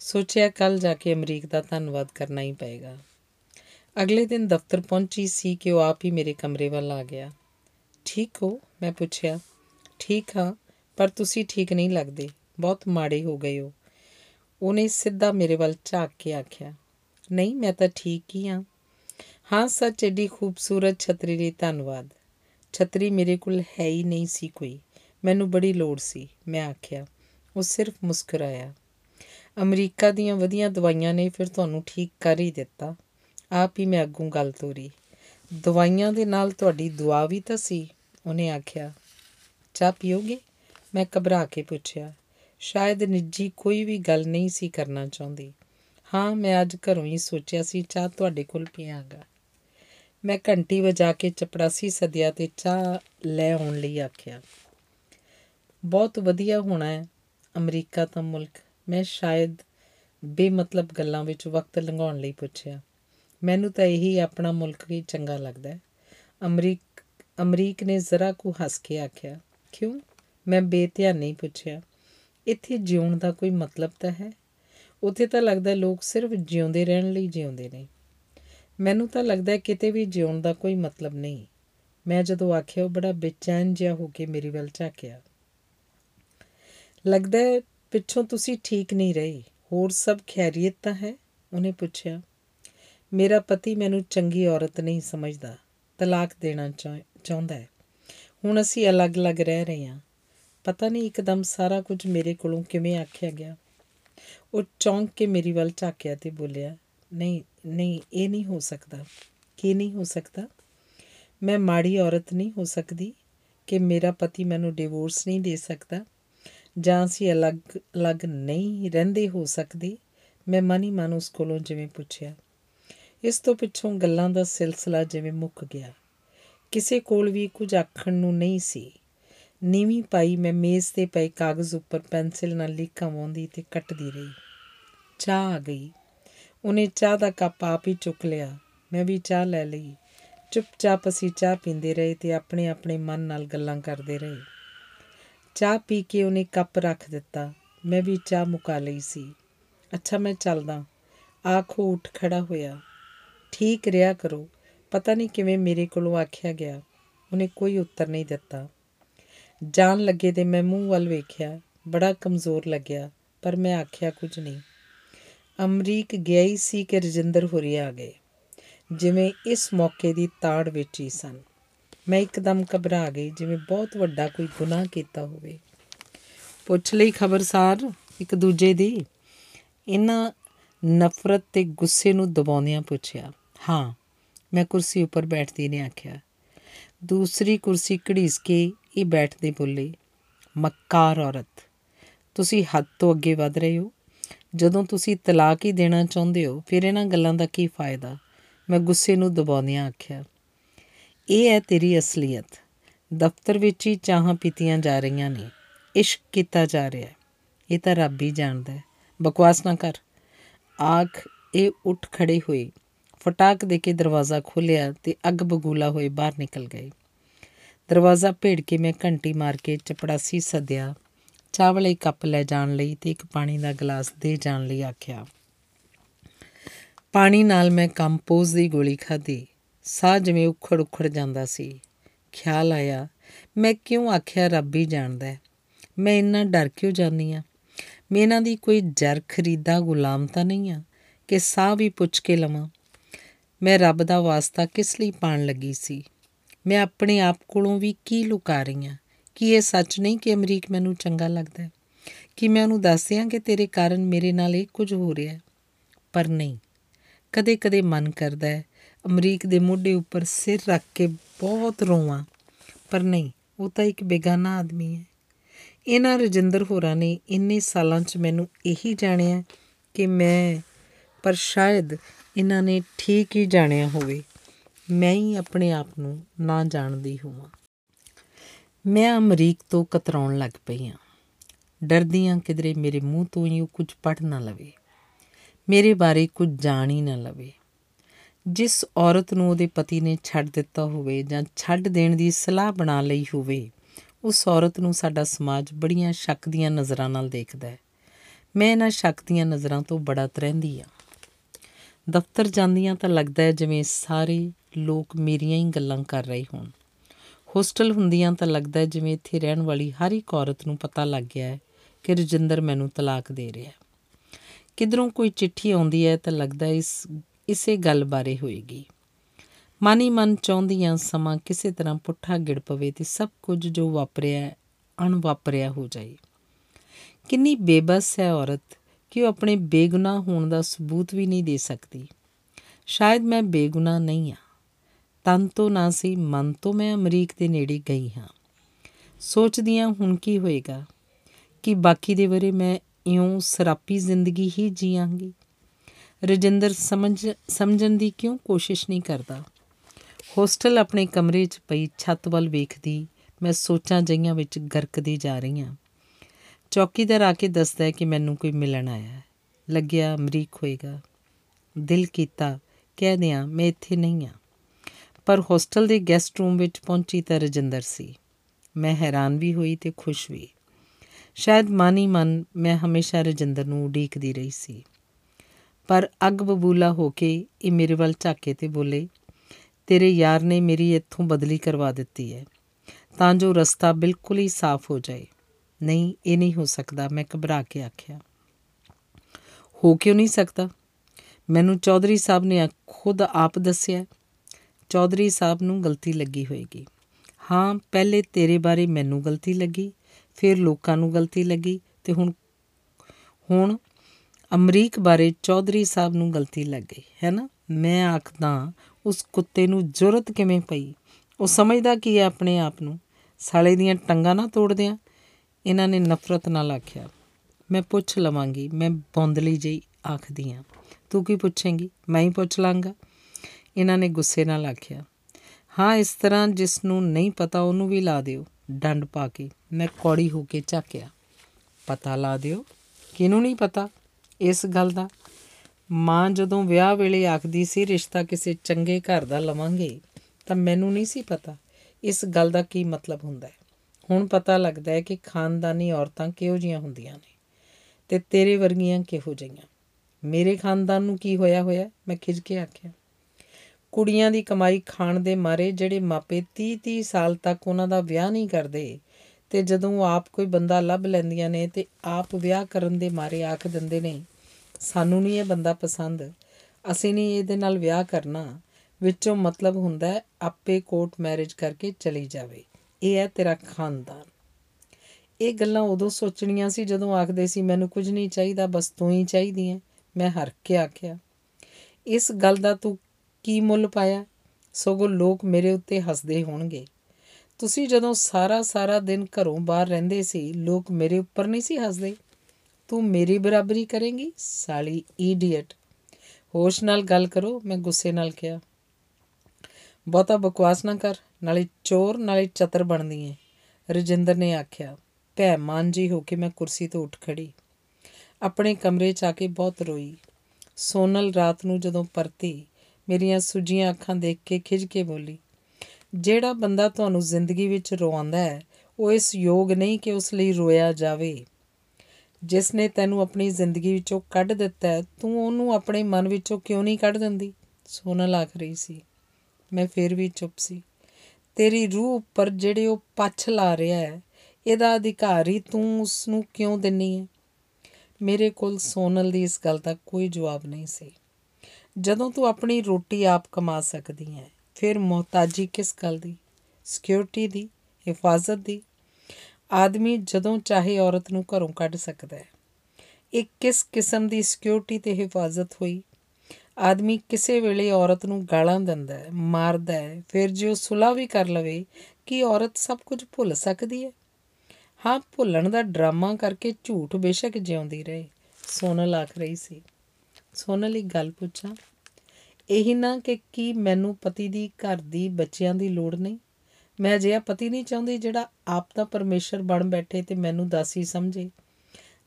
ਸੋਚਿਆ ਕੱਲ ਜਾ ਕੇ ਅਮਰੀਕ ਦਾ ਧੰਨਵਾਦ ਕਰਨਾ ਹੀ ਪਏਗਾ। ਅਗਲੇ ਦਿਨ ਦਫ਼ਤਰ ਪਹੁੰਚੀ ਸੀ ਕਿ ਉਹ ਆਪ ਹੀ ਮੇਰੇ ਕਮਰੇ ਵੱਲ ਆ ਗਿਆ। ਠੀਕ ਹੋ? ਮੈਂ ਪੁੱਛਿਆ। ਠੀਕ ਹਾਂ, ਪਰ ਤੁਸੀਂ ਠੀਕ ਨਹੀਂ ਲੱਗਦੇ। ਬਹੁਤ ਮਾੜੇ ਹੋ ਗਏ ਹੋ। ਉਹਨੇ ਸਿੱਧਾ ਮੇਰੇ ਵੱਲ ਝਾਕ ਕੇ ਆਖਿਆ। ਨਹੀਂ, ਮੈਂ ਤਾਂ ਠੀਕ ਹੀ ਹਾਂ। ਹਾਂ, ਸੱਚ, ਏਡੀ ਖੂਬਸੂਰਤ ਛਤਰੀ ਲਈ ਧੰਨਵਾਦ। ਛਤਰੀ ਮੇਰੇ ਕੋਲ ਹੈ ਹੀ ਨਹੀਂ ਸੀ ਕੋਈ। ਮੈਨੂੰ ਬੜੀ ਲੋੜ ਸੀ, ਮੈਂ ਆਖਿਆ। ਉਹ ਸਿਰਫ ਮੁਸਕਰਾਇਆ। ਅਮਰੀਕਾ ਦੀਆਂ ਵਧੀਆ ਦਵਾਈਆਂ ਨੇ ਫਿਰ ਤੁਹਾਨੂੰ ਠੀਕ ਕਰ ਹੀ ਦਿੱਤਾ। ਆਪ ਹੀ ਮੈਂ ਅੱਗੋਂ ਗੱਲ ਤੋਰੀ। ਦਵਾਈਆਂ ਦੇ ਨਾਲ ਤੁਹਾਡੀ ਦੁਆ ਵੀ ਤਾਂ ਸੀ, ਉਹਨੇ ਆਖਿਆ। ਚਾਹ ਪੀਓਗੇ? ਮੈਂ ਘਬਰਾ ਕੇ ਪੁੱਛਿਆ। ਸ਼ਾਇਦ ਨਿੱਜੀ ਕੋਈ ਵੀ ਗੱਲ ਨਹੀਂ ਸੀ ਕਰਨਾ ਚਾਹੁੰਦੀ। ਹਾਂ, ਮੈਂ ਅੱਜ ਘਰੋਂ ਹੀ ਸੋਚਿਆ ਸੀ, ਚਾਹ ਤੁਹਾਡੇ ਕੋਲ ਪੀਆਂਗਾ। ਮੈਂ ਘੰਟੀ ਵਜਾ ਕੇ ਚਪੜਾਸੀ ਸਦਿਆ ਤੇ ਚਾਹ ਲੈ ਆਉਣ ਲਈ ਆਖਿਆ। ਬਹੁਤ ਵਧੀਆ ਹੋਣਾ ਹੈ, ਅਮਰੀਕਾ ਦਾ ਮੁਲਕ। ਮੈਂ ਸ਼ਾਇਦ ਬੇਮਤਲਬ ਗੱਲਾਂ ਵਿੱਚ ਵਕਤ ਲੰਘਾਉਣ ਲਈ ਪੁੱਛਿਆ। ਮੈਨੂੰ ਤਾਂ ਇਹੀ ਆਪਣਾ ਮੁਲਕ ਹੀ ਚੰਗਾ ਲੱਗਦਾ ਹੈ। ਅਮਰੀਕ ਅਮਰੀਕ ਨੇ ਜ਼ਰਾ ਕੁ ਹੱਸ ਕੇ ਆਖਿਆ, ਕਿਉਂ? ਮੈਂ ਬੇਧਿਆਨੀ ਪੁੱਛਿਆ, ਇੱਥੇ ਜਿਉਣ ਦਾ ਕੋਈ ਮਤਲਬ ਤਾਂ ਹੈ? ਉੱਥੇ ਤਾਂ ਲੱਗਦਾ ਲੋਕ ਸਿਰਫ ਜਿਉਂਦੇ ਰਹਿਣ ਲਈ ਜਿਉਂਦੇ ਨੇ। ਮੈਨੂੰ ਤਾਂ ਲੱਗਦਾ ਕਿਤੇ ਵੀ ਜਿਉਣ ਦਾ ਕੋਈ ਮਤਲਬ ਨਹੀਂ। ਮੈਂ ਜਦੋਂ ਆਖਿਆ, ਉਹ ਬੜਾ ਬੇਚੈਨ ਜਿਹਾ ਹੋ ਕੇ ਮੇਰੀ ਵੱਲ ਝਾਕਿਆ। ਲੱਗਦਾ ਪਿੱਛੋਂ ਤੁਸੀਂ ਠੀਕ ਨਹੀਂ ਰਹੇ। ਹੋਰ ਸਭ ਖੈਰੀਅਤ ਤਾਂ ਹੈ? ਉਹਨੇ ਪੁੱਛਿਆ। ਮੇਰਾ ਪਤੀ ਮੈਨੂੰ ਚੰਗੀ ਔਰਤ ਨਹੀਂ ਸਮਝਦਾ। ਤਲਾਕ ਦੇਣਾ ਚਾਹੁੰਦਾ ਹੈ। ਹੁਣ ਅਸੀਂ ਅਲੱਗ-ਅਲੱਗ ਰਹਿ ਰਹੇ ਹਾਂ। ਪਤਾ ਨਹੀਂ ਇੱਕਦਮ ਸਾਰਾ ਕੁਝ ਮੇਰੇ ਕੋਲੋਂ ਕਿਵੇਂ ਆਖਿਆ ਗਿਆ। ਉਹ ਚੌਂਕ ਕੇ ਮੇਰੀ ਵੱਲ ਝਾਕਿਆ ਤੇ ਬੋਲਿਆ, ਨਹੀਂ ਨਹੀਂ, ਇਹ ਨਹੀਂ ਹੋ ਸਕਦਾ। ਕੀ ਨਹੀਂ ਹੋ ਸਕਦਾ? ਮੈਂ ਮਾੜੀ ਔਰਤ ਨਹੀਂ ਹੋ ਸਕਦੀ ਕਿ ਮੇਰਾ ਪਤੀ ਮੈਨੂੰ ਡਿਵੋਰਸ ਨਹੀਂ ਦੇ ਸਕਦਾ। ਜਾਂ ਅਸੀਂ ਅਲੱਗ ਅਲੱਗ ਨਹੀਂ ਰਹਿੰਦੇ ਹੋ ਸਕਦੇ। ਮੈਂ ਮਨੀ ਮਨ ਉਸ ਕੋਲੋਂ ਜਿਵੇਂ ਪੁੱਛਿਆ। ਇਸ ਤੋਂ ਪਿੱਛੋਂ ਗੱਲਾਂ ਦਾ ਸਿਲਸਿਲਾ ਜਿਵੇਂ ਮੁੱਕ ਗਿਆ। ਕਿਸੇ ਕੋਲ ਵੀ ਕੁਝ ਆਖਣ ਨੂੰ ਨਹੀਂ ਸੀ। ਨੀਵੀਂ ਪਾਈ ਮੈਂ ਮੇਜ਼ ਤੇ ਪਏ ਕਾਗਜ਼ ਉੱਪਰ ਪੈਨਸਿਲ ਨਾਲ ਲੀਕਾਂ ਵਾਉਂਦੀ ਤੇ ਕੱਟਦੀ ਰਹੀ। ਚਾਹ ਆ ਗਈ। ਉਹਨੇ ਚਾਹ ਦਾ ਕੱਪ ਆਪ ਹੀ ਚੁੱਕ ਲਿਆ। ਮੈਂ ਵੀ ਚਾਹ ਲੈ ਲਈ। ਚੁੱਪਚਾਪ ਅਸੀਂ ਚਾਹ ਪੀਂਦੇ ਰਹੇ ਤੇ ਆਪਣੇ ਆਪਣੇ ਮਨ ਨਾਲ ਗੱਲਾਂ ਕਰਦੇ ਰਹੇ। ਚਾਹ ਪੀ ਕੇ ਉਹਨੇ ਕੱਪ ਰੱਖ ਦਿੱਤਾ। ਮੈਂ ਵੀ ਚਾਹ ਮੁਕਾ ਲਈ ਸੀ। ਅੱਛਾ, ਮੈਂ ਚੱਲਦਾ। ਆਖੋ ਉੱਠ ਖੜਾ ਹੋਇਆ। ਠੀਕ ਰਿਹਾ ਕਰੋ। ਪਤਾ ਨਹੀਂ ਕਿਵੇਂ ਮੇਰੇ ਕੋਲੋਂ ਆਖਿਆ ਗਿਆ। ਉਹਨੇ ਕੋਈ ਉੱਤਰ ਨਹੀਂ ਦਿੱਤਾ। ਜਾਣ ਲੱਗੇ ਤੇ ਮੈਂ ਮੂੰਹ ਵੱਲ ਵੇਖਿਆ, ਬੜਾ ਕਮਜ਼ੋਰ ਲੱਗਿਆ, ਪਰ ਮੈਂ ਆਖਿਆ ਕੁਝ ਨਹੀਂ। ਅਮਰੀਕ ਗਿਆ ਹੀ ਸੀ ਕਿ ਰਜਿੰਦਰ ਹੋਰੀ ਆ ਗਏ, ਜਿਵੇਂ ਇਸ ਮੌਕੇ ਦੀ ਤਾੜ ਵਿੱਚ ਹੀ ਸਨ। ਮੈਂ ਇੱਕਦਮ ਘਬਰਾ ਗਈ, ਜਿਵੇਂ ਬਹੁਤ ਵੱਡਾ ਕੋਈ ਗੁਨਾਹ ਕੀਤਾ ਹੋਵੇ। ਪੁੱਛ ਲਈ ਖਬਰਸਾਰ, ਇੱਕ ਦੂਜੇ ਦੀ? ਇਹਨਾਂ ਨਫ਼ਰਤ ਤੇ ਗੁੱਸੇ ਨੂੰ ਦਬਾਉਂਦਿਆਂ ਪੁੱਛਿਆ, ਹਾਂ, ਮੈਂ ਕੁਰਸੀ ਉੱਪਰ ਬੈਠਦੀ ਨੇ, ਆਖਿਆ। ਦੂਸਰੀ ਕੁਰਸੀ ਘੜੀਸ ਕੇ ਇਹ ਬੈਠਦੇ ਬੋਲੇ, ਮੱਕਾਰ ਔਰਤ, ਤੁਸੀਂ ਹੱਦ ਤੋਂ ਅੱਗੇ ਵਧ ਰਹੇ ਹੋ। ਜਦੋਂ ਤੁਸੀਂ ਤਲਾਕ ਹੀ ਦੇਣਾ ਚਾਹੁੰਦੇ ਹੋ, ਫਿਰ ਇਹਨਾਂ ਗੱਲਾਂ ਦਾ ਕੀ ਫਾਇਦਾ? ਮੈਂ ਗੁੱਸੇ ਨੂੰ ਦਬਾਉਂਦਿਆਂ ਆਖਿਆ, ਇਹ ਹੈ ਤੇਰੀ ਅਸਲੀਅਤ। ਦਫ਼ਤਰ ਵਿੱਚ ਹੀ ਚਾਹਾਂ ਪੀਤੀਆਂ ਜਾ ਰਹੀਆਂ ਨੇ, ਇਸ਼ਕ ਕੀਤਾ ਜਾ ਰਿਹਾ ਹੈ। ਇਹ ਤਾਂ ਰੱਬ ਹੀ ਜਾਣਦਾ ਹੈ। ਬਕਵਾਸ ਨਾ ਕਰ। ਆਖ, ਇਹ ਉੱਠ ਖੜੇ ਹੋਏ, ਫਟਾਕ ਦੇ ਕੇ ਦਰਵਾਜ਼ਾ ਖੋਲ੍ਹਿਆ ਤੇ ਅੱਗ ਬਗੂਲਾ ਹੋਏ ਬਾਹਰ ਨਿਕਲ ਗਏ। ਦਰਵਾਜ਼ਾ ਭੇੜ ਕੇ ਮੈਂ ਘੰਟੀ ਮਾਰ ਕੇ ਚਪੜਾਸੀ ਸੱਦਿਆ। ਚਾਹ ਵਾਲੇ ਕੱਪ ਲੈ ਜਾਣ ਲਈ ਤੇ ਇੱਕ ਪਾਣੀ ਦਾ ਗਲਾਸ ਦੇ ਜਾਣ ਲਈ ਆਖਿਆ। ਪਾਣੀ ਨਾਲ ਮੈਂ ਕੰਪੋਜ਼ ਦੀ ਗੋਲੀ ਖਾਧੀ। ਸਾਹ ਜਿਵੇਂ ਉਖੜ ਉਖੜ ਜਾਂਦਾ ਸੀ। ਖਿਆਲ ਆਇਆ, ਮੈਂ ਕਿਉਂ ਆਖਿਆ ਰੱਬ ਹੀ ਜਾਣਦਾ ਹੈ? ਮੈਂ ਇੰਨਾ ਡਰ ਕਿਉਂ ਜਾਂਦੀ ਆ ਮੈਂ ਇਹਨਾਂ ਦੀ ਕੋਈ ਜਰ ਖਰੀਦਾ ਗੁਲਾਮ ਤਾਂ ਨਹੀਂ ਆ ਕਿ ਸਾਹ ਵੀ ਪੁੱਛ ਕੇ ਲਵਾਂ? ਮੈਂ ਰੱਬ ਦਾ ਵਾਸਤਾ ਕਿਸ ਲਈ ਪਾਣ ਲੱਗੀ ਸੀ? ਮੈਂ ਆਪਣੇ ਆਪ ਕੋਲੋਂ ਵੀ ਕੀ ਲੁਕਾ ਰਹੀ ਆ ਕਿ ਇਹ ਸੱਚ ਨਹੀਂ ਕਿ ਅਮਰੀਕ ਮੈਨੂੰ ਚੰਗਾ ਲੱਗਦਾ ਹੈ? ਕਿ ਮੈਂ ਉਹਨੂੰ ਦੱਸ ਦਿਆਂ ਕਿ ਤੇਰੇ ਕਾਰਨ ਮੇਰੇ ਨਾਲ ਇਹ ਕੁਝ ਹੋ ਰਿਹਾ ਹੈ? ਪਰ ਨਹੀਂ। ਕਦੇ-ਕਦੇ ਮਨ ਕਰਦਾ ਹੈ, ਅਮਰੀਕ ਦੇ ਮੋਢੇ ਉੱਪਰ ਸਿਰ ਰੱਖ ਕੇ ਬਹੁਤ ਰੋਵਾਂ। ਪਰ ਨਹੀਂ, ਉਹ ਤਾਂ ਇੱਕ ਬੇਗਾਨਾ ਆਦਮੀ ਹੈ। ਇਹਨਾਂ ਰਜਿੰਦਰ ਹੋਰਾਂ ਨੇ ਇੰਨੇ ਸਾਲਾਂ 'ਚ ਮੈਨੂੰ ਇਹੀ ਜਾਣਿਆ ਕਿ ਮੈਂ, ਪਰ ਸ਼ਾਇਦ ਇਹਨਾਂ ਨੇ ਠੀਕ ਹੀ ਜਾਣਿਆ ਹੋਵੇ। ਮੈਂ ਹੀ ਆਪਣੇ ਆਪ ਨੂੰ ਨਾ ਜਾਣਦੀ ਹੋਵਾਂ। ਮੈਂ ਅਮਰੀਕ ਤੋਂ ਕਤਰਾਉਣ ਲੱਗ ਪਈ ਹਾਂ ਡਰਦੀਆਂ ਕਿਧਰੇ ਮੇਰੇ ਮੂੰਹ ਤੋਂ ਹੀ ਕੁਝ ਪੜ ਨਾ ਲਵੇ। ਮੇਰੇ ਬਾਰੇ ਕੁਝ ਜਾਣ ਹੀ ਨਾ ਲਵੇ। ਜਿਸ ਔਰਤ ਨੂੰ ਉਹਦੇ ਪਤੀ ਨੇ ਛੱਡ ਦਿੱਤਾ ਹੋਵੇ ਜਾਂ ਛੱਡ ਦੇਣ ਦੀ ਸਲਾਹ ਬਣਾ ਲਈ ਹੋਵੇ, ਉਸ ਔਰਤ ਨੂੰ ਸਾਡਾ ਸਮਾਜ ਬੜੀਆਂ ਸ਼ੱਕ ਦੀਆਂ ਨਜ਼ਰਾਂ ਨਾਲ ਦੇਖਦਾ ਹੈ। ਮੈਂ ਇਹਨਾਂ ਸ਼ੱਕ ਦੀਆਂ ਨਜ਼ਰਾਂ ਤੋਂ ਬੜਾ ਤਰਹਿੰਦੀ ਆ। ਦਫ਼ਤਰ ਜਾਂਦੀਆਂ ਤਾਂ ਲੱਗਦਾ ਹੈ ਜਿਵੇਂ ਸਾਰੇ ਲੋਕ ਮੇਰੀਆਂ ਹੀ ਗੱਲਾਂ ਕਰ ਰਹੇ ਹੋਣ। ਹੋਸਟਲ ਹੁੰਦੀਆਂ ਤਾਂ ਲੱਗਦਾ ਹੈ ਜਿਵੇਂ ਇੱਥੇ ਰਹਿਣ ਵਾਲੀ ਹਰ ਇੱਕ ਔਰਤ ਨੂੰ ਪਤਾ ਲੱਗ ਗਿਆ ਹੈ ਕਿ ਰਜਿੰਦਰ ਮੈਨੂੰ ਤਲਾਕ ਦੇ ਰਿਹਾ ਹੈ। ਕਿਧਰੋਂ ਕੋਈ ਚਿੱਠੀ ਆਉਂਦੀ ਹੈ ਤਾਂ ਲੱਗਦਾ ਇਸ, ਇਸੇ ਗੱਲ ਬਾਰੇ ਹੋਏਗੀ। ਮਨ ਹੀ ਮਨ ਚਾਹੁੰਦੀਆਂ ਸਮਾਂ ਕਿਸੇ ਤਰ੍ਹਾਂ ਪੁੱਠਾ ਗਿੜ ਪਵੇ ਤੇ ਸਭ ਕੁਝ ਜੋ ਵਾਪਰਿਆ, ਅਣਵਾਪਰਿਆ ਹੋ ਜਾਏ। ਕਿੰਨੀ ਬੇਬਸ ਹੈ ਔਰਤ ਕਿ ਉਹ ਆਪਣੇ ਬੇਗੁਨਾਹ ਹੋਣ ਦਾ ਸਬੂਤ ਵੀ ਨਹੀਂ ਦੇ ਸਕਦੀ। ਸ਼ਾਇਦ ਮੈਂ ਬੇਗੁਨਾਹ ਨਹੀਂ ਆ ਤਨ ਤੋਂ ਨਾ ਸੀ, ਮਨ ਤੋਂ ਮੈਂ ਅਮਰੀਕ ਦੇ ਨੇੜੇ ਗਈ ਹਾਂ। ਸੋਚਦੀਆਂ ਹੁਣ ਕੀ ਹੋਏਗਾ ਕਿ ਬਾਕੀ ਦੇ ਵਰੇ ਮੈਂ ਇਉਂ ਸਰਾਪੀ ਜ਼ਿੰਦਗੀ ਹੀ ਜੀਵਾਂਗੀ ਰਜਿੰਦਰ ਸਮਝ, ਸਮਝਣ ਦੀ ਕਿਉਂ ਕੋਸ਼ਿਸ਼ ਨਹੀਂ ਕਰਦਾ? ਹੋਸਟਲ ਆਪਣੇ ਕਮਰੇ 'ਚ ਪਈ, ਛੱਤ ਵੱਲ ਵੇਖਦੀ, ਮੈਂ ਸੋਚਾਂ ਜਈਆਂ ਵਿੱਚ ਗਰਕਦੀ ਜਾ ਰਹੀ ਹਾਂ ਚੌਕੀਦਾਰ ਆ ਕੇ ਦੱਸਦਾ ਹੈ ਕਿ ਮੈਨੂੰ ਕੋਈ ਮਿਲਣ ਆਇਆ ਹੈ। ਲੱਗਿਆ ਅਮਰੀਕ ਹੋਏਗਾ। ਦਿਲ ਕੀਤਾ, ਕਹਿ ਦਿਆਂ, ਮੈਂ ਇੱਥੇ ਨਹੀਂ ਆ। ਪਰ ਹੋਸਟਲ ਦੇ ਗੈਸਟ ਰੂਮ ਵਿੱਚ ਪਹੁੰਚੀ ਤਾਂ ਰਜਿੰਦਰ ਸੀ। ਮੈਂ ਹੈਰਾਨ ਵੀ ਹੋਈ ਤੇ ਖੁਸ਼ ਵੀ। ਸ਼ਾਇਦ ਮਾਨੀ ਮਨ ਮੈਂ ਹਮੇਸ਼ਾ ਰਜਿੰਦਰ ਨੂੰ ਉਡੀਕਦੀ ਰਹੀ ਸੀ। ਪਰ ਅੱਗ ਬਬੂਲਾ ਹੋ ਕੇ ਇਹ ਮੇਰੇ ਵੱਲ ਝਾਕੇ ਤੇ ਬੋਲੇ, ਤੇਰੇ ਯਾਰ ਨੇ ਮੇਰੀ ਇੱਥੋਂ ਬਦਲੀ ਕਰਵਾ ਦਿੱਤੀ ਹੈ। ਤਾਂ ਜੋ ਰਸਤਾ ਬਿਲਕੁਲ ਹੀ ਸਾਫ਼ ਹੋ ਜਾਏ। ਨਹੀਂ, ਇਹ ਨਹੀਂ ਹੋ ਸਕਦਾ। ਮੈਂ ਘਬਰਾ ਕੇ ਆਖਿਆ। ਹੋ ਕਿਉਂ ਨਹੀਂ ਸਕਦਾ? ਮੈਨੂੰ ਚੌਧਰੀ ਸਾਹਿਬ ਨੇ ਖੁਦ ਆਪ ਦੱਸਿਆ ਚੌਧਰੀ ਸਾਹਿਬ ਨੂੰ ਗਲਤੀ ਲੱਗੀ ਹੋਏਗੀ। ਹਾਂ, ਪਹਿਲੇ ਤੇਰੇ ਬਾਰੇ ਮੈਨੂੰ ਗਲਤੀ ਲੱਗੀ, ਫਿਰ ਲੋਕਾਂ ਨੂੰ ਗਲਤੀ ਲੱਗੀ ਤੇ ਹੁਣ ਹੁਣ ਅਮਰੀਕ ਬਾਰੇ ਚੌਧਰੀ ਸਾਹਿਬ ਨੂੰ ਗਲਤੀ ਲੱਗ ਗਈ, ਹੈ ਨਾ? ਮੈਂ ਆਖਦਾ ਉਸ ਕੁੱਤੇ ਨੂੰ ਜ਼ਰੂਰਤ ਕਿਵੇਂ ਪਈ? ਉਹ ਸਮਝਦਾ ਕੀ ਹੈ ਆਪਣੇ ਆਪ ਨੂੰ? ਸਾਲੇ ਦੀਆਂ ਟੰਗਾਂ ਨਾ ਤੋੜਦਿਆਂ ਇਹਨਾਂ ਨੇ ਨਫ਼ਰਤ ਨਾਲ ਆਖਿਆ, ਮੈਂ ਪੁੱਛ ਲਵਾਂਗੀ, ਮੈਂ ਬੌਂਦਲੀ ਜਿਹੀ ਆਖਦੀ ਆ। ਤੂੰ ਕੀ ਪੁੱਛੇਂਗੀ? ਮੈਂ ਹੀ ਪੁੱਛ ਲਾਂਗਾ। ਇਹਨਾਂ ਨੇ ਗੁੱਸੇ ਨਾਲ ਆਖਿਆ, ਹਾਂ, ਇਸ ਤਰ੍ਹਾਂ ਜਿਸ ਨੂੰ ਨਹੀਂ ਪਤਾ ਉਹਨੂੰ ਵੀ ਲਾ ਦਿਓ। ਡੰਡ ਪਾ ਕੇ ਮੈਂ ਕੌੜੀ ਹੋ ਕੇ ਝਾਕਿਆ, ਪਤਾ ਲਾ ਦਿਓ? ਕਿਹਨੂੰ ਨਹੀਂ ਪਤਾ ਇਸ ਗੱਲ ਦਾ? ਮਾਂ ਜਦੋਂ ਵਿਆਹ ਵੇਲੇ ਆਖਦੀ ਸੀ, ਰਿਸ਼ਤਾ ਕਿਸੇ ਚੰਗੇ ਘਰ ਦਾ ਲਵਾਂਗੇ ਤਾਂ ਮੈਨੂੰ ਨਹੀਂ ਸੀ ਪਤਾ ਇਸ ਗੱਲ ਦਾ ਕੀ ਮਤਲਬ ਹੁੰਦਾ ਹੈ। ਹੁਣ ਪਤਾ ਲੱਗਦਾ ਹੈ ਕਿ ਖਾਨਦਾਨੀ ਔਰਤਾਂ ਕਿਹੋ ਜੀਆਂ ਹੁੰਦੀਆਂ ਨੇ ਤੇ ਤੇਰੇ ਵਰਗੀਆਂ ਕਿਹੋ ਜਿਹੀਆਂ। ਮੇਰੇ ਖਾਨਦਾਨ ਨੂੰ ਕੀ ਹੋਇਆ ਹੋਇਆ ਮੈਂ ਖਿਜ ਕੇ ਆਖਿਆ ਕੁੜੀਆਂ ਦੀ ਕਮਾਈ ਖਾਣ ਦੇ ਮਾਰੇ ਜਿਹੜੇ ਮਾਪੇ 30-30 ਸਾਲ ਤੱਕ ਉਹਨਾਂ ਦਾ ਵਿਆਹ ਨਹੀਂ ਕਰਦੇ ਤੇ ਜਦੋਂ ਆਪ ਕੋਈ ਬੰਦਾ ਲੱਭ ਲੈਂਦੀਆਂ ਨੇ ਤੇ ਆਪ ਵਿਆਹ ਕਰਨ ਦੇ ਮਾਰੇ ਆਖ ਦਿੰਦੇ ਨੇ, ਸਾਨੂੰ ਨਹੀਂ ਇਹ ਬੰਦਾ ਪਸੰਦ, ਅਸੀਂ ਨਹੀਂ ਇਹਦੇ ਨਾਲ ਵਿਆਹ ਕਰਨਾ। ਵਿੱਚੋਂ ਮਤਲਬ ਹੁੰਦਾ ਆਪੇ ਕੋਰਟ ਮੈਰਿਜ ਕਰਕੇ ਚਲੀ ਜਾਵੇ। ਇਹ ਹੈ ਤੇਰਾ ਖਾਨਦਾਨ। ਇਹ ਗੱਲਾਂ ਉਦੋਂ ਸੋਚਣੀਆਂ ਸੀ ਜਦੋਂ ਆਖਦੇ ਸੀ, ਮੈਨੂੰ ਕੁਝ ਨਹੀਂ ਚਾਹੀਦਾ, ਬਸ ਤੂੰ ਹੀ ਚਾਹੀਦੀ ਹੈ। ਮੈਂ ਹਰ ਕੇ ਆਖਿਆ, ਇਸ ਗੱਲ ਦਾ ਤੂੰ ਕੀ ਮੁੱਲ ਪਾਇਆ? ਸਗੋਂ ਲੋਕ ਮੇਰੇ ਉੱਤੇ ਹੱਸਦੇ ਹੋਣਗੇ। ਤੁਸੀਂ ਜਦੋਂ ਸਾਰਾ ਸਾਰਾ ਦਿਨ ਘਰੋਂ ਬਾਹਰ ਰਹਿੰਦੇ ਸੀ, ਲੋਕ ਮੇਰੇ ਉੱਪਰ ਨਹੀਂ ਸੀ ਹੱਸਦੇ। ਤੂੰ ਮੇਰੀ ਬਰਾਬਰੀ ਕਰੇਂਗੀ, ਸਾਲੀ ਈਡੀਅਟ ਹੋਸ਼ ਨਾਲ ਗੱਲ ਕਰੋ, ਮੈਂ ਗੁੱਸੇ ਨਾਲ ਕਿਹਾ। ਬਹੁਤਾ ਬਕਵਾਸ ਨਾ ਕਰ, ਨਾਲੇ ਚੋਰ, ਨਾਲੇ ਚਤਰ ਬਣਦੀ ਏ। ਰਜਿੰਦਰ ਨੇ ਆਖਿਆ, ਭੈ ਮਾਨ ਜੀ ਹੋ ਕੇ ਮੈਂ ਕੁਰਸੀ ਤੋਂ ਉੱਠ ਖੜੀ। ਆਪਣੇ ਕਮਰੇ 'ਚ ਆ ਕੇ ਬਹੁਤ ਰੋਈ। ਸੋਨਲ ਰਾਤ ਨੂੰ ਜਦੋਂ ਪਰਤੀ ਮੇਰੀਆਂ ਸੁਜੀਆਂ ਅੱਖਾਂ ਦੇਖ ਕੇ ਖਿਜ ਕੇ ਬੋਲੀ, ਜਿਹੜਾ ਬੰਦਾ ਤੁਹਾਨੂੰ ਜ਼ਿੰਦਗੀ ਵਿੱਚ ਰੋਂਦਾ ਹੈ, ਉਹ ਇਸ ਯੋਗ ਨਹੀਂ ਕਿ ਉਸ ਲਈ ਰੋਇਆ ਜਾਵੇ। ਜਿਸ ਨੇ ਤੈਨੂੰ ਆਪਣੀ ਜ਼ਿੰਦਗੀ ਵਿੱਚੋਂ ਕੱਢ ਦਿੱਤਾ ਤੂੰ ਉਹਨੂੰ ਆਪਣੇ ਮਨ ਵਿੱਚੋਂ ਕਿਉਂ ਨਹੀਂ ਕੱਢ ਦਿੰਦੀ? ਸੋਨਲ ਆਖ ਰਹੀ ਸੀ। ਮੈਂ ਫੇਰ ਵੀ ਚੁੱਪ ਸੀ। ਤੇਰੀ ਰੂਹ ਉੱਪਰ ਜਿਹੜੇ ਉਹ ਪੱਛ ਲਾ ਰਿਹਾ ਹੈ, ਇਹਦਾ ਅਧਿਕਾਰੀ ਤੂੰ ਉਸ ਨੂੰ ਕਿਉਂ ਦਿੰਨੀ ਹੈ? ਮੇਰੇ ਕੋਲ ਸੋਨਲ ਦੀ ਇਸ ਗੱਲ ਦਾ ਕੋਈ ਜਵਾਬ ਨਹੀਂ ਸੀ। ਜਦੋਂ ਤੂੰ ਆਪਣੀ ਰੋਟੀ ਆਪ ਕਮਾ ਸਕਦੀ ਹੈ, ਫਿਰ ਮੁਹਤਾਜੀ ਕਿਸ ਗੱਲ ਦੀ? ਸਿਕਿਉਰਿਟੀ ਦੀ? ਹਿਫਾਜ਼ਤ ਦੀ? ਆਦਮੀ ਜਦੋਂ ਚਾਹੇ ਔਰਤ ਨੂੰ ਘਰੋਂ ਕੱਢ ਸਕਦਾ ਹੈ। ਇਹ ਕਿਸ ਕਿਸਮ ਦੀ ਸਿਕਿਉਰਿਟੀ ਤੇ ਹਿਫਾਜ਼ਤ ਹੋਈ? ਆਦਮੀ ਕਿਸੇ ਵੇਲੇ ਔਰਤ ਨੂੰ ਗਾਲਾਂ ਦਿੰਦਾ ਹੈ, ਮਾਰਦਾ ਹੈ, ਫਿਰ ਜੇ ਉਹ ਸੁਲਾ ਵੀ ਕਰ ਲਵੇ ਕਿ ਔਰਤ ਸਭ ਕੁਝ ਭੁੱਲ ਸਕਦੀ ਹੈ? ਹਾਂ, ਭੁੱਲਣ ਦਾ ਡਰਾਮਾ ਕਰਕੇ ਝੂਠ ਬੇਸ਼ੱਕ ਜਿਉਂਦੀ ਰਹੇ ਸੋਨਲ ਆਖ ਰਹੀ ਸੀ। ਸੋਨਲ ਇੱਕ ਗੱਲ ਪੁੱਛਾਂ। ਇਹੀ ਨਾ ਕਿ ਕੀ ਮੈਨੂੰ ਪਤੀ ਦੀ ਘਰ ਦੀ ਬੱਚਿਆਂ ਦੀ ਲੋੜ ਨਹੀਂ। ਮੈਂ ਅਜਿਹਾ ਪਤੀ ਨਹੀਂ ਚਾਹੁੰਦੀ ਜਿਹੜਾ ਆਪ ਦਾ ਪਰਮੇਸ਼ਰ ਬਣ ਬੈਠੇ ਤੇ ਮੈਨੂੰ ਦਾਸੀ ਸਮਝੇ।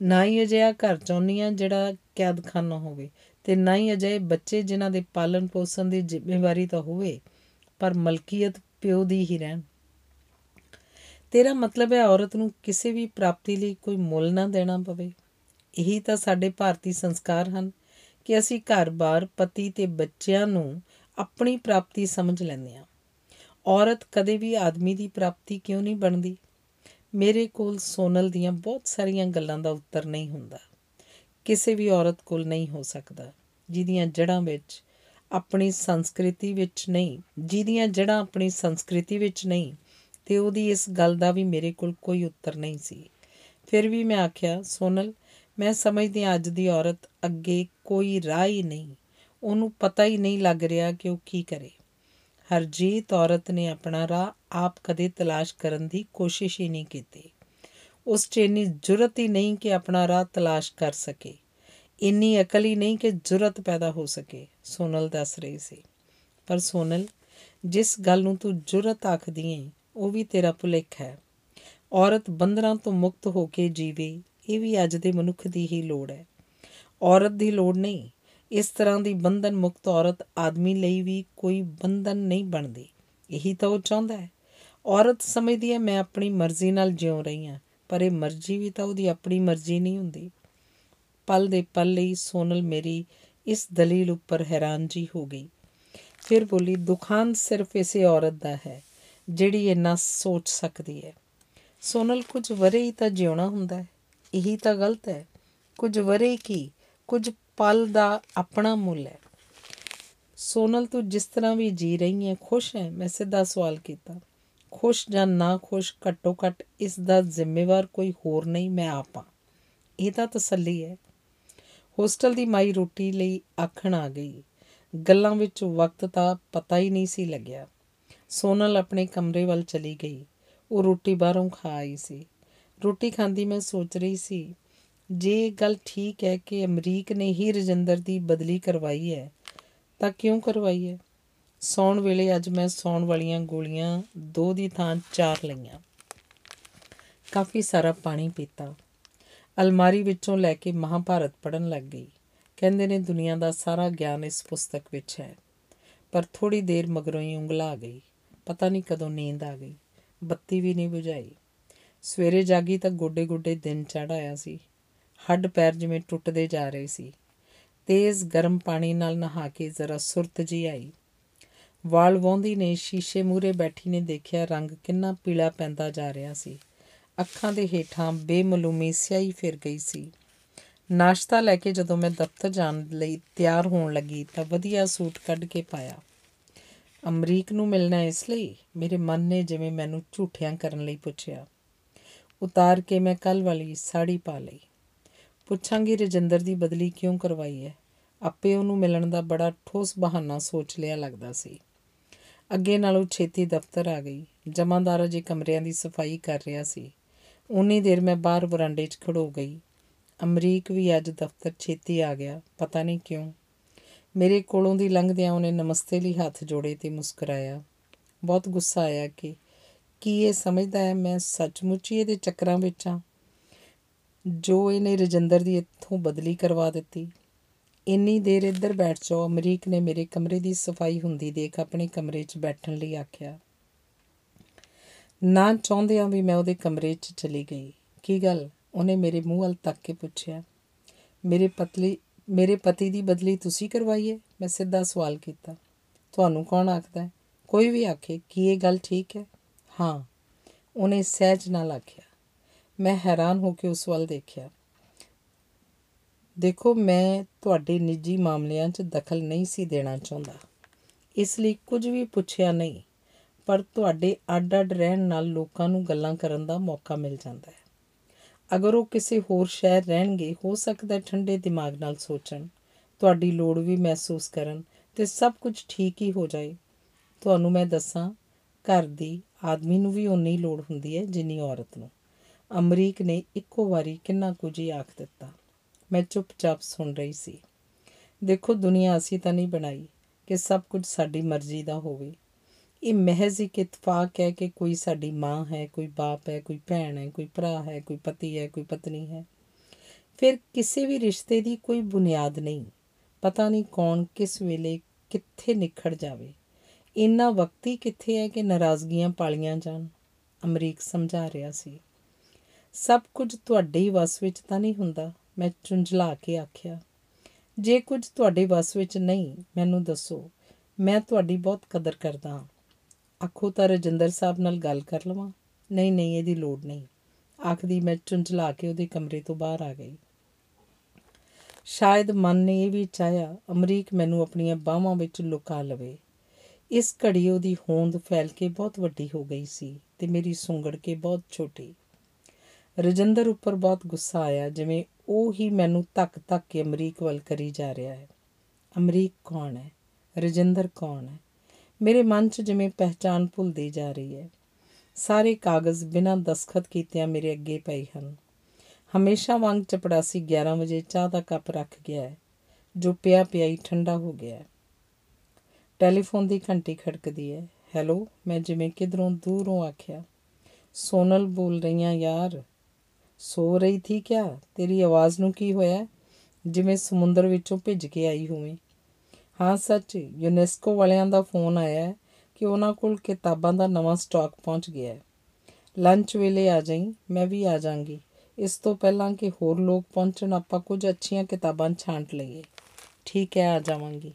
ਨਾ ਹੀ ਅਜਿਹਾ ਘਰ ਚਾਹੁੰਦੀ ਆ ਜਿਹੜਾ ਕੈਦਖਾਨਾ ਹੋਵੇ ਤੇ ਨਾ ਹੀ ਅਜਿਹੇ ਬੱਚੇ ਜਿਨ੍ਹਾਂ ਦੇ ਪਾਲਣ ਪੋਸ਼ਣ ਦੀ ਜ਼ਿੰਮੇਵਾਰੀ ਤਾਂ ਹੋਵੇ, ਪਰ ਮਲਕੀਅਤ ਪਿਓ ਦੀ ਹੀ ਰਹਿਣ। ਤੇਰਾ ਮਤਲਬ ਹੈ ਔਰਤ ਨੂੰ ਕਿਸੇ ਵੀ ਪ੍ਰਾਪਤੀ ਲਈ ਕੋਈ ਮੁੱਲ ਨਾ ਦੇਣਾ ਪਵੇ। ਇਹੀ ਤਾਂ ਸਾਡੇ ਭਾਰਤੀ ਸੰਸਕਾਰ ਹਨ। ਕਿ ਅਸੀਂ ਘਰ-ਬਾਰ ਪਤੀ ਤੇ ਬੱਚਿਆਂ ਨੂੰ ਆਪਣੀ ਪ੍ਰਾਪਤੀ ਸਮਝ ਲੈਂਦੇ ਹਾਂ। ਔਰਤ ਕਦੇ ਵੀ ਆਦਮੀ ਦੀ ਪ੍ਰਾਪਤੀ ਕਿਉਂ ਨਹੀਂ ਬਣਦੀ? ਮੇਰੇ ਕੋਲ ਸੋਨਲ ਦੀਆਂ ਬਹੁਤ ਸਾਰੀਆਂ ਗੱਲਾਂ ਦਾ ਉੱਤਰ ਨਹੀਂ ਹੁੰਦਾ। ਕਿਸੇ ਵੀ ਔਰਤ ਕੋਲ ਨਹੀਂ ਹੋ ਸਕਦਾ, ਜਿਹਦੀਆਂ ਜੜ੍ਹਾਂ ਵਿੱਚ ਆਪਣੀ ਸੰਸਕ੍ਰਿਤੀ ਵਿੱਚ ਨਹੀਂ, ਜਿਹਦੀਆਂ ਜੜ੍ਹਾਂ ਆਪਣੀ ਸੰਸਕ੍ਰਿਤੀ ਵਿੱਚ ਨਹੀਂ, ਤੇ ਉਹਦੀ ਇਸ ਗੱਲ ਦਾ ਵੀ ਮੇਰੇ ਕੋਲ ਕੋਈ ਉੱਤਰ ਨਹੀਂ ਸੀ। ਫਿਰ ਵੀ ਮੈਂ ਆਖਿਆ, ਸੋਨਲ ਮੈਂ ਸਮਝਦੀ ਅੱਜ ਦੀ ਔਰਤ ਅੱਗੇ ਕੋਈ ਰਾਹ ਹੀ ਨਹੀਂ। ਉਹਨੂੰ ਪਤਾ ਹੀ ਨਹੀਂ ਲੱਗ ਰਿਹਾ ਕਿ ਉਹ ਕੀ ਕਰੇ। ਹਰਜੀਤ ਔਰਤ ਨੇ ਆਪਣਾ ਰਾਹ ਆਪ ਕਦੇ ਤਲਾਸ਼ ਕਰਨ ਦੀ ਕੋਸ਼ਿਸ਼ ਹੀ ਨਹੀਂ ਕੀਤੀ। ਉਸ 'ਚ ਇੰਨੀ ਜੁਰਤ ਹੀ ਨਹੀਂ ਕਿ ਆਪਣਾ ਰਾਹ ਤਲਾਸ਼ ਕਰ ਸਕੇ। ਇੰਨੀ ਅਕਲ ਹੀ ਨਹੀਂ ਕਿ ਜੁਰਤ ਪੈਦਾ ਹੋ ਸਕੇ, ਸੋਨਲ ਦੱਸ ਰਹੀ ਸੀ। ਪਰ ਸੋਨਲ, ਜਿਸ ਗੱਲ ਨੂੰ ਤੂੰ ਜੁਰਤ ਆਖਦੀ ਏ ਉਹ ਵੀ ਤੇਰਾ ਭੁਲੇਖ ਹੈ। ਔਰਤ ਬੰਧਨਾਂ ਤੋਂ ਮੁਕਤ ਹੋ ਕੇ ਜੀਵੇ ਇਹ ਵੀ ਅੱਜ ਦੇ ਮਨੁੱਖ ਦੀ ਹੀ ਲੋੜ ਹੈ। ਔਰਤ ਦੀ ਲੋੜ ਨਹੀਂ। ਇਸ ਤਰ੍ਹਾਂ ਦੀ ਬੰਧਨ ਮੁਕਤ ਔਰਤ ਆਦਮੀ ਲਈ ਵੀ ਕੋਈ ਬੰਧਨ ਨਹੀਂ ਬਣਦੀ। ਇਹੀ ਤਾਂ ਉਹ ਚਾਹੁੰਦਾ ਹੈ। ਔਰਤ ਸਮਝਦੀ ਹੈ, ਮੈਂ ਆਪਣੀ ਮਰਜ਼ੀ ਨਾਲ ਜਿਉ ਰਹੀ ਹਾਂ, ਪਰ ਇਹ ਮਰਜ਼ੀ ਵੀ ਤਾਂ ਉਹਦੀ ਆਪਣੀ ਮਰਜ਼ੀ ਨਹੀਂ ਹੁੰਦੀ। ਪਲ ਦੇ ਪਲ ਲਈ ਸੋਨਲ ਮੇਰੀ ਇਸ ਦਲੀਲ ਉੱਪਰ ਹੈਰਾਨ ਜੀ ਹੋ ਗਈ। ਫਿਰ ਬੋਲੀ, ਦੁਖਾਂਤ ਸਿਰਫ ਇਸੇ ਔਰਤ ਦਾ ਹੈ, ਜਿਹੜੀ ਇੰਨਾ ਸੋਚ ਸਕਦੀ ਹੈ। ਸੋਨਲ, ਕੁਝ ਵਰੇ ਹੀ ਤਾਂ ਜਿਉਣਾ ਹੁੰਦਾ ਹੈ। ਇਹੀ ਤਾਂ ਗਲਤ ਹੈ। ਕੁਝ ਵਰੇ ਕੀ, ਕੁਝ ਪਲ ਦਾ ਆਪਣਾ ਮੁੱਲ ਹੈ। ਸੋਨਲ, ਤੂੰ ਜਿਸ ਤਰ੍ਹਾਂ ਵੀ ਜੀ ਰਹੀ ਹੈ, ਖੁਸ਼ ਹੈ? ਮੈਂ ਸਿੱਧਾ ਸਵਾਲ ਕੀਤਾ। ਖੁਸ਼ ਜਾਂ ਨਾ ਖੁਸ਼, ਘੱਟੋ ਘੱਟ ਇਸ ਦਾ ਜ਼ਿੰਮੇਵਾਰ ਕੋਈ ਹੋਰ ਨਹੀਂ, ਮੈਂ ਆਪਾ ਇਹ ਤਾਂ ਤਸੱਲੀ ਹੈ। ਹੋਸਟਲ ਦੀ ਮਾਈ ਰੋਟੀ ਲਈ ਆਖਣ ਆ ਗਈ। ਗੱਲਾਂ ਵਿੱਚ ਵਕਤ ਦਾ ਪਤਾ ਹੀ ਨਹੀਂ ਸੀ ਲੱਗਿਆ। ਸੋਨਲ ਆਪਣੇ ਕਮਰੇ ਵੱਲ ਚਲੀ ਗਈ। ਉਹ ਰੋਟੀ ਬਾਹਰੋਂ ਖਾ ਆਈ ਸੀ। ਰੋਟੀ ਖਾਂਦੀ ਮੈਂ ਸੋਚ ਰਹੀ ਸੀ, ਜੇ ਗੱਲ ਠੀਕ ਹੈ ਕਿ ਅਮਰੀਕ ਨੇ ਹੀ ਰਜਿੰਦਰ ਦੀ ਬਦਲੀ ਕਰਵਾਈ ਹੈ, ਤਾਂ ਕਿਉਂ ਕਰਵਾਈ ਹੈ? ਸੌਣ ਵੇਲੇ ਅੱਜ ਮੈਂ ਸੌਣ ਵਾਲੀਆਂ ਗੋਲੀਆਂ ਦੋ ਦੀ ਥਾਂ ਚਾਰ ਲਈਆਂ। ਕਾਫੀ ਸਾਰਾ ਪਾਣੀ ਪੀਤਾ। ਅਲਮਾਰੀ ਵਿੱਚੋਂ ਲੈ ਕੇ ਮਹਾਭਾਰਤ ਪੜਨ ਲੱਗ ਗਈ। ਕਹਿੰਦੇ ਨੇ ਦੁਨੀਆ ਦਾ ਸਾਰਾ ਗਿਆਨ ਇਸ ਪੁਸਤਕ ਵਿੱਚ ਹੈ। ਪਰ ਥੋੜੀ ਦੇਰ ਮਗਰੋਂ ਹੀ ਉਂਗਲਾ ਆ ਗਈ। ਪਤਾ ਨਹੀਂ ਕਦੋਂ ਨੀਂਦ ਆ ਗਈ। ਬੱਤੀ ਵੀ ਨਹੀਂ ਬੁਝਾਈ। ਸਵੇਰੇ ਜਾਗੀ ਤਾਂ ਗੋਡੇ ਗੋਡੇ ਦਿਨ ਚੜ ਆਇਆ ਸੀ। ਹੱਡ ਪੈਰ ਜਿਵੇਂ ਟੁੱਟਦੇ ਜਾ ਰਹੇ ਸੀ। ਤੇਜ਼ ਗਰਮ ਪਾਣੀ ਨਾਲ ਨਹਾ ਕੇ ਜ਼ਰਾ ਸੁਰਤ ਜੀ ਆਈ। ਵਾਲ ਵਾਉਂਦੀ ਨੇ ਸ਼ੀਸ਼ੇ ਮੂਰੇ ਬੈਠੀ ਨੇ ਦੇਖਿਆ ਰੰਗ ਕਿੰਨਾ ਪੀਲਾ ਪੈਂਦਾ ਜਾ ਰਿਹਾ ਸੀ। ਅੱਖਾਂ ਦੇ ਹੇਠਾਂ ਬੇਮਲੂਮੀ ਸਿਆਹੀ ਫਿਰ ਗਈ ਸੀ। ਨਾਸ਼ਤਾ ਲੈ ਕੇ ਜਦੋਂ ਮੈਂ ਦਫ਼ਤਰ ਜਾਣ ਲਈ ਤਿਆਰ ਹੋਣ ਲੱਗੀ ਤਾਂ ਵਧੀਆ ਸੂਟ ਕੱਢ ਕੇ ਪਾਇਆ। ਅਮਰੀਕ ਨੂੰ ਮਿਲਣਾ ਇਸ ਲਈ? ਮੇਰੇ ਮਨ ਨੇ ਜਿਵੇਂ ਮੈਨੂੰ ਝੂਠਿਆਂ ਕਰਨ ਲਈ ਪੁੱਛਿਆ। ਉਤਾਰ ਕੇ ਮੈਂ ਕੱਲ ਵਾਲੀ ਸਾੜੀ ਪਾ ਲਈ। ਪੁੱਛਾਂਗੀ ਰਜਿੰਦਰ ਦੀ ਬਦਲੀ ਕਿਉਂ ਕਰਵਾਈ ਹੈ ਆਪੇ ਉਹਨੂੰ ਮਿਲਣ ਦਾ ਬੜਾ ਠੋਸ ਬਹਾਨਾ ਸੋਚ ਲਿਆ ਲੱਗਦਾ ਸੀ। ਅੱਗੇ ਨਾਲੋਂ ਛੇਤੀ ਦਫ਼ਤਰ ਆ ਗਈ। ਜਮਾਂਦਾਰ ਅਜੇ ਕਮਰਿਆਂ ਦੀ ਸਫ਼ਾਈ ਕਰ ਰਿਹਾ ਸੀ। ਉਨੀ ਦੇਰ ਮੈਂ ਬਾਹਰ ਵਰਾਂਡੇ 'ਚ ਖੜੋ ਗਈ। ਅਮਰੀਕ ਵੀ ਅੱਜ ਦਫ਼ਤਰ ਛੇਤੀ ਆ ਗਿਆ। ਪਤਾ ਨਹੀਂ ਕਿਉਂ। ਮੇਰੇ ਕੋਲੋਂ ਦੀ ਲੰਘਦਿਆਂ ਉਹਨੇ ਨਮਸਤੇ ਲਈ ਹੱਥ ਜੋੜੇ ਤੇ ਮੁਸਕਰਾਇਆ। ਬਹੁਤ ਗੁੱਸਾ ਆਇਆ ਕਿ ਕੀ ਇਹ ਸਮਝਦਾ ਹੈ? ਮੈਂ ਸੱਚਮੁੱਚ ਹੀ ਇਹਦੇ ਚੱਕਰਾਂ ਵਿੱਚ ਆ ਜੋ ਇਹਨੇ ਰਜਿੰਦਰ ਦੀ ਇੱਥੋਂ ਬਦਲੀ ਕਰਵਾ ਦਿੱਤੀ। ਇੰਨੀ ਦੇਰ ਇੱਧਰ ਬੈਠ ਜਾਓ। ਅਮਰੀਕ ਨੇ ਮੇਰੇ ਕਮਰੇ ਦੀ ਸਫ਼ਾਈ ਹੁੰਦੀ ਦੇਖ ਆਪਣੇ ਕਮਰੇ 'ਚ ਬੈਠਣ ਲਈ ਆਖਿਆ। ਨਾ ਚਾਹੁੰਦਿਆਂ ਵੀ ਮੈਂ ਉਹਦੇ ਕਮਰੇ 'ਚ ਚਲੀ ਗਈ। ਕੀ ਗੱਲ? ਉਹਨੇ ਮੇਰੇ ਮੂੰਹ ਵੱਲ ਤੱਕ ਕੇ ਪੁੱਛਿਆ। ਮੇਰੇ ਪਤਲੀ, ਮੇਰੇ ਪਤੀ ਦੀ ਬਦਲੀ ਤੁਸੀਂ ਕਰਵਾਈ ਹੈ? ਮੈਂ ਸਿੱਧਾ ਸਵਾਲ ਕੀਤਾ। ਤੁਹਾਨੂੰ ਕੌਣ ਆਖਦਾ ਕੋਈ ਵੀ ਆਖੇ ਕੀ ਇਹ ਗੱਲ ਠੀਕ ਹੈ? ਹਾਂ, ਉਹਨੇ ਸਹਿਜ ਨਾਲ ਆਖਿਆ, ਮੈਂ ਹੈਰਾਨ ਹੋ ਕੇ ਉਸ ਵੱਲ ਦੇਖਿਆ। ਦੇਖੋ, ਮੈਂ ਤੁਹਾਡੇ ਨਿੱਜੀ ਮਾਮਲਿਆਂ 'ਚ ਦਖਲ ਨਹੀਂ ਸੀ ਦੇਣਾ ਚਾਹੁੰਦਾ। ਇਸ ਲਈ ਕੁਝ ਵੀ ਪੁੱਛਿਆ ਨਹੀਂ, ਪਰ ਤੁਹਾਡੇ ਅੱਡ-ਅੱਡ ਰਹਿਣ ਨਾਲ ਲੋਕਾਂ ਨੂੰ ਗੱਲਾਂ ਕਰਨ ਦਾ ਮੌਕਾ ਮਿਲ ਜਾਂਦਾ ਹੈ। ਅਗਰ ਉਹ ਕਿਸੇ ਹੋਰ ਸ਼ਹਿਰ ਰਹਿਣਗੇ, ਹੋ ਸਕਦਾ ਠੰਡੇ ਦਿਮਾਗ ਨਾਲ ਸੋਚਣ, ਤੁਹਾਡੀ ਲੋੜ ਵੀ ਮਹਿਸੂਸ ਕਰਨ ਤੇ ਸਭ ਕੁਝ ਠੀਕ ਹੀ ਹੋ ਜਾਏ। ਤੁਹਾਨੂੰ ਮੈਂ ਦੱਸਾਂ, ਘਰ ਦੀ ਆਦਮੀ ਨੂੰ ਵੀ ਉਨੀ ਲੋੜ ਹੁੰਦੀ ਹੈ ਜਿੰਨੀ ਔਰਤ ਨੂੰ। ਅਮਰੀਕ ਨੇ ਇੱਕੋ ਵਾਰੀ ਕਿੰਨਾ ਕੁਝ ਹੀ ਆਖ ਦਿੱਤਾ। ਮੈਂ ਚੁੱਪਚਾਪ ਸੁਣ ਰਹੀ ਸੀ। ਦੇਖੋ, ਦੁਨੀਆ ਅਸੀਂ ਤਾਂ ਨਹੀਂ ਬਣਾਈ ਕਿ ਸਭ ਕੁਝ ਸਾਡੀ ਮਰਜ਼ੀ ਦਾ ਹੋਵੇ। ਇਹ ਮਹਿਜ਼ ਇੱਕ ਇਤਫਾਕ ਹੈ ਕਿ ਕੋਈ ਸਾਡੀ ਮਾਂ ਹੈ, ਕੋਈ ਬਾਪ ਹੈ, ਕੋਈ ਭੈਣ ਹੈ, ਕੋਈ ਭਰਾ ਹੈ, ਕੋਈ ਪਤੀ ਹੈ, ਕੋਈ ਪਤਨੀ ਹੈ। ਫਿਰ ਕਿਸੇ ਵੀ ਰਿਸ਼ਤੇ ਦੀ ਕੋਈ ਬੁਨਿਆਦ ਨਹੀਂ। ਪਤਾ ਨਹੀਂ ਕੌਣ ਕਿਸ ਵੇਲੇ ਕਿੱਥੇ ਨਿਖੜ ਜਾਵੇ। ਇੰਨਾ ਵਕਤੀ ਕਿੱਥੇ ਹੈ ਕਿ ਨਾਰਾਜ਼ਗੀਆਂ ਪਾਲੀਆਂ ਜਾਣ? ਅਮਰੀਕ ਸਮਝਾ ਰਿਹਾ ਸੀ। ਸਭ ਕੁਝ ਤੁਹਾਡੇ ਹੀ ਵਸ ਵਿੱਚ ਤਾਂ ਨਹੀਂ ਹੁੰਦਾ? ਮੈਂ ਚੁੰਝਲਾ ਕੇ ਆਖਿਆ। ਜੇ ਕੁਝ ਤੁਹਾਡੇ ਵਸ ਵਿੱਚ ਨਹੀਂ, ਮੈਨੂੰ ਦੱਸੋ। ਮੈਂ ਤੁਹਾਡੀ ਬਹੁਤ ਕਦਰ ਕਰਦਾ ਹਾਂ। ਆਖੋ ਤਾਂ ਰਜਿੰਦਰ ਸਾਹਿਬ ਨਾਲ ਗੱਲ ਕਰ ਲਵਾਂ। ਨਹੀਂ ਨਹੀਂ, ਇਹਦੀ ਲੋੜ ਨਹੀਂ। ਆਖਦੀ ਮੈਂ ਚੁੰਝਲਾ ਕੇ ਉਹਦੇ ਕਮਰੇ ਤੋਂ ਬਾਹਰ ਆ ਗਈ। ਸ਼ਾਇਦ ਮਨ ਨੇ ਇਹ ਵੀ ਚਾਹਿਆ, ਅਮਰੀਕ ਮੈਨੂੰ ਆਪਣੀਆਂ ਬਾਹਾਂ ਵਿੱਚ ਲੁਕਾ ਲਵੇ। ਇਸ ਘੜੀ ਉਹਦੀ ਹੋਂਦ ਫੈਲ ਕੇ ਬਹੁਤ ਵੱਡੀ ਹੋ ਗਈ ਸੀ ਤੇ ਮੇਰੀ ਸੁੰਗੜ ਕੇ ਬਹੁਤ ਛੋਟੀ। ਰਜਿੰਦਰ ਉੱਪਰ ਬਹੁਤ ਗੁੱਸਾ ਆਇਆ, ਜਿਵੇਂ ਉਹ ਹੀ ਮੈਨੂੰ ਤੱਕ ਤੱਕ ਕੇ ਅਮਰੀਕ ਵੱਲ ਕਰੀ ਜਾ ਰਿਹਾ ਹੈ। ਅਮਰੀਕ ਕੌਣ ਹੈ? ਰਜਿੰਦਰ ਕੌਣ ਹੈ? ਮੇਰੇ ਮਨ 'ਚ ਜਿਵੇਂ ਪਹਿਚਾਨ ਭੁੱਲਦੀ ਜਾ ਰਹੀ ਹੈ। ਸਾਰੇ ਕਾਗਜ਼ ਬਿਨਾਂ ਦਸਖਤ ਕੀਤਿਆਂ ਮੇਰੇ ਅੱਗੇ ਪਏ ਹਨ। ਹਮੇਸ਼ਾ ਵਾਂਗ ਚਪੜਾਸੀ 11 ਵਜੇ ਚਾਹ ਦਾ ਕੱਪ ਰੱਖ ਗਿਆ ਹੈ, ਜੋ ਪਿਆ ਪਿਆ ਹੀ ਠੰਡਾ ਹੋ ਗਿਆ ਹੈ। ਟੈਲੀਫੋਨ ਦੀ ਘੰਟੀ ਖੜਕਦੀ ਹੈ। ਹੈਲੋ, ਮੈਂ ਜਿਵੇਂ ਕਿਧਰੋਂ ਦੂਰੋਂ ਆਖਿਆ, ਸੋਨਲ ਬੋਲ ਰਹੀਆਂ ਯਾਰ। ਸੋ ਰਹੀ ਥੀ ਕਿਆ? ਤੇਰੀ ਆਵਾਜ਼ ਨੂੰ ਕੀ ਹੋਇਆ? ਜਿਵੇਂ ਸਮੁੰਦਰ ਵਿੱਚੋਂ ਭਿੱਜ ਕੇ ਆਈ ਹੋਵੇਂ। ਹਾਂ, ਸੱਚ, ਯੂਨੈਸਕੋ ਵਾਲਿਆਂ ਦਾ ਫੋਨ ਆਇਆ ਹੈ ਕਿ ਉਹਨਾਂ ਕੋਲ ਕਿਤਾਬਾਂ ਦਾ ਨਵਾਂ ਸਟਾਕ ਪਹੁੰਚ ਗਿਆ ਹੈ। ਲੰਚ ਵੇਲੇ ਆ ਜਾਈਂ, ਮੈਂ ਵੀ ਆ ਜਾਾਂਗੀ ਇਸ ਤੋਂ ਪਹਿਲਾਂ ਕਿ ਹੋਰ ਲੋਕ ਪਹੁੰਚਣ, ਆਪਾਂ ਕੁਝ ਅੱਛੀਆਂ ਕਿਤਾਬਾਂ ਛਾਂਟ ਲਈਏ। ਠੀਕ ਹੈ, ਆ ਜਾਵਾਂਗੀ।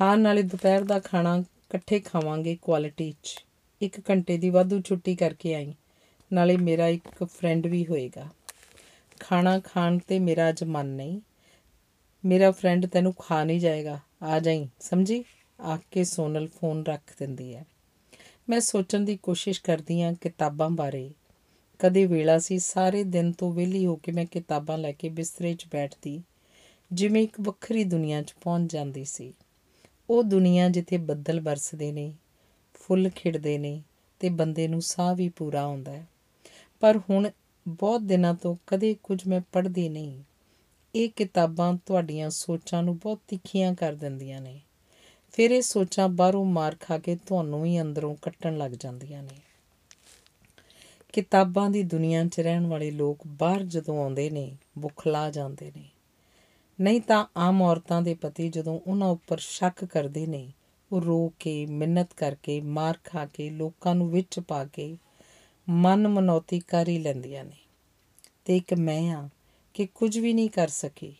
ਹਾਂ ਨਾਲੇ ਦੁਪਹਿਰ ਦਾ ਖਾਣਾ ਇਕੱਠੇ ਖਾਵਾਂਗੇ ਕੁਆਲਿਟੀ 'ਚ। ਇੱਕ ਘੰਟੇ ਦੀ ਵਾਧੂ ਛੁੱਟੀ ਕਰਕੇ ਆਈ। ਨਾਲੇ ਮੇਰਾ ਇੱਕ ਫਰੈਂਡ ਵੀ ਹੋਏਗਾ। ਖਾਣਾ ਖਾਣ ਤੇ ਮੇਰਾ ਅੱਜ ਮਨ ਨਹੀਂ। ਮੇਰਾ ਫਰੈਂਡ ਤੈਨੂੰ ਖਾ ਨਹੀਂ ਜਾਏਗਾ। ਆ ਜਾਈ, ਸਮਝੀ? ਆਖ ਕੇ ਸੋਨਲ ਫੋਨ ਰੱਖ ਦਿੰਦੀ ਹੈ। ਮੈਂ ਸੋਚਣ ਦੀ ਕੋਸ਼ਿਸ਼ ਕਰਦੀ ਹਾਂ ਕਿਤਾਬਾਂ ਬਾਰੇ। ਕਦੇ ਵੇਲਾ ਸੀ, ਸਾਰੇ ਦਿਨ ਤੋਂ ਵਿਹਲੀ ਹੋ ਕੇ ਮੈਂ ਕਿਤਾਬਾਂ ਲੈ ਕੇ ਬਿਸਤਰੇ 'ਚ ਬੈਠਦੀ, ਜਿਵੇਂ ਇੱਕ ਵੱਖਰੀ ਦੁਨੀਆ 'ਚ ਪਹੁੰਚ ਜਾਂਦੀ ਸੀ। ਉਹ ਦੁਨੀਆ ਜਿੱਥੇ ਬੱਦਲ ਬਰਸਦੇ ਨੇ, ਫੁੱਲ ਖਿੜਦੇ ਨੇ ਤੇ ਬੰਦੇ ਨੂੰ ਸਾਹ ਵੀ ਪੂਰਾ ਆਉਂਦਾ ਹੈ। ਪਰ ਹੁਣ ਬਹੁਤ ਦਿਨਾਂ ਤੋਂ ਕਦੇ ਕੁਝ ਮੈਂ ਪੜ੍ਹਦੀ ਨਹੀਂ। ਇਹ ਕਿਤਾਬਾਂ ਤੁਹਾਡੀਆਂ ਸੋਚਾਂ ਨੂੰ ਬਹੁਤ ਤਿੱਖੀਆਂ ਕਰ ਦਿੰਦੀਆਂ ਨੇ। ਫਿਰ ਇਹ ਸੋਚਾਂ ਬਾਹਰੋਂ ਮਾਰ ਖਾ ਕੇ ਤੁਹਾਨੂੰ ਵੀ ਅੰਦਰੋਂ ਕੱਟਣ ਲੱਗ ਜਾਂਦੀਆਂ ਨੇ। ਕਿਤਾਬਾਂ ਦੀ ਦੁਨੀਆ 'ਚ ਰਹਿਣ ਵਾਲੇ ਲੋਕ ਬਾਹਰ ਜਦੋਂ ਆਉਂਦੇ ਨੇ ਬੁਖਲਾ ਜਾਂਦੇ ਨੇ। ਨਹੀਂ ਤਾਂ ਆਮ ਔਰਤਾਂ ਦੇ ਪਤੀ ਜਦੋਂ ਉਹਨਾਂ ਉੱਪਰ ਸ਼ੱਕ ਕਰਦੇ ਨੇ, ਉਹ ਰੋ ਕੇ, ਮਿੰਨਤ ਕਰਕੇ, ਮਾਰ ਖਾ ਕੇ, ਲੋਕਾਂ ਨੂੰ ਵਿੱਚ ਪਾ ਕੇ ਮਨ ਮਨੌਤੀ ਕਰ ਹੀ ਲੈਂਦੀਆਂ ਨੇ। ਤੇ ਇੱਕ ਮੈਂ ਆ ਕਿ ਕੁਝ ਵੀ ਨਹੀਂ ਕਰ ਸਕੀ।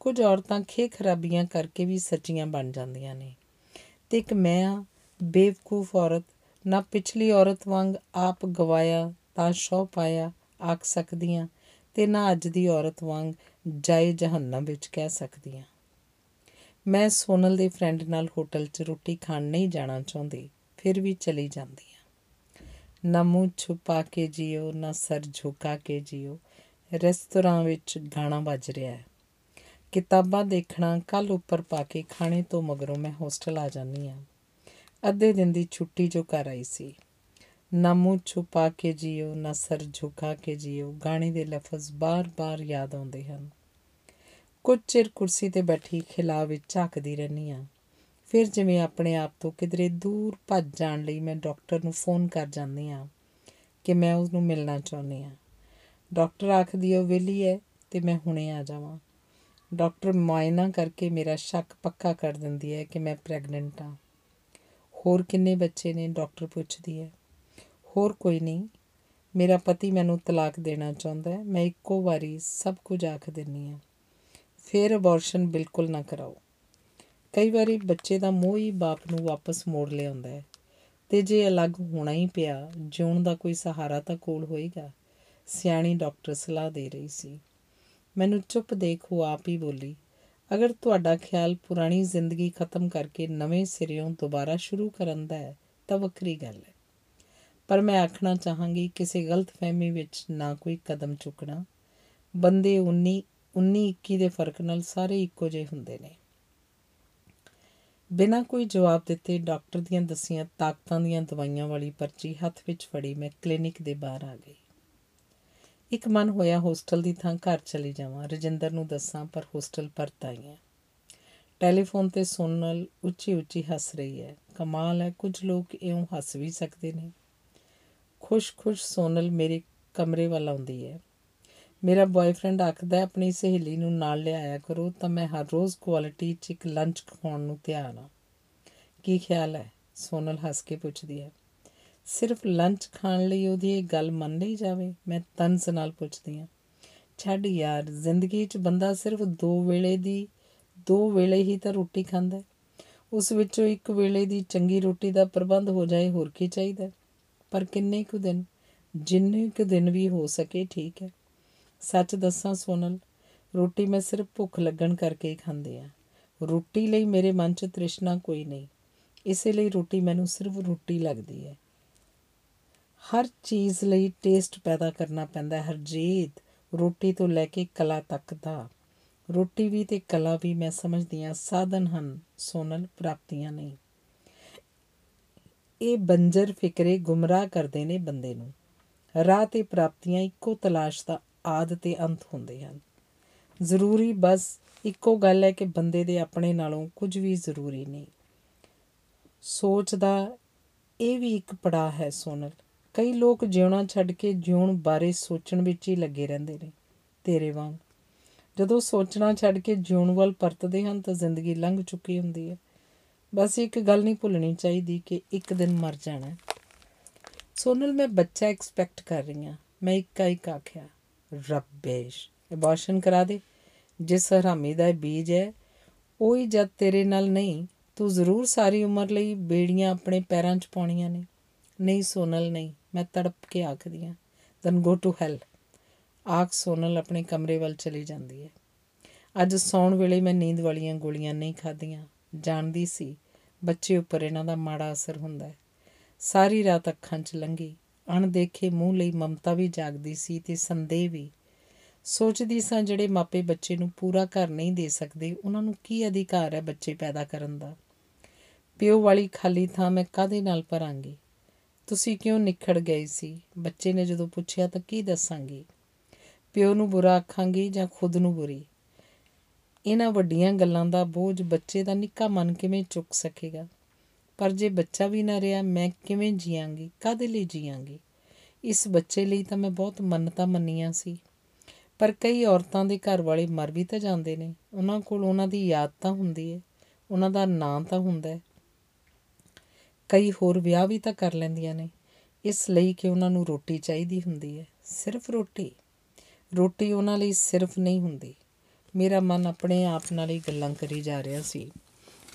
ਕੁਝ ਔਰਤਾਂ ਖੇ ਖਰਾਬੀਆਂ ਕਰਕੇ ਵੀ ਸੱਚੀਆਂ ਬਣ ਜਾਂਦੀਆਂ ਨੇ। ਤੇ ਇੱਕ ਮੈਂ ਆ, ਬੇਵਕੂਫ ਔਰਤ, ਨਾ ਪਿਛਲੀ ਔਰਤ ਵਾਂਗ ਆਪ ਗਵਾਇਆ ਤਾਂ ਸ਼ੌ ਪਾਇਆ, ਆਖ ਸਕਦੀਆਂ, ਤੇ ਨਾ ਅੱਜ ਦੀ ਔਰਤ ਵਾਂਗ ਜਾਏ ਜਹੰਨਮ ਵਿੱਚ ਕਹਿ ਸਕਦੀਆਂ ਮੈਂ ਸੋਨਲ ਦੇ ਫਰੈਂਡ ਨਾਲ ਹੋਟਲ 'ਚ ਰੋਟੀ ਖਾਣ ਨਹੀਂ ਜਾਣਾ ਚਾਹੁੰਦੀ, ਫਿਰ ਵੀ ਚਲੀ ਜਾਂਦੀ ਆ ਨਾ ਮੂੰਹ ਛੁਪਾ ਕੇ ਜਿਓ, ਨਾ ਸਰ ਝੁਕਾ ਕੇ ਜਿਓ ਰੈਸਟੋਰਾਂ ਵਿੱਚ ਗਾਣਾ ਵੱਜ ਰਿਹਾ ਹੈ। ਕਿਤਾਬਾਂ ਦੇਖਣਾ ਕੱਲ ਉੱਪਰ ਪਾ ਕੇ ਖਾਣੇ ਤੋਂ ਮਗਰੋਂ ਮੈਂ ਹੋਸਟਲ ਆ ਜਾਂਦੀ ਆ ਅੱਧੇ ਦਿਨ ਦੀ ਛੁੱਟੀ ਜੋ ਕਰ ਆਈ ਸੀ। ਨਾ ਮੂੰਹ ਛੁਪਾ ਕੇ ਜਿਓ, ਨਾ ਸਰ ਝੁਕਾ ਕੇ ਜਿਓ। ਗਾਣੇ ਦੇ ਲਫ਼ਜ਼ ਬਾਰ-ਬਾਰ ਯਾਦ ਆਉਂਦੇ ਹਨ। ਕੁਝ ਚਿਰ ਕੁਰਸੀ ਤੇ ਬੈਠੀ ਖਿਲਾ ਵਿੱਚ ਝਾਕਦੀ ਰਹਿੰਦੀ ਆ ਫਿਰ ਜਿਵੇਂ ਆਪਣੇ ਆਪ ਤੋਂ ਕਿਧਰੇ ਦੂਰ ਭੱਜ ਜਾਣ ਲਈ ਮੈਂ ਡਾਕਟਰ ਨੂੰ ਫੋਨ ਕਰ ਜਾਂਦੀ ਆ ਕਿ ਮੈਂ ਉਸ ਨੂੰ ਮਿਲਣਾ ਚਾਹੁੰਦੀ ਆ ਡਾਕਟਰ ਆਖਦੀ ਉਹ ਵਿਹਲੀ ਹੈ ਤੇ ਮੈਂ ਹੁਣੇ ਆ ਜਾਵਾਂ। ਡਾਕਟਰ ਮੁਆਇਨਾ ਕਰਕੇ ਮੇਰਾ ਸ਼ੱਕ ਪੱਕਾ ਕਰ ਦਿੰਦੀ ਹੈ ਕਿ ਮੈਂ ਪ੍ਰੈਗਨੈਂਟ ਆ ਹੋਰ ਕਿੰਨੇ ਬੱਚੇ ਨੇ? ਡਾਕਟਰ ਪੁੱਛਦੀ ਹੈ। ਹੋਰ ਕੋਈ ਨਹੀਂ। ਮੇਰਾ ਪਤੀ ਮੈਨੂੰ ਤਲਾਕ ਦੇਣਾ ਚਾਹੁੰਦਾ ਹੈ। ਮੈਂ ਇੱਕੋ ਵਾਰੀ ਸਭ ਕੁਝ ਆਖ ਦਿੰਨੀ ਆ ਫਿਰ ਅਬੋਰਸ਼ਨ ਬਿਲਕੁਲ ਨਾ ਕਰਾਓ। ਕਈ ਵਾਰੀ ਬੱਚੇ ਦਾ ਮੋਹ ਹੀ ਬਾਪ ਨੂੰ ਵਾਪਸ ਮੋੜ ਲਿਆਉਂਦਾ ਹੈ। ਤੇ ਜੇ ਅਲੱਗ ਹੋਣਾ ਹੀ ਪਿਆ, ਜਿਉਣ ਦਾ ਕੋਈ ਸਹਾਰਾ ਤਾਂ ਕੋਲ ਹੋਏਗਾ। ਸਿਆਣੀ ਡਾਕਟਰ ਸਲਾਹ ਦੇ ਰਹੀ ਸੀ। ਮੈਨੂੰ ਚੁੱਪ ਦੇਖ ਉਹ ਆਪ ਹੀ ਬੋਲੀ, ਅਗਰ ਤੁਹਾਡਾ ਖਿਆਲ ਪੁਰਾਣੀ ਜ਼ਿੰਦਗੀ ਖਤਮ ਕਰਕੇ ਨਵੇਂ ਸਿਰਿਓਂ ਦੁਬਾਰਾ ਸ਼ੁਰੂ ਕਰਨ ਦਾ ਹੈ, ਤਾਂ ਵੱਖਰੀ ਗੱਲ ਹੈ। ਪਰ ਮੈਂ ਆਖਣਾ ਚਾਹਾਂਗੀ ਕਿਸੇ ਗਲਤਫਹਿਮੀ ਵਿੱਚ ਨਾ ਕੋਈ ਕਦਮ ਚੁੱਕਣਾ। ਬੰਦੇ 19 19 21 ਦੇ ਫ਼ਰਕ ਨਾਲ ਸਾਰੇ ਇੱਕੋ ਜਿਹੇ ਹੁੰਦੇ ਨੇ। ਬਿਨਾਂ ਕੋਈ ਜਵਾਬ ਦਿੱਤੇ ਡਾਕਟਰ ਦੀਆਂ ਦਸੀਆਂ ਤਾਕਤਾਂ ਦੀਆਂ ਦਵਾਈਆਂ ਵਾਲੀ ਪਰਚੀ ਹੱਥ ਵਿੱਚ ਫੜੀ ਮੈਂ ਕਲੀਨਿਕ ਦੇ ਬਾਹਰ ਆ ਗਈ। ਇੱਕ ਮਨ ਹੋਇਆ ਹੋਸਟਲ ਦੀ ਥਾਂ ਘਰ ਚਲੀ ਜਾਵਾਂ। ਰਜਿੰਦਰ ਨੂੰ ਦੱਸਾਂ, ਪਰ ਹੋਸਟਲ ਪਰਤ ਆਈ ਹਾਂ ਟੈਲੀਫੋਨ ਤੇ ਸੋਨਲ ਉੱਚੀ ਉੱਚੀ ਹੱਸ ਰਹੀ ਹੈ। ਕਮਾਲ ਹੈ, ਕੁਝ ਲੋਕ ਇਉਂ ਹੱਸ ਵੀ ਸਕਦੇ ਨੇ। ਖੁਸ਼-ਖੁਸ਼ ਸੋਨਲ ਮੇਰੇ ਕਮਰੇ ਵੱਲ ਆਉਂਦੀ ਹੈ। ਮੇਰਾ ਬॉयਫ੍ਰੈਂਡ ਆਖਦਾ ਆਪਣੀ ਸਹੇਲੀ ਨੂੰ ਨਾਲ ਲਿਆਇਆ ਕਰੋ, ਤਾਂ ਮੈਂ ਹਰ ਰੋਜ਼ ਕੁਆਲਿਟੀ 'ਚ ਇੱਕ ਲੰਚ ਖਾਣ ਨੂੰ ਤਿਆਰ ਹਾਂ। ਕੀ ਖਿਆਲ ਹੈ? ਸੋਨਲ ਹੱਸ ਕੇ ਪੁੱਛਦੀ ਹੈ। ਸਿਰਫ ਲੰਚ ਖਾਣ ਲਈ ਉਹਦੀ ਇਹ ਗੱਲ ਮੰਨ ਲਈ ਜਾਵੇ? ਮੈਂ ਤਨਸ ਨਾਲ ਪੁੱਛਦੀ ਹਾਂ। ਛੱਡ ਯਾਰ, ਜ਼ਿੰਦਗੀ 'ਚ ਬੰਦਾ ਸਿਰਫ ਦੋ ਵੇਲੇ ਦੀ, ਦੋ ਵੇਲੇ ਹੀ ਤਾਂ ਰੋਟੀ ਖਾਂਦਾ ਉਸ ਵਿੱਚੋਂ ਇੱਕ ਵੇਲੇ ਦੀ ਚੰਗੀ ਰੋਟੀ ਦਾ ਪ੍ਰਬੰਧ ਹੋ ਜਾਏ ਹੋਰ ਕੀ ਚਾਹੀਦਾ ਪਰ ਕਿੰਨੇ ਕੁ ਦਿਨ, ਜਿੰਨੇ ਕੁ ਦਿਨ ਵੀ ਹੋ ਸਕੇ, ਠੀਕ ਹੈ। ਸੱਚ ਦੱਸਾਂ ਸੋਨਲ, ਰੋਟੀ ਮੈਂ ਸਿਰਫ ਭੁੱਖ ਲੱਗਣ ਕਰਕੇ ਹੀ ਖਾਂਦੀ ਆ ਰੋਟੀ ਲਈ ਮੇਰੇ ਮਨ 'ਚ ਤ੍ਰਿਸ਼ਨਾ ਕੋਈ ਨਹੀਂ। ਇਸੇ ਲਈ ਰੋਟੀ ਮੈਨੂੰ ਸਿਰਫ ਰੋਟੀ ਲੱਗਦੀ ਹੈ। ਹਰ ਚੀਜ਼ ਲਈ ਟੇਸਟ ਪੈਦਾ ਕਰਨਾ ਪੈਂਦਾ ਹੈ, ਹਰਜੀਤ। ਰੋਟੀ ਤੋਂ ਲੈ ਕੇ ਕਲਾ ਤੱਕ ਦਾ। ਰੋਟੀ ਵੀ ਤੇ ਕਲਾ ਵੀ ਮੈਂ ਸਮਝਦੀ ਆ ਸਾਧਨ ਹਨ, ਸੋਨਲ, ਪ੍ਰਾਪਤੀਆਂ ਨਹੀਂ। ਇਹ ਬੰਜਰ ਫਿਕਰੇ ਗੁੰਮਰਾਹ ਕਰਦੇ ਨੇ ਬੰਦੇ ਨੂੰ। ਰਾਹ ਤੇ ਪ੍ਰਾਪਤੀਆਂ ਇੱਕੋ ਤਲਾਸ਼ ਦਾ ਆਦ ਤੇ ਅੰਤ ਹੁੰਦੇ ਹਨ। ਜ਼ਰੂਰੀ ਬਸ ਇੱਕੋ ਗੱਲ ਹੈ ਕਿ ਬੰਦੇ ਦੇ ਆਪਣੇ ਨਾਲੋਂ ਕੁਝ ਵੀ ਜ਼ਰੂਰੀ ਨਹੀਂ। ਸੋਚ ਦਾ ਇਹ ਵੀ ਇੱਕ ਪੜਾ ਹੈ ਸੋਨਲ। ਕਈ ਲੋਕ ਜਿਉਣਾ ਛੱਡ ਕੇ ਜਿਉਣ ਬਾਰੇ ਸੋਚਣ ਵਿੱਚ ਹੀ ਲੱਗੇ ਰਹਿੰਦੇ ਨੇ, ਤੇਰੇ ਵਾਂਗ। ਜਦੋਂ ਸੋਚਣਾ ਛੱਡ ਕੇ ਜਿਉਣ ਵੱਲ ਪਰਤਦੇ ਹਨ ਤਾਂ ਜ਼ਿੰਦਗੀ ਲੰਘ ਚੁੱਕੀ ਹੁੰਦੀ ਹੈ। ਬਸ ਇੱਕ ਗੱਲ ਨਹੀਂ ਭੁੱਲਣੀ ਚਾਹੀਦੀ ਕਿ ਇੱਕ ਦਿਨ ਮਰ ਜਾਣਾ ਸੋਨਲ, ਮੈਂ ਬੱਚਾ ਐਕਸਪੈਕਟ ਕਰ ਰਹੀ ਹਾਂ। ਮੈਂ ਇੱਕਾ ਇੱਕ ਆਖਿਆ, ਰੱਬੇਸ਼ ਅਬੋਰਸ਼ਨ ਕਰਾ ਦੇ। ਜਿਸ ਹਰਾਮੀ ਦਾ ਬੀਜ ਹੈ, ਉਹ ਹੀ ਜਦ ਤੇਰੇ ਨਾਲ ਨਹੀਂ, ਤੂੰ ਜ਼ਰੂਰ ਸਾਰੀ ਉਮਰ ਲਈ ਬੇੜੀਆਂ ਆਪਣੇ ਪੈਰਾਂ 'ਚ ਪਾਉਣੀਆਂ ਨੇ। ਨਹੀਂ ਸੋਨਲ, ਨਹੀਂ, ਮੈਂ ਤੜਪ ਕੇ ਆਖਦੀ ਹਾਂ ਦਨ ਗੋ ਟੂ ਹੈਲ ਆਖ ਸੋਨਲ ਆਪਣੇ ਕਮਰੇ ਵੱਲ ਚਲੀ ਜਾਂਦੀ ਹੈ। ਅੱਜ ਸੌਣ ਵੇਲੇ ਮੈਂ ਨੀਂਦ ਵਾਲੀਆਂ ਗੋਲੀਆਂ ਨਹੀਂ ਖਾਧੀਆਂ। ਜਾਣਦੀ ਸੀ ਬੱਚੇ ਉੱਪਰ ਇਹਨਾਂ ਦਾ ਮਾੜਾ ਅਸਰ ਹੁੰਦਾ ਹੈ। ਸਾਰੀ ਰਾਤ ਅੱਖਾਂ 'ਚ ਲੰਗੀ ਅਣਦੇਖੇ ਮੂੰਹ ਲਈ ਮਮਤਾ ਵੀ ਜਾਗਦੀ ਸੀ ਤੇ ਸੰਦੇਹ ਵੀ। ਸੋਚਦੀ ਸਾਂ ਜਿਹੜੇ ਮਾਪੇ ਬੱਚੇ ਨੂੰ ਪੂਰਾ ਘਰ ਨਹੀਂ ਦੇ ਸਕਦੇ, ਉਹਨਾਂ ਨੂੰ ਕੀ ਅਧਿਕਾਰ ਹੈ ਬੱਚੇ ਪੈਦਾ ਕਰਨ ਦਾ? ਪਿਓ ਵਾਲੀ ਖਾਲੀ ਥਾਂ ਮੈਂ ਕਾਦੇ ਨਾਲ ਭਰਾਂਗੀ? ਤੁਸੀਂ ਕਿਉਂ ਨਿਖੜ ਗਏ ਸੀ? ਬੱਚੇ ਨੇ ਜਦੋਂ ਪੁੱਛਿਆ ਤਾਂ ਕੀ ਦੱਸਾਂਗੀ? ਪਿਓ ਨੂੰ ਬੁਰਾ ਆਖਾਂਗੀ ਜਾਂ ਖੁਦ ਨੂੰ ਬੁਰੀ? ਇਹਨਾਂ ਵੱਡੀਆਂ ਗੱਲਾਂ ਦਾ ਬੋਝ ਬੱਚੇ ਦਾ ਨਿੱਕਾ ਮਨ ਕਿਵੇਂ ਚੁੱਕ ਸਕੇਗਾ? ਪਰ ਜੇ ਬੱਚਾ ਵੀ ਨਾ ਰਿਹਾ, ਮੈਂ ਕਿਵੇਂ ਜੀਵਾਂਗੀ ਕਾਦੇ ਲਈ ਜੀਵਾਂਗੀ ਇਸ ਬੱਚੇ ਲਈ ਤਾਂ ਮੈਂ ਬਹੁਤ ਮੰਨਤਾ ਮੰਨੀਆਂ ਸੀ। ਪਰ ਕਈ ਔਰਤਾਂ ਦੇ ਘਰ ਵਾਲੇ ਮਰ ਵੀ ਤਾਂ ਜਾਂਦੇ ਨੇ। ਉਹਨਾਂ ਕੋਲ ਉਹਨਾਂ ਦੀ ਯਾਦ ਤਾਂ ਹੁੰਦੀ ਹੈ। ਉਹਨਾਂ ਦਾ ਨਾਂ ਤਾਂ ਹੁੰਦਾ ਹੈ। ਕਈ ਹੋਰ ਵਿਆਹ ਵੀ ਤਾਂ ਕਰ ਲੈਂਦੀਆਂ ਨੇ। ਇਸ ਲਈ ਕਿ ਉਹਨਾਂ ਨੂੰ ਰੋਟੀ ਚਾਹੀਦੀ ਹੁੰਦੀ ਹੈ। ਸਿਰਫ ਰੋਟੀ? ਰੋਟੀ ਉਹਨਾਂ ਲਈ ਸਿਰਫ ਨਹੀਂ ਹੁੰਦੀ। ਮੇਰਾ ਮਨ ਆਪਣੇ ਆਪ ਨਾਲ ਹੀ ਗੱਲਾਂ ਕਰੀ ਜਾ ਰਿਹਾ ਸੀ।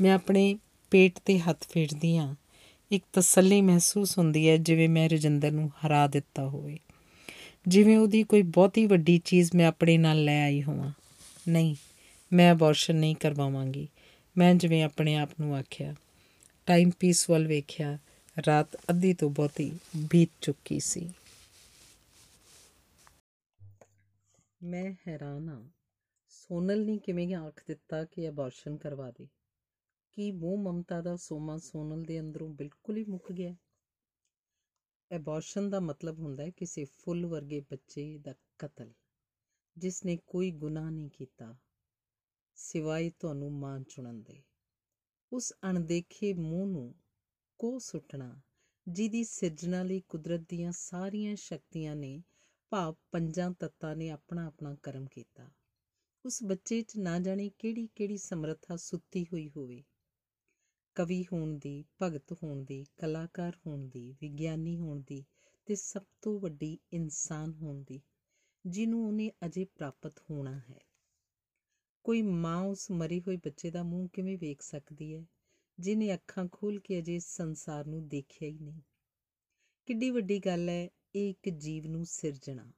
ਮੈਂ ਆਪਣੇ ਪੇਟ ਤੇ ਹੱਥ ਫੇਰਦੀ ਹਾਂ। ਇੱਕ ਤਸੱਲੀ ਮਹਿਸੂਸ ਹੁੰਦੀ ਹੈ ਜਿਵੇਂ ਮੈਂ ਰਜਿੰਦਰ ਨੂੰ ਹਰਾ ਦਿੱਤਾ ਹੋਵੇ। ਜਿਵੇਂ ਉਹਦੀ ਕੋਈ ਬਹੁਤੀ ਵੱਡੀ ਚੀਜ਼ ਮੈਂ ਆਪਣੇ ਨਾਲ ਲੈ ਆਈ ਹੋਵਾਂ। ਨਹੀਂ, ਮੈਂ ਅਬੋਰਸ਼ਨ ਨਹੀਂ ਕਰਵਾਵਾਂਗੀ। ਮੈਂ ਜਿਵੇਂ ਆਪਣੇ ਆਪ ਨੂੰ ਆਖਿਆ। ਟਾਈਮ ਪੀਸ ਵੱਲ ਵੇਖਿਆ, ਰਾਤ ਅੱਧੀ ਤੋਂ ਬਹੁਤੀ ਬੀਤ ਚੁੱਕੀ ਸੀ। ਮੈਂ ਹੈਰਾਨ ਹਾਂ। ਸੋਨਲ ਨੇ ਕਿਵੇਂ ਆਖ ਦਿੱਤਾ ਕਿ ਅਬੋਰਸ਼ਨ ਕਰਵਾ ਦੇ? ਕੀ ਮੋਹ ਮਮਤਾ ਦਾ ਸੋਮਾ ਸੋਨਲ ਦੇ ਅੰਦਰੋਂ ਬਿਲਕੁਲ ਹੀ ਮੁੱਕ ਗਿਆ? ਐਬੋਰਸ਼ਨ ਦਾ ਮਤਲਬ ਹੁੰਦਾ ਹੈ ਕਿਸੇ ਫੁੱਲ ਵਰਗੇ ਬੱਚੇ ਦਾ ਕਤਲ, ਜਿਸ ਨੇ ਕੋਈ ਗੁਨਾਹ ਨਹੀਂ ਕੀਤਾ, ਸਿਵਾਏ ਤੁਹਾਨੂੰ ਮਾਂ ਚੁਣਨ ਦੇ। ਉਸ ਅਣਦੇਖੇ ਮੂੰਹ ਨੂੰ ਕੋ ਸੁੱਟਣਾ, ਜਿਹਦੀ ਸਿਰਜਣਾ ਲਈ ਕੁਦਰਤ ਦੀਆਂ ਸਾਰੀਆਂ ਸ਼ਕਤੀਆਂ ਨੇ ਭਾਵ ਪੰਜਾਂ ਤੱਤਾਂ ਨੇ ਆਪਣਾ ਆਪਣਾ ਕਰਮ ਕੀਤਾ। ਉਸ ਬੱਚੇ 'ਚ ਨਾ ਜਾਣੇ ਕਿਹੜੀ ਕਿਹੜੀ ਸਮਰੱਥਾ ਸੁੱਤੀ ਹੋਈ ਹੋਵੇ। ਕਵੀ ਹੋਣ ਦੀ, ਭਗਤ ਹੋਣ ਦੀ, ਕਲਾਕਾਰ ਹੋਣ ਦੀ, ਵਿਗਿਆਨੀ ਹੋਣ ਦੀ ਤੇ ਸਭ ਤੋਂ ਵੱਡੀ ਇਨਸਾਨ ਹੋਣ ਦੀ, ਜਿਹਨੂੰ ਉਹਨੇ ਅਜੇ ਪ੍ਰਾਪਤ ਹੋਣਾ ਹੈ। ਕੋਈ ਮਾਂ ਉਸ ਮਰੇ ਹੋਏ ਬੱਚੇ ਦਾ ਮੂੰਹ ਕਿਵੇਂ ਵੇਖ ਸਕਦੀ ਹੈ ਜਿਨੇ ਅੱਖਾਂ ਖੋਲ ਕੇ ਅਜੇ ਸੰਸਾਰ ਨੂੰ ਦੇਖਿਆ ਹੀ ਨਹੀਂ? ਕਿੱਡੀ ਵੱਡੀ ਗੱਲ ਹੈ, ਇਹ ਇੱਕ ਜੀਵ ਨੂੰ ਸਿਰਜਣਾ।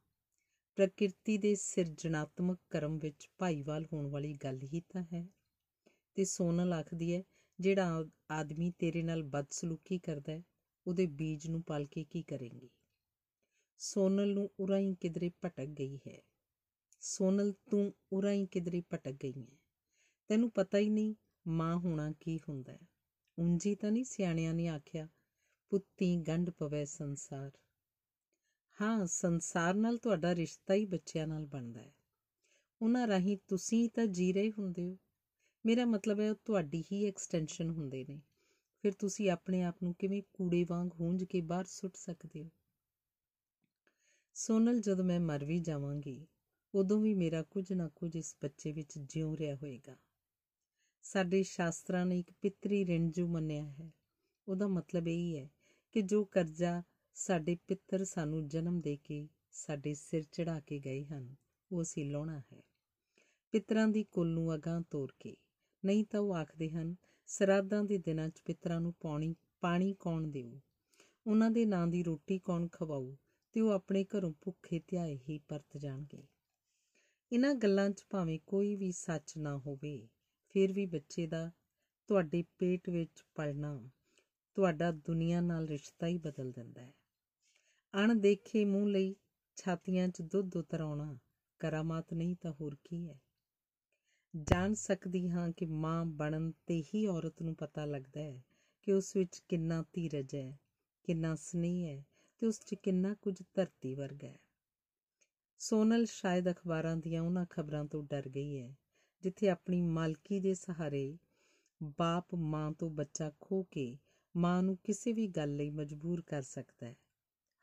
ਪ੍ਰਕਿਰਤੀ ਦੇ ਸਿਰਜਣਾਤਮਕ ਕਰਮ ਵਿੱਚ ਭਾਈਵਾਲ ਹੋਣ ਵਾਲੀ ਗੱਲ ਹੀ ਤਾਂ ਹੈ। ਤੇ ਸੋਨਲ ਆਖਦੀ ਹੈ, ਜਿਹੜਾ ਆਦਮੀ ਤੇਰੇ ਨਾਲ ਬਦਸਲੂਕੀ ਕਰਦਾ ਹੈ, ਉਹਦੇ ਬੀਜ ਨੂੰ ਪਾਲ ਕੇ ਕੀ ਕਰੇਂਗੀ? ਸੋਨਲ ਨੂੰ ਉਰਾਂ ਹੀ ਕਿਧਰੇ ਭਟਕ ਗਈ ਹੈ। ਸੋਨਲ, ਤੂੰ ਉਰਾਂ ਹੀ ਕਿਧਰੇ ਭਟਕ ਗਈ ਹੈ। ਤੈਨੂੰ ਪਤਾ ਹੀ ਨਹੀਂ ਮਾਂ ਹੋਣਾ ਕੀ ਹੁੰਦਾ ਹੈ। ਉਂਜੀ ਤਾਂ ਨਹੀਂ ਸਿਆਣਿਆਂ ਨੇ ਆਖਿਆ, ਪੁੱਤੀ ਗੰਢ ਪਵੇ ਸੰਸਾਰ ਹਾਂ, ਸੰਸਾਰ ਨਾਲ ਤੁਹਾਡਾ ਰਿਸ਼ਤਾ ਹੀ ਬੱਚਿਆਂ ਨਾਲ ਬਣਦਾ ਹੈ। ਉਹਨਾਂ ਰਾਹੀਂ ਤੁਸੀਂ ਤਾਂ ਜੀ ਰਹੇ ਹੁੰਦੇ ਹੋ। ਮੇਰਾ ਮਤਲਬ ਹੈ ਉਹ ਤੁਹਾਡੀ ਹੀ ਐਕਸਟੈਂਸ਼ਨ ਹੁੰਦੇ ਨੇ। ਫਿਰ ਤੁਸੀਂ ਆਪਣੇ ਆਪ ਨੂੰ ਕਿਵੇਂ ਕੂੜੇ ਵਾਂਗ ਹੂੰਝ ਕੇ ਬਾਹਰ ਸੁੱਟ ਸਕਦੇ ਹੋ? ਸੋਨਲ, ਜਦੋਂ ਮੈਂ ਮਰ ਵੀ ਜਾਵਾਂਗੀ, ਉਦੋਂ ਵੀ ਮੇਰਾ ਕੁਝ ਨਾ ਕੁਝ ਇਸ ਬੱਚੇ ਵਿੱਚ ਜਿਉ ਰਿਹਾ ਹੋਏਗਾ। ਸਾਡੇ ਸ਼ਾਸਤਰਾਂ ਨੇ ਇੱਕ ਪਿਤਰੀ ਰਿੰਜੂ ਮੰਨਿਆ ਹੈ। ਉਹਦਾ ਮਤਲਬ ਇਹ ਹੈ ਕਿ ਜੋ ਕਰਜ਼ਾ ਸਾਡੇ ਪਿੱਤਰ ਸਾਨੂੰ ਜਨਮ ਦੇ ਕੇ ਸਾਡੇ ਸਿਰ ਚੜਾ ਕੇ ਗਏ ਹਨ, ਉਹ ਅਸੀਂ ਲਾਉਣਾ ਹੈ। ਪਿੱਤਰਾਂ ਦੀ ਕੁੱਲ ਨੂੰ ਅਗਾਹ ਤੋਰ ਕੇ, ਨਹੀਂ ਤਾਂ ਉਹ ਆਖਦੇ ਹਨ ਸਰਾਦਾਂ ਦੇ ਦਿਨਾਂ 'ਚ ਪਿੱਤਰਾਂ ਨੂੰ ਪਾਣੀ ਪਾਣੀ ਕੌਣ ਦੇਊ? ਉਹਨਾਂ ਦੇ ਨਾਂ ਦੀ ਰੋਟੀ ਕੌਣ ਖਵਾਊ? ਤੇ ਉਹ ਆਪਣੇ ਘਰੋਂ ਭੁੱਖੇ ਧਿਆਏ ਹੀ ਪਰਤ ਜਾਣਗੇ। ਇਹਨਾਂ ਗੱਲਾਂ 'ਚ ਭਾਵੇਂ ਕੋਈ ਵੀ ਸੱਚ ਨਾ ਹੋਵੇ, ਫਿਰ ਵੀ ਬੱਚੇ ਦਾ ਤੁਹਾਡੇ ਪੇਟ ਵਿੱਚ ਪਲਣਾ, ਤੁਹਾਡਾ ਦੁਨੀਆ ਨਾਲ ਰਿਸ਼ਤਾ ਹੀ ਬਦਲ ਦਿੰਦਾ ਹੈ। ਅਣਦੇਖੇ ਮੂੰਹ ਲਈ ਛਾਤੀਆਂ 'ਚ ਦੁੱਧ ਉਤਰਾਉਣਾ। ਕਰਾਮਾਤ ਨਹੀਂ ਤਾਂ ਹੋਰ ਕੀ ਹੈ? ਜਾਣ ਸਕਦੀ ਹਾਂ ਕਿ ਮਾਂ ਬਣਨ ਤੇ ਹੀ ਔਰਤ ਨੂੰ ਪਤਾ ਲੱਗਦਾ ਹੈ ਕਿ ਉਸ ਵਿੱਚ ਕਿੰਨਾ ਧੀਰਜ ਹੈ, ਕਿੰਨਾ ਸਨੇਹ ਹੈ ਤੇ ਉਸ 'ਚ ਕਿੰਨਾ ਕੁਝ ਧਰਤੀ ਵਰਗਾ ਹੈ। ਸੋਨਲ ਸ਼ਾਇਦ ਅਖਬਾਰਾਂ ਦੀਆਂ ਉਹਨਾਂ ਖਬਰਾਂ ਤੋਂ ਡਰ ਗਈ ਹੈ, ਜਿੱਥੇ ਆਪਣੀ ਮਾਲਕੀ ਦੇ ਸਹਾਰੇ ਬਾਪ ਮਾਂ ਤੋਂ ਬੱਚਾ ਖੋ ਕੇ ਮਾਂ ਨੂੰ ਕਿਸੇ ਵੀ ਗੱਲ ਲਈ ਮਜਬੂਰ ਕਰ ਸਕਦਾ ਹੈ।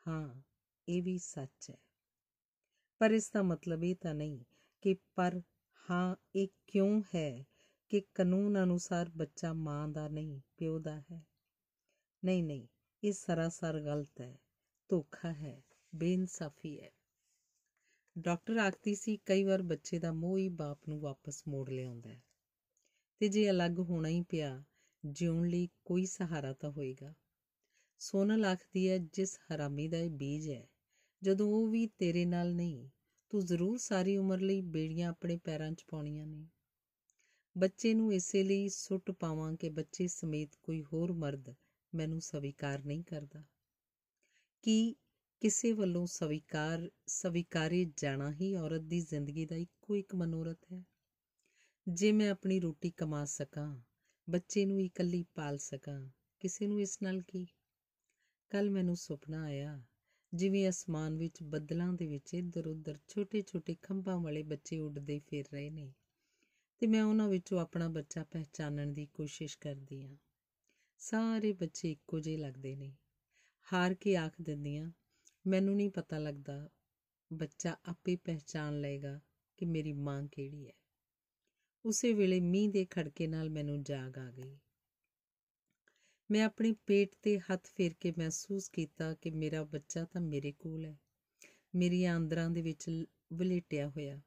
ਹਾਂ, ਇਹ ਵੀ ਸੱਚ ਹੈ। ਪਰ ਇਸ ਦਾ ਮਤਲਬ ਇਹ ਤਾਂ ਨਹੀਂ ਕਿ ਪਰ ਹਾਂ, ਇਹ ਕਿਉਂ ਹੈ ਕਿ ਕਾਨੂੰਨ ਅਨੁਸਾਰ ਬੱਚਾ ਮਾਂ ਦਾ ਨਹੀਂ, ਪਿਓ ਦਾ ਹੈ? ਨਹੀਂ ਨਹੀਂ, ਇਹ ਸਰਾਸਰ ਗਲਤ ਹੈ, ਧੋਖਾ ਹੈ, ਬੇਇਨਸਾਫੀ ਹੈ। ਡਾਕਟਰ ਆਖਦੀ ਸੀ, ਕਈ ਵਾਰ ਬੱਚੇ ਦਾ ਮੋਹ ਹੀ ਬਾਪ ਨੂੰ ਵਾਪਸ ਮੋੜ ਲਿਆਉਂਦਾ ਹੈ। ਤੇ ਜੇ ਅਲੱਗ ਹੋਣਾ ਹੀ ਪਿਆ, ਜਿਉਣ ਲਈ ਕੋਈ ਸਹਾਰਾ ਤਾਂ ਹੋਏਗਾ। ਸੋਨਲ ਆਖਦੀ ਹੈ ਜਿਸ ਹਰਾਮੀ ਦਾ ਇਹ ਬੀਜ ਹੈ ਜਦੋਂ ਉਹ ਵੀ ਤੇਰੇ ਨਾਲ ਨਹੀਂ, ਤੂੰ ਜ਼ਰੂਰ ਸਾਰੀ ਉਮਰ ਲਈ ਬੇੜੀਆਂ ਆਪਣੇ ਪੈਰਾਂ 'ਚ ਪਾਉਣੀਆਂ ਨੇ। ਬੱਚੇ ਨੂੰ ਇਸੇ ਲਈ ਸੁੱਟ ਪਾਵਾਂ ਕਿ ਬੱਚੇ ਸਮੇਤ ਕੋਈ ਹੋਰ ਮਰਦ ਮੈਨੂੰ ਸਵੀਕਾਰ ਨਹੀਂ ਕਰਦਾ। ਕੀ ਕਿਸੇ ਵੱਲੋਂ ਸਵੀਕਾਰ, ਸਵੀਕਾਰੇ ਜਾਣਾ ਹੀ ਔਰਤ ਦੀ ਜ਼ਿੰਦਗੀ ਦਾ ਇੱਕੋ ਇੱਕ ਮਨੋਰਥ ਹੈ? ਜੇ ਮੈਂ ਆਪਣੀ ਰੋਟੀ ਕਮਾ ਸਕਾਂ, ਬੱਚੇ ਨੂੰ ਇਕੱਲੀ ਪਾਲ ਸਕਾਂ, ਕਿਸੇ ਨੂੰ ਇਸ ਨਾਲ ਕੀ? ਕੱਲ ਮੈਨੂੰ ਸੁਪਨਾ ਆਇਆ, ਜਿਵੇਂ ਅਸਮਾਨ ਵਿੱਚ ਬੱਦਲਾਂ ਦੇ ਵਿੱਚ ਇੱਧਰ ਉੱਧਰ ਛੋਟੇ-ਛੋਟੇ ਖੰਭਾਂ ਵਾਲੇ ਬੱਚੇ ਉੱਡਦੇ ਫਿਰ ਰਹੇ ਨੇ ਤੇ ਮੈਂ ਉਹਨਾਂ ਵਿੱਚੋਂ ਆਪਣਾ ਬੱਚਾ ਪਹਿਚਾਨਣ ਦੀ ਕੋਸ਼ਿਸ਼ ਕਰਦੀ ਹਾਂ। ਸਾਰੇ ਬੱਚੇ ਇੱਕੋ ਜਿਹੇ ਲੱਗਦੇ ਨੇ। ਹਾਰ ਕੇ ਆਖ ਦਿੰਦੀਆਂ, ਮੈਨੂੰ ਨਹੀਂ ਪਤਾ ਲੱਗਦਾ, ਬੱਚਾ ਆਪੇ ਪਹਿਚਾਨ ਲਏਗਾ ਕਿ ਮੇਰੀ ਮਾਂ ਕਿਹੜੀ ਹੈ। ਉਸੇ ਵੇਲੇ ਮੀਂਹ ਦੇ ਖੜਕੇ ਨਾਲ ਮੈਨੂੰ ਜਾਗ ਆ ਗਈ। ਮੈਂ ਆਪਣੇ ਪੇਟ ਤੇ ਹੱਥ ਫੇਰ ਕੇ ਮਹਿਸੂਸ ਕੀਤਾ ਕਿ ਮੇਰਾ ਬੱਚਾ ਤਾਂ ਮੇਰੇ ਕੋਲ ਹੈ। ਮੇਰੀਆਂ ਅੰਦਰਾਂ ਦੇ ਵਿੱਚ ਵਲੇਟਿਆ ਹੋਇਆ।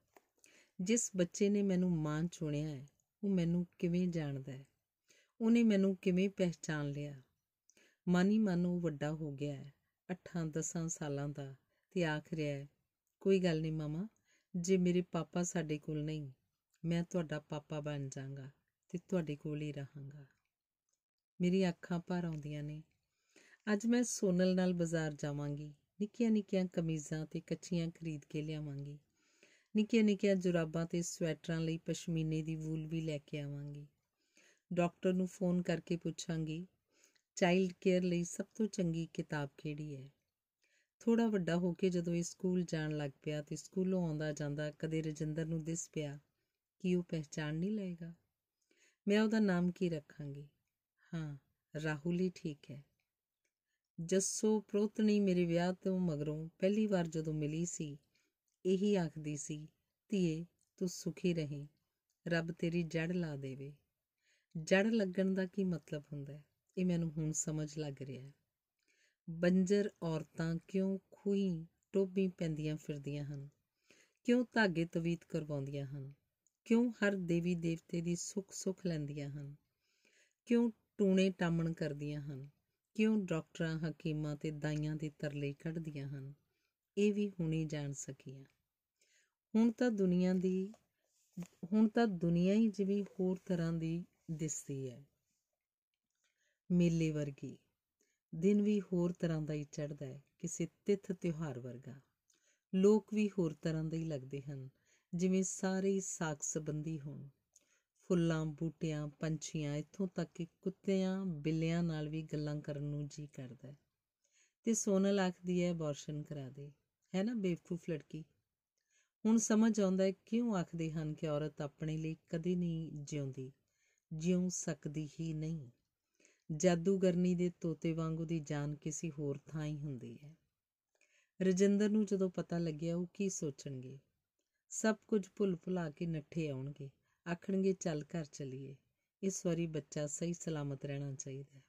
ਜਿਸ ਬੱਚੇ ਨੇ ਮੈਨੂੰ ਮਾਂ ਚੁਣਿਆ ਹੈ, ਉਹ ਮੈਨੂੰ ਕਿਵੇਂ ਜਾਣਦਾ ਹੈ? ਉਹਨੇ ਮੈਨੂੰ ਕਿਵੇਂ ਪਹਿਚਾਨ ਲਿਆ? ਮਾਨੀ ਮਨ ਉਹ ਵੱਡਾ ਹੋ ਗਿਆ ਹੈ 8-10 ਸਾਲਾਂ ਦਾ ਤੇ ਆਖ ਰਿਹਾ ਹੈ, ਕੋਈ ਗੱਲ ਨਹੀਂ ਮਾਮਾ, ਜੇ ਮੇਰੇ ਪਾਪਾ ਸਾਡੇ ਕੋਲ ਨਹੀਂ, ਮੈਂ ਤੁਹਾਡਾ ਪਾਪਾ ਬਣ ਜਾਵਾਂਗਾ ਤੇ ਤੁਹਾਡੇ ਕੋਲ ਹੀ ਰਹਾਂਗਾ। ਮੇਰੀ ਅੱਖਾਂ ਭਰ ਆਉਂਦੀਆਂ ਨੇ। ਅੱਜ ਮੈਂ ਸੋਨਲ ਨਾਲ ਬਾਜ਼ਾਰ ਜਾਵਾਂਗੀ। ਨਿੱਕੀਆਂ ਨਿੱਕੀਆਂ ਕਮੀਜ਼ਾਂ ਤੇ ਕੱਚੀਆਂ ਖਰੀਦ ਕੇ ਲਿਆਵਾਂਗੀ। ਨਿੱਕੀਆਂ ਨਿੱਕੀਆਂ ਜੁਰਾਬਾਂ ਤੇ ਸਵੈਟਰਾਂ ਲਈ ਪਸ਼ਮੀਨੇ ਦੀ ਵੂਲ ਵੀ ਲੈ ਕੇ ਆਵਾਂਗੀ। ਡਾਕਟਰ ਨੂੰ ਫੋਨ ਕਰਕੇ ਪੁੱਛਾਂਗੀ, ਚਾਈਲਡ ਕੇਅਰ ਲਈ ਸਭ ਤੋਂ ਚੰਗੀ ਕਿਤਾਬ ਕਿਹੜੀ ਹੈ? ਥੋੜਾ ਵੱਡਾ ਹੋ ਕੇ ਜਦੋਂ ਇਹ ਸਕੂਲ ਜਾਣ ਲੱਗ ਪਿਆ ਤੇ ਸਕੂਲੋਂ ਆਉਂਦਾ ਜਾਂਦਾ ਕਦੇ ਰਜਿੰਦਰ ਨੂੰ ਦਿਸ ਪਿਆ ਕਿ ਉਹ ਪਹਿਚਾਨ ਨਹੀਂ ਲਏਗਾ। ਮੈਂ ਉਹਦਾ ਨਾਮ ਕੀ ਰੱਖਾਂਗੀ? ਹਾਂ, ਰਾਹੁਲ ਹੀ ਠੀਕ ਹੈ। ਜੱਸੋ ਪ੍ਰੋਤਣੀ ਮੇਰੇ ਵਿਆਹ ਤੋਂ ਮਗਰੋਂ ਪਹਿਲੀ ਵਾਰ ਜਦੋਂ ਮਿਲੀ ਸੀ, ਇਹੀ ਆਖਦੀ ਸੀ, ਧੀਏ, ਤੂੰ ਸੁਖੀ ਰਹੇ, ਰੱਬ ਤੇਰੀ ਜੜ ਲਾ ਦੇਵੇ। ਜੜ ਲੱਗਣ ਦਾ ਕੀ ਮਤਲਬ ਹੁੰਦਾ ਹੈ? ਇਹ ਮੈਨੂੰ ਹੁਣ ਸਮਝ ਲੱਗ ਰਿਹਾ ਹੈ। ਬੰਜਰ ਔਰਤਾਂ ਕਿਉਂ ਖੂਹੀ ਟੋਬੀ ਪੈਂਦੀਆਂ ਫਿਰਦੀਆਂ ਹਨ? ਕਿਉਂ ਧਾਗੇ ਤਵੀਤ ਕਰਵਾਉਂਦੀਆਂ ਹਨ? ਕਿਉਂ ਹਰ ਦੇਵੀ ਦੇਵਤੇ ਦੀ ਸੁੱਖ ਸੁੱਖ ਲੈਂਦੀਆਂ ਹਨ? ਕਿਉਂ ਟੂਣੇ ਟਾਮਣ ਕਰਦੀਆਂ ਹਨ। ਕਿਉਂ ਡਾਕਟਰਾਂ, ਹਕੀਮਾਂ ਤੇ ਦਾਈਆਂ ਦੇ ਤਰਲੇ ਕੱਢਦੀਆਂ ਹਨ? ਇਹ ਵੀ ਹੁਣੇ ਜਾਣ ਸਕੀਆਂ। ਹੁਣ ਤਾਂ ਦੁਨੀਆ ਦੀ, ਹੁਣ ਤਾਂ ਦੁਨੀਆ ਹੀ ਜਿਵੇਂ ਹੋਰ ਤਰ੍ਹਾਂ ਦੀ ਦਿਸਦੀ ਹੈ। ਮੇਲੇ ਵਰਗੀ। ਦਿਨ ਵੀ ਹੋਰ ਤਰ੍ਹਾਂ ਦਾ ਹੀ ਚੜ੍ਹਦਾ ਹੈ, ਕਿਸੇ ਤਿੱਥ ਤਿਉਹਾਰ ਵਰਗਾ। ਲੋਕ ਵੀ ਹੋਰ ਤਰ੍ਹਾਂ ਦੇ ਹੀ ਲੱਗਦੇ ਹਨ, ਜਿਵੇਂ ਸਾਰੇ ਸਾਖ ਸੰਬੰਧੀ ਹੋਣ। ਫੁੱਲਾਂ, ਬੂਟਿਆਂ, ਪੰਛੀਆਂ, ਇੱਥੋਂ ਤੱਕ ਕਿ ਕੁੱਤਿਆਂ, ਬਿੱਲਿਆਂ ਨਾਲ ਵੀ ਗੱਲਾਂ ਕਰਨ ਨੂੰ ਜੀ ਕਰਦਾ ਹੈ। ਤੇ ਸੋਨਲ ਆਖਦੀ ਹੈ ਅਬੋਰਸ਼ਨ ਕਰਾ ਦੇ। ਹੈ ਨਾ ਬੇਵਕੂਫ ਲੜਕੀ? ਹੁਣ ਸਮਝ ਆਉਂਦਾ ਹੈ ਕਿਉਂ ਆਖਦੇ ਹਨ ਕਿ ਔਰਤ ਆਪਣੇ ਲਈ ਕਦੇ ਨਹੀਂ ਜਿਉਂਦੀ, ਜਿਉ ਸਕਦੀ ਹੀ ਨਹੀਂ। ਜਾਦੂਗਰਨੀ ਦੇ ਤੋਤੇ ਵਾਂਗੂ ਦੀ ਜਾਨ ਕਿਸੇ ਹੋਰ ਥਾਂ ਹੀ ਹੁੰਦੀ ਹੈ। ਰਜਿੰਦਰ ਨੂੰ ਜਦੋਂ ਪਤਾ ਲੱਗਿਆ ਉਹ ਕੀ ਸੋਚਣਗੇ? ਸਭ ਕੁਝ ਭੁੱਲ ਭੁਲਾ ਕੇ ਨੱਠੇ ਆਉਣਗੇ। ਆਖਣਗੇ, ਚੱਲ ਘਰ ਚਲੀਏ। ਇਸ ਵਾਰੀ ਬੱਚਾ ਸਹੀ ਸਲਾਮਤ ਰਹਿਣਾ ਚਾਹੀਦਾ ਹੈ।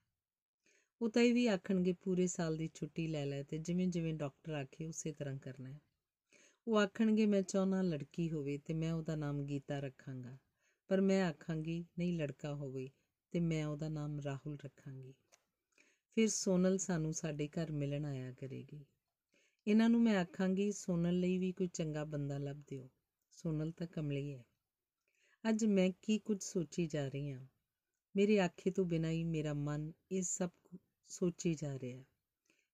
ਉਹ ਤਾਂ ਇਹ ਵੀ ਆਖਣਗੇ, ਪੂਰੇ ਸਾਲ ਦੀ ਛੁੱਟੀ ਲੈ ਲੈ ਤੇ ਜਿਵੇਂ ਜਿਵੇਂ ਡਾਕਟਰ ਆਖੇ, ਉਸੇ ਤਰ੍ਹਾਂ ਕਰਨਾ ਹੈ। ਉਹ ਆਖਣਗੇ, ਮੈਂ ਚਾਹਨਾ ਲੜਕੀ ਹੋਵੇ ਤੇ ਮੈਂ ਉਹਦਾ ਨਾਮ ਗੀਤਾ ਰੱਖਾਂਗਾ। ਪਰ ਮੈਂ ਆਖਾਂਗੀ, ਨਹੀਂ, ਲੜਕਾ ਹੋਵੇ ਤੇ ਮੈਂ ਉਹਦਾ ਨਾਮ ਰਾਹੁਲ ਰੱਖਾਂਗੀ। ਫਿਰ ਸੋਨਲ ਸਾਨੂੰ ਸਾਡੇ ਘਰ ਮਿਲਣ ਆਇਆ ਕਰੇਗੀ। ਇਹਨਾਂ ਨੂੰ ਮੈਂ ਆਖਾਂਗੀ, ਸੋਨਲ ਲਈ ਵੀ ਕੋਈ ਚੰਗਾ ਬੰਦਾ ਲੱਭ ਦਿਓ। ਸੋਨਲ ਤਾਂ ਕਮਲੀ ਹੈ। ਅੱਜ ਮੈਂ ਕੀ ਕੁਝ ਸੋਚੀ ਜਾ ਰਹੀ ਹਾਂ? ਮੇਰੇ ਆਖੇ ਤੋਂ ਬਿਨਾਂ ਹੀ ਮੇਰਾ ਮਨ ਇਹ ਸਭ ਸੋਚੀ ਜਾ ਰਿਹਾ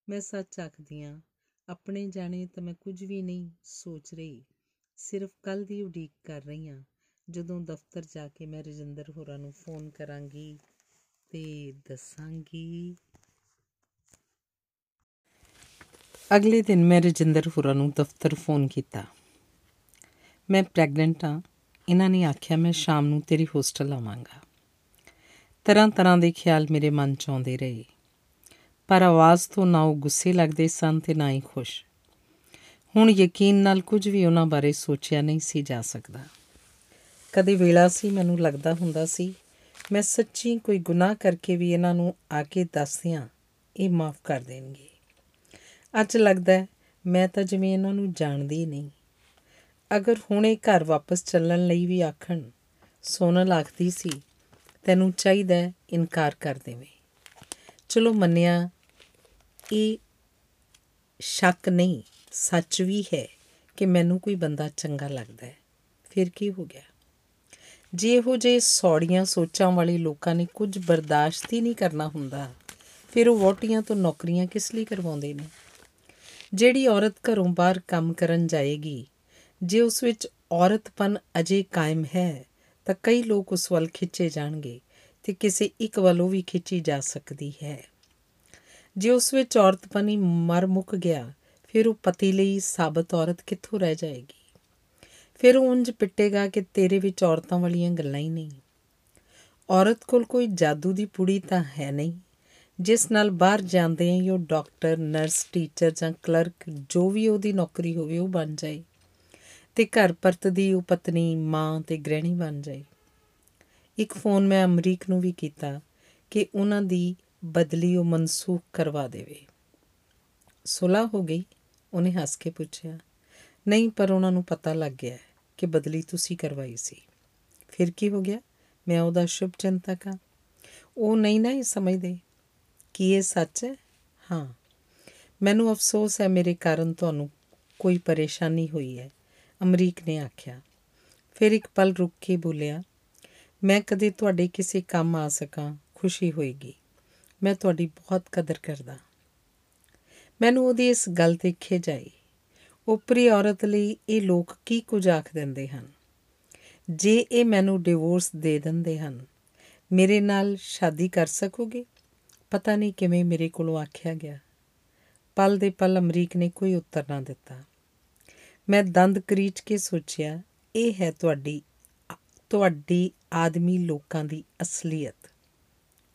ਮੈਂ ਸੱਚ ਆਖਦੀ ਹਾਂ, ਆਪਣੇ ਜਾਣੇ ਤਾਂ ਮੈਂ ਕੁਝ ਵੀ ਨਹੀਂ ਸੋਚ ਰਹੀ, ਸਿਰਫ ਕੱਲ ਦੀ ਉਡੀਕ ਕਰ ਰਹੀ ਹਾਂ, ਜਦੋਂ ਦਫ਼ਤਰ ਜਾ ਕੇ ਮੈਂ ਰਜਿੰਦਰ ਹੋਰਾਂ ਨੂੰ ਫੋਨ ਕਰਾਂਗੀ ਤੇ ਦੱਸਾਂਗੀ। ਅਗਲੇ ਦਿਨ ਮੈਂ ਰਜਿੰਦਰ ਹੋਰਾਂ ਨੂੰ ਦਫ਼ਤਰ ਫੋਨ ਕੀਤਾ। ਮੈਂ ਪ੍ਰੈਗਨੈਂਟ ਹਾਂ ਇਹਨਾਂ ਨੇ ਆਖਿਆ, ਮੈਂ ਸ਼ਾਮ ਨੂੰ ਤੇਰੀ ਹੋਸਟਲ ਆਵਾਂਗਾ। ਤਰ੍ਹਾਂ ਤਰ੍ਹਾਂ ਦੇ ਖਿਆਲ ਮੇਰੇ ਮਨ 'ਚ ਆਉਂਦੇ ਰਹੇ। ਪਰ ਆਵਾਜ਼ ਤੋਂ ਨਾ ਉਹ ਗੁੱਸੇ ਲੱਗਦੇ ਸਨ ਤੇ ਨਾ ਹੀ ਖੁਸ਼। ਹੁਣ ਯਕੀਨ ਨਾਲ ਕੁਝ ਵੀ ਉਹਨਾਂ ਬਾਰੇ ਸੋਚਿਆ ਨਹੀਂ ਸੀ ਜਾ ਸਕਦਾ। ਕਦੇ ਵੇਲਾ ਸੀ, ਮੈਨੂੰ ਲੱਗਦਾ ਹੁੰਦਾ ਸੀ, ਮੈਂ ਸੱਚੀ ਕੋਈ ਗੁਨਾਹ ਕਰਕੇ ਵੀ ਇਹਨਾਂ ਨੂੰ ਆ ਕੇ ਦੱਸਦਿਆਂ ਇਹ ਮਾਫ ਕਰ ਦੇਣਗੇ। ਅੱਜ ਲੱਗਦਾ ਮੈਂ ਤਾਂ ਜਿਵੇਂ ਇਹਨਾਂ ਨੂੰ ਜਾਣਦੀ ਨਹੀਂ। ਅਗਰ ਹੁਣੇ ਘਰ ਵਾਪਸ ਚੱਲਣ ਲਈ ਵੀ ਆਖਣ ਸੋਨਲ ਆਖਦੀ ਸੀ, ਤੈਨੂੰ ਚਾਹੀਦਾ ਇਨਕਾਰ ਕਰ ਦੇਵੇਂ। ਚਲੋ ਮੰਨਿਆ, ਇਹ ਸ਼ੱਕ ਨਹੀਂ, ਸੱਚ ਵੀ ਹੈ ਕਿ ਮੈਨੂੰ ਕੋਈ ਬੰਦਾ ਚੰਗਾ ਲੱਗਦਾ ਹੈ। ਫਿਰ ਕੀ ਹੋ ਗਿਆ? ਜੇ ਇਹੋ ਜੇ ਸੌੜੀਆਂ ਸੋਚਾਂ ਵਾਲੇ ਲੋਕਾਂ ਨੇ ਕੁਝ ਬਰਦਾਸ਼ਤ ਹੀ ਨਹੀਂ ਕਰਨਾ ਹੁੰਦਾ, ਫਿਰ ਉਹ ਵੋਟੀਆਂ ਤੋਂ ਨੌਕਰੀਆਂ ਕਿਸ ਲਈ ਕਰਵਾਉਂਦੇ ਨੇ? ਜਿਹੜੀ ਔਰਤ ਘਰੋਂ ਬਾਹਰ ਕੰਮ ਕਰਨ ਜਾਏਗੀ ਜੇ ਉਸ ਵਿੱਚ ਔਰਤਪਨ ਅਜੇ ਕਾਇਮ ਹੈ, ਤਾਂ ਕਈ ਲੋਕ ਉਸ ਵੱਲ ਖਿੱਚੇ ਜਾਣਗੇ ਤੇ ਕਿਸੇ ਇੱਕ ਵੱਲੋਂ ਵੀ ਖਿੱਚੀ ਜਾ ਸਕਦੀ ਹੈ। ਜੇ ਉਸ ਵਿੱਚ ਔਰਤਪਨ ਹੀ ਮਰ ਮੁੱਕ ਗਿਆ, ਫਿਰ ਉਹ ਪਤੀ ਲਈ ਸਾਬਤ ਔਰਤ ਕਿੱਥੋਂ ਰਹਿ ਜਾਏਗੀ? ਫਿਰ ਉਹ ਉਂਝ ਪਿੱਟੇਗਾ ਕਿ ਤੇਰੇ ਵਿੱਚ ਔਰਤਾਂ ਵਾਲੀਆਂ ਗੱਲਾਂ ਹੀ ਨਹੀਂ। ਔਰਤ ਕੋਲ ਕੋਈ ਜਾਦੂ ਦੀ ਪੁੜੀ ਤਾਂ ਹੈ ਨਹੀਂ। ਜਿਸ ਨਾਲ ਬਾਹਰ ਜਾਂਦੇ ਹੀ ਉਹ ਡਾਕਟਰ, ਨਰਸ, ਟੀਚਰ ਜਾਂ ਕਲਰਕ ਜੋ ਵੀ ਉਹਦੀ ਨੌਕਰੀ ਹੋਵੇ ਉਹ ਬਣ ਜਾਏ। ਤੇ ਘਰ ਪਰਤਦੀ ਉਹ ਪਤਨੀ, ਮਾਂ ਤੇ ਗ੍ਰਹਿਣੀ ਬਣ ਜਾਏ ਇੱਕ ਫੋਨ ਮੈਂ ਅਮਰੀਕ ਨੂੰ ਵੀ ਕੀਤਾ ਕਿ ਉਹਨਾਂ ਦੀ ਬਦਲੀ ਉਹ ਮਨਸੂਖ ਕਰਵਾ ਦੇਵੇ। ਸੁਲਾ ਹੋ ਗਈ, ਉਹਨੇ ਹੱਸ ਕੇ ਪੁੱਛਿਆ, ਨਹੀਂ, ਪਰ ਉਹਨਾਂ ਨੂੰ ਪਤਾ ਲੱਗ ਗਿਆ ਕਿ ਬਦਲੀ ਤੁਸੀਂ ਕਰਵਾਈ ਸੀ। ਫਿਰ ਕੀ ਹੋ ਗਿਆ? ਮੈਂ ਉਹਦਾ ਸ਼ੁਭ ਚਿੰਤਕ ਹਾਂ। ਉਹ ਨਹੀਂ ਨਾ ਇਹ ਸਮਝਦੇ। ਕੀ ਇਹ ਸੱਚ ਹੈ? ਹਾਂ। ਮੈਨੂੰ ਅਫਸੋਸ ਹੈ ਮੇਰੇ ਕਾਰਨ ਤੁਹਾਨੂੰ ਕੋਈ ਪਰੇਸ਼ਾਨੀ ਹੋਈ ਹੈ। ਅਮਰੀਕ ਨੇ ਆਖਿਆ। ਫਿਰ ਇੱਕ ਪਲ ਰੁਕ ਕੇ ਬੋਲਿਆ, ਮੈਂ ਕਦੇ ਤੁਹਾਡੇ ਕਿਸੇ ਕੰਮ ਆ ਸਕਾਂ, ਖੁਸ਼ੀ ਹੋਏਗੀ। ਮੈਂ ਤੁਹਾਡੀ ਬਹੁਤ ਕਦਰ ਕਰਦਾ। ਮੈਨੂੰ ਉਹਦੀ ਇਸ ਗੱਲ ਤੇ ਖਿਜ ਆਈ ਉਪਰੀ ਔਰਤ ਲਈ ਇਹ ਲੋਕ ਕੀ ਕੁਝ ਆਖ ਦਿੰਦੇ ਹਨ? ਜੇ ਇਹ ਮੈਨੂੰ ਡਿਵੋਰਸ ਦੇ ਦਿੰਦੇ ਹਨ, ਮੇਰੇ ਨਾਲ ਸ਼ਾਦੀ ਕਰ ਸਕੋਗੇ? ਪਤਾ ਨਹੀਂ ਕਿਵੇਂ ਮੇਰੇ ਕੋਲੋਂ ਆਖਿਆ ਗਿਆ। ਪਲ ਦੇ ਪਲ ਅਮਰੀਕ ਨੇ ਕੋਈ ਉੱਤਰ ਨਾ ਦਿੱਤਾ। ਮੈਂ ਦੰਦ ਕਰੀਚ ਕੇ ਸੋਚਿਆ, ਇਹ ਹੈ ਤੁਹਾਡੀ ਤੁਹਾਡੀ ਆਦਮੀ ਲੋਕਾਂ ਦੀ ਅਸਲੀਅਤ।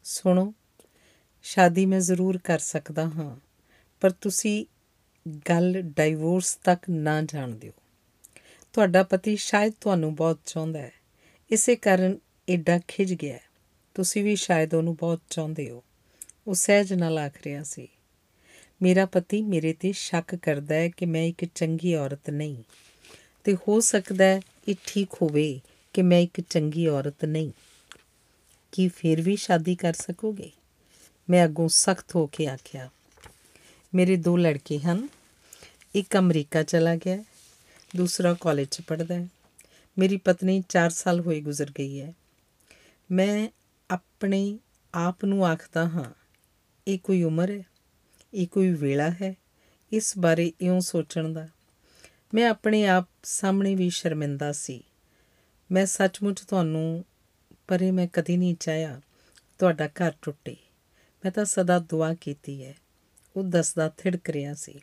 ਸੁਣੋ, ਸ਼ਾਦੀ ਮੈਂ ਜ਼ਰੂਰ ਕਰ ਸਕਦਾ ਹਾਂ, ਪਰ ਤੁਸੀਂ ਗੱਲ ਡਾਈਵੋਰਸ ਤੱਕ ਨਾ ਜਾਣ ਦਿਓ। ਤੁਹਾਡਾ ਪਤੀ ਸ਼ਾਇਦ ਤੁਹਾਨੂੰ ਬਹੁਤ ਚਾਹੁੰਦਾ ਹੈ। ਇਸੇ ਕਾਰਨ ਐਡਾ ਖਿਜ ਗਿਆ ਤੁਸੀਂ ਵੀ ਸ਼ਾਇਦ ਉਹਨੂੰ ਬਹੁਤ ਚਾਹੁੰਦੇ ਹੋ। ਉਹ ਸਹਿਜ ਨਾਲ ਆਖ ਰਿਹਾ ਸੀ ਮੇਰਾ ਪਤੀ ਮੇਰੇ ਤੇ ਸ਼ੱਕ ਕਰਦਾ ਹੈ ਕਿ ਮੈਂ ਇੱਕ ਚੰਗੀ ਔਰਤ ਨਹੀਂ। ਤੇ ਹੋ ਸਕਦਾ ਹੈ ਇਹ ਠੀਕ ਹੋਵੇ ਕਿ ਮੈਂ ਇੱਕ ਚੰਗੀ ਔਰਤ ਨਹੀਂ। ਕੀ ਫਿਰ ਵੀ ਸ਼ਾਦੀ ਕਰ ਸਕੋਗੇ? ਮੈਂ ਅੱਗੋਂ ਸਖਤ ਹੋ ਕੇ ਆਖਿਆ, ਮੇਰੇ ਦੋ ਲੜਕੇ ਹਨ। ਇੱਕ ਅਮਰੀਕਾ ਚਲਾ ਗਿਆ ਦੂਸਰਾ ਕਾਲਜ 'ਚ ਪੜ੍ਹਦਾ ਹੈ। ਮੇਰੀ ਪਤਨੀ 4 ਸਾਲ ਹੋਏ ਗੁਜ਼ਰ ਗਈ ਹੈ। ਮੈਂ ਆਪਣੇ ਆਪ ਨੂੰ ਆਖਦਾ ਹਾਂ, ਇਹ ਕੋਈ ਉਮਰ ਹੈ? ਇਹ ਕੋਈ ਵੇਲਾ ਹੈ? ਇਸ ਬਾਰੇ ਇਉਂ ਸੋਚਣ ਦਾ। ਮੈਂ ਆਪਣੇ ਆਪ ਸਾਹਮਣੇ ਵੀ ਸ਼ਰਮਿੰਦਾ ਸੀ। ਮੈਂ ਸੱਚਮੁੱਚ ਤੁਹਾਨੂੰ, ਪਰੇ ਮੈਂ ਕਦੀ ਨਹੀਂ ਚਾਹਿਆ ਤੁਹਾਡਾ ਘਰ ਟੁੱਟੇ। ਮੈਂ ਤਾਂ ਸਦਾ ਦੁਆ ਕੀਤੀ ਹੈ। ਉਹ ਦੱਸਦਾ ਥਿੜਕ ਰਿਹਾ ਸੀ।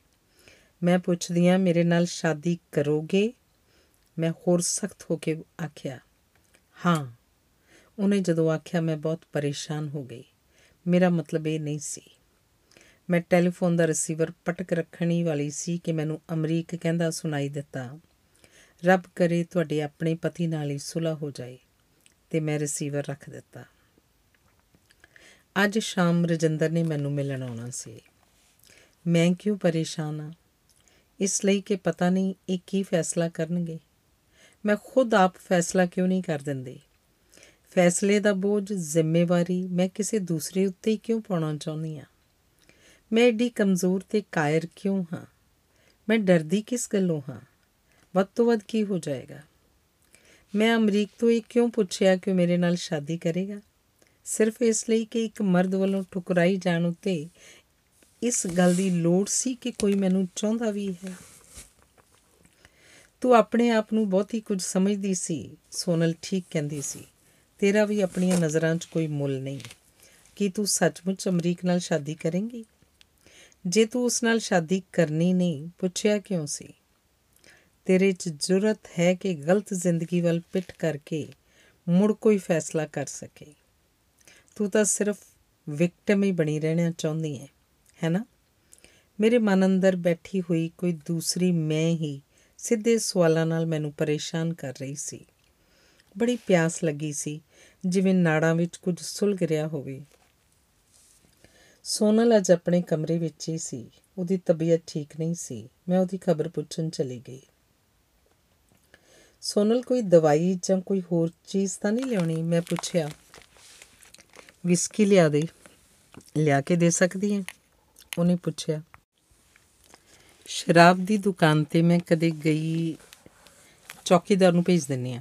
ਮੈਂ ਪੁੱਛਦੀ ਆ ਮੇਰੇ ਨਾਲ ਸ਼ਾਦੀ ਕਰੋਗੇ? ਮੈਂ ਹੋਰ ਸਖਤ ਹੋ ਕੇ ਆਖਿਆ, ਹਾਂ। ਉਹਨੇ ਜਦੋਂ ਆਖਿਆ, ਮੈਂ ਬਹੁਤ ਪਰੇਸ਼ਾਨ ਹੋ ਗਈ। ਮੇਰਾ ਮਤਲਬ ਇਹ ਨਹੀਂ ਸੀ। ਮੈਂ ਟੈਲੀਫੋਨ ਦਾ ਰਿਸੀਵਰ ਪਟਕ ਰੱਖਣੀ ਵਾਲੀ ਸੀ ਕਿ ਮੈਨੂੰ ਅਮਰੀਕ ਕਹਿੰਦਾ, ਸੁਣਾਈ ਦਿੱਤਾ। ਰੱਬ ਕਰੇ ਤੁਹਾਡੇ ਆਪਣੇ ਪਤੀ ਨਾਲ ਹੀ ਸੁਲਾ ਹੋ ਜਾਏ। ਤੇ ਮੈਂ ਰਿਸੀਵਰ ਰੱਖ ਦਿੱਤਾ। ਅੱਜ ਸ਼ਾਮ ਰਜਿੰਦਰ ਨੇ ਮੈਨੂੰ ਮਿਲਣ ਆਉਣਾ ਸੀ। ਮੈਂ ਕਿਉਂ ਪਰੇਸ਼ਾਨ ਆ? ਇਸ ਲਈ ਕਿ ਪਤਾ ਨਹੀਂ ਇਹ ਕੀ ਫੈਸਲਾ ਕਰਨਗੇ। ਮੈਂ ਖੁਦ ਆਪ ਫੈਸਲਾ ਕਿਉਂ ਨਹੀਂ ਕਰ ਦਿੰਦੀ? ਫੈਸਲੇ ਦਾ ਬੋਝ, ਜ਼ਿੰਮੇਵਾਰੀ ਮੈਂ ਕਿਸੇ ਦੂਸਰੇ ਉੱਤੇ ਕਿਉਂ ਪਾਉਣਾ ਚਾਹੁੰਦੀ ਆ? ਮੈਂ ਏਡੀ ਕਮਜ਼ੋਰ ਤੇ ਕਾਇਰ ਕਿਉਂ ਹਾਂ? ਮੈਂ ਡਰਦੀ ਕਿਸ ਗੱਲੋਂ ਹਾਂ? ਵੱਧ ਤੋਂ ਵੱਧ ਕੀ ਹੋ ਜਾਏਗਾ? ਮੈਂ ਅਮਰੀਕ ਤੋਂ ਇਹ ਕਿਉਂ ਪੁੱਛਿਆ ਕਿ ਮੇਰੇ ਨਾਲ ਸ਼ਾਦੀ ਕਰੇਗਾ? ਸਿਰਫ ਇਸ ਲਈ ਕਿ ਇੱਕ ਮਰਦ ਵੱਲੋਂ ਠੁਕਰਾਈ ਜਾਣ ਉਤੇ ਇਸ ਗੱਲ ਦੀ ਲੋੜ ਸੀ ਕਿ ਕੋਈ ਮੈਨੂੰ ਚਾਹੁੰਦਾ ਵੀ ਹੈ। ਤੂੰ ਆਪਣੇ ਆਪ ਨੂੰ ਬਹੁਤੀ ਕੁਝ ਸਮਝਦੀ ਸੀ। ਸੋਨਲ ਠੀਕ ਕਹਿੰਦੀ ਸੀ, ਤੇਰਾ ਵੀ ਆਪਣੀਆਂ ਨਜ਼ਰਾਂ 'ਚ ਕੋਈ ਮੁੱਲ ਨਹੀਂ। ਕੀ ਤੂੰ ਸੱਚਮੁੱਚ ਅਮਰੀਕ ਨਾਲ ਸ਼ਾਦੀ ਕਰੇਂਗੀ? ਜੇ ਤੂੰ ਉਸ ਨਾਲ ਸ਼ਾਦੀ ਕਰਨੀ ਨਹੀਂ, ਪੁੱਛਿਆ ਕਿਉਂ ਸੀ? ਤੇਰੇ 'ਚ ਜ਼ਰੂਰਤ ਹੈ ਕਿ ਗਲਤ ਜ਼ਿੰਦਗੀ ਵੱਲ ਪਿੱਠ ਕਰਕੇ ਮੁੜ ਕੋਈ ਫੈਸਲਾ ਕਰ ਸਕੇ। ਤੂੰ ਤਾਂ ਸਿਰਫ ਵਿਕਟਮ ਹੀ ਬਣੀ ਰਹਿਣਾ ਚਾਹੁੰਦੀ ਹੈ ਹੈ ਨਾ? ਮੇਰੇ ਮਨ ਅੰਦਰ ਬੈਠੀ ਹੋਈ ਕੋਈ ਦੂਸਰੀ ਮੈਂ ਹੀ ਸਿੱਧੇ ਸਵਾਲਾਂ ਨਾਲ ਮੈਨੂੰ ਪਰੇਸ਼ਾਨ ਕਰ ਰਹੀ ਸੀ। ਬੜੀ ਪਿਆਸ ਲੱਗੀ ਸੀ, ਜਿਵੇਂ ਨਾੜਾਂ ਵਿੱਚ ਕੁਝ ਸੁਲਗ ਰਿਹਾ ਹੋਵੇ। ਸੋਨਲ ਅੱਜ ਆਪਣੇ ਕਮਰੇ ਵਿੱਚ ਹੀ ਸੀ। ਉਹਦੀ ਤਬੀਅਤ ਠੀਕ ਨਹੀਂ ਸੀ। ਮੈਂ ਉਹਦੀ ਖਬਰ ਪੁੱਛਣ ਚਲੀ ਗਈ। ਸੋਨਲ, ਕੋਈ ਦਵਾਈ ਜਾਂ ਕੋਈ ਹੋਰ ਚੀਜ਼ ਤਾਂ ਨਹੀਂ ਲਿਆਉਣੀ? ਮੈਂ ਪੁੱਛਿਆ। ਵਿਸਕੀ ਲਿਆ ਦੇ। ਲਿਆ ਕੇ ਦੇ ਸਕਦੀ ਹੈ ਉਹਨੇ ਪੁੱਛਿਆ। ਸ਼ਰਾਬ ਦੀ ਦੁਕਾਨ ਤੇ ਮੈਂ ਕਦੇ ਗਈ, ਚੌਕੀਦਾਰ ਨੂੰ ਭੇਜ ਦਿੰਨੀ ਆ।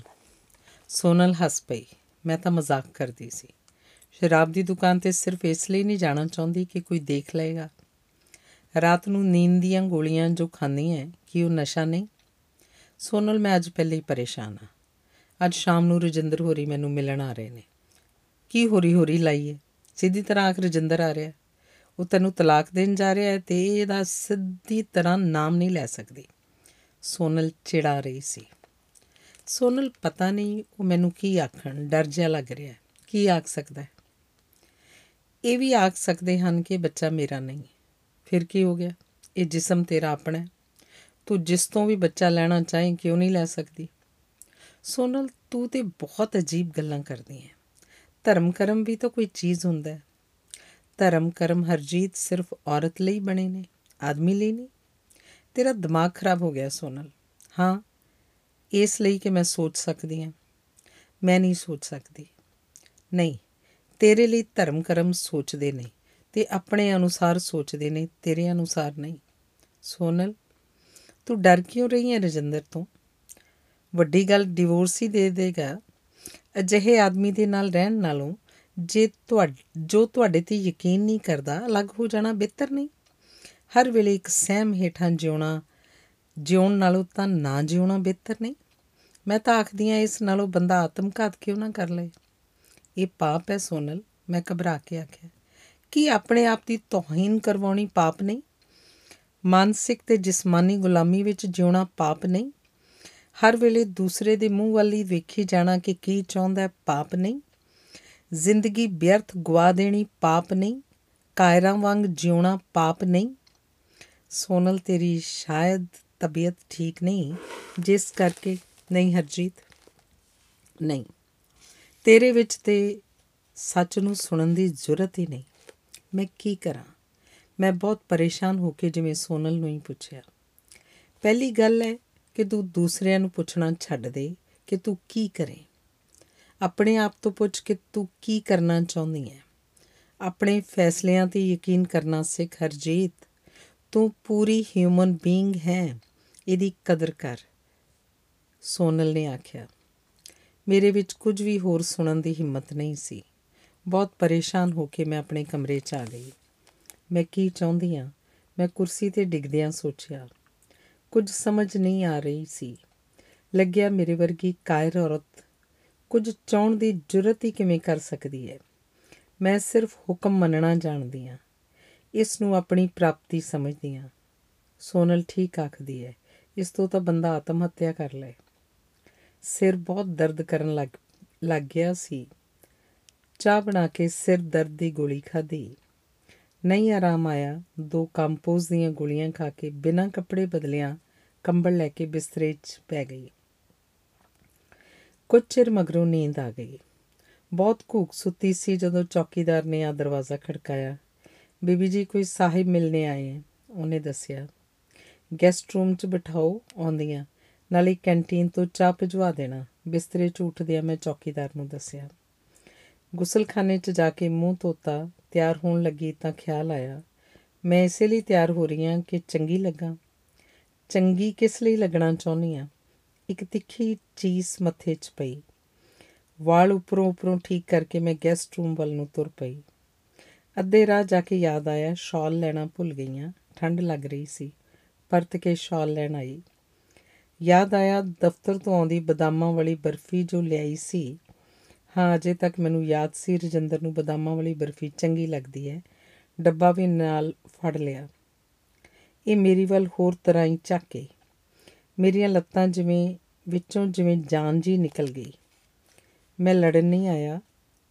ਸੋਨਲ ਹੱਸ ਪਈ। ਮੈਂ ਤਾਂ ਮਜ਼ਾਕ ਕਰਦੀ ਸੀ। ਸ਼ਰਾਬ ਦੀ ਦੁਕਾਨ ਤੇ ਸਿਰਫ ਇਸ ਲਈ ਨਹੀਂ ਜਾਣਾ ਚਾਹੁੰਦੀ ਕਿ ਕੋਈ ਦੇਖ ਲਏਗਾ। ਰਾਤ ਨੂੰ ਨੀਂਦ ਦੀਆਂ ਗੋਲੀਆਂ ਜੋ ਖਾਂਦੀ ਹੈ ਕਿ ਉਹ ਨਸ਼ਾ ਨਹੀਂ? ਸੋਨਲ, ਮੈਂ ਅੱਜ ਪਹਿਲੇ ਹੀ ਪਰੇਸ਼ਾਨ ਆ। ਅੱਜ ਸ਼ਾਮ ਨੂੰ ਰਜਿੰਦਰ ਹੋਰੀ ਮੈਨੂੰ ਮਿਲਣ ਆ ਰਹੇ ਨੇ। ਕੀ ਹੋਰੀ ਹੋਰੀ ਲਾਈਏ ਸਿੱਧੀ ਤਰ੍ਹਾਂ ਆਖ ਰਜਿੰਦਰ ਆ ਰਿਹਾ। ਉਹ ਤੈਨੂੰ ਤਲਾਕ ਦੇਣ ਜਾ ਰਿਹਾ ਹੈ ਤੇ ਇਹਦਾ ਸਿੱਧੀ ਤਰ੍ਹਾਂ ਨਾਮ ਨਹੀਂ ਲੈ ਸਕਦੀ। ਸੋਨਲ ਚਿੜਾ ਰਹੀ ਸੀ। ਸੋਨਲ, ਪਤਾ ਨਹੀਂ ਉਹ ਮੈਨੂੰ ਕੀ ਆਖਣ, ਡਰ ਜਿਹਾ ਲੱਗ ਰਿਹਾ। ਹੈ ਕੀ ਆਖ ਸਕਦਾ ਹੈ ਇਹ ਵੀ ਆਖ ਸਕਦੇ ਹਨ ਕਿ ਬੱਚਾ ਮੇਰਾ ਨਹੀਂ। ਫਿਰ ਕੀ ਹੋ ਗਿਆ? ਇਹ ਜਿਸਮ ਤੇਰਾ ਆਪਣਾ ਹੈ। ਤੂੰ ਜਿਸ ਤੋਂ ਵੀ ਬੱਚਾ ਲੈਣਾ ਚਾਹੇ ਕਿਉਂ ਨਹੀਂ ਲੈ ਸਕਦੀ? ਸੋਨਲ, ਤੂੰ ਤੇ ਬਹੁਤ ਅਜੀਬ ਗੱਲਾਂ ਕਰਦੀ ਹੈ। ਧਰਮ ਕਰਮ ਵੀ ਤਾਂ ਕੋਈ ਚੀਜ਼ ਹੁੰਦਾ ਹੈ। ਧਰਮ ਕਰਮ ਹਰਜੀਤ ਸਿਰਫ ਔਰਤ ਲਈ ਬਣੇ ਨੇ, ਆਦਮੀ ਲਈ ਨਹੀਂ। ਤੇਰਾ ਦਿਮਾਗ ਖਰਾਬ ਹੋ ਗਿਆ ਸੋਨਲ। ਹਾਂ, ਇਸ ਲਈ ਕਿ ਮੈਂ ਸੋਚ ਸਕਦੀ ਹਾਂ। ਮੈਂ ਨਹੀਂ ਸੋਚ ਸਕਦੀ। ਨਹੀਂ ਤੇਰੇ ਲਈ ਧਰਮ ਕਰਮ ਸੋਚਦੇ ਨੇ ਤੇ ਆਪਣੇ ਅਨੁਸਾਰ ਸੋਚਦੇ ਨੇ ਤੇਰੇ ਅਨੁਸਾਰ ਨਹੀਂ। ਸੋਨਲ, ਤੂੰ ਡਰ ਕਿਉਂ ਰਹੀ ਹੈ ਰਜਿੰਦਰ ਤੋਂ? ਵੱਡੀ ਗੱਲ ਡਿਵੋਰਸ ਹੀ ਦੇ ਦੇਗਾ। ਅਜਿਹੇ ਆਦਮੀ ਦੇ ਨਾਲ ਰਹਿਣ ਨਾਲੋਂ ਜੇ ਤੁਹਾਡ, ਜੋ ਤੁਹਾਡੇ ਤੇ ਯਕੀਨ ਨਹੀਂ ਕਰਦਾ, ਅਲੱਗ ਹੋ ਜਾਣਾ ਬਿਹਤਰ ਨਹੀਂ। ਹਰ ਵੇਲੇ ਇੱਕ ਸਹਿਮ ਹੇਠਾਂ ਜਿਉਣਾ, ਜਿਉਣ ਨਾਲੋਂ ਤਾਂ ਨਾ ਜਿਉਣਾ ਬਿਹਤਰ ਨਹੀਂ। ਮੈਂ ਤਾਂ ਆਖਦੀ ਆ ਇਸ ਨਾਲੋਂ ਬੰਦਾ ਆਤਮਘਾਤ ਕਿਉਂ ਨਾ ਕਰ ਲਏ? ਇਹ ਪਾਪ ਹੈ ਸੋਨਲ, ਮੈਂ ਘਬਰਾ ਕੇ ਆਖਿਆ। ਕੀ ਆਪਣੇ ਆਪ ਦੀ ਤੋਹੀਨ ਕਰਵਾਉਣੀ ਪਾਪ ਨਹੀਂ? ਮਾਨਸਿਕ ਤੇ ਜਿਸਮਾਨੀ ਗੁਲਾਮੀ ਵਿੱਚ ਜਿਉਣਾ ਪਾਪ ਨਹੀਂ? ਹਰ ਵੇਲੇ ਦੂਸਰੇ ਦੇ ਮੂੰਹ ਵੱਲ ਹੀ ਵੇਖੀ ਜਾਣਾ ਕਿ ਕੀ ਚਾਹੁੰਦਾ ਹੈ ਪਾਪ ਨਹੀਂ? ਜ਼ਿੰਦਗੀ ਬਿਅਰਥ ਗਵਾ ਦੇਣੀ ਪਾਪ ਨਹੀਂ? ਕਾਇਰਾਂ ਵਾਂਗ ਜਿਉਣਾ ਪਾਪ ਨਹੀਂ? ਸੋਨਲ, ਤੇਰੀ ਸ਼ਾਇਦ ਤਬੀਅਤ ਠੀਕ ਨਹੀਂ, ਜਿਸ ਕਰਕੇ ਨਹੀਂ ਹਰਜੀਤ। ਨਹੀਂ। ਤੇਰੇ ਵਿੱਚ ਤੇ ਸੱਚ ਨੂੰ ਸੁਣਨ ਦੀ ਜ਼ਰੂਰਤ ਹੀ ਨਹੀਂ। ਮੈਂ ਕੀ ਕਰਾਂ? ਮੈਂ ਬਹੁਤ ਪਰੇਸ਼ਾਨ ਹੋ ਕੇ ਜਿਵੇਂ ਸੋਨਲ ਨੂੰ ਹੀ ਪੁੱਛਿਆ। ਪਹਿਲੀ ਗੱਲ ਹੈ ਕਿ ਤੂੰ ਦੂਸਰਿਆਂ ਨੂੰ ਪੁੱਛਣਾ ਛੱਡ ਦੇ ਕਿ ਤੂੰ ਕੀ ਕਰੇ। ਆਪਣੇ ਆਪ ਤੋਂ ਪੁੱਛ ਕਿ ਤੂੰ ਕੀ ਕਰਨਾ ਚਾਹੁੰਦੀ ਹੈ। ਆਪਣੇ ਫੈਸਲਿਆਂ ਤੇ ਯਕੀਨ ਕਰਨਾ ਸਿੱਖ ਹਰਜੀਤ, ਤੂੰ ਪੂਰੀ ਹਿਊਮਨ ਬੀਇੰਗ ਹੈ। ਇਹਦੀ ਕਦਰ ਕਰ, ਸੋਨਲ ਨੇ ਆਖਿਆ। ਮੇਰੇ ਵਿੱਚ ਕੁਝ ਵੀ ਹੋਰ ਸੁਣਨ ਦੀ ਹਿੰਮਤ ਨਹੀਂ ਸੀ। ਬਹੁਤ ਪਰੇਸ਼ਾਨ ਹੋ ਕੇ ਮੈਂ ਆਪਣੇ ਕਮਰੇ 'ਚ ਆ ਗਈ। ਮੈਂ ਕੀ ਚਾਹੁੰਦੀ ਆ ਮੈਂ ਕੁਰਸੀ ਤੇ ਡਿੱਗਦਿਆਂ ਸੋਚਿਆ। ਕੁਝ ਸਮਝ ਨਹੀਂ ਆ ਰਹੀ ਸੀ। ਲੱਗਿਆ ਮੇਰੇ ਵਰਗੀ ਕਾਇਰ ਔਰਤ ਕੁਝ ਚਾਹਣ ਦੀ ਜੁਰਤ ਹੀ ਕਿਵੇਂ ਕਰ ਸਕਦੀ ਹੈ? ਮੈਂ ਸਿਰਫ ਹੁਕਮ ਮੰਨਣਾ ਜਾਣਦੀ ਆ ਇਸ ਨੂੰ ਆਪਣੀ ਪ੍ਰਾਪਤੀ ਸਮਝਦੀ ਆ ਸੋਨਲ ਠੀਕ ਆਖਦੀ ਹੈ। ਇਸ ਤੋਂ ਤਾਂ ਬੰਦਾ ਆਤਮ ਹੱਤਿਆ ਕਰ ਲੇ ਸਿਰ ਬਹੁਤ ਦਰਦ ਕਰਨ ਲੱਗ ਲੱਗ ਗਿਆ ਸੀ। ਚਾਹ ਬਣਾ ਕੇ ਸਿਰ ਦਰਦ ਦੀ ਗੋਲੀ ਖਾਧੀ। ਨਹੀਂ ਆਰਾਮ ਆਇਆ। ਦੋ ਕੰਪੋਜ਼ ਦੀਆਂ ਗੋਲੀਆਂ ਖਾ ਕੇ ਬਿਨਾਂ ਕੱਪੜੇ ਬਦਲਿਆਂ ਕੰਬਲ ਲੈ ਕੇ ਬਿਸਤਰੇ 'ਚ ਪੈ ਗਈ। ਕੁਝ ਚਿਰ ਮਗਰੋਂ ਨੀਂਦ ਆ ਗਈ। ਬਹੁਤ ਘੂਕ ਸੁੱਤੀ ਸੀ ਜਦੋਂ ਚੌਕੀਦਾਰ ਨੇ ਆ ਦਰਵਾਜ਼ਾ ਖੜਕਾਇਆ। ਬੀਬੀ ਜੀ, ਕੋਈ ਸਾਹਿਬ ਮਿਲਨੇ ਆਏ ਹੈ। ਉਹਨੇ ਦੱਸਿਆ, ਗੈਸਟ ਰੂਮ 'ਚ ਬਿਠਾਓ ਆਉਂਦੀਆਂ। ਨਾਲੇ ਕੈਂਟੀਨ ਤੋਂ ਚਾਹ ਭਿਜਵਾ ਦੇਣਾ। ਬਿਸਤਰੇ 'ਚ ਉੱਠਦਿਆਂ ਮੈਂ ਚੌਕੀਦਾਰ ਨੂੰ ਦੱਸਿਆ। ਗੁਸਲਖਾਨੇ 'ਚ ਜਾ ਕੇ ਮੂੰਹ ਧੋਤਾ, ਤਿਆਰ ਹੋਣ ਲੱਗੀ ਤਾਂ ਖਿਆਲ ਆਇਆ। ਮੈਂ ਇਸੇ ਲਈ ਤਿਆਰ ਹੋ ਰਹੀ ਹਾਂ ਕਿ ਚੰਗੀ ਲੱਗਾ। ਚੰਗੀ ਕਿਸ ਲਈ ਲੱਗਣਾ ਚਾਹੁੰਦੀ ਆ ਇੱਕ ਤਿੱਖੀ ਚੀਜ਼ ਮੱਥੇ 'ਚ ਪਈ। ਵਾਲ ਉੱਪਰੋਂ ਉੱਪਰੋਂ ਠੀਕ ਕਰਕੇ ਮੈਂ ਗੈਸਟ ਰੂਮ ਵੱਲ ਨੂੰ ਤੁਰ ਪਈ। ਅੱਧੇ ਰਾਹ ਜਾ ਕੇ ਯਾਦ ਆਇਆ, ਸ਼ਾਲ ਲੈਣਾ ਭੁੱਲ ਗਈਆਂ ਠੰਡ ਲੱਗ ਰਹੀ ਸੀ। ਪਰਤ ਕੇ ਸ਼ਾਲ ਲੈਣ ਆਈ। ਯਾਦ ਆਇਆ ਦਫ਼ਤਰ ਤੋਂ ਆਉਂਦੀ ਬਦਾਮਾਂ ਵਾਲੀ ਬਰਫੀ ਜੋ ਲਿਆਈ ਸੀ। ਹਾਂ, ਅਜੇ ਤੱਕ ਮੈਨੂੰ ਯਾਦ ਸੀ, ਰਜਿੰਦਰ ਨੂੰ ਬਦਾਮਾਂ ਵਾਲੀ ਬਰਫੀ ਚੰਗੀ ਲੱਗਦੀ ਹੈ। ਡੱਬਾ ਵੀ ਨਾਲ ਫੜ ਲਿਆ। ਇਹ ਮੇਰੀ ਵੱਲ ਹੋਰ ਤਰ੍ਹਾਂ ਹੀ ਝਾਕੇ। ਮੇਰੀਆਂ ਲੱਤਾਂ ਜਿਵੇਂ, ਵਿੱਚੋਂ ਜਿਵੇਂ ਜਾਨ ਜੀ ਨਿਕਲ ਗਈ। ਮੈਂ ਲੜਨ ਨਹੀਂ ਆਇਆ।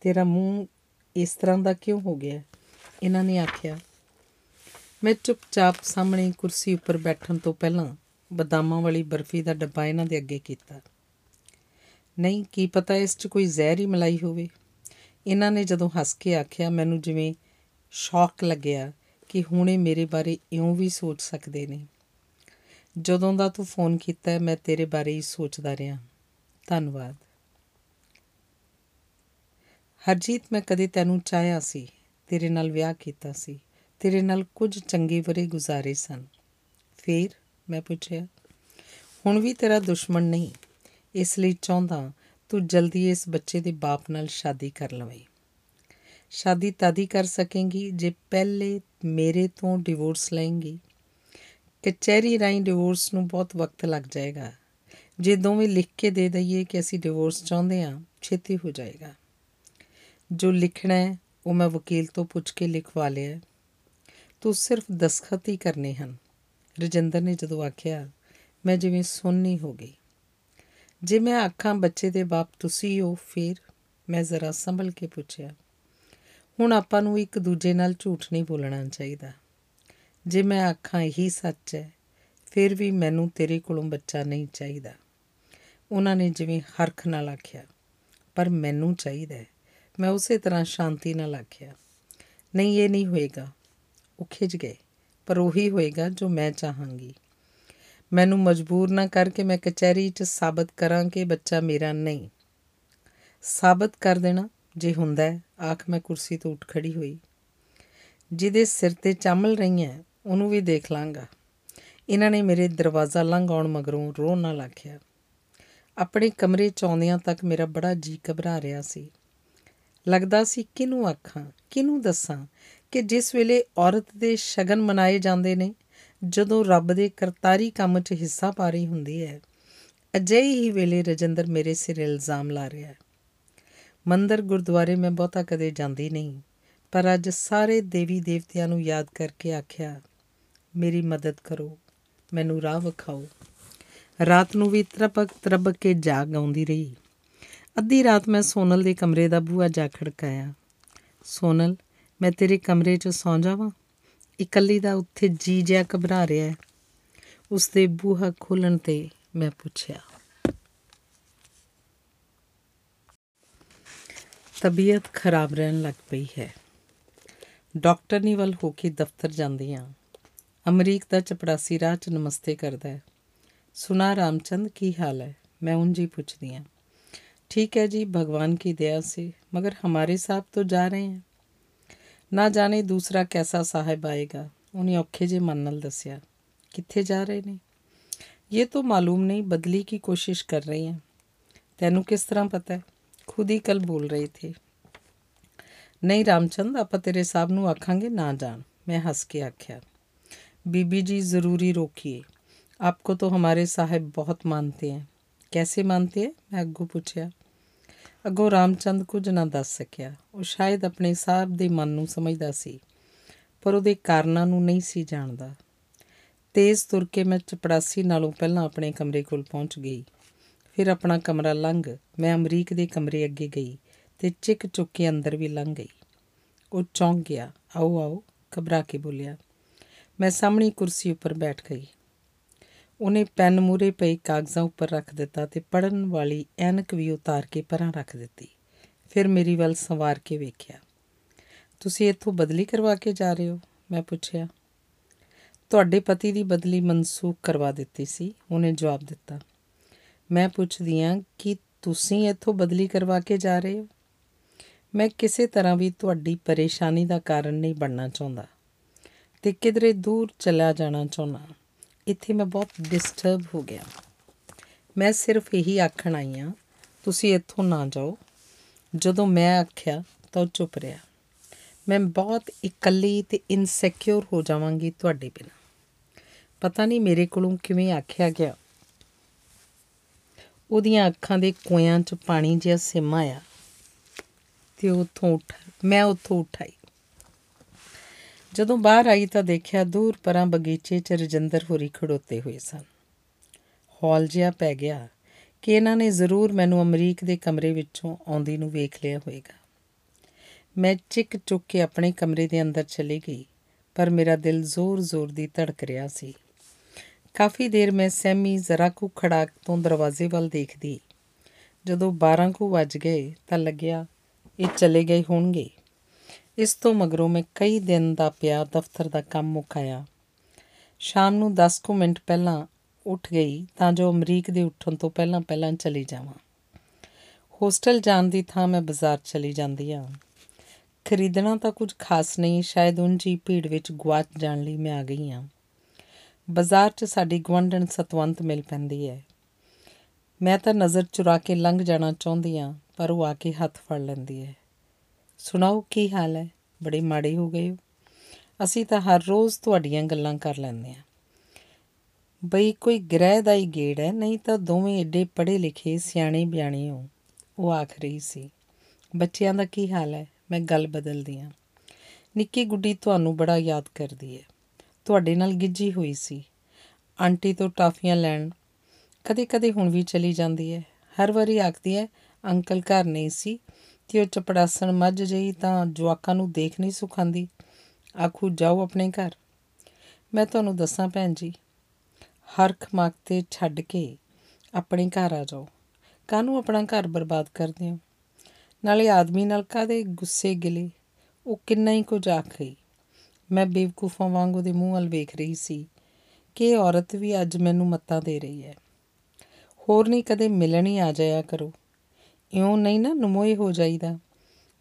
ਤੇਰਾ ਮੂੰਹ ਇਸ ਤਰ੍ਹਾਂ ਦਾ ਕਿਉਂ ਹੋ ਗਿਆ? ਇਹਨਾਂ ਨੇ ਆਖਿਆ, ਮੈਂ ਚੁੱਪਚਾਪ ਸਾਹਮਣੇ ਕੁਰਸੀ ਉੱਪਰ ਬੈਠਣ ਤੋਂ ਪਹਿਲਾਂ ਬਦਾਮਾਂ ਵਾਲੀ ਬਰਫੀ ਦਾ ਡੱਬਾ ਇਹਨਾਂ ਦੇ ਅੱਗੇ ਕੀਤਾ। ਨਹੀਂ, ਕੀ ਪਤਾ ਇਸ 'ਚ ਕੋਈ ਜ਼ਹਿਰ ਹੀ ਮਲਾਈ ਹੋਵੇ? ਇਹਨਾਂ ਨੇ ਜਦੋਂ ਹੱਸ ਕੇ ਆਖਿਆ, ਮੈਨੂੰ ਜਿਵੇਂ ਸ਼ੌਕ ਲੱਗਿਆ ਕਿ ਹੁਣੇ ਮੇਰੇ ਬਾਰੇ ਇਉਂ ਵੀ ਸੋਚ ਸਕਦੇ ਨੇ। ਜਦੋਂ ਦਾ ਤੂੰ ਫੋਨ ਕੀਤਾ, ਮੈਂ ਤੇਰੇ ਬਾਰੇ ਹੀ ਸੋਚਦਾ ਰਿਹਾ। ਧੰਨਵਾਦ। ਹਰਜੀਤ, ਮੈਂ ਕਦੇ ਤੈਨੂੰ ਚਾਹਿਆ ਸੀ, ਤੇਰੇ ਨਾਲ ਵਿਆਹ ਕੀਤਾ ਸੀ। ਤੇਰੇ ਨਾਲ ਕੁਝ ਚੰਗੇ ਵਰੇ ਗੁਜ਼ਾਰੇ ਸਨ। ਫੇਰ ਮੈਂ ਪੁੱਛਿਆ, ਹੁਣ ਵੀ ਤੇਰਾ ਦੁਸ਼ਮਣ ਨਹੀਂ, ਇਸ ਲਈ ਚਾਹੁੰਦਾ ਤੂੰ ਜਲਦੀ ਇਸ ਬੱਚੇ ਦੇ ਬਾਪ ਨਾਲ ਸ਼ਾਦੀ ਕਰ ਲਵੇਂ। ਸ਼ਾਦੀ ਤਦ ਹੀ ਕਰ ਸਕੇਂਗੀ ਜੇ ਪਹਿਲੇ ਮੇਰੇ ਤੋਂ ਡਿਵੋਰਸ ਲਏਂਗੀ। ਕਚਹਿਰੀ ਰਾਈ ਡਿਵੋਰਸ ਨੂੰ ਬਹੁਤ ਵਕਤ ਲੱਗ ਜਾਏਗਾ। ਜੇ ਦੋਵੇਂ ਲਿਖ ਕੇ ਦੇ ਦਈਏ ਕਿ ਅਸੀਂ ਡਿਵੋਰਸ ਚਾਹੁੰਦੇ ਹਾਂ, ਛੇਤੀ ਹੋ ਜਾਏਗਾ। ਜੋ ਲਿਖਣਾ ਹੈ, ਉਹ ਮੈਂ ਵਕੀਲ ਤੋਂ ਪੁੱਛ ਕੇ ਲਿਖਵਾ ਲਿਆ ਤੂੰ ਸਿਰਫ ਦਸਖਤ ਹੀ ਕਰਨੇ ਹਨ। ਰਜਿੰਦਰ ਨੇ ਜਦੋਂ ਆਖਿਆ, ਮੈਂ ਜਿਵੇਂ ਸੁੰਨੀ ਹੋ ਗਈ। ਜੇ ਮੈਂ ਆਖਾਂ ਬੱਚੇ ਦੇ ਬਾਪ ਤੁਸੀਂ ਹੋ, ਫਿਰ ਮੈਂ ਜ਼ਰਾ ਸੰਭਲ ਕੇ ਪੁੱਛਿਆ, ਹੁਣ ਆਪਾਂ ਨੂੰ ਇੱਕ ਦੂਜੇ ਨਾਲ ਝੂਠ ਨਹੀਂ ਬੋਲਣਾ ਚਾਹੀਦਾ। ਜੇ ਮੈਂ ਆਖਾਂ ਇਹੀ ਸੱਚ ਹੈ, ਫਿਰ ਵੀ ਮੈਨੂੰ ਤੇਰੇ ਕੋਲੋਂ ਬੱਚਾ ਨਹੀਂ ਚਾਹੀਦਾ। ਉਹਨਾਂ ਨੇ ਜਿਵੇਂ ਹਰਖ ਨਾਲ ਆਖਿਆ, ਪਰ ਮੈਨੂੰ ਚਾਹੀਦਾ ਹੈ। ਮੈਂ ਉਸੇ ਤਰ੍ਹਾਂ ਸ਼ਾਂਤੀ ਨਾਲ ਆਖਿਆ, ਨਹੀਂ, ਇਹ ਨਹੀਂ ਹੋਏਗਾ। ਉਹ ਖਿਜ ਗਏ। ਪਰ ਉਹੀ ਹੋਏਗਾ ਜੋ ਮੈਂ ਚਾਹਾਂਗੀ। ਮੈਨੂੰ ਮਜਬੂਰ ਨਾ ਕਰਕੇ ਮੈਂ ਕਚਹਿਰੀ 'ਚ ਸਾਬਤ ਕਰਾਂ ਕਿ ਬੱਚਾ ਮੇਰਾ ਨਹੀਂ। ਸਾਬਤ ਕਰ ਦੇਣਾ, ਜੇ ਹੁੰਦਾ ਹੈ, ਆਖ ਮੈਂ ਕੁਰਸੀ ਤੋਂ ਉੱਠ ਖੜੀ ਹੋਈ। ਜਿਹਦੇ ਸਿਰ ਤੇ ਚਾਮਲ ਰਹੀਆਂ, ਉਹਨੂੰ ਵੀ ਦੇਖ ਲਾਂਗਾ। ਇਹਨਾਂ ਨੇ ਮੇਰੇ ਦਰਵਾਜ਼ਾ ਲੰਘ ਆਉਣ ਮਗਰੋਂ ਰੋਣ ਨਾਲ ਆਖਿਆ ਆਪਣੇ ਕਮਰੇ ਚ ਆਉਂਦਿਆਂ ਤੱਕ ਮੇਰਾ ਬੜਾ ਜੀ ਘਬਰਾ ਰਿਹਾ ਸੀ। ਲੱਗਦਾ ਸੀ, ਕਿਹਨੂੰ ਆਖਾਂ, ਕਿਹਨੂੰ ਦੱਸਾਂ? ਕਿ ਜਿਸ ਵੇਲੇ ਔਰਤ ਦੇ ਸ਼ਗਨ ਮਨਾਏ ਜਾਂਦੇ ਨੇ, ਜਦੋਂ ਰੱਬ ਦੇ ਕਰਤਾਰੀ ਕੰਮ 'ਚ ਹਿੱਸਾ ਪਾ ਰਹੀ ਹੁੰਦੀ ਹੈ, ਅਜਿਹੀ ਹੀ ਵੇਲੇ ਰਜਿੰਦਰ ਮੇਰੇ ਸਿਰ ਇਲਜ਼ਾਮ ਲਾ ਰਿਹਾ ਹੈ। ਮੰਦਰ ਗੁਰਦੁਆਰੇ ਮੈਂ ਬਹੁਤਾ ਕਦੇ ਜਾਂਦੀ ਨਹੀਂ, ਪਰ ਅੱਜ ਸਾਰੇ ਦੇਵੀ ਦੇਵਤਿਆਂ ਨੂੰ ਯਾਦ ਕਰਕੇ ਆਖਿਆ, ਮੇਰੀ ਮਦਦ ਕਰੋ, ਮੈਨੂੰ ਰਾਹ ਵਿਖਾਓ। ਰਾਤ ਨੂੰ ਵੀ ਤਰਪਕ ਤਰਪਕ ਕੇ ਜਾਗ ਆਉਂਦੀ ਰਹੀ। ਅੱਧੀ ਰਾਤ ਮੈਂ ਸੋਨਲ ਦੇ ਕਮਰੇ ਦਾ ਬੂਹਾ ਜਾ ਖੜਕਾਇਆ। ਸੋਨਲ ਮੈਂ ਤੇਰੇ ਕਮਰੇ 'ਚ ਸੌਂ ਜਾਵਾਂ ਇਕੱਲੀ ਦਾ ਉੱਥੇ ਜੀ ਜਿਆ ਘਬਰਾ ਰਿਹਾ ਹੈ ਉਸ ਦੇ ਬੂਹਾ ਖੋਲਣ ਤੇ ਮੈਂ ਪੁੱਛਿਆ ਤਬੀਅਤ ਖਰਾਬ ਰਹਿਣ ਲੱਗ ਪਈ ਹੈ ਡਾਕਟਰ ਨੀ ਵੱਲ ਹੋ ਕੇ ਦਫ਼ਤਰ ਜਾਂਦੀ ਹਾਂ ਅਮਰੀਕ ਦਾ ਚਪੜਾਸੀ ਰਾਹ 'ਚ ਨਮਸਤੇ ਕਰਦਾ ਹੈ ਸੁਨਾ ਰਾਮਚੰਦ ਕੀ ਹਾਲ है मैं उनजी पूछती हैं ठीक है जी भगवान की दया से मगर हमारे साहब तो जा रहे हैं ਨਾ ਜਾਣੇ ਦੂਸਰਾ ਕੈਸਾ ਸਾਹਿਬ ਆਏਗਾ ਉਹਨੇ ਔਖੇ ਜੇ ਮਨ ਨਾਲ ਦੱਸਿਆ ਕਿੱਥੇ ਜਾ ਰਹੇ ਨੇ ਇਹ ਤਾਂ ਮਾਲੂਮ ਨਹੀਂ ਬਦਲੀ ਕੀ ਕੋਸ਼ਿਸ਼ ਕਰ ਰਹੇ हैं ਤੈਨੂੰ ਕਿਸ ਤਰ੍ਹਾਂ ਪਤਾ ਹੈ ਖੁਦ ਹੀ ਕੱਲ ਬੋਲ ਰਹੇ ਥੇ ਨਹੀਂ ਰਾਮਚੰਦ ਆਪਾਂ ਤੇਰੇ ਸਾਹਿਬ ਨੂੰ ਆਖਾਂਗੇ ਨਾ ਜਾਣ ਮੈਂ ਹੱਸ ਕੇ ਆਖਿਆ बीबी जी ज़रूरी रोकिए आपको तो हमारे साहब बहुत मानते हैं कैसे मानते हैं मैं अग्गू पूछया ਅੱਗੋਂ ਰਾਮਚੰਦ ਕੁਝ ਨਾ ਦੱਸ ਸਕਿਆ। ਉਹ ਸ਼ਾਇਦ ਆਪਣੇ ਸਾਹਿਬ ਦੇ ਮਨ ਨੂੰ ਸਮਝਦਾ ਸੀ, ਪਰ ਉਹਦੇ ਕਾਰਨਾਂ ਨੂੰ ਨਹੀਂ ਸੀ ਜਾਣਦਾ। ਤੇਜ਼ ਤੁਰ ਕੇ ਮੈਂ ਚਪੜਾਸੀ ਨਾਲੋਂ ਪਹਿਲਾਂ ਆਪਣੇ ਕਮਰੇ ਕੋਲ ਪਹੁੰਚ ਗਈ। ਫਿਰ ਆਪਣਾ ਕਮਰਾ ਲੰਘ, ਮੈਂ ਅਮਰੀਕ ਦੇ ਕਮਰੇ ਅੱਗੇ ਗਈ ਤੇ ਚਿੱਕ ਚੁੱਕ ਕੇ ਅੰਦਰ ਵੀ ਲੰਘ ਗਈ। ਉਹ ਚੌਂਕ ਗਿਆ। ਆਓ ਆਓ, ਘਬਰਾ ਕੇ ਬੋਲਿਆ। ਮੈਂ ਸਾਹਮਣੀ ਕੁਰਸੀ ਉੱਪਰ ਬੈਠ ਗਈ। ਉਹਨੇ ਪੈਨ ਮੂਰੇ ਪਈ ਕਾਗਜ਼ਾਂ ਉੱਪਰ ਰੱਖ ਦਿੱਤਾ ਤੇ ਪੜਨ ਵਾਲੀ ਐਨਕ ਵੀ ਉਤਾਰ ਕੇ ਪਰਾਂ ਰੱਖ ਦਿੱਤੀ। ਫਿਰ ਮੇਰੀ ਵੱਲ ਸੰਵਾਰ ਕੇ ਵੇਖਿਆ। ਤੁਸੀਂ ਇੱਥੋਂ ਬਦਲੀ ਕਰਵਾ ਕੇ ਜਾ ਰਹੇ ਹੋ? ਮੈਂ ਪੁੱਛਿਆ। ਤੁਹਾਡੇ ਪਤੀ ਦੀ ਬਦਲੀ ਮਨਸੂਖ ਕਰਵਾ ਦਿੱਤੀ ਸੀ, ਉਹਨੇ ਜਵਾਬ ਦਿੱਤਾ। ਮੈਂ ਪੁੱਛਦੀ ਹਾਂ, ਕਿ ਤੁਸੀਂ ਇੱਥੋਂ ਬਦਲੀ ਕਰਵਾ ਕੇ ਜਾ ਰਹੇ ਹੋ? ਮੈਂ ਕਿਸੇ ਤਰ੍ਹਾਂ ਵੀ ਤੁਹਾਡੀ ਪਰੇਸ਼ਾਨੀ ਦਾ ਕਾਰਨ ਨਹੀਂ ਬਣਨਾ ਚਾਹੁੰਦਾ ਤੇ ਕਿਧਰੇ ਦੂਰ ਚਲਾ ਜਾਣਾ ਚਾਹੁੰਦਾ। ਇੱਥੇ ਮੈਂ ਬਹੁਤ ਡਿਸਟਰਬ ਹੋ ਗਿਆ। ਮੈਂ ਸਿਰਫ ਇਹੀ ਆਖਣ ਆਈ ਹਾਂ, ਤੁਸੀਂ ਇੱਥੋਂ ਨਾ ਜਾਓ। ਜਦੋਂ ਮੈਂ ਆਖਿਆ, ਤਾਂ ਉਹ ਚੁੱਪ ਰਿਹਾ। ਮੈਂ ਬਹੁਤ ਇਕੱਲੀ ਤੇ ਇਨਸਿਕਿਉਰ ਹੋ ਜਾਵਾਂਗੀ ਤੁਹਾਡੇ ਬਿਨਾਂ। ਪਤਾ ਨਹੀਂ ਮੇਰੇ ਕੋਲੋਂ ਕਿਵੇਂ ਆਖਿਆ ਗਿਆ। ਉਹਦੀਆਂ ਅੱਖਾਂ ਦੇ ਕੋਇਆਂ 'ਚ ਪਾਣੀ ਜਿਹਾ ਸਿਮ ਆਇਆ ਤੇ ਉੱਥੋਂ ਉੱਠ, ਮੈਂ ਉੱਥੋਂ ਉਠਾਈ। ਜਦੋਂ ਬਾਹਰ ਆਈ ਤਾਂ ਦੇਖਿਆ ਦੂਰ ਪਰਾਂ ਬਗੀਚੇ 'ਚ ਰਜਿੰਦਰ ਹੋਰੀ ਖੜੋਤੇ ਹੋਏ ਸਨ। ਹੌਲ ਜਿਹਾ ਪੈ ਗਿਆ ਕਿ ਇਹਨਾਂ ਨੇ ਜ਼ਰੂਰ ਮੈਨੂੰ ਅਮਰੀਕ ਦੇ ਕਮਰੇ ਵਿੱਚੋਂ ਆਉਂਦੀ ਨੂੰ ਵੇਖ ਲਿਆ ਹੋਵੇਗਾ। ਮੈਂ ਚਿੱਕ ਚੁੱਕ ਕੇ ਆਪਣੇ ਕਮਰੇ ਦੇ ਅੰਦਰ ਚਲੀ ਗਈ, ਪਰ ਮੇਰਾ ਦਿਲ ਜ਼ੋਰ-ਜ਼ੋਰ ਦੀ ਧੜਕ ਰਿਹਾ ਸੀ। ਕਾਫੀ ਦੇਰ ਮੈਂ ਸਹਿਮੀ ਜ਼ਰਾ ਕੁ ਖੜਾਕ ਤੋਂ ਦਰਵਾਜ਼ੇ ਵੱਲ ਦੇਖਦੀ। ਜਦੋਂ 12 ਕੁ ਵੱਜ ਗਏ ਤਾਂ ਲੱਗਿਆ ਇਹ ਚਲੇ ਗਏ ਹੋਣਗੇ। ਇਸ ਤੋਂ ਮਗਰੋਂ ਮੈਂ ਕਈ ਦਿਨ ਦਾ ਪਿਆ ਦਫ਼ਤਰ ਦਾ ਕੰਮ ਮੁਕਾਇਆ। ਸ਼ਾਮ ਨੂੰ 10 ਕੁ ਮਿੰਟ ਪਹਿਲਾਂ ਉੱਠ ਗਈ ਤਾਂ ਜੋ ਅਮਰੀਕ ਦੇ ਉੱਠਣ ਤੋਂ ਪਹਿਲਾਂ ਪਹਿਲਾਂ ਚਲੀ ਜਾਵਾਂ। ਹੋਸਟਲ ਜਾਣ ਦੀ ਥਾਂ ਮੈਂ ਬਾਜ਼ਾਰ ਚਲੀ ਜਾਂਦੀ ਆ। ਖਰੀਦਣਾ ਤਾਂ ਕੁਝ ਖਾਸ ਨਹੀਂ, ਸ਼ਾਇਦ ਉਂਝ ਹੀ ਭੀੜ ਵਿੱਚ ਗਵਾਚ ਜਾਣ ਲਈ ਮੈਂ ਆ ਗਈ ਆ। ਬਾਜ਼ਾਰ 'ਚ ਸਾਡੀ ਗਵੰਡਣ ਸਤਵੰਤ ਮਿਲ ਪੈਂਦੀ ਹੈ। ਮੈਂ ਤਾਂ ਨਜ਼ਰ ਚੁਰਾ ਕੇ ਲੰਘ ਜਾਣਾ ਚਾਹੁੰਦੀ ਆ, ਪਰ ਉਹ ਆ ਕੇ ਹੱਥ ਫੜ ਲੈਂਦੀ ਹੈ। ਸੁਣਾਓ ਕੀ ਹਾਲ ਹੈ? ਬੜੇ ਮਾੜੇ ਹੋ ਗਏ ਹੋ। ਅਸੀਂ ਤਾਂ ਹਰ ਰੋਜ਼ ਤੁਹਾਡੀਆਂ ਗੱਲਾਂ ਕਰ ਲੈਂਦੇ ਆ ਬਈ ਕੋਈ ਗ੍ਰਹਿ ਦਾ ਹੀ ਗੇੜ ਹੈ, ਨਹੀਂ ਤਾਂ ਦੋਵੇਂ ਏਡੇ ਪੜ੍ਹੇ ਲਿਖੇ ਸਿਆਣੇ ਬਿਆਣੇ ਹੋ। ਉਹ ਆਖ ਰਹੀ ਸੀ, ਬੱਚਿਆਂ ਦਾ ਕੀ ਹਾਲ ਹੈ? ਮੈਂ ਗੱਲ ਬਦਲਦੀ ਆ ਨਿੱਕੀ ਗੁੱਡੀ ਤੁਹਾਨੂੰ ਬੜਾ ਯਾਦ ਕਰਦੀ ਹੈ। ਤੁਹਾਡੇ ਨਾਲ ਗਿੱਜੀ ਹੋਈ ਸੀ। ਆਂਟੀ ਤੋਂ ਟਾਫੀਆਂ ਲੈਣ। ਕਦੇ-ਕਦੇ ਹੁਣ ਵੀ ਚਲੀ ਜਾਂਦੀ ਹੈ। ਹਰ ਵਾਰੀ ਆਖਦੀ ਹੈ, ਅੰਕਲ ਘਰ ਨਹੀਂ ਸੀ ਤੇ ਉਹ ਚਪੜਾਸਣ ਮੱਝ ਜਈ ਤਾਂ ਜਵਾਕਾਂ ਨੂੰ ਦੇਖ ਨਹੀਂ ਸੁਖਾਂਦੀ। ਆਖੂ, ਜਾਓ ਆਪਣੇ ਘਰ। ਮੈਂ ਤੁਹਾਨੂੰ ਦੱਸਾਂ ਭੈਣ ਜੀ ਹਰਖ ਮਗਤੇ ਛੱਡ ਕੇ ਆਪਣੇ ਘਰ ਆ ਜਾਓ। ਕਾਹਨੂੰ ਆਪਣਾ ਘਰ ਬਰਬਾਦ ਕਰਦੇ ਹੋ? ਨਾਲੇ ਆਦਮੀ ਨਾਲ ਕਾਦੇ ਗੁੱਸੇ ਗਿਲੇ? ਉਹ ਕਿੰਨਾ ਹੀ ਕੁਝ ਆਖ ਗਈ। ਮੈਂ ਬੇਵਕੂਫਾਂ ਵਾਂਗ ਉਹਦੇ ਮੂੰਹ ਵੱਲ ਵੇਖ ਰਹੀ ਸੀ ਕਿ ਇਹ ਔਰਤ ਵੀ ਅੱਜ ਮੈਨੂੰ ਮੱਤਾਂ ਦੇ ਰਹੀ ਹੈ। ਹੋਰ ਨਹੀਂ ਕਦੇ ਮਿਲਣ ਹੀ ਆ ਜਾਇਆ ਕਰੋ। ਇਉਂ ਨਹੀਂ ਨਾ ਨਮੋਏ ਹੋ ਜਾਈਦਾ।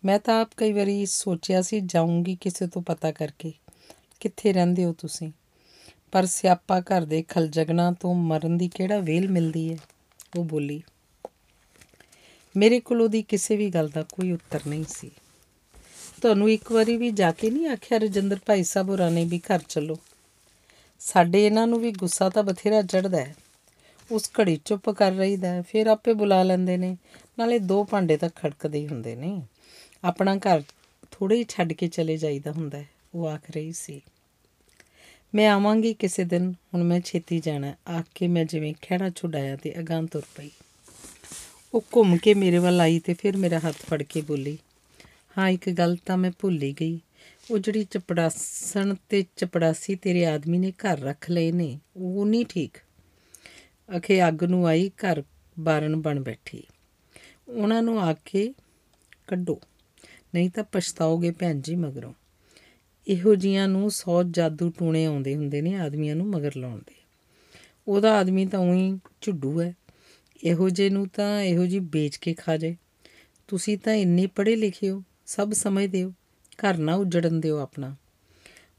ਮੈਂ ਤਾਂ ਆਪ ਕਈ ਵਾਰੀ ਸੋਚਿਆ ਸੀ, ਜਾਊਂਗੀ ਕਿਸੇ ਤੋਂ ਪਤਾ ਕਰਕੇ। ਕਿੱਥੇ ਰਹਿੰਦੇ ਹੋ ਤੁਸੀਂ? ਪਰ ਸਿਆਪਾ ਘਰ ਦੇ ਖਲਜਗਣਾ ਤੋਂ ਮਰਨ ਦੀ ਕਿਹੜਾ ਵੇਲ ਮਿਲਦੀ ਹੈ ਉਹ ਬੋਲੀ, ਮੇਰੇ ਕੋਲ ਉਹਦੀ ਕਿਸੇ ਵੀ ਗੱਲ ਦਾ ਕੋਈ ਉੱਤਰ ਨਹੀਂ ਸੀ। ਤੁਹਾਨੂੰ ਇੱਕ ਵਾਰੀ ਵੀ ਜਾ ਕੇ ਨਹੀਂ ਆਖਿਆ, ਰਜਿੰਦਰ ਭਾਈ ਸਾਹਿਬ ਹੋਰਾਂ ਨੇ ਵੀ ਘਰ ਚੱਲੋ। ਸਾਡੇ ਇਹਨਾਂ ਨੂੰ ਵੀ ਗੁੱਸਾ ਤਾਂ ਬਥੇਰਾ ਚੜਦਾ ਹੈ ਉਸ ਘੜੀ ਚੁੱਪ ਕਰ ਰਹੀਦਾ ਫਿਰ ਆਪੇ ਬੁਲਾ ਲੈਂਦੇ ਨੇ। ਨਾਲੇ ਦੋ ਭਾਂਡੇ ਤਾਂ ਖੜਕਦੇ ਹੀ ਹੁੰਦੇ ਨੇ। ਆਪਣਾ ਘਰ ਥੋੜੇ ਹੀ ਛੱਡ ਕੇ ਚਲੇ ਜਾਈਦਾ ਹੁੰਦਾ ਉਹ ਆਖ ਰਹੀ ਸੀ। ਮੈਂ ਆਵਾਂਗੀ ਕਿਸੇ ਦਿਨ, ਹੁਣ ਮੈਂ ਛੇਤੀ ਜਾਣਾ, ਆਖ ਕੇ ਮੈਂ ਜਿਵੇਂ ਖਹਿੜਾ ਛੁਡਾਇਆ ਤੇ ਅਗਾਂ ਤੁਰ ਪਈ। ਉਹ ਘੁੰਮ ਕੇ ਮੇਰੇ ਵੱਲ ਆਈ ਤੇ ਫਿਰ ਮੇਰਾ ਹੱਥ ਫੜ ਕੇ ਬੋਲੀ, ਹਾਂ, ਇੱਕ ਗੱਲ ਤਾਂ ਮੈਂ ਭੁੱਲ ਹੀ ਗਈ। ਉਹ ਜਿਹੜੀ ਚਪੜਾਸਣ ਤੇ ਚਪੜਾਸੀ ਤੇਰੇ ਆਦਮੀ ਨੇ ਘਰ ਰੱਖ ਲਏ ਨੇ, ਉਹ ਨਹੀਂ ਠੀਕ? ਅਖੇ ਅੱਗ ਨੂੰ ਆਈ ਘਰ ਬਾਰਨ ਬਣ ਬੈਠੀ। ਉਹਨਾਂ ਨੂੰ ਆ ਕੇ ਕੱਢੋ। ਨਹੀਂ ਤਾਂ ਪਛਤਾਓਗੇ ਭੈਣ ਜੀ ਮਗਰੋਂ। ਇਹੋ ਜੀਆਂ ਨੂੰ ਸੌ ਜਾਦੂ ਟੂਣੇ ਆਉਂਦੇ ਹੁੰਦੇ ਨੇ ਆਦਮੀਆਂ ਨੂੰ ਮਗਰ ਲਾਉਣ ਦੇ। ਉਹਦਾ ਆਦਮੀ ਤਾਂ ਉਹੀ ਝੁੱਡੂ ਹੈ। ਇਹੋ ਜੇ ਨੂੰ ਤਾਂ ਇਹੋ ਜੀ ਵੇਚ ਕੇ ਖਾ ਜਾਏ। ਤੁਸੀਂ ਤਾਂ ਇੰਨੇ ਪੜ੍ਹੇ ਲਿਖੇ ਹੋ, ਸਭ ਸਮਝਦੇ ਹੋ। ਘਰ ਨਾ ਉਜੜਨ ਦਿਓ ਆਪਣਾ।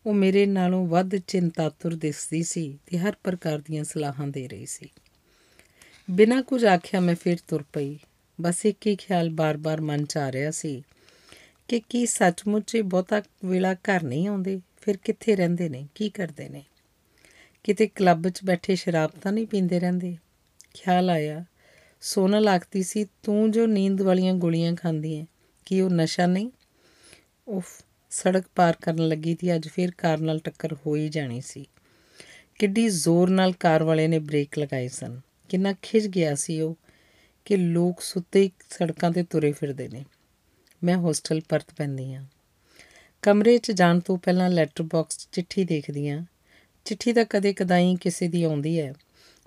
ਉਹ ਮੇਰੇ ਨਾਲੋਂ ਵੱਧ ਚਿੰਤਾਤੁਰ ਦਿਸਦੀ ਸੀ ਤੇ ਹਰ ਪ੍ਰਕਾਰ ਦੀਆਂ ਸਲਾਹਾਂ ਦੇ ਰਹੀ ਸੀ। ਬਿਨਾਂ ਕੁਝ ਆਖਿਆ ਮੈਂ ਫਿਰ ਤੁਰ ਪਈ। ਬਸ ਇੱਕ ਹੀ ਖਿਆਲ ਬਾਰ-ਬਾਰ ਮਨ 'ਚ ਆ ਰਿਹਾ ਸੀ ਕਿ ਕੀ ਸੱਚਮੁੱਚ ਇਹ ਬਹੁਤਾ ਵੇਲਾ ਘਰ ਨਹੀਂ ਆਉਂਦੇ? ਫਿਰ ਕਿੱਥੇ ਰਹਿੰਦੇ ਨੇ? ਕੀ ਕਰਦੇ ਨੇ? ਕਿਤੇ ਕਲੱਬ 'ਚ ਬੈਠੇ ਸ਼ਰਾਬ ਤਾਂ ਨਹੀਂ ਪੀਂਦੇ ਰਹਿੰਦੇ? ਖਿਆਲ ਆਇਆ ਸੋਨਲ ਆਖਦੀ ਸੀ, ਤੂੰ ਜੋ ਨੀਂਦ ਵਾਲੀਆਂ ਗੋਲੀਆਂ ਖਾਂਦੀ ਹੈ ਕੀ ਉਹ ਨਸ਼ਾ ਨਹੀਂ? ਉਫ, ਸੜਕ ਪਾਰ ਕਰਨ ਲੱਗੀ ਸੀ ਅੱਜ ਫਿਰ ਕਾਰ ਨਾਲ ਟੱਕਰ ਹੋ ਹੀ ਜਾਣੀ ਸੀ। ਕਿੱਡੀ ਜ਼ੋਰ ਨਾਲ ਕਾਰ ਵਾਲੇ ਨੇ ਬ੍ਰੇਕ ਲਗਾਏ ਸਨ। ਕਿੰਨਾ ਖਿਜ ਗਿਆ ਸੀ ਉਹ। ਕਿ ਲੋਕ ਸੁੱਤੇ ਸੜਕਾਂ ਤੇ ਤੁਰੇ ਫਿਰਦੇ ਨੇ। ਮੈਂ ਹੋਸਟਲ ਪਰਤ ਪੈਂਦੀ ਆ ਕਮਰੇ 'ਚ ਜਾਣ ਤੋਂ ਪਹਿਲਾਂ ਲੈਟਰ ਬਾਕਸ 'ਚ ਚਿੱਠੀ ਦੇਖਦੀ ਆ ਚਿੱਠੀ ਤਾਂ ਕਦੇ ਕਦਾਈ ਕਿਸੇ ਦੀ ਆਉਂਦੀ ਹੈ,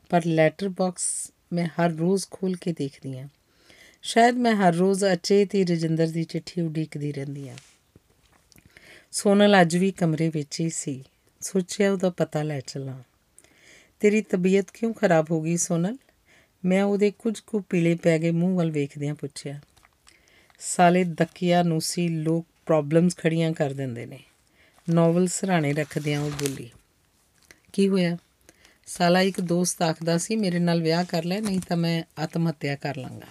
ਪਰ ਲੈਟਰ ਬਾਕਸ ਮੈਂ ਹਰ ਰੋਜ਼ ਖੋਲ ਕੇ ਦੇਖਦੀ ਆ ਸ਼ਾਇਦ ਮੈਂ ਹਰ ਰੋਜ਼ ਅਚੇਤ ਹੀ ਰਜਿੰਦਰ ਦੀ ਚਿੱਠੀ ਉਡੀਕਦੀ ਰਹਿੰਦੀ ਆ ਸੋਨਲ ਅੱਜ ਵੀ ਕਮਰੇ ਵਿੱਚ ਹੀ ਸੀ। ਸੋਚਿਆ ਉਹਦਾ ਪਤਾ ਲੈ ਚਲਾਂ। ਤੇਰੀ ਤਬੀਅਤ ਕਿਉਂ ਖਰਾਬ ਹੋ ਗਈ ਸੋਨਲ? ਮੈਂ ਉਹਦੇ ਕੁਝ ਕੁ ਪੀਲੇ ਪੈ ਗਏ ਮੂੰਹ ਵੱਲ ਵੇਖਦਿਆਂ ਪੁੱਛਿਆ, ਸਾਲੇ ਦਕਿਆ ਨੂਸੀ ਲੋਕ ਪ੍ਰੋਬਲਮਸ ਖੜੀਆਂ ਕਰ ਦਿੰਦੇ ਨੇ। ਨੋਵਲ ਸਰਾਣੇ ਰੱਖਦਿਆਂ ਉਹ ਬੋਲੀ, ਕੀ ਹੋਇਆ? ਸਾਲਾ ਇੱਕ ਦੋਸਤ ਆਖਦਾ ਸੀ, ਮੇਰੇ ਨਾਲ ਵਿਆਹ ਕਰ ਲੈ, ਨਹੀਂ ਤਾਂ ਮੈਂ ਆਤਮ ਹੱਤਿਆ ਕਰ ਲਾਂਗਾ।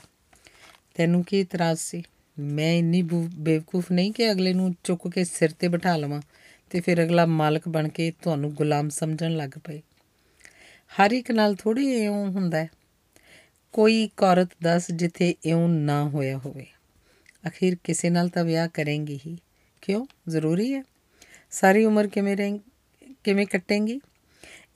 ਤੈਨੂੰ ਕੀ ਇਤਰਾਜ਼ ਸੀ? ਮੈਂ ਇੰਨੀ ਬੇਵਕੂਫ ਨਹੀਂ ਕਿ ਅਗਲੇ ਨੂੰ ਚੁੱਕ ਕੇ ਸਿਰ ਤੇ ਬਿਠਾ ਲਵਾਂ ਤੇ ਫਿਰ ਅਗਲਾ ਮਾਲਕ ਬਣ ਕੇ ਤੁਹਾਨੂੰ ਗੁਲਾਮ ਸਮਝਣ ਲੱਗ ਪਏ। ਹਰ ਇੱਕ ਨਾਲ ਥੋੜੀ ਇਉਂ ਹੁੰਦਾ ਕੋਈ ਇੱਕ ਔਰਤ ਦੱਸ ਜਿੱਥੇ ਇਉਂ ਨਾ ਹੋਇਆ ਹੋਵੇ। ਅਖੀਰ ਕਿਸੇ ਨਾਲ ਤਾਂ ਵਿਆਹ ਕरेंगी ਹੀ। ਕਿਉਂ? ਜ਼ਰੂਰੀ ਹੈ। ਸਾਰੀ ਉਮਰ ਕਿਵੇਂ ਰਹਿ, ਕਿਵੇਂ ਕੱਟੇਂਗੀ?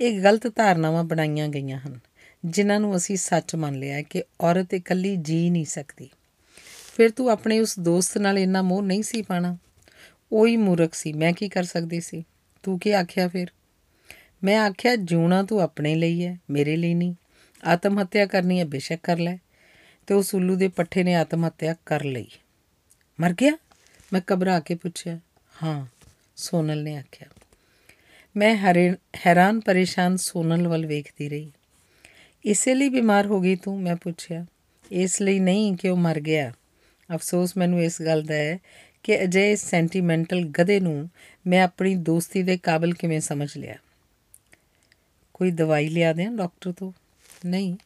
ਇਹ ਗਲਤ ਧਾਰਨਾਵਾਂ ਬਣਾਈਆਂ ਗਈਆਂ ਹਨ, ਜਿਨ੍ਹਾਂ ਨੂੰ ਅਸੀਂ ਸੱਚ ਮੰਨ ਲਿਆ ਕਿ ਔਰਤ ਇਕੱਲੀ ਜੀ ਨਹੀਂ ਸਕਦੀ। ਫਿਰ ਤੂੰ ਆਪਣੇ ਉਸ ਦੋਸਤ ਨਾਲ ਇੰਨਾ ਮੋਹ ਨਹੀਂ ਸੀ ਪਾਣਾ? ਉਹ ਹੀ ਮੂਰਖ ਸੀ। ਮੈਂ ਕੀ ਕਰ ਸਕਦੀ ਸੀ? ਤੂੰ ਕੀ ਆਖਿਆ ਫਿਰ? ਮੈਂ ਆਖਿਆ ਜੂਣਾ ਤੂੰ ਆਪਣੇ ਲਈ ਹੈ, ਮੇਰੇ ਲਈ ਨਹੀਂ। ਆਤਮ ਹੱਤਿਆ ਕਰਨੀ ਹੈ, ਬੇਸ਼ੱਕ ਕਰ ਲੈ। ਤੇ ਉਸ ਉੱਲੂ ਦੇ ਪੱਠੇ ਨੇ ਆਤਮ ਹੱਤਿਆ ਕਰ ਲਈ। ਮਰ ਗਿਆ? ਮੈਂ ਘਬਰਾ ਕੇ ਪੁੱਛਿਆ। ਹਾਂ, ਸੋਨਲ ਨੇ ਆਖਿਆ। ਮੈਂ ਹੈਰਾਨ ਪਰੇਸ਼ਾਨ ਸੋਨਲ ਵੱਲ ਵੇਖਦੀ ਰਹੀ। ਇਸੇ ਲਈ ਬਿਮਾਰ ਹੋ ਗਈ ਤੂੰ? ਮੈਂ ਪੁੱਛਿਆ। ਇਸ ਲਈ ਨਹੀਂ ਕਿ ਉਹ ਮਰ ਗਿਆ। ਅਫਸੋਸ ਮੈਨੂੰ ਇਸ ਗੱਲ ਦਾ ਹੈ ਕਿ ਅਜੇ ਸੈਂਟੀਮੈਂਟਲ ਗਧੇ ਨੂੰ ਮੈਂ ਆਪਣੀ ਦੋਸਤੀ ਦੇ ਕਾਬਿਲ ਕਿਵੇਂ ਸਮਝ ਲਿਆ? ਕੋਈ ਦਵਾਈ ਲਿਆ ਦੇ ਡਾਕਟਰ ਤੋਂ? ਨਹੀਂ,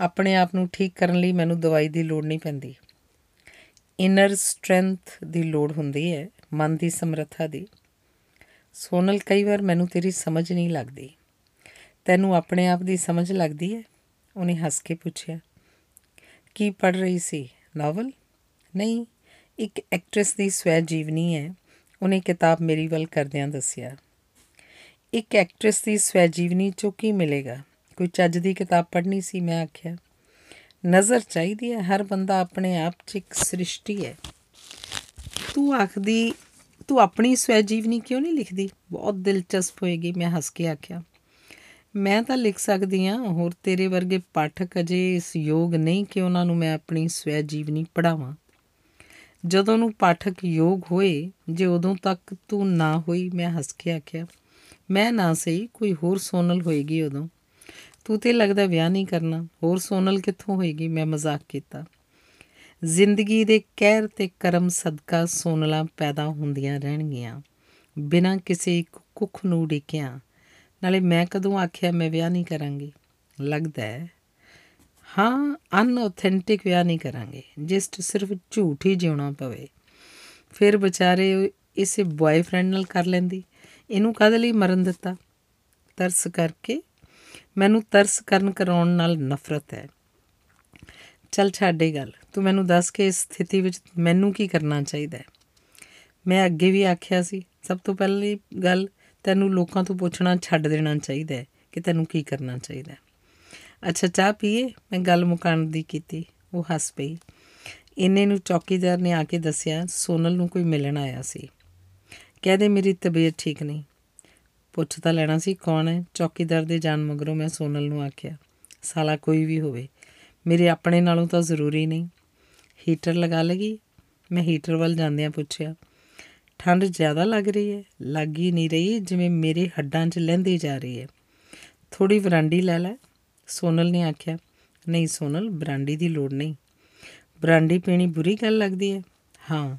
ਆਪਣੇ ਆਪ ਨੂੰ ਠੀਕ ਕਰਨ ਲਈ ਮੈਨੂੰ ਦਵਾਈ ਦੀ ਲੋੜ ਨਹੀਂ ਪੈਂਦੀ। ਇਨਰ ਸਟਰੈਂਥ ਦੀ ਲੋੜ ਹੁੰਦੀ ਹੈ, ਮਨ ਦੀ ਸਮਰੱਥਾ ਦੀ। ਸੋਨਲ, ਕਈ ਵਾਰ ਮੈਨੂੰ ਤੇਰੀ ਸਮਝ ਨਹੀਂ ਲੱਗਦੀ। ਤੈਨੂੰ ਆਪਣੇ ਆਪ ਦੀ ਸਮਝ ਲੱਗਦੀ ਹੈ? ਉਹਨੇ ਹੱਸ ਕੇ ਪੁੱਛਿਆ। ਕੀ ਪੜ ਰਹੀ ਸੀ? ਨਾਵਲ? ਨਹੀਂ, ਇੱਕ ਐਕਟ੍ਰੈਸ ਦੀ ਸਵੈ ਜੀਵਨੀ ਹੈ, ਉਹਨੇ ਕਿਤਾਬ ਮੇਰੀ ਵੱਲ ਕਰਦਿਆਂ ਦੱਸਿਆ। ਇੱਕ ਐਕਟ੍ਰੈਸ ਦੀ ਸਵੈ ਜੀਵਨੀ ਚੋਂ ਕੀ ਮਿਲੇਗਾ? ਕੋਈ ਚੱਜ ਦੀ ਕਿਤਾਬ ਪੜ੍ਹਨੀ ਸੀ, ਮੈਂ ਆਖਿਆ, ਨਜ਼ਰ ਚਾਹੀਦੀ ਹੈ, ਹਰ ਬੰਦਾ ਆਪਣੇ ਆਪ 'ਚ ਇੱਕ ਸ੍ਰਿਸ਼ਟੀ ਹੈ। ਤੂੰ ਆਖਦੀ, ਤੂੰ ਆਪਣੀ ਸਵੈ ਜੀਵਨੀ ਕਿਉਂ ਨਹੀਂ ਲਿਖਦੀ? ਬਹੁਤ ਦਿਲਚਸਪ ਹੋਏਗੀ, ਮੈਂ ਹੱਸ ਕੇ ਆਖਿਆ। ਮੈਂ ਤਾਂ ਲਿਖ ਸਕਦੀ ਹਾਂ, ਹੋਰ ਤੇਰੇ ਵਰਗੇ ਪਾਠਕ ਅਜੇ ਇਸ ਯੋਗ ਨਹੀਂ ਕਿ ਉਹਨਾਂ ਨੂੰ ਮੈਂ ਆਪਣੀ ਸਵੈ ਜੀਵਨੀ ਪੜਾਵਾਂ ਜਦੋਂ ਨੂੰ ਪਾਠਕ ਯੋਗ ਹੋਏ, ਜੇ ਉਦੋਂ ਤੱਕ ਤੂੰ ਨਾ ਹੋਈ, ਮੈਂ ਹੱਸ ਕੇ ਆਖਿਆ, ਮੈਂ ਨਾ ਸਹੀ, ਕੋਈ ਹੋਰ ਸੋਨਲ ਹੋਏਗੀ ਉਦੋਂ। ਤੂੰ ਤੇ ਲੱਗਦਾ ਵਿਆਹ ਨਹੀਂ ਕਰਨਾ। ਹੋਰ ਸੋਨਲ ਕਿੱਥੋਂ ਹੋਏਗੀ? ਮੈਂ ਮਜ਼ਾਕ ਕੀਤਾ। ਜ਼ਿੰਦਗੀ ਦੇ ਕਹਿਰ ਤੇ ਕਰਮ ਸਦਕਾ ਸੋਨਲਾਂ ਪੈਦਾ ਹੁੰਦੀਆਂ ਰਹਿਣਗੀਆਂ। ਬਿਨਾਂ ਕਿਸੇ ਕੁੱਖ ਨੂੰ ਡਿਕਿਆ। ਨਾਲੇ ਮੈਂ ਕਦੋਂ ਆਖਿਆ ਮੈਂ ਵਿਆਹ ਨਹੀਂ ਕਰਾਂਗੀ? ਲੱਗਦਾ ਹੈ। ਹਾਂ, ਅਨਆਥੈਂਟਿਕ ਵਿਆਹ ਨਹੀਂ ਕਰਾਂਗੇ। ਜਿਸ ਸਿਰਫ ਝੂਠ ਹੀ ਜਿਉਣਾ ਪਵੇ। ਫਿਰ ਵਿਚਾਰੇ ਇਸੇ ਬॉयਫ੍ਰੈਂਡ ਨਾਲ ਕਰ ਲੈਂਦੀ। ਇਹਨੂੰ ਕਦੇ ਲਈ ਮਰਨ ਦਿੱਤਾ? ਤਰਸ ਕਰਕੇ ਮੈਨੂੰ ਤਰਸ ਕਰਨ ਕਰਾਉਣ ਨਾਲ ਨਫ਼ਰਤ ਹੈ। ਚੱਲ ਛੱਡੇ ਗੱਲ, ਤੂੰ ਮੈਨੂੰ ਦੱਸ ਕੇ ਇਸ ਸਥਿਤੀ ਵਿੱਚ ਮੈਨੂੰ ਕੀ ਕਰਨਾ ਚਾਹੀਦਾ ਹੈ। ਮੈਂ ਅੱਗੇ ਵੀ ਆਖਿਆ ਸੀ, ਸਭ ਤੋਂ ਪਹਿਲੀ ਗੱਲ ਤੈਨੂੰ ਲੋਕਾਂ ਤੋਂ ਪੁੱਛਣਾ, ਛੱਡ ਦੇਣਾ ਚਾਹੀਦਾ ਹੈ ਕਿ ਤੈਨੂੰ ਕੀ ਕਰਨਾ ਚਾਹੀਦਾ ਹੈ। ਅੱਛਾ, ਚਾਹ ਪੀਏ? ਮੈਂ ਗੱਲ ਮੁਕਾਣ ਦੀ ਕੀਤੀ, ਉਹ ਹੱਸ ਪਈ। ਇੰਨੇ ਨੂੰ ਚੌਕੀਦਾਰ ਨੇ ਆ ਕੇ ਦੱਸਿਆ, ਸੋਨਲ ਨੂੰ ਕੋਈ ਮਿਲਣ ਆਇਆ ਸੀ। ਕਹਦੇ ਮੇਰੀ ਤਬੀਅਤ ਠੀਕ ਨਹੀਂ। ਪੁੱਛ ਤਾਂ ਲੈਣਾ ਸੀ ਕੌਣ ਹੈ। ਚੌਕੀਦਾਰ ਦੇ ਜਾਣ ਮਗਰੋਂ ਮੈਂ ਸੋਨਲ ਨੂੰ ਆਖਿਆ, ਸਾਲਾ ਕੋਈ ਵੀ ਹੋਵੇ, ਮੇਰੇ ਆਪਣੇ ਨਾਲੋਂ ਤਾਂ ਜ਼ਰੂਰੀ ਨਹੀਂ। ਹੀਟਰ ਲਗਾ ਲਗੀ। ਮੈਂ ਹੀਟਰ ਵੱਲ ਜਾਂਦਿਆਂ ਪੁੱਛਿਆ, ਠੰਡ ਜ਼ਿਆਦਾ ਲੱਗ ਰਹੀ ਹੈ? ਲੱਗ ਹੀ ਨਹੀਂ ਰਹੀ, ਜਿਵੇਂ ਮੇਰੇ ਹੱਡਾਂ 'ਚ ਲੈਂਦੀ ਜਾ ਰਹੀ ਹੈ। ਥੋੜੀ ਵਰਾਂਡੀ ਲੈ ਲੈ। ਸੋਨਲ ਨੇ ਆਖਿਆ, ਨਹੀਂ ਸੋਨਲ, ਬਰਾਂਡੀ ਦੀ ਲੋੜ ਨਹੀਂ। ਬਰਾਂਡੀ ਪੀਣੀ ਬੁਰੀ ਗੱਲ ਲੱਗਦੀ ਹੈ? ਹਾਂ।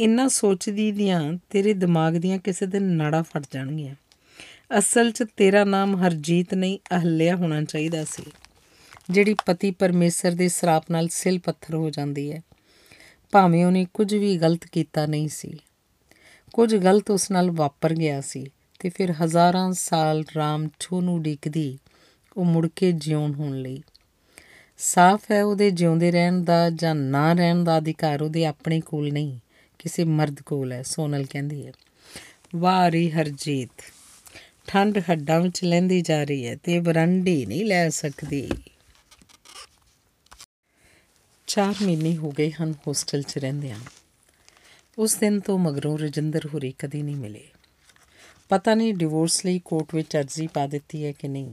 ਇੰਨਾ ਸੋਚਦੀ ਦੀਆਂ ਤੇਰੇ ਦਿਮਾਗ ਦੀਆਂ ਕਿਸੇ ਦਿਨ ਨਾੜਾ ਫਟ ਜਾਣਗੀਆਂ। ਅਸਲ 'ਚ ਤੇਰਾ ਨਾਮ ਹਰਜੀਤ ਨਹੀਂ, ਅਹਲਿਆ ਹੋਣਾ ਚਾਹੀਦਾ ਸੀ। ਜਿਹੜੀ ਪਤੀ ਪਰਮੇਸ਼ਰ ਦੇ ਸਰਾਪ ਨਾਲ ਸਿਲ ਪੱਥਰ ਹੋ ਜਾਂਦੀ ਹੈ। ਭਾਵੇਂ ਉਹਨੇ ਕੁਝ ਵੀ ਗਲਤ ਕੀਤਾ ਨਹੀਂ ਸੀ। ਕੁਝ ਗਲਤ ਉਸ ਨਾਲ ਵਾਪਰ ਗਿਆ ਸੀ ਤੇ ਫਿਰ ਹਜ਼ਾਰਾਂ ਸਾਲ ਰਾਮ ਛੋ ਨੂੰ ਡਿੱਕਦੀ ਉਹ ਮੁੜ ਕੇ ਜਿਉਣ ਹੋਣ ਲਈ। ਸਾਫ਼ ਹੈ ਉਹਦੇ ਜਿਉਂਦੇ ਰਹਿਣ ਦਾ ਜਾਂ ਨਾ ਰਹਿਣ ਦਾ ਅਧਿਕਾਰ ਉਹਦੇ ਆਪਣੇ ਕੋਲ ਨਹੀਂ, ਕਿਸੇ ਮਰਦ ਕੋਲ ਹੈ, ਸੋਨਲ ਕਹਿੰਦੀ ਹੈ। ਵਾਰੀ ਹਰਜੀਤ। ਠੰਡ ਹੱਡਾਂ ਵਿੱਚ ਲੈਂਦੀ ਜਾ ਰਹੀ ਹੈ ਤੇ ਬਰੰਡੀ ਨਹੀਂ ਲੈ ਸਕਦੀ। 4 ਮਹੀਨੇ ਹੋ ਗਏ ਹਨ ਹੋਸਟਲ 'ਚ ਰਹਿੰਦੇ ਆਂ ਉਸ ਦਿਨ ਤੋਂ ਮਗਰੋਂ ਰਜਿੰਦਰ ਹੋਰੀ ਕਦੀ ਨਹੀਂ ਮਿਲੇ। ਪਤਾ ਨਹੀਂ ਡਿਵੋਰਸ ਲਈ ਕੋਰਟ ਵਿੱਚ ਅਰਜ਼ੀ ਪਾ ਦਿੱਤੀ ਹੈ ਕਿ ਨਹੀਂ।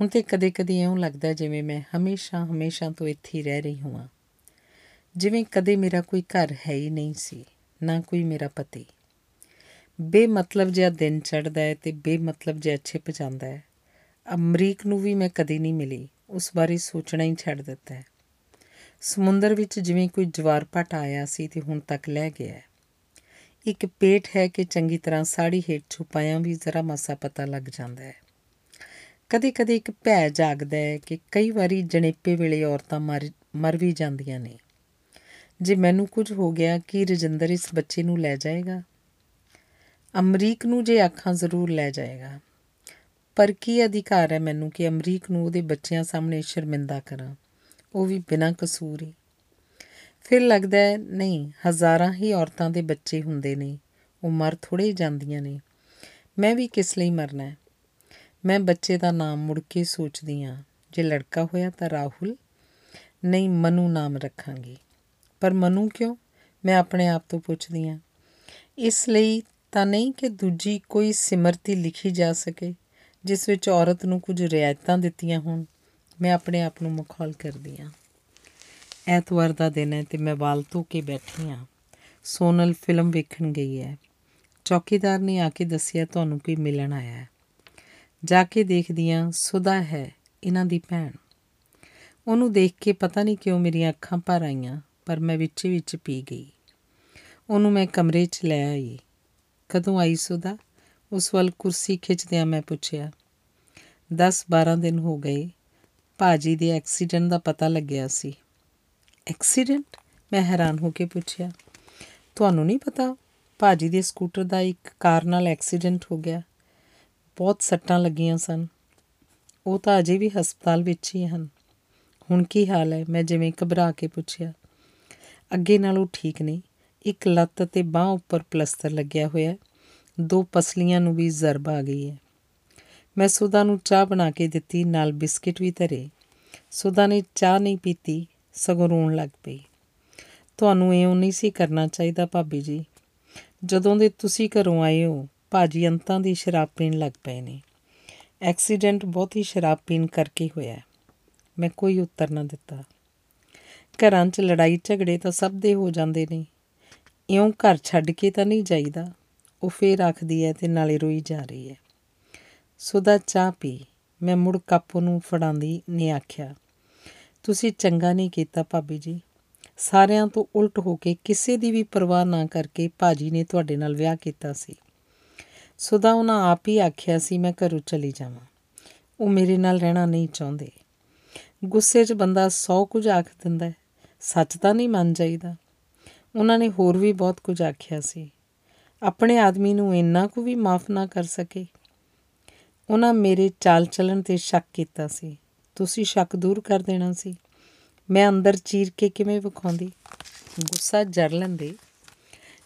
ਹੁਣ ਤੇ ਕਦੇ-ਕਦੇ ਐਉਂ ਲੱਗਦਾ ਜਿਵੇਂ ਮੈਂ ਹਮੇਸ਼ਾ ਹਮੇਸ਼ਾ ਤੋਂ ਇੱਥੇ ਹੀ ਰਹਿ ਰਹੀ ਹਾਂ ਜਿਵੇਂ ਕਦੇ ਮੇਰਾ ਕੋਈ ਘਰ ਹੈ ਹੀ ਨਹੀਂ ਸੀ, ਨਾ ਕੋਈ ਮੇਰਾ ਪਤੀ। ਬੇਮਤਲਬ ਜਿਹਾ ਦਿਨ ਚੜਦਾ ਹੈ ਤੇ ਬੇਮਤਲਬ ਜਿਹਾ ਛਿਪ ਜਾਂਦਾ ਹੈ। ਅਮਰੀਕ ਨੂੰ ਵੀ ਮੈਂ ਕਦੇ ਨਹੀਂ ਮਿਲੀ, ਉਸ ਬਾਰੇ ਸੋਚਣਾ ਹੀ ਛੱਡ ਦਿੱਤਾ ਹੈ। ਸਮੁੰਦਰ ਵਿੱਚ ਜਿਵੇਂ ਕੋਈ ਜਵਾਰ ਪਟ ਆਇਆ ਸੀ ਤੇ ਹੁਣ ਤੱਕ ਲੈ ਗਿਆ ਇੱਕ ਪੇਟ ਹੈ ਕਿ ਚੰਗੀ ਤਰ੍ਹਾਂ ਸਾੜੀ ਹੇਠ ਛੁਪਾਇਆ ਵੀ ਜ਼ਰਾ ਮਾਸਾ ਪਤਾ ਲੱਗ ਜਾਂਦਾ ਹੈ। ਕਦੇ-ਕਦੇ ਇੱਕ ਭੈ ਜਾਗਦਾ ਹੈ ਕਿ ਕਈ ਵਾਰੀ ਜਣੇਪੇ ਵੇਲੇ ਔਰਤਾਂ ਮਰ ਮਰ ਵੀ ਜਾਂਦੀਆਂ ਨੇ। ਜੇ ਮੈਨੂੰ ਕੁਝ ਹੋ ਗਿਆ, ਕੀ ਰਜਿੰਦਰ ਇਸ ਬੱਚੇ ਨੂੰ ਲੈ ਜਾਏਗਾ? ਅਮਰੀਕ ਨੂੰ ਜੇ ਅੱਖਾਂ ਜ਼ਰੂਰ ਲੈ ਜਾਏਗਾ। ਪਰ ਕੀ ਅਧਿਕਾਰ ਹੈ ਮੈਨੂੰ ਕਿ ਅਮਰੀਕ ਨੂੰ ਉਹਦੇ ਬੱਚਿਆਂ ਸਾਹਮਣੇ ਸ਼ਰਮਿੰਦਾ ਕਰਾਂ? ਉਹ ਵੀ ਬਿਨਾਂ ਕਸੂਰ ਹੀ। ਫਿਰ ਲੱਗਦਾ ਹੈ, ਨਹੀਂ, ਹਜ਼ਾਰਾਂ ਹੀ ਔਰਤਾਂ ਦੇ ਬੱਚੇ ਹੁੰਦੇ ਨੇ। ਉਹ ਮਰ ਥੋੜੇ ਜਾਂਦੀਆਂ ਨੇ। ਮੈਂ ਵੀ ਕਿਸ ਲਈ ਮਰਨਾ ਹੈ? ਮੈਂ ਬੱਚੇ ਦਾ ਨਾਮ ਮੁੜ ਕੇ ਸੋਚਦੀ ਆ ਜੇ ਲੜਕਾ ਹੋਇਆ ਤਾਂ ਰਾਹੁਲ? ਨਹੀਂ, ਮਨੂ ਨਾਮ ਰੱਖਾਂਗੀ। ਪਰ ਮਨੂ ਕਿਉਂ? ਮੈਂ ਆਪਣੇ ਆਪ ਤੋਂ ਪੁੱਛਦੀ ਆ ਇਸ ਲਈ ਤਾਂ ਨਹੀਂ ਕਿ ਦੂਜੀ ਕੋਈ ਸਿਮਰਤੀ ਲਿਖੀ ਜਾ ਸਕੇ, ਜਿਸ ਵਿੱਚ ਔਰਤ ਨੂੰ ਕੁਝ ਰਿਆਇਤਾਂ ਦਿੱਤੀਆਂ ਹੋਣ। ਮੈਂ ਆਪਣੇ ਆਪ ਨੂੰ ਮਖੌਲ ਕਰਦੀ ਆ ਐਤਵਾਰ ਦਾ ਦਿਨ ਹੈ ਤੇ ਮੈਂ ਵਾਲ ਧੋ ਕੇ ਬੈਠੀ ਆ ਸੋਨਲ ਫਿਲਮ ਵੇਖਣ ਗਈ ਹੈ। ਚੌਕੀਦਾਰ ਨੇ ਆ ਕੇ ਦੱਸਿਆ, ਤੁਹਾਨੂੰ ਕੋਈ ਮਿਲਣ ਆਇਆ ਹੈ। ਜਾ ਕੇ ਦੇਖਦੀ ਆ ਸੁਦਾ ਹੈ ਇਹਨਾਂ ਦੀ ਭੈਣ। ਉਹਨੂੰ ਦੇਖ ਕੇ ਪਤਾ ਨਹੀਂ ਕਿਉਂ ਮੇਰੀਆਂ ਅੱਖਾਂ ਭਰ ਆਈਆਂ, ਪਰ ਮੈਂ ਵਿੱਚ ਵਿੱਚ ਪੀ ਗਈ। ਉਹਨੂੰ ਮੈਂ ਕਮਰੇ 'ਚ ਲੈ ਆਈ। ਕਦੋਂ ਆਈ ਸੁਦਾ ਉਸ ਵੱਲ ਕੁਰਸੀ ਖਿੱਚਦਿਆਂ ਮੈਂ ਪੁੱਛਿਆ। 10 12 ਦਿਨ ਹੋ ਗਏ, ਭਾਜੀ ਦੇ ਐਕਸੀਡੈਂਟ ਦਾ ਪਤਾ ਲੱਗਿਆ ਸੀ। ਐਕਸੀਡੈਂਟ? ਮੈਂ ਹੈਰਾਨ ਹੋ ਕੇ ਪੁੱਛਿਆ। ਤੁਹਾਨੂੰ ਨਹੀਂ ਪਤਾ? ਭਾਜੀ ਦੇ ਸਕੂਟਰ ਦਾ ਇੱਕ ਕਾਰ ਨਾਲ ਐਕਸੀਡੈਂਟ ਹੋ ਗਿਆ। ਬਹੁਤ ਸੱਟਾਂ ਲੱਗੀਆਂ ਸਨ। ਉਹ ਤਾਂ ਅਜੇ ਵੀ ਹਸਪਤਾਲ ਵਿੱਚ ਹੀ ਹਨ। ਹੁਣ ਕੀ ਹਾਲ ਹੈ? ਮੈਂ ਜਿਵੇਂ ਘਬਰਾ ਕੇ ਪੁੱਛਿਆ। ਅੱਗੇ ਨਾਲੋਂ ਠੀਕ ਨਹੀਂ ਇੱਕ ਲੱਤ ਤੇ ਬਾਹ ਉੱਪਰ ਪਲਸਤਰ ਲੱਗਿਆ ਹੋਇਆ ਦੋ ਪਸਲੀਆਂ ਨੂੰ ਵੀ ਜ਼ਰਬ ਆ ਗਈ ਹੈ। ਮੈਂ ਸੁਦਾ ਨੂੰ ਚਾਹ ਬਣਾ ਕੇ ਦਿੱਤੀ, ਨਾਲ ਬਿਸਕਟ ਵੀ ਧਰੇ। ਸੁਦਾ ਨੇ ਚਾਹ ਨਹੀਂ ਪੀਤੀ, ਸਗੋਂ ਰੋਣ ਲੱਗ ਪਈ। ਤੁਹਾਨੂੰ ਇਉਂ ਨਹੀਂ ਸੀ ਕਰਨਾ ਚਾਹੀਦਾ ਭਾਬੀ ਜੀ। ਜਦੋਂ ਦੇ ਤੁਸੀਂ ਘਰੋਂ ਆਏ ਹੋ, ਭਾਜੀ ਅੰਤਾਂ ਦੀ ਸ਼ਰਾਬ ਪੀਣ ਲੱਗ ਪਏ ਨੇ। ਐਕਸੀਡੈਂਟ ਬਹੁਤ ਹੀ ਸ਼ਰਾਬ ਪੀਣ ਕਰਕੇ ਹੋਇਆ ਮੈਂ ਕੋਈ ਉੱਤਰ ਨਾ ਦਿੱਤਾ। ਘਰਾਂ 'ਚ ਲੜਾਈ ਝਗੜੇ ਤਾਂ ਸਭ ਦੇ ਹੋ ਜਾਂਦੇ ਨੇ। ਇਉਂ ਘਰ ਛੱਡ ਕੇ ਤਾਂ ਨਹੀਂ ਜਾਈਦਾ। ਉਹ ਫੇਰ ਆਖਦੀ ਹੈ ਤੇ ਨਾਲੇ ਰੋਈ ਜਾ ਰਹੀ ਹੈ। ਸੁਦਾ ਚਾਹ ਪੀ। ਮੈਂ ਮੁੜ ਕੱਪ ਨੂੰ ਫੜਾਉਂਦੀ ਨੇ ਆਖਿਆ। ਤੁਸੀਂ ਚੰਗਾ ਨਹੀਂ ਕੀਤਾ ਭਾਬੀ ਜੀ। ਸਾਰਿਆਂ ਤੋਂ ਉਲਟ ਹੋ ਕੇ ਕਿਸੇ ਦੀ ਵੀ ਪਰਵਾਹ ਨਾ ਕਰਕੇ ਭਾਜੀ ਨੇ ਤੁਹਾਡੇ ਨਾਲ ਵਿਆਹ ਕੀਤਾ ਸੀ। ਸੁਦਾ ਉਹਨਾਂ ਆਪ ਹੀ ਆਖਿਆ ਸੀ, ਮੈਂ ਘਰੋਂ ਚਲੀ ਜਾਵਾਂ। ਉਹ ਮੇਰੇ ਨਾਲ ਰਹਿਣਾ ਨਹੀਂ ਚਾਹੁੰਦੇ। ਗੁੱਸੇ 'ਚ ਬੰਦਾ 100 ਕੁਝ ਆਖ ਦਿੰਦਾ ਸੱਚ ਤਾਂ ਨਹੀਂ ਮੰਨ ਜਾਈਦਾ। ਉਹਨਾਂ ਨੇ ਹੋਰ ਵੀ ਬਹੁਤ ਕੁਝ ਆਖਿਆ ਸੀ। ਆਪਣੇ ਆਦਮੀ ਨੂੰ ਇੰਨਾ ਕੁ ਵੀ ਮਾਫ ਨਾ ਕਰ ਸਕੇ। ਉਹਨਾਂ ਮੇਰੇ ਚਾਲ ਚੱਲਣ ਤੇ ਸ਼ੱਕ ਕੀਤਾ ਸੀ। ਤੁਸੀਂ ਸ਼ੱਕ ਦੂਰ ਕਰ ਦੇਣਾ ਸੀ। ਮੈਂ ਅੰਦਰ ਚੀਰ ਕੇ ਕਿਵੇਂ ਵਿਖਾਉਂਦੀ? ਗੁੱਸਾ ਜਰ ਲੈਂਦੇ।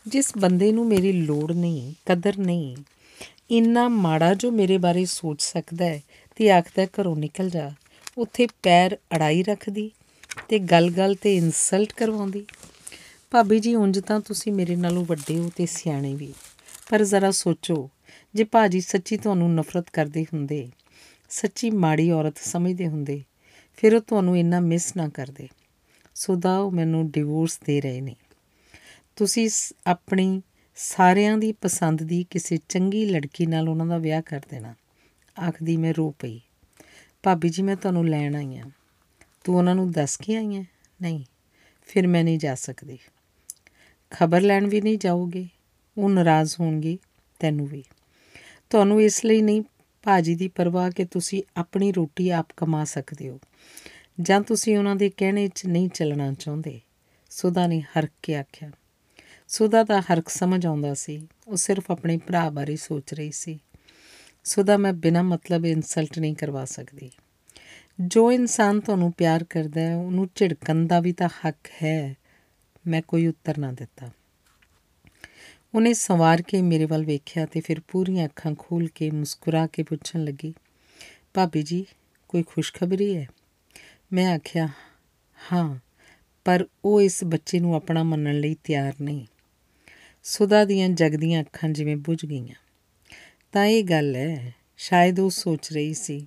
ਜਿਸ ਬੰਦੇ ਨੂੰ ਮੇਰੀ ਲੋੜ ਨਹੀਂ, ਕਦਰ ਨਹੀਂ, ਇੰਨਾ ਮਾੜਾ ਜੋ ਮੇਰੇ ਬਾਰੇ ਸੋਚ ਸਕਦਾ ਹੈ ਤੇ ਆਖਦਾ ਘਰੋਂ ਨਿਕਲ ਜਾ। ਉੱਥੇ ਪੈਰ ਅੜਾਈ ਰੱਖਦੀ ਤੇ ਗੱਲ-ਗੱਲ ਤੇ ਇਨਸਲਟ ਕਰਵਾਉਂਦੀ। ਭਾਬੀ ਜੀ, ਉਂਝ ਤਾਂ ਤੁਸੀਂ ਮੇਰੇ ਨਾਲੋਂ ਵੱਡੇ ਹੋ ਤੇ ਸਿਆਣੇ ਵੀ। ਪਰ ਜ਼ਰਾ ਸੋਚੋ, ਜੇ ਭਾਜੀ ਸੱਚੀ ਤੁਹਾਨੂੰ ਨਫ਼ਰਤ ਕਰਦੇ ਹੁੰਦੇ, ਸੱਚੀ ਮਾੜੀ ਔਰਤ ਸਮਝਦੇ ਹੁੰਦੇ, ਫਿਰ ਉਹ ਤੁਹਾਨੂੰ ਇੰਨਾ ਮਿਸ ਨਾ ਕਰਦੇ। ਸੁਦਾ ਉਹ ਮੈਨੂੰ ਡਿਵੋਰਸ ਦੇ ਰਹੇ ਨੇ। ਤੁਸੀਂ ਆਪਣੀ ਸਾਰਿਆਂ ਦੀ ਪਸੰਦ ਦੀ ਕਿਸੇ ਚੰਗੀ ਲੜਕੀ ਨਾਲ ਉਹਨਾਂ ਦਾ ਵਿਆਹ ਕਰ ਦੇਣਾ। ਆਖਦੀ ਮੈਂ ਰੋ ਪਈ। ਭਾਬੀ ਜੀ, ਮੈਂ ਤੁਹਾਨੂੰ ਲੈਣ ਆਈ ਆ। ਤੂੰ ਉਹਨਾਂ ਨੂੰ ਦੱਸ ਕੇ ਆਈ ਹੈ ਨਹੀਂ, ਫਿਰ ਮੈਂ ਨਹੀਂ ਜਾ ਸਕਦੀ। ਖਬਰ ਲੈਣ ਵੀ ਨਹੀਂ ਜਾਓਗੇ, ਉਹ ਨਾਰਾਜ਼ ਹੋਣਗੇ, ਤੈਨੂੰ ਵੀ। ਤੁਹਾਨੂੰ ਇਸ ਲਈ ਨਹੀਂ ਭਾਜੀ ਦੀ ਪਰਵਾਹ ਕਿ ਤੁਸੀਂ ਆਪਣੀ ਰੋਟੀ ਆਪ ਕਮਾ ਸਕਦੇ ਹੋ, ਜਾਂ ਤੁਸੀਂ ਉਹਨਾਂ ਦੇ ਕਹਿਣੇ 'ਚ ਨਹੀਂ ਚੱਲਣਾ ਚਾਹੁੰਦੇ। ਸੁਦਾ ਨੇ ਹਰਕ ਕੇ ਆਖਿਆ। ਸੁਦਾ ਦਾ ਹਰਕ ਸਮਝ ਆਉਂਦਾ ਸੀ, ਉਹ ਸਿਰਫ ਆਪਣੇ ਭਰਾ ਬਾਰੇ ਸੋਚ ਰਹੀ ਸੀ। ਸੁਦਾ ਮੈਂ ਬਿਨਾਂ ਮਤਲਬ ਇਨਸਲਟ ਨਹੀਂ ਕਰਵਾ ਸਕਦੀ। ਜੋ ਇਨਸਾਨ ਤੁਹਾਨੂੰ ਪਿਆਰ ਕਰਦਾ ਹੈ, ਉਹਨੂੰ ਝਿੜਕਣ ਦਾ ਵੀ ਤਾਂ ਹੱਕ ਹੈ। ਮੈਂ ਕੋਈ ਉੱਤਰ ਨਾ ਦਿੱਤਾ। ਉਹਨੇ ਸਵਾਰ ਕੇ ਮੇਰੇ ਵੱਲ ਵੇਖਿਆ ਤੇ ਫਿਰ ਪੂਰੀਆਂ ਅੱਖਾਂ ਖੋਲ ਕੇ ਮੁਸਕਰਾ ਕੇ ਪੁੱਛਣ ਲੱਗੀ, ਭਾਬੀ ਜੀ, ਕੋਈ ਖੁਸ਼ਖਬਰੀ ਹੈ? ਮੈਂ ਆਖਿਆ, ਹਾਂ, ਪਰ ਉਹ ਇਸ ਬੱਚੇ ਨੂੰ ਆਪਣਾ ਮੰਨਣ ਲਈ ਤਿਆਰ ਨਹੀਂ। ਸੁਦਾ ਦੀਆਂ ਜਗਦੀਆਂ ਅੱਖਾਂ ਜਿਵੇਂ ਬੁਝ ਗਈਆਂ। ਤਾਂ ਇਹ ਗੱਲ ਹੈ, ਸ਼ਾਇਦ ਉਹ ਸੋਚ ਰਹੀ ਸੀ।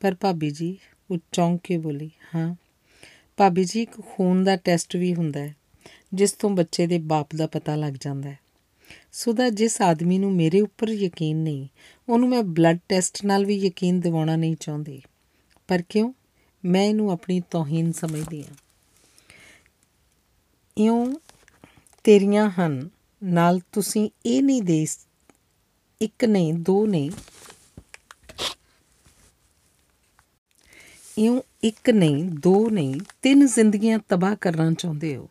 ਪਰ ਭਾਬੀ ਜੀ, ਉਹ ਚੌਂਕ ਕੇ ਬੋਲੀ, ਹਾਂ, ਭਾਬੀ ਜੀ, ਇੱਕ ਖੂਨ ਦਾ ਟੈਸਟ ਵੀ ਹੁੰਦਾ ਹੈ। ਜਿਸ ਤੋਂ ਬੱਚੇ ਦੇ ਬਾਪ ਦਾ ਪਤਾ ਲੱਗ ਜਾਂਦਾ ਹੈ। ਸੁਦਾ ਜਿਸ ਆਦਮੀ ਨੂੰ ਮੇਰੇ ਉੱਪਰ ਯਕੀਨ ਨਹੀਂ, ਉਹਨੂੰ ਮੈਂ ਬਲੱਡ ਟੈਸਟ ਨਾਲ ਵੀ ਯਕੀਨ ਦਿਵਾਉਣਾ ਨਹੀਂ ਚਾਹੁੰਦੀ। ਪਰ ਕਿਉਂ? ਮੈਂ ਇਹਨੂੰ ਆਪਣੀ ਤੋਹੀਨ ਸਮਝਦੀ ਹਾਂ। ਇਉਂ ਤੇਰੀਆਂ ਹਨ, ਨਾਲ ਤੁਸੀਂ ਇਹ ਨਹੀਂ ਦੇ ਇੱਕ ਨਹੀਂ, ਦੋ ਨਹੀਂ। ਇਉਂ ਇੱਕ ਨਹੀਂ, ਦੋ ਨਹੀਂ, ਤਿੰਨ ਜ਼ਿੰਦਗੀਆਂ ਤਬਾਹ ਕਰਨਾ ਚਾਹੁੰਦੇ ਹੋ।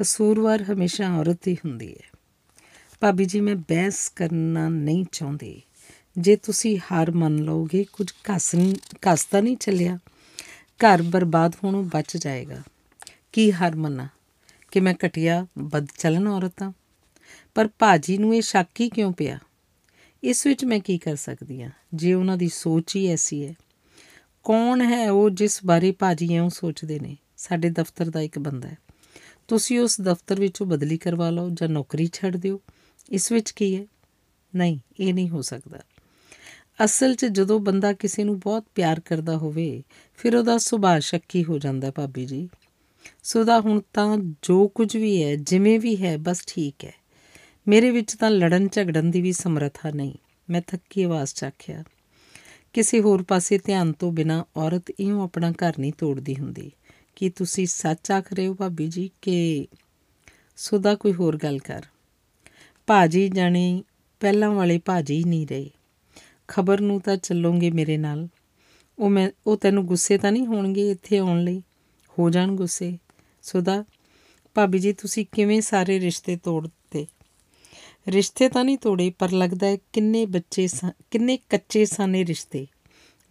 ਕਸੂਰਵਾਰ ਹਮੇਸ਼ਾ ਔਰਤ ਹੀ ਹੁੰਦੀ ਹੈ। ਭਾਬੀ ਜੀ, ਮੈਂ ਬਹਿਸ ਕਰਨਾ ਨਹੀਂ ਚਾਹੁੰਦੀ। ਜੇ ਤੁਸੀਂ ਹਾਰ ਮੰਨ ਲਓਗੇ, ਕੁਝ ਘਸ ਘਸ ਤਾਂ ਨਹੀਂ ਚੱਲਿਆ? ਘਰ ਬਰਬਾਦ ਹੋਣੋਂ ਬਚ ਜਾਏਗਾ। ਕੀ ਹਾਰ ਮੰਨਾ? ਕਿ ਮੈਂ ਘਟਿਆ, ਬਦ ਚਲਨ ਔਰਤਾਂ ਪਰ ਭਾਜੀ ਨੂੰ ਇਹ ਸ਼ੱਕ ਹੀ ਕਿਉਂ ਪਿਆ? ਇਸ ਵਿੱਚ ਮੈਂ ਕੀ ਕਰ ਸਕਦੀ ਹਾਂ? ਜੇ ਉਹਨਾਂ ਦੀ ਸੋਚ ਹੀ ਐਸੀ ਹੈ। ਕੌਣ ਹੈ ਉਹ ਜਿਸ ਬਾਰੇ ਭਾਜੀ ਐਉਂ ਸੋਚਦੇ ਨੇ? ਸਾਡੇ ਦਫ਼ਤਰ ਦਾ ਇੱਕ ਬੰਦਾ ਹੈ। ਤੁਸੀਂ ਉਸ ਦਫ਼ਤਰ ਵਿੱਚੋਂ ਬਦਲੀ ਕਰਵਾ ਲਓ ਜਾਂ ਨੌਕਰੀ ਛੱਡ ਦਿਓ। ਇਸ ਵਿੱਚ ਕੀ ਹੈ? ਨਹੀਂ, ਇਹ ਨਹੀਂ ਹੋ ਸਕਦਾ। ਅਸਲ 'ਚ ਜਦੋਂ ਬੰਦਾ ਕਿਸੇ ਨੂੰ ਬਹੁਤ ਪਿਆਰ ਕਰਦਾ ਹੋਵੇ, ਫਿਰ ਉਹਦਾ ਸੁਭਾਅ ਸ਼ੱਕੀ ਹੋ ਜਾਂਦਾ ਭਾਬੀ ਜੀ। ਸੋ ਹੁਣ ਤਾਂ ਜੋ ਕੁਝ ਵੀ ਹੈ, ਜਿਵੇਂ ਵੀ ਹੈ, ਬਸ ਠੀਕ ਹੈ। ਮੇਰੇ ਵਿੱਚ ਤਾਂ ਲੜਨ ਝਗੜਨ ਦੀ ਵੀ ਸਮਰੱਥਾ ਨਹੀਂ। ਮੈਂ ਥੱਕੀ ਆਵਾਜ਼ 'ਚ ਆਖਿਆ ਕਿਸੇ ਹੋਰ ਪਾਸੇ ਧਿਆਨ ਤੋਂ ਬਿਨਾ ਔਰਤ ਇਉਂ ਆਪਣਾ ਘਰ ਨਹੀਂ ਤੋੜਦੀ ਹੁੰਦੀ। ਕੀ ਤੁਸੀਂ ਸੱਚ ਆਖ ਰਹੇ ਹੋ ਭਾਬੀ ਜੀ ਕਿ ਸੁਦਾ ਕੋਈ ਹੋਰ ਗੱਲ ਕਰ। ਭਾਜੀ ਜਾਣੀ ਪਹਿਲਾਂ ਵਾਲੇ ਭਾਜੀ ਨਹੀਂ ਰਹੇ। ਖਬਰ ਨੂੰ ਤਾਂ ਚੱਲੋਗੇ ਮੇਰੇ ਨਾਲ। ਉਹ ਮੈਂ, ਉਹ ਤੈਨੂੰ ਗੁੱਸੇ ਤਾਂ ਨਹੀਂ ਹੋਣਗੇ ਇੱਥੇ ਆਉਣ ਲਈ? ਹੋ ਜਾਣ ਗੁੱਸੇ। ਸੁਦਾ, ਭਾਬੀ ਜੀ ਤੁਸੀਂ ਕਿਵੇਂ ਸਾਰੇ ਰਿਸ਼ਤੇ ਤੋੜਤੇ? ਰਿਸ਼ਤੇ ਤਾਂ ਨਹੀਂ ਤੋੜੇ, ਪਰ ਲੱਗਦਾ ਹੈ ਕਿੰਨੇ ਬੱਚੇ ਕਿੰਨੇ ਕੱਚੇ ਸਾਨੇ ਰਿਸ਼ਤੇ।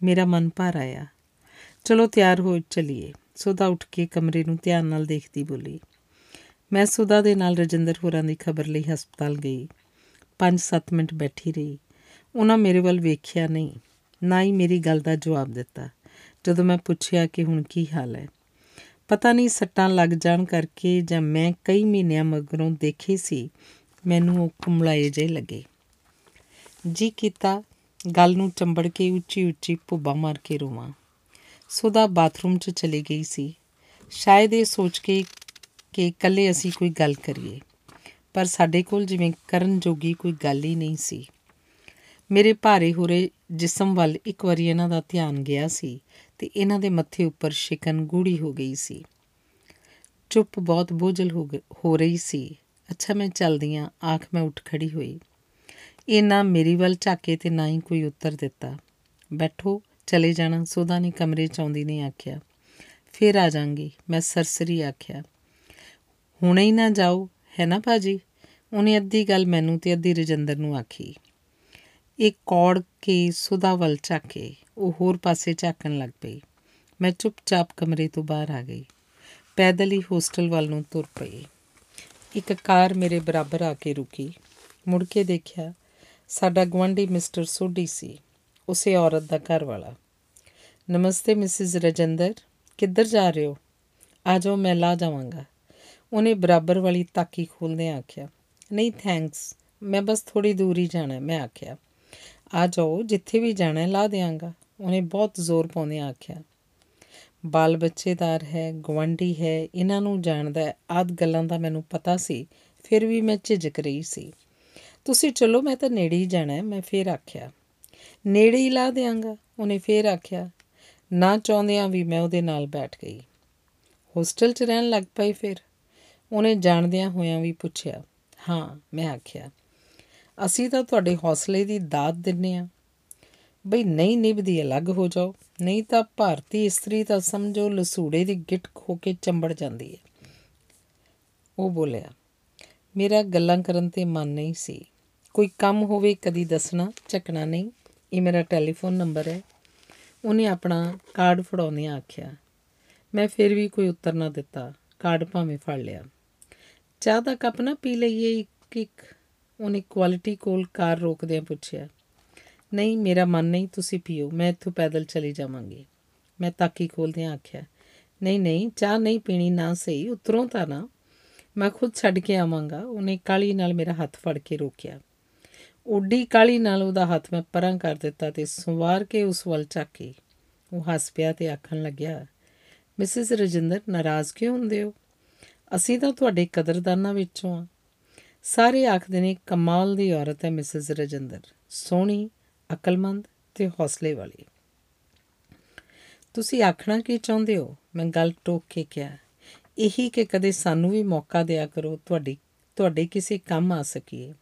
ਮੇਰਾ ਮਨ ਭਰ ਆਇਆ। ਚਲੋ ਤਿਆਰ ਹੋ ਚਲੀਏ। ਸੁਦਾ ਉੱਠ ਕੇ ਕਮਰੇ ਨੂੰ ਧਿਆਨ ਨਾਲ ਦੇਖਦੀ ਬੋਲੀ, ਮੈਂ ਸੁਦਾ ਦੇ ਨਾਲ ਰਜਿੰਦਰ ਹੋਰਾਂ ਦੀ ਖਬਰ ਲਈ ਹਸਪਤਾਲ ਗਈ। 5-7 ਮਿੰਟ ਬੈਠੀ ਰਹੀ। ਉਹਨਾਂ ਮੇਰੇ ਵੱਲ ਵੇਖਿਆ ਨਹੀਂ, ਨਾ ਹੀ ਮੇਰੀ ਗੱਲ ਦਾ ਜਵਾਬ ਦਿੱਤਾ, ਜਦੋਂ ਮੈਂ ਪੁੱਛਿਆ ਕਿ ਹੁਣ ਕੀ ਹਾਲ ਹੈ। ਪਤਾ ਨਹੀਂ ਸੱਟਾਂ ਲੱਗ ਜਾਣ ਕਰਕੇ ਜਾਂ ਮੈਂ ਕਈ ਮਹੀਨਿਆਂ ਮਗਰੋਂ ਦੇਖੇ ਸੀ, ਮੈਨੂੰ ਉਹ ਕੁਮਲਾਏ ਜੇ ਲੱਗੇ। ਜੀ ਕੀਤਾ, ਗੱਲ ਨੂੰ ਚੰਬੜ ਕੇ ਉੱਚੀ ਉੱਚੀ ਭੁੱਬਾ ਮਾਰ ਕੇ ਰੋਵਾਂ। ਸੁਦਾ ਬਾਥਰੂਮ 'ਚ ਚਲੀ ਗਈ ਸੀ। ਸ਼ਾਇਦ ਇਹ ਸੋਚ ਕੇ ਕਿ ਇਕੱਲੇ ਅਸੀਂ ਕੋਈ ਗੱਲ ਕਰੀਏ। ਪਰ ਸਾਡੇ ਕੋਲ ਜਿਵੇਂ ਕਰਨ ਜੋਗੀ ਕੋਈ ਗੱਲ ਹੀ ਨਹੀਂ ਸੀ। ਮੇਰੇ ਭਾਰੇ ਹੋਰੇ ਜਿਸਮ ਵੱਲ ਇੱਕ ਵਾਰੀ ਇਹਨਾਂ ਦਾ ਧਿਆਨ ਗਿਆ ਸੀ ਤੇ ਇਹਨਾਂ ਦੇ ਮੱਥੇ ਉੱਪਰ ਸ਼ਿਕਨ ਗੂੜੀ ਹੋ ਗਈ ਸੀ। ਚੁੱਪ ਬਹੁਤ ਬੋਝਲ ਹੋ ਰਹੀ ਸੀ। ਅੱਛਾ, ਮੈਂ ਚੱਲਦੀ ਆਂ ਆਖ ਮੈਂ ਉੱਠ ਖੜੀ ਹੋਈ। ਇਹ ਨਾ ਮੇਰੀ ਵੱਲ ਝਾਕੇ ਤੇ ਨਾ ਹੀ ਕੋਈ ਉੱਤਰ ਦਿੱਤਾ। ਬੈਠੋ ਚਲੇ ਜਾਣਾ ਸੋਦਾ ਨੇ ਕਮਰੇ ਚ ਆਉਂਦੀ ਨੇ ਆਖਿਆ, ਫੇਰ ਆ ਜਾਾਂਗੀ। ਮੈਂ ਸਰਸਰੀ ਆਖਿਆ, ਹੁਣੇ ਹੀ ਨਾ ਜਾਓ, ਹੈ ਨਾ ਭਾਜੀ? ਉਹਨੇ ਅੱਧੀ ਗੱਲ ਮੈਨੂੰ ਤੇ ਅੱਧੀ ਰਜਿੰਦਰ ਨੂੰ ਆਖੀ। ਇੱਕ ਕੌੜ ਕੇ ਸੁਦਾ ਵੱਲ ਝਾਕੇ, ਉਹ ਹੋਰ ਪਾਸੇ ਝਾਕਣ ਲੱਗ ਪਈ। ਮੈਂ ਚੁੱਪਚਾਪ ਕਮਰੇ ਤੋਂ ਬਾਹਰ ਆ ਗਈ। ਪੈਦਲ ਹੀ ਹੋਸਟਲ ਵੱਲ ਨੂੰ ਤੁਰ ਪਈ। ਇੱਕ ਕਾਰ ਮੇਰੇ ਬਰਾਬਰ ਆ ਕੇ ਰੁਕੀ। ਮੁੜ ਕੇ ਦੇਖਿਆ ਸਾਡਾ ਗਵੰਡੀ ਮਿਸਟਰ ਸੋਢੀ ਸੀ। ਉਸੇ ਔਰਤ ਦਾ ਘਰ ਵਾਲਾ। ਨਮਸਤੇ ਮਿਸਿਸ ਰਜਿੰਦਰ, ਕਿੱਧਰ ਜਾ ਰਹੇ ਹੋ? ਆ ਜਾਓ ਮੈਂ ਲਾ ਜਾਵਾਂਗਾ। ਉਹਨੇ ਬਰਾਬਰ ਵਾਲੀ ਤਾਕੀ ਖੋਲਦੇ ਆਖਿਆ, ਨਹੀਂ ਥੈਂਕਸ ਮੈਂ ਬਸ ਥੋੜੀ ਦੂਰ ਹੀ ਜਾਣਾ ਮੈਂ ਆਖਿਆ। ਆ ਜਾਓ, ਜਿੱਥੇ ਵੀ ਜਾਣਾ ਲਾ ਦੇਵਾਂਗਾ ਉਹਨੇ ਬਹੁਤ ਜ਼ੋਰ ਪਾਉਂਦੇ ਆਖਿਆ। ਬਾਲ ਬੱਚੇਦਾਰ ਹੈ ਗਵੰਡੀ ਹੈ, ਇਹਨਾਂ ਨੂੰ ਜਾਣਦਾ ਆਦ ਗੱਲਾਂ ਦਾ ਮੈਨੂੰ ਪਤਾ ਸੀ, ਫਿਰ ਵੀ ਮੈਂ ਝਿਜਕ ਰਹੀ ਸੀ। ਤੁਸੀਂ ਚਲੋ, ਮੈਂ ਤਾਂ ਨੇੜੇ ਹੀ ਜਾਣਾ ਮੈਂ ਫੇਰ ਆਖਿਆ। ਨੇੜੇ ਹੀ ਲਾ ਦੇਵਾਂਗਾ ਉਹਨੇ ਫੇਰ ਆਖਿਆ, ਨਾ ਚਾਹੁੰਦਿਆਂ ਵੀ ਮੈਂ ਉਹਦੇ ਨਾਲ ਬੈਠ ਗਈ। ਹੋਸਟਲ 'ਚ ਰਹਿਣ ਲੱਗ ਪਈ ਫਿਰ। ਉਹਨੇ ਜਾਣਦਿਆਂ ਹੋਇਆਂ ਵੀ ਪੁੱਛਿਆ, ਹਾਂ, ਮੈਂ ਆਖਿਆ, ਅਸੀਂ ਤਾਂ ਤੁਹਾਡੇ ਹੌਸਲੇ ਦੀ ਦਾਤ ਦਿੰਨੇ ਆ। ਬਈ ਨਹੀਂ ਨਿਭਦੀ ਅਲੱਗ ਹੋ ਜਾਓ, ਨਹੀਂ ਤਾਂ ਭਾਰਤੀ ਇਸਤਰੀ ਤਾਂ ਸਮਝੋ ਲਸੂੜੇ ਦੀ ਗਿੱਟ ਖੋ ਕੇ ਚੰਬੜ ਜਾਂਦੀ ਹੈ। ਉਹ ਬੋਲਿਆ, ਮੇਰਾ ਗੱਲਾਂ ਕਰਨ ਤੇ ਮਨ ਨਹੀਂ ਸੀ। ਕੋਈ ਕੰਮ ਹੋਵੇ ਕਦੀ ਦੱਸਣਾ, ਚੱਕਣਾ ਨਹੀਂ। ਇਹ ਮੇਰਾ ਟੈਲੀਫੋਨ ਨੰਬਰ ਹੈ। ਉਹਨੇ ਆਪਣਾ ਕਾਰਡ ਫੜਾਉਣੇ ਆਖਿਆ, ਮੈਂ ਫਿਰ ਵੀ ਕੋਈ ਉੱਤਰ ਨਾ ਦਿੱਤਾ। ਕਾਰਡ ਭਾਵੇਂ ਫੜ ਲਿਆ। ਚਾਹ ਦਾ ਕੱਪ ਨਾ ਪੀ ਲਈਏ ਇੱਕ ਇੱਕ। ਉਹਨੇ ਕੁਆਲਿਟੀ ਕੋਲ ਕਾਰ ਰੋਕਦਿਆਂ ਪੁੱਛਿਆ, ਨਹੀਂ, ਮੇਰਾ ਮਨ ਨਹੀਂ, ਤੁਸੀਂ ਪੀਓ। ਮੈਂ ਇੱਥੋਂ ਪੈਦਲ ਚਲੀ ਜਾਵਾਂਗੀ। ਮੈਂ ਤਾਕੀ ਖੋਲਦਿਆਂ ਆਖਿਆ, ਨਹੀਂ ਨਹੀਂ, ਚਾਹ ਨਹੀਂ ਪੀਣੀ, ਨਾ ਸਹੀ, ਉਤਰੋਂ ਤਾਂ ਨਾ। ਮੈਂ ਖੁਦ ਛੱਡ ਕੇ ਆਵਾਂਗਾ। ਉਹਨੇ ਕਾਲੀ ਨਾਲ ਮੇਰਾ ਹੱਥ ਫੜ ਕੇ ਰੋਕਿਆ। ਓਡੀ ਕਾਲੀ ਨਾਲ ਉਹਦਾ ਹੱਥ ਮੈਂ ਪਰਾਂ ਕਰ ਦਿੱਤਾ ਤੇ ਸਵਾਰ ਕੇ ਉਸ ਵੱਲ ਚੱਕੀ ਉਹ ਹੱਸ ਪਿਆ ਤੇ ਆਖਣ ਲੱਗਿਆ, ਮਿਸਿਸ ਰਜਿੰਦਰ, ਨਾਰਾਜ਼ ਕਿਉਂ ਹੁੰਦੇ ਹੋ? ਅਸੀਂ ਤਾਂ ਤੁਹਾਡੇ ਕਦਰਦਾਨਾਂ ਵਿੱਚੋਂ ਆ। ਸਾਰੇ ਆਖਦੇ ਨੇ, ਕਮਾਲ ਦੀ ਔਰਤ ਹੈ ਮਿਸਿਸ ਰਜਿੰਦਰ। ਸੋਹਣੀ, ਅਕਲਮੰਦ ਤੇ ਹੌਸਲੇ ਵਾਲੀ। ਤੁਸੀਂ ਆਖਣਾ ਕੀ ਚਾਹੁੰਦੇ ਹੋ? ਮੈਂ ਗੱਲ ਟੋਕ ਕੇ ਕਿਹਾ, ਇਹੀ ਕਿ ਕਦੇ ਸਾਨੂੰ ਵੀ ਮੌਕਾ ਦਿਆ ਕਰੋ, ਤੁਹਾਡੀ, ਤੁਹਾਡੇ ਕਿਸੇ ਕੰਮ ਆ ਸਕੀਏ।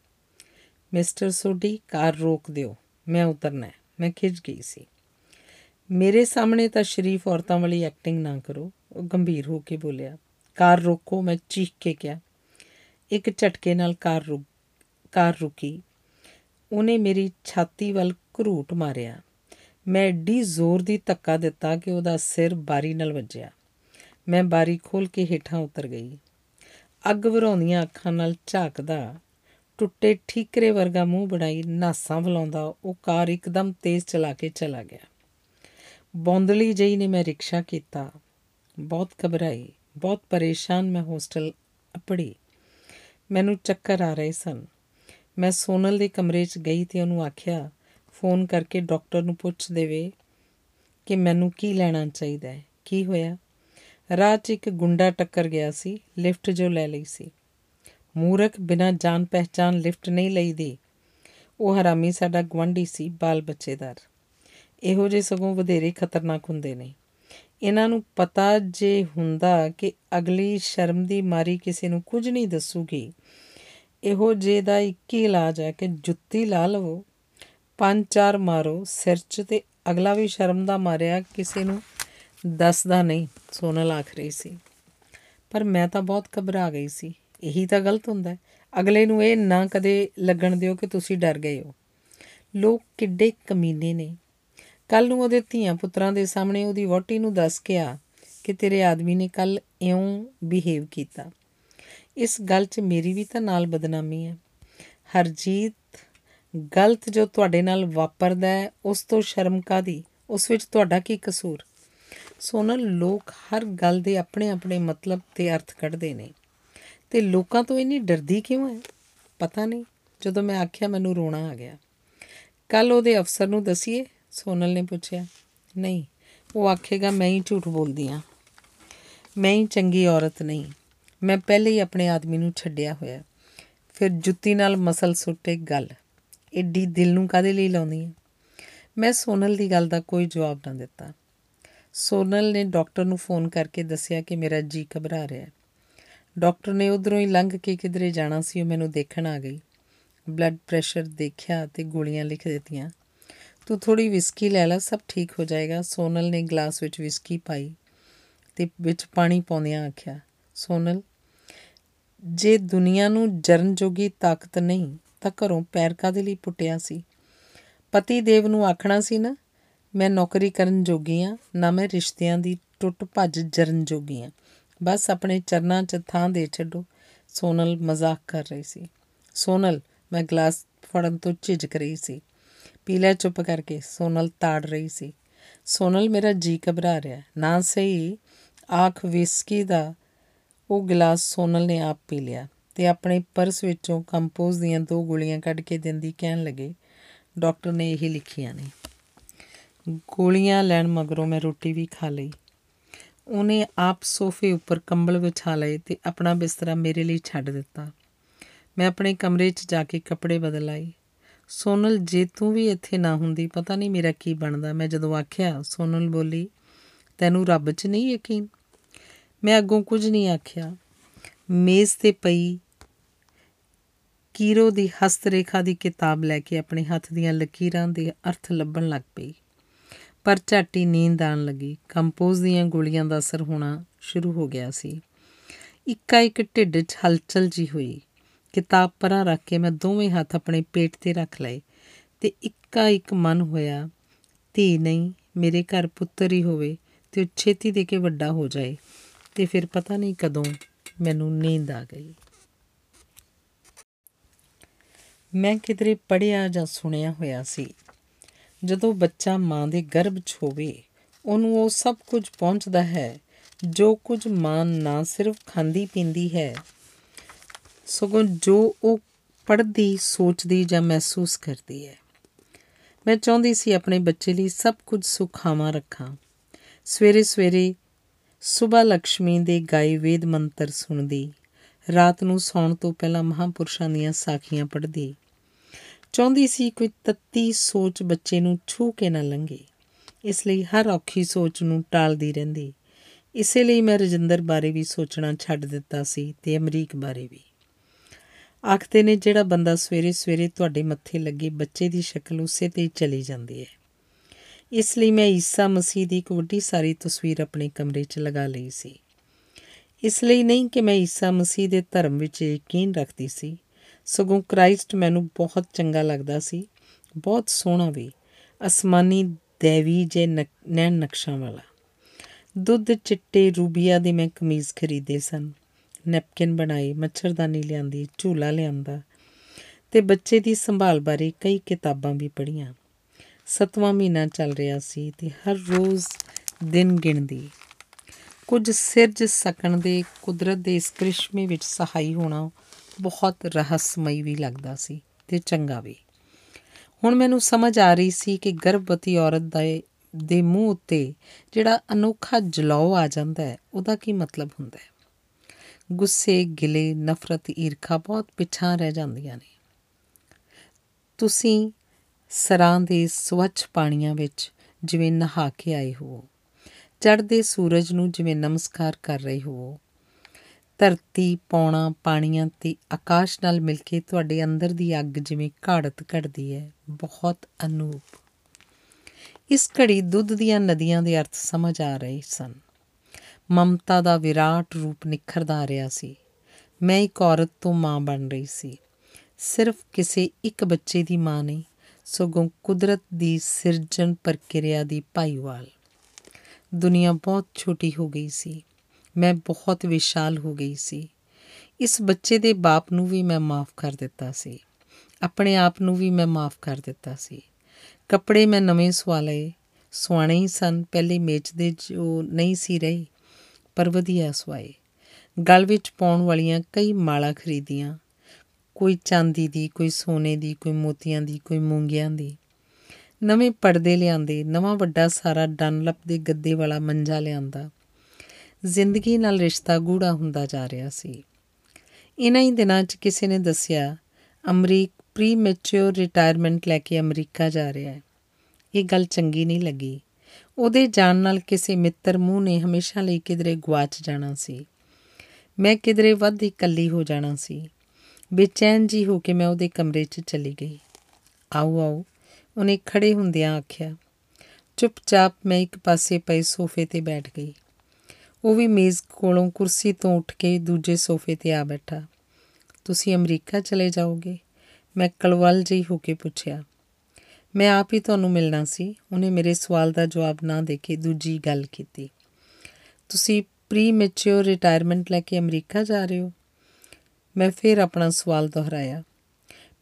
ਮਿਸਟਰ ਸੋਡੀ ਕਾਰ ਰੋਕ ਦਿਓ। ਮੈਂ ਉਤਰਨਾ ਮੈਂ ਖਿੱਚ ਗਈ ਸੀ। ਮੇਰੇ ਸਾਹਮਣੇ ਤਾਂ ਸ਼ਰੀਫ ਔਰਤਾਂ ਵਾਲੀ ਐਕਟਿੰਗ ਨਾ ਕਰੋ। ਉਹ ਗੰਭੀਰ ਹੋ ਕੇ ਬੋਲਿਆ, ਕਾਰ ਰੋਕੋ। ਮੈਂ ਚੀਖ ਕੇ ਕਿਹਾ, ਇੱਕ ਝਟਕੇ ਨਾਲ ਕਾਰ ਰੁਕ, ਕਾਰ ਰੁਕੀ। ਉਹਨੇ ਮੇਰੀ ਛਾਤੀ ਵੱਲ ਘਰੂਟ ਮਾਰਿਆ। ਮੈਂ ਏਡੀ ਜ਼ੋਰ ਦੀ ਧੱਕਾ ਦਿੱਤਾ ਕਿ ਉਹਦਾ ਸਿਰ ਬਾਰੀ ਨਾਲ ਵੱਜਿਆ। ਮੈਂ ਬਾਰੀ ਖੋਲ ਕੇ ਹੇਠਾਂ ਉਤਰ ਗਈ। ਅੱਗ ਵਰਾਉਂਦੀਆਂ ਅੱਖਾਂ ਨਾਲ ਝਾਕਦਾ ਟੁੱਟੇ ਠੀਕਰੇ ਵਰਗਾ ਮੂੰਹ ਬਣਾਈ ਨਾਸਾਂ ਬੁਲਾਉਂਦਾ ਉਹ ਕਾਰ ਇੱਕਦਮ ਤੇਜ਼ ਚਲਾ ਕੇ ਚਲਾ ਗਿਆ। ਬੌਂਦਲੀ ਜਈ ਨੇ ਮੈਂ ਰਿਕਸ਼ਾ ਕੀਤਾ। ਬਹੁਤ ਘਬਰਾਈ, ਬਹੁਤ ਪਰੇਸ਼ਾਨ ਮੈਂ ਹੋਸਟਲ ਅਪੜੀ। ਮੈਨੂੰ ਚੱਕਰ ਆ ਰਹੇ ਸਨ। ਮੈਂ ਸੋਨਲ ਦੇ ਕਮਰੇ 'ਚ ਗਈ ਤੇ ਉਹਨੂੰ ਆਖਿਆ, ਫੋਨ ਕਰਕੇ ਡਾਕਟਰ ਨੂੰ ਪੁੱਛ ਦੇਵੇ ਕਿ ਮੈਨੂੰ ਕੀ ਲੈਣਾ ਚਾਹੀਦਾ ਹੈ। ਕੀ ਹੋਇਆ? ਰਾਹ 'ਚ ਇੱਕ ਗੁੰਡਾ ਟੱਕਰ ਗਿਆ ਸੀ, ਲਿਫਟ ਜੋ ਲੈ ਲਈ ਸੀ। ਮੂਰਖ ਬਿਨਾ ਜਾਣ ਪਹਿਚਾਨ ਲਿਫਟ ਨਹੀਂ ਲਈਦੀ। ਉਹ ਹਰਾਮੀ ਸਾਡਾ ਗਵੰਡੀ ਸੀ, ਬਾਲ ਬੱਚੇਦਾਰ। ਇਹੋ ਜਿਹੇ ਸਗੋਂ ਵਧੇਰੇ ਖਤਰਨਾਕ ਹੁੰਦੇ ਨੇ। ਇਹਨਾਂ ਨੂੰ ਪਤਾ ਜੇ ਹੁੰਦਾ ਕਿ ਅਗਲੀ ਸ਼ਰਮ ਦੀ ਮਾਰੀ ਕਿਸੇ ਨੂੰ ਕੁਝ ਨਹੀਂ ਦੱਸੂਗੀ। ਇਹੋ ਜੇ ਦਾ ਇੱਕ ਹੀ ਇਲਾਜ ਹੈ ਕਿ ਜੁੱਤੀ ਲਾ ਲਵੋ, ਪੰਜ ਚਾਰ ਮਾਰੋ, ਸਿਰ 'ਚ ਤੇ ਅਗਲਾ ਵੀ ਸ਼ਰਮ ਦਾ ਮਾਰਿਆ ਕਿਸੇ ਨੂੰ ਦੱਸਦਾ ਨਹੀਂ, ਸੋਨਲ ਆਖ ਰਹੀ ਸੀ। ਪਰ ਮੈਂ ਤਾਂ ਬਹੁਤ ਘਬਰਾ ਗਈ ਸੀ। ਇਹੀ ਤਾਂ ਗਲਤ ਹੁੰਦਾ ਅਗਲੇ ਨੂੰ ਇਹ ਨਾ ਕਦੇ ਲੱਗਣ ਦਿਓ ਕਿ ਤੁਸੀਂ ਡਰ ਗਏ ਹੋ। ਲੋਕ ਕਿੱਡੇ ਕਮੀਨੇ ਨੇ। ਕੱਲ ਨੂੰ ਉਹਦੇ ਧੀਆਂ ਪੁੱਤਰਾਂ ਦੇ ਸਾਹਮਣੇ ਉਹਦੀ ਵੋਟੀ ਨੂੰ ਦੱਸ ਕੇ ਆ ਕਿ ਤੇਰੇ ਆਦਮੀ ਨੇ ਕੱਲ ਇਉਂ ਬਿਹੇਵ ਕੀਤਾ। ਇਸ ਗੱਲ 'ਚ ਮੇਰੀ ਵੀ ਤਾਂ ਨਾਲ ਬਦਨਾਮੀ ਹੈ। ਹਰਜੀਤ, ਗਲਤ ਜੋ ਤੁਹਾਡੇ ਨਾਲ ਵਾਪਰਦਾ ਹੈ, ਉਸ ਤੋਂ ਸ਼ਰਮ ਕਾਦੀ ਉਸ ਵਿੱਚ ਤੁਹਾਡਾ ਕੀ ਕਸੂਰ? ਸੋਨਲ ਲੋਕ ਹਰ ਗੱਲ ਦੇ ਆਪਣੇ ਆਪਣੇ ਮਤਲਬ ਤੇ ਅਰਥ ਕੱਢਦੇ ਨੇ। ਤੇ ਲੋਕਾਂ ਤੋਂ ਇੰਨੀ ਡਰਦੀ ਕਿਉਂ ਹੈ? ਪਤਾ ਨਹੀਂ। ਜਦੋਂ ਮੈਂ ਆਖਿਆ, ਮੈਨੂੰ ਰੋਣਾ ਆ ਗਿਆ। ਕੱਲ ਉਹਦੇ ਅਫਸਰ ਨੂੰ ਦਸੀਏ, ਸੋਨਲ ਨੇ ਪੁੱਛਿਆ, ਨਹੀਂ। ਉਹ ਆਖੇਗਾ, ਮੈਂ ਹੀ ਝੂਠ ਬੋਲਦੀ ਆ। ਮੈਂ ਹੀ ਚੰਗੀ ਔਰਤ ਨਹੀਂ। ਮੈਂ ਪਹਿਲੇ ਹੀ ਆਪਣੇ ਆਦਮੀ ਨੂੰ ਛੱਡਿਆ ਹੋਇਆ ਫਿਰ ਜੁੱਤੀ ਨਾਲ ਮਸਲ ਸੁੱਟੇ ਗੱਲ। ਏਡੀ ਦਿਲ ਨੂੰ ਕਾਦੇ ਲਈ ਲਾਉਂਦੀ ਹੈ ਮੈਂ ਸੋਨਲ ਦੀ ਗੱਲ ਦਾ ਕੋਈ ਜਵਾਬ ਨਾ ਦਿੱਤਾ। ਸੋਨਲ ਨੇ ਡਾਕਟਰ ਨੂੰ ਫੋਨ ਕਰਕੇ ਦੱਸਿਆ ਕਿ ਮੇਰਾ ਜੀ ਘਬਰਾ ਰਿਹਾ ਹੈ। ਡਾਕਟਰ ਨੇ ਉਧਰੋਂ ਹੀ ਲੰਘ ਕੇ ਕਿਧਰੇ ਜਾਣਾ ਸੀ, ਉਹ ਮੈਨੂੰ ਦੇਖਣ ਆ ਗਈ। ਬਲੱਡ ਪ੍ਰੈਸ਼ਰ ਦੇਖਿਆ ਤੇ ਗੋਲੀਆਂ ਲਿਖ ਦਿੱਤੀਆਂ। ਤੂੰ ਥੋੜੀ ਵਿਸਕੀ ਲੈ ਲੈ, ਸਭ ਠੀਕ ਹੋ ਜਾਏਗਾ, ਸੋਨਲ ਨੇ ਗਲਾਸ ਵਿੱਚ ਵਿਸਕੀ ਪਾਈ ਤੇ ਵਿੱਚ ਪਾਣੀ ਪਾਉਂਦਿਆਂ ਆਖਿਆ। ਸੋਨਲ, ਜੇ ਦੁਨੀਆ ਨੂੰ ਜਰਨ ਜੋਗੀ ਤਾਕਤ ਨਹੀਂ, ਤਾਂ ਘਰੋਂ ਪੈਰ ਕਾਦੇ ਲਈ ਪੁੱਟਿਆ ਸੀ? ਪਤੀ ਦੇਵ ਨੂੰ ਆਖਣਾ ਸੀ ਨਾ, ਮੈਂ ਨੌਕਰੀ ਕਰਨ ਜੋਗੀ ਆ, ਨਾ ਮੈਂ ਰਿਸ਼ਤਿਆਂ ਦੀ ਟੁੱਟ ਭੱਜ ਜਰਨ ਜੋਗੀ ਆ ਬਸ ਆਪਣੇ ਚਰਨਾਂ 'ਚ ਥਾਂ ਦੇ ਛੱਡੋ। ਸੋਨਲ ਮਜ਼ਾਕ ਕਰ ਰਹੀ ਸੀ। ਸੋਨਲ, ਮੈਂ ਗਲਾਸ ਫੜਨ ਤੋਂ ਝਿਜਕ ਰਹੀ ਸੀ। ਪੀ ਲੈ ਚੁੱਪ ਕਰਕੇ ਸੋਨਲ ਤਾੜ ਰਹੀ ਸੀ। ਸੋਨਲ ਮੇਰਾ ਜੀ ਘਬਰਾ ਰਿਹਾ। ਨਾ ਸਹੀ, ਆਖ ਵਿਸਕੀ ਦਾ ਉਹ ਗਲਾਸ ਸੋਨਲ ਨੇ ਆਪ ਪੀ ਲਿਆ ਤੇ ਆਪਣੇ ਪਰਸ ਵਿੱਚੋਂ ਕੰਪੋਜ਼ ਦੀਆਂ ਦੋ ਗੋਲੀਆਂ ਕੱਢ ਕੇ ਦਿੰਦੀ ਕਹਿਣ ਲੱਗੇ, ਡਾਕਟਰ ਨੇ ਇਹ ਲਿਖੀਆਂ ਨੇ। ਗੋਲੀਆਂ ਲੈਣ ਮਗਰੋਂ ਮੈਂ ਰੋਟੀ ਵੀ ਖਾ ਲਈ। ਉਹਨੇ ਆਪ ਸੋਫੇ ਉੱਪਰ ਕੰਬਲ ਵਿਛਾ ਲਏ ਤੇ ਆਪਣਾ ਬਿਸਤਰਾ ਮੇਰੇ ਲਈ ਛੱਡ ਦਿੱਤਾ। ਮੈਂ ਆਪਣੇ ਕਮਰੇ 'ਚ ਜਾ ਕੇ ਕੱਪੜੇ ਬਦਲ ਆਈ। ਸੋਨਲ, ਜੇ ਤੂੰ ਵੀ ਇੱਥੇ ਨਾ ਹੁੰਦੀ, ਪਤਾ ਨਹੀਂ ਮੇਰਾ ਕੀ ਬਣਦਾ। ਮੈਂ ਜਦੋਂ ਆਖਿਆ, ਸੋਨਲ ਬੋਲੀ, ਤੈਨੂੰ ਰੱਬ 'ਚ ਨਹੀਂ ਯਕੀਨ? ਮੈਂ ਅੱਗੋਂ ਕੁਝ ਨਹੀਂ ਆਖਿਆ। ਮੇਜ਼ ਤੇ ਪਈ ਕੀਰੋ ਦੀ ਹਸਤ ਰੇਖਾ ਦੀ ਕਿਤਾਬ ਲੈ ਕੇ ਆਪਣੇ ਹੱਥ ਦੀਆਂ ਲਕੀਰਾਂ ਦੇ ਅਰਥ ਲੱਭਣ ਲੱਗ ਪਈ। ਪਰ ਝਾਟੀ ਨੀਂਦ ਆਣ ਲੱਗੀ। ਕੰਪੋਜ਼ ਦੀਆਂ ਗੋਲੀਆਂ ਦਾ ਅਸਰ ਹੋਣਾ ਸ਼ੁਰੂ ਹੋ ਗਿਆ ਸੀ। ਇੱਕਾ ਇੱਕ ਢਿੱਡ 'ਚ ਹਲਚਲ ਜੀ ਹੋਈ। ਕਿਤਾਬ ਪਰਾਂ ਰੱਖ ਕੇ ਮੈਂ ਦੋਵੇਂ ਹੱਥ ਆਪਣੇ ਪੇਟ ਤੇ ਰੱਖ ਲਏ ਤੇ ਇੱਕਾ ਇੱਕ ਮਨ ਹੋਇਆ, ਧੀ ਨਹੀਂ, ਮੇਰੇ ਘਰ ਪੁੱਤਰ ਹੀ ਹੋਵੇ ਤੇ ਛੇਤੀ ਦੇ ਕੇ ਵੱਡਾ ਹੋ ਜਾਏ ਤੇ ਫਿਰ ਪਤਾ ਨਹੀਂ ਕਦੋਂ ਮੈਨੂੰ ਨੀਂਦ ਆ ਗਈ। ਮੈਂ ਕਿਧਰੇ ਪੜਿਆ ਜਾਂ ਸੁਣਿਆ ਹੋਇਆ ਸੀ। ਜਦੋਂ ਬੱਚਾ ਮਾਂ ਦੇ ਗਰਭ 'ਚ ਹੋਵੇ, ਉਹਨੂੰ ਉਹ ਸਭ ਕੁਝ ਪਹੁੰਚਦਾ ਹੈ, ਜੋ ਕੁਝ ਮਾਂ ਨਾ ਸਿਰਫ ਖਾਂਦੀ ਪੀਂਦੀ ਹੈ। ਸਗੋਂ ਜੋ ਉਹ ਪੜ੍ਹਦੀ, ਸੋਚਦੀ ਜਾਂ ਮਹਿਸੂਸ ਕਰਦੀ ਹੈ। ਮੈਂ ਚਾਹੁੰਦੀ ਸੀ ਆਪਣੇ ਬੱਚੇ ਲਈ ਸਭ ਕੁਝ ਸੁਖਾਵਾਂ ਰੱਖਾਂ। ਸਵੇਰੇ ਸਵੇਰੇ ਸੁਬਾ ਲక్ష్ਮੀ ਦੇ ਗਾਏ ਵੇਦ ਮੰਤਰ ਸੁਣਦੀ, ਰਾਤ ਨੂੰ ਸੌਣ ਤੋਂ ਪਹਿਲਾਂ ਮਹਾਪੁਰਸ਼ਾਂ ਦੀਆਂ ਸਾਖੀਆਂ ਪੜ੍ਹਦੀ ਚਾਹੁੰਦੀ ਸੀ ਕੋਈ ਤੱਤੀ ਸੋਚ ਬੱਚੇ ਨੂੰ ਛੂ ਕੇ ਨਾ ਲੰਘੇ। ਇਸ ਲਈ ਹਰ ਔਖੀ ਸੋਚ ਨੂੰ ਟਾਲਦੀ ਰਹਿੰਦੀ। ਇਸੇ ਲਈ ਮੈਂ ਰਜਿੰਦਰ ਬਾਰੇ ਵੀ ਸੋਚਣਾ ਛੱਡ ਦਿੱਤਾ ਸੀ ਤੇ ਅਮਰੀਕ ਬਾਰੇ ਵੀ। ਆਖਦੇ ਨੇ, ਜਿਹੜਾ ਬੰਦਾ ਸਵੇਰੇ ਸਵੇਰੇ ਤੁਹਾਡੇ ਮੱਥੇ ਲੱਗੇ ਬੱਚੇ ਦੀ ਸ਼ਕਲ ਉਸੇ ਤੇ ਹੀ ਚਲੀ ਜਾਂਦੀ ਹੈ। ਇਸ ਲਈ ਮੈਂ ਈਸਾ ਮਸੀਹ ਦੀ ਇੱਕ ਵੱਡੀ ਸਾਰੀ ਤਸਵੀਰ ਆਪਣੇ ਕਮਰੇ 'ਚ ਲਗਾ ਲਈ ਸੀ। ਇਸ ਲਈ ਨਹੀਂ ਕਿ ਮੈਂ ਈਸਾ ਮਸੀਹ ਦੇ ਧਰਮ ਵਿੱਚ ਯਕੀਨ ਰੱਖਦੀ ਸੀ। ਸਗੋਂ ਕ੍ਰਾਈਸਟ ਮੈਨੂੰ ਬਹੁਤ ਚੰਗਾ ਲੱਗਦਾ ਸੀ। ਬਹੁਤ ਸੋਹਣਾ ਵੀ। ਅਸਮਾਨੀ ਦੇਵੀ ਜੇ ਨੈਣ ਨਕਸ਼ਾਂ ਵਾਲਾ। ਦੁੱਧ, ਚਿੱਟੇ, ਰੂਬੀਆ ਦੇ ਮੈਂ ਕਮੀਜ਼ ਖਰੀਦੇ ਸਨ। ਨੈਪਕਿਨ ਬਣਾਈ, ਮੱਛਰਦਾਨੀ ਲਿਆਂਦੀ, ਝੂਲਾ ਲਿਆਂਦਾ ਤੇ ਬੱਚੇ ਦੀ ਸੰਭਾਲ ਬਾਰੇ ਕਈ ਕਿਤਾਬਾਂ ਵੀ ਪੜ੍ਹੀਆਂ। ਸਤਵਾਂ ਮਹੀਨਾ ਚੱਲ ਰਿਹਾ ਸੀ ਤੇ ਹਰ ਰੋਜ਼ ਦਿਨ ਗਿਣਦੀ। ਕੁਝ ਸਿਰਜ ਸਕਣ ਦੇ ਕੁਦਰਤ ਦੇ ਇਸ ਕ੍ਰਿਸ਼ਮੇ ਵਿੱਚ ਸਹਾਈ ਹੋਣਾ ਬਹੁਤ ਰਹੱਸਮਈ ਵੀ ਲੱਗਦਾ ਸੀ ਤੇ ਚੰਗਾ ਵੀ। ਹੁਣ ਮੈਨੂੰ ਸਮਝ ਆ ਰਹੀ ਸੀ ਕਿ ਗਰਭਵਤੀ ਔਰਤ ਦਾ ਦੇ ਮੂੰਹ ਉੱਤੇ ਜਿਹੜਾ ਅਨੋਖਾ ਜਲਾਉ ਆ ਜਾਂਦਾ ਹੈ, ਉਹਦਾ ਕੀ ਮਤਲਬ ਹੁੰਦਾ ਹੈ? ਗੁੱਸੇ, ਗਿਲੇ, ਨਫ਼ਰਤ, ਈਰਖਾ ਬਹੁਤ ਪਿਛਾਂ ਰਹਿ ਜਾਂਦੀਆਂ ਨੇ। ਤੁਸੀਂ ਸਰਾਂ ਦੇ ਸਵੱਛ ਪਾਣੀਆਂ ਵਿੱਚ ਜਿਵੇਂ ਨਹਾ ਕੇ ਆਏ ਹੋ, ਚੜ੍ਹਦੇ ਸੂਰਜ ਨੂੰ ਜਿਵੇਂ ਨਮਸਕਾਰ ਕਰ ਰਹੇ ਹੋ ਧਰਤੀ, ਪੌਣਾ, ਪਾਣੀਆਂ ਤੇ ਆਕਾਸ਼ ਨਾਲ ਮਿਲ ਕੇ ਤੁਹਾਡੇ ਅੰਦਰ ਦੀ ਅੱਗ ਜਿਵੇਂ ਘਾੜਤ ਘੜਦੀ ਹੈ, ਬਹੁਤ ਅਨੂਪ। ਇਸ ਘੜੀ ਦੁੱਧ ਦੀਆਂ ਨਦੀਆਂ ਦੇ ਅਰਥ ਸਮਝ ਆ ਰਹੇ ਸਨ। ਮਮਤਾ ਦਾ ਵਿਰਾਟ ਰੂਪ ਨਿਖਰਦਾ ਰਿਹਾ ਸੀ। ਮੈਂ ਇੱਕ ਔਰਤ ਤੋਂ ਮਾਂ ਬਣ ਰਹੀ ਸੀ। ਸਿਰਫ ਕਿਸੇ ਇੱਕ ਬੱਚੇ ਦੀ ਮਾਂ ਨਹੀਂ, ਸਗੋਂ ਕੁਦਰਤ ਦੀ ਸਿਰਜਣ ਪ੍ਰਕਿਰਿਆ ਦੀ ਭਾਈਵਾਲ। ਦੁਨੀਆ ਬਹੁਤ ਛੋਟੀ ਹੋ ਗਈ ਸੀ। ਮੈਂ ਬਹੁਤ ਵਿਸ਼ਾਲ ਹੋ ਗਈ ਸੀ। ਇਸ ਬੱਚੇ ਦੇ ਬਾਪ ਨੂੰ ਵੀ ਮੈਂ ਮਾਫ ਕਰ ਦਿੱਤਾ ਸੀ। ਆਪਣੇ ਆਪ ਨੂੰ ਵੀ ਮੈਂ ਮਾਫ ਕਰ ਦਿੱਤਾ ਸੀ। ਕੱਪੜੇ ਮੈਂ ਨਵੇਂ ਸਵਾ ਲਏ। ਸੁਆਣੇ ਹੀ ਸਨ। ਪਹਿਲੇ ਮੇਚ ਦੇ ਜੋ ਨਹੀਂ ਸੀ ਰਹੀ, ਪਰ ਵਧੀਆ ਸਵਾਏ ਗਲ ਵਿੱਚ ਪਾਉਣ ਵਾਲੀਆਂ ਕਈ ਮਾਲਾ ਖਰੀਦੀਆਂ। ਕੋਈ ਚਾਂਦੀ ਦੀ, ਕੋਈ ਸੋਨੇ ਦੀ, ਕੋਈ ਮੋਤੀਆਂ ਦੀ, ਕੋਈ ਮੂੰਗਿਆਂ ਦੀ। ਨਵੇਂ ਪਰਦੇ ਲਿਆਂਦੇ। ਨਵਾਂ ਵੱਡਾ ਸਾਰਾ ਡਨਲਪ ਦੇ ਗੱਦੇ ਵਾਲਾ ਮੰਜਾ ਲਿਆਂਦਾ। ਜ਼ਿੰਦਗੀ ਨਾਲ ਰਿਸ਼ਤਾ ਗੂੜਾ ਹੁੰਦਾ ਜਾ ਰਿਹਾ ਸੀ। ਇਨਾਂ ਹੀ ਦਿਨਾਂ 'ਚ ਕਿਸੇ ਨੇ ਦੱਸਿਆ, ਅਮਰੀਕ ਪ੍ਰੀ ਮੈਚੁਰ ਰਿਟਾਇਰਮੈਂਟ ਲੈ ਕੇ ਅਮਰੀਕਾ ਜਾ ਰਿਹਾ ਹੈ। ਇਹ ਗੱਲ ਚੰਗੀ ਨਹੀਂ ਲੱਗੀ। ਉਹਦੇ ਜਾਣ ਨਾਲ ਕਿਸੇ ਮਿੱਤਰ ਮੂੰਹ ਨੇ ਹਮੇਸ਼ਾ ਲਈ ਕਿਧਰੇ ਗਵਾਚ ਜਾਣਾ ਸੀ। ਮੈਂ ਕਿਧਰੇ ਵੱਧ ਇਕੱਲੀ ਹੋ ਜਾਣਾ ਸੀ। ਬੇਚੈਨ ਜੀ ਹੋ ਕੇ ਮੈਂ ਉਹਦੇ ਕਮਰੇ 'ਚ ਚਲੀ ਗਈ। ਆਓ ਆਓ, ਉਹਨੇ ਖੜੇ ਹੁੰਦਿਆਂ ਆਖਿਆ, ਚੁੱਪਚਾਪ ਮੈਂ ਇੱਕ ਪਾਸੇ ਪਏ ਸੋਫੇ ਤੇ ਬੈਠ ਗਈ। ਉਹ ਵੀ ਮੇਜ਼ ਕੋਲੋਂ ਕੁਰਸੀ ਤੋਂ ਉੱਠ ਕੇ ਦੂਜੇ ਸੋਫੇ ਤੇ ਆ ਬੈਠਾ। ਤੁਸੀਂ ਅਮਰੀਕਾ ਚਲੇ ਜਾਓਗੇ? ਮੈਂ ਕਲਵਲ ਜਿਹੀ ਹੋ ਕੇ ਪੁੱਛਿਆ। ਮੈਂ ਆਪ ਹੀ ਤੁਹਾਨੂੰ ਮਿਲਣਾ ਸੀ। ਉਹਨੇ ਮੇਰੇ ਸਵਾਲ ਦਾ ਜਵਾਬ ਨਾ ਦੇ ਕੇ ਦੂਜੀ ਗੱਲ ਕੀਤੀ। ਤੁਸੀਂ ਪ੍ਰੀ ਮੈਚੁਰ ਰਿਟਾਇਰਮੈਂਟ ਲੈ ਕੇ ਅਮਰੀਕਾ ਜਾ ਰਹੇ ਹੋ? ਮੈਂ ਫਿਰ ਆਪਣਾ ਸਵਾਲ ਦੁਹਰਾਇਆ।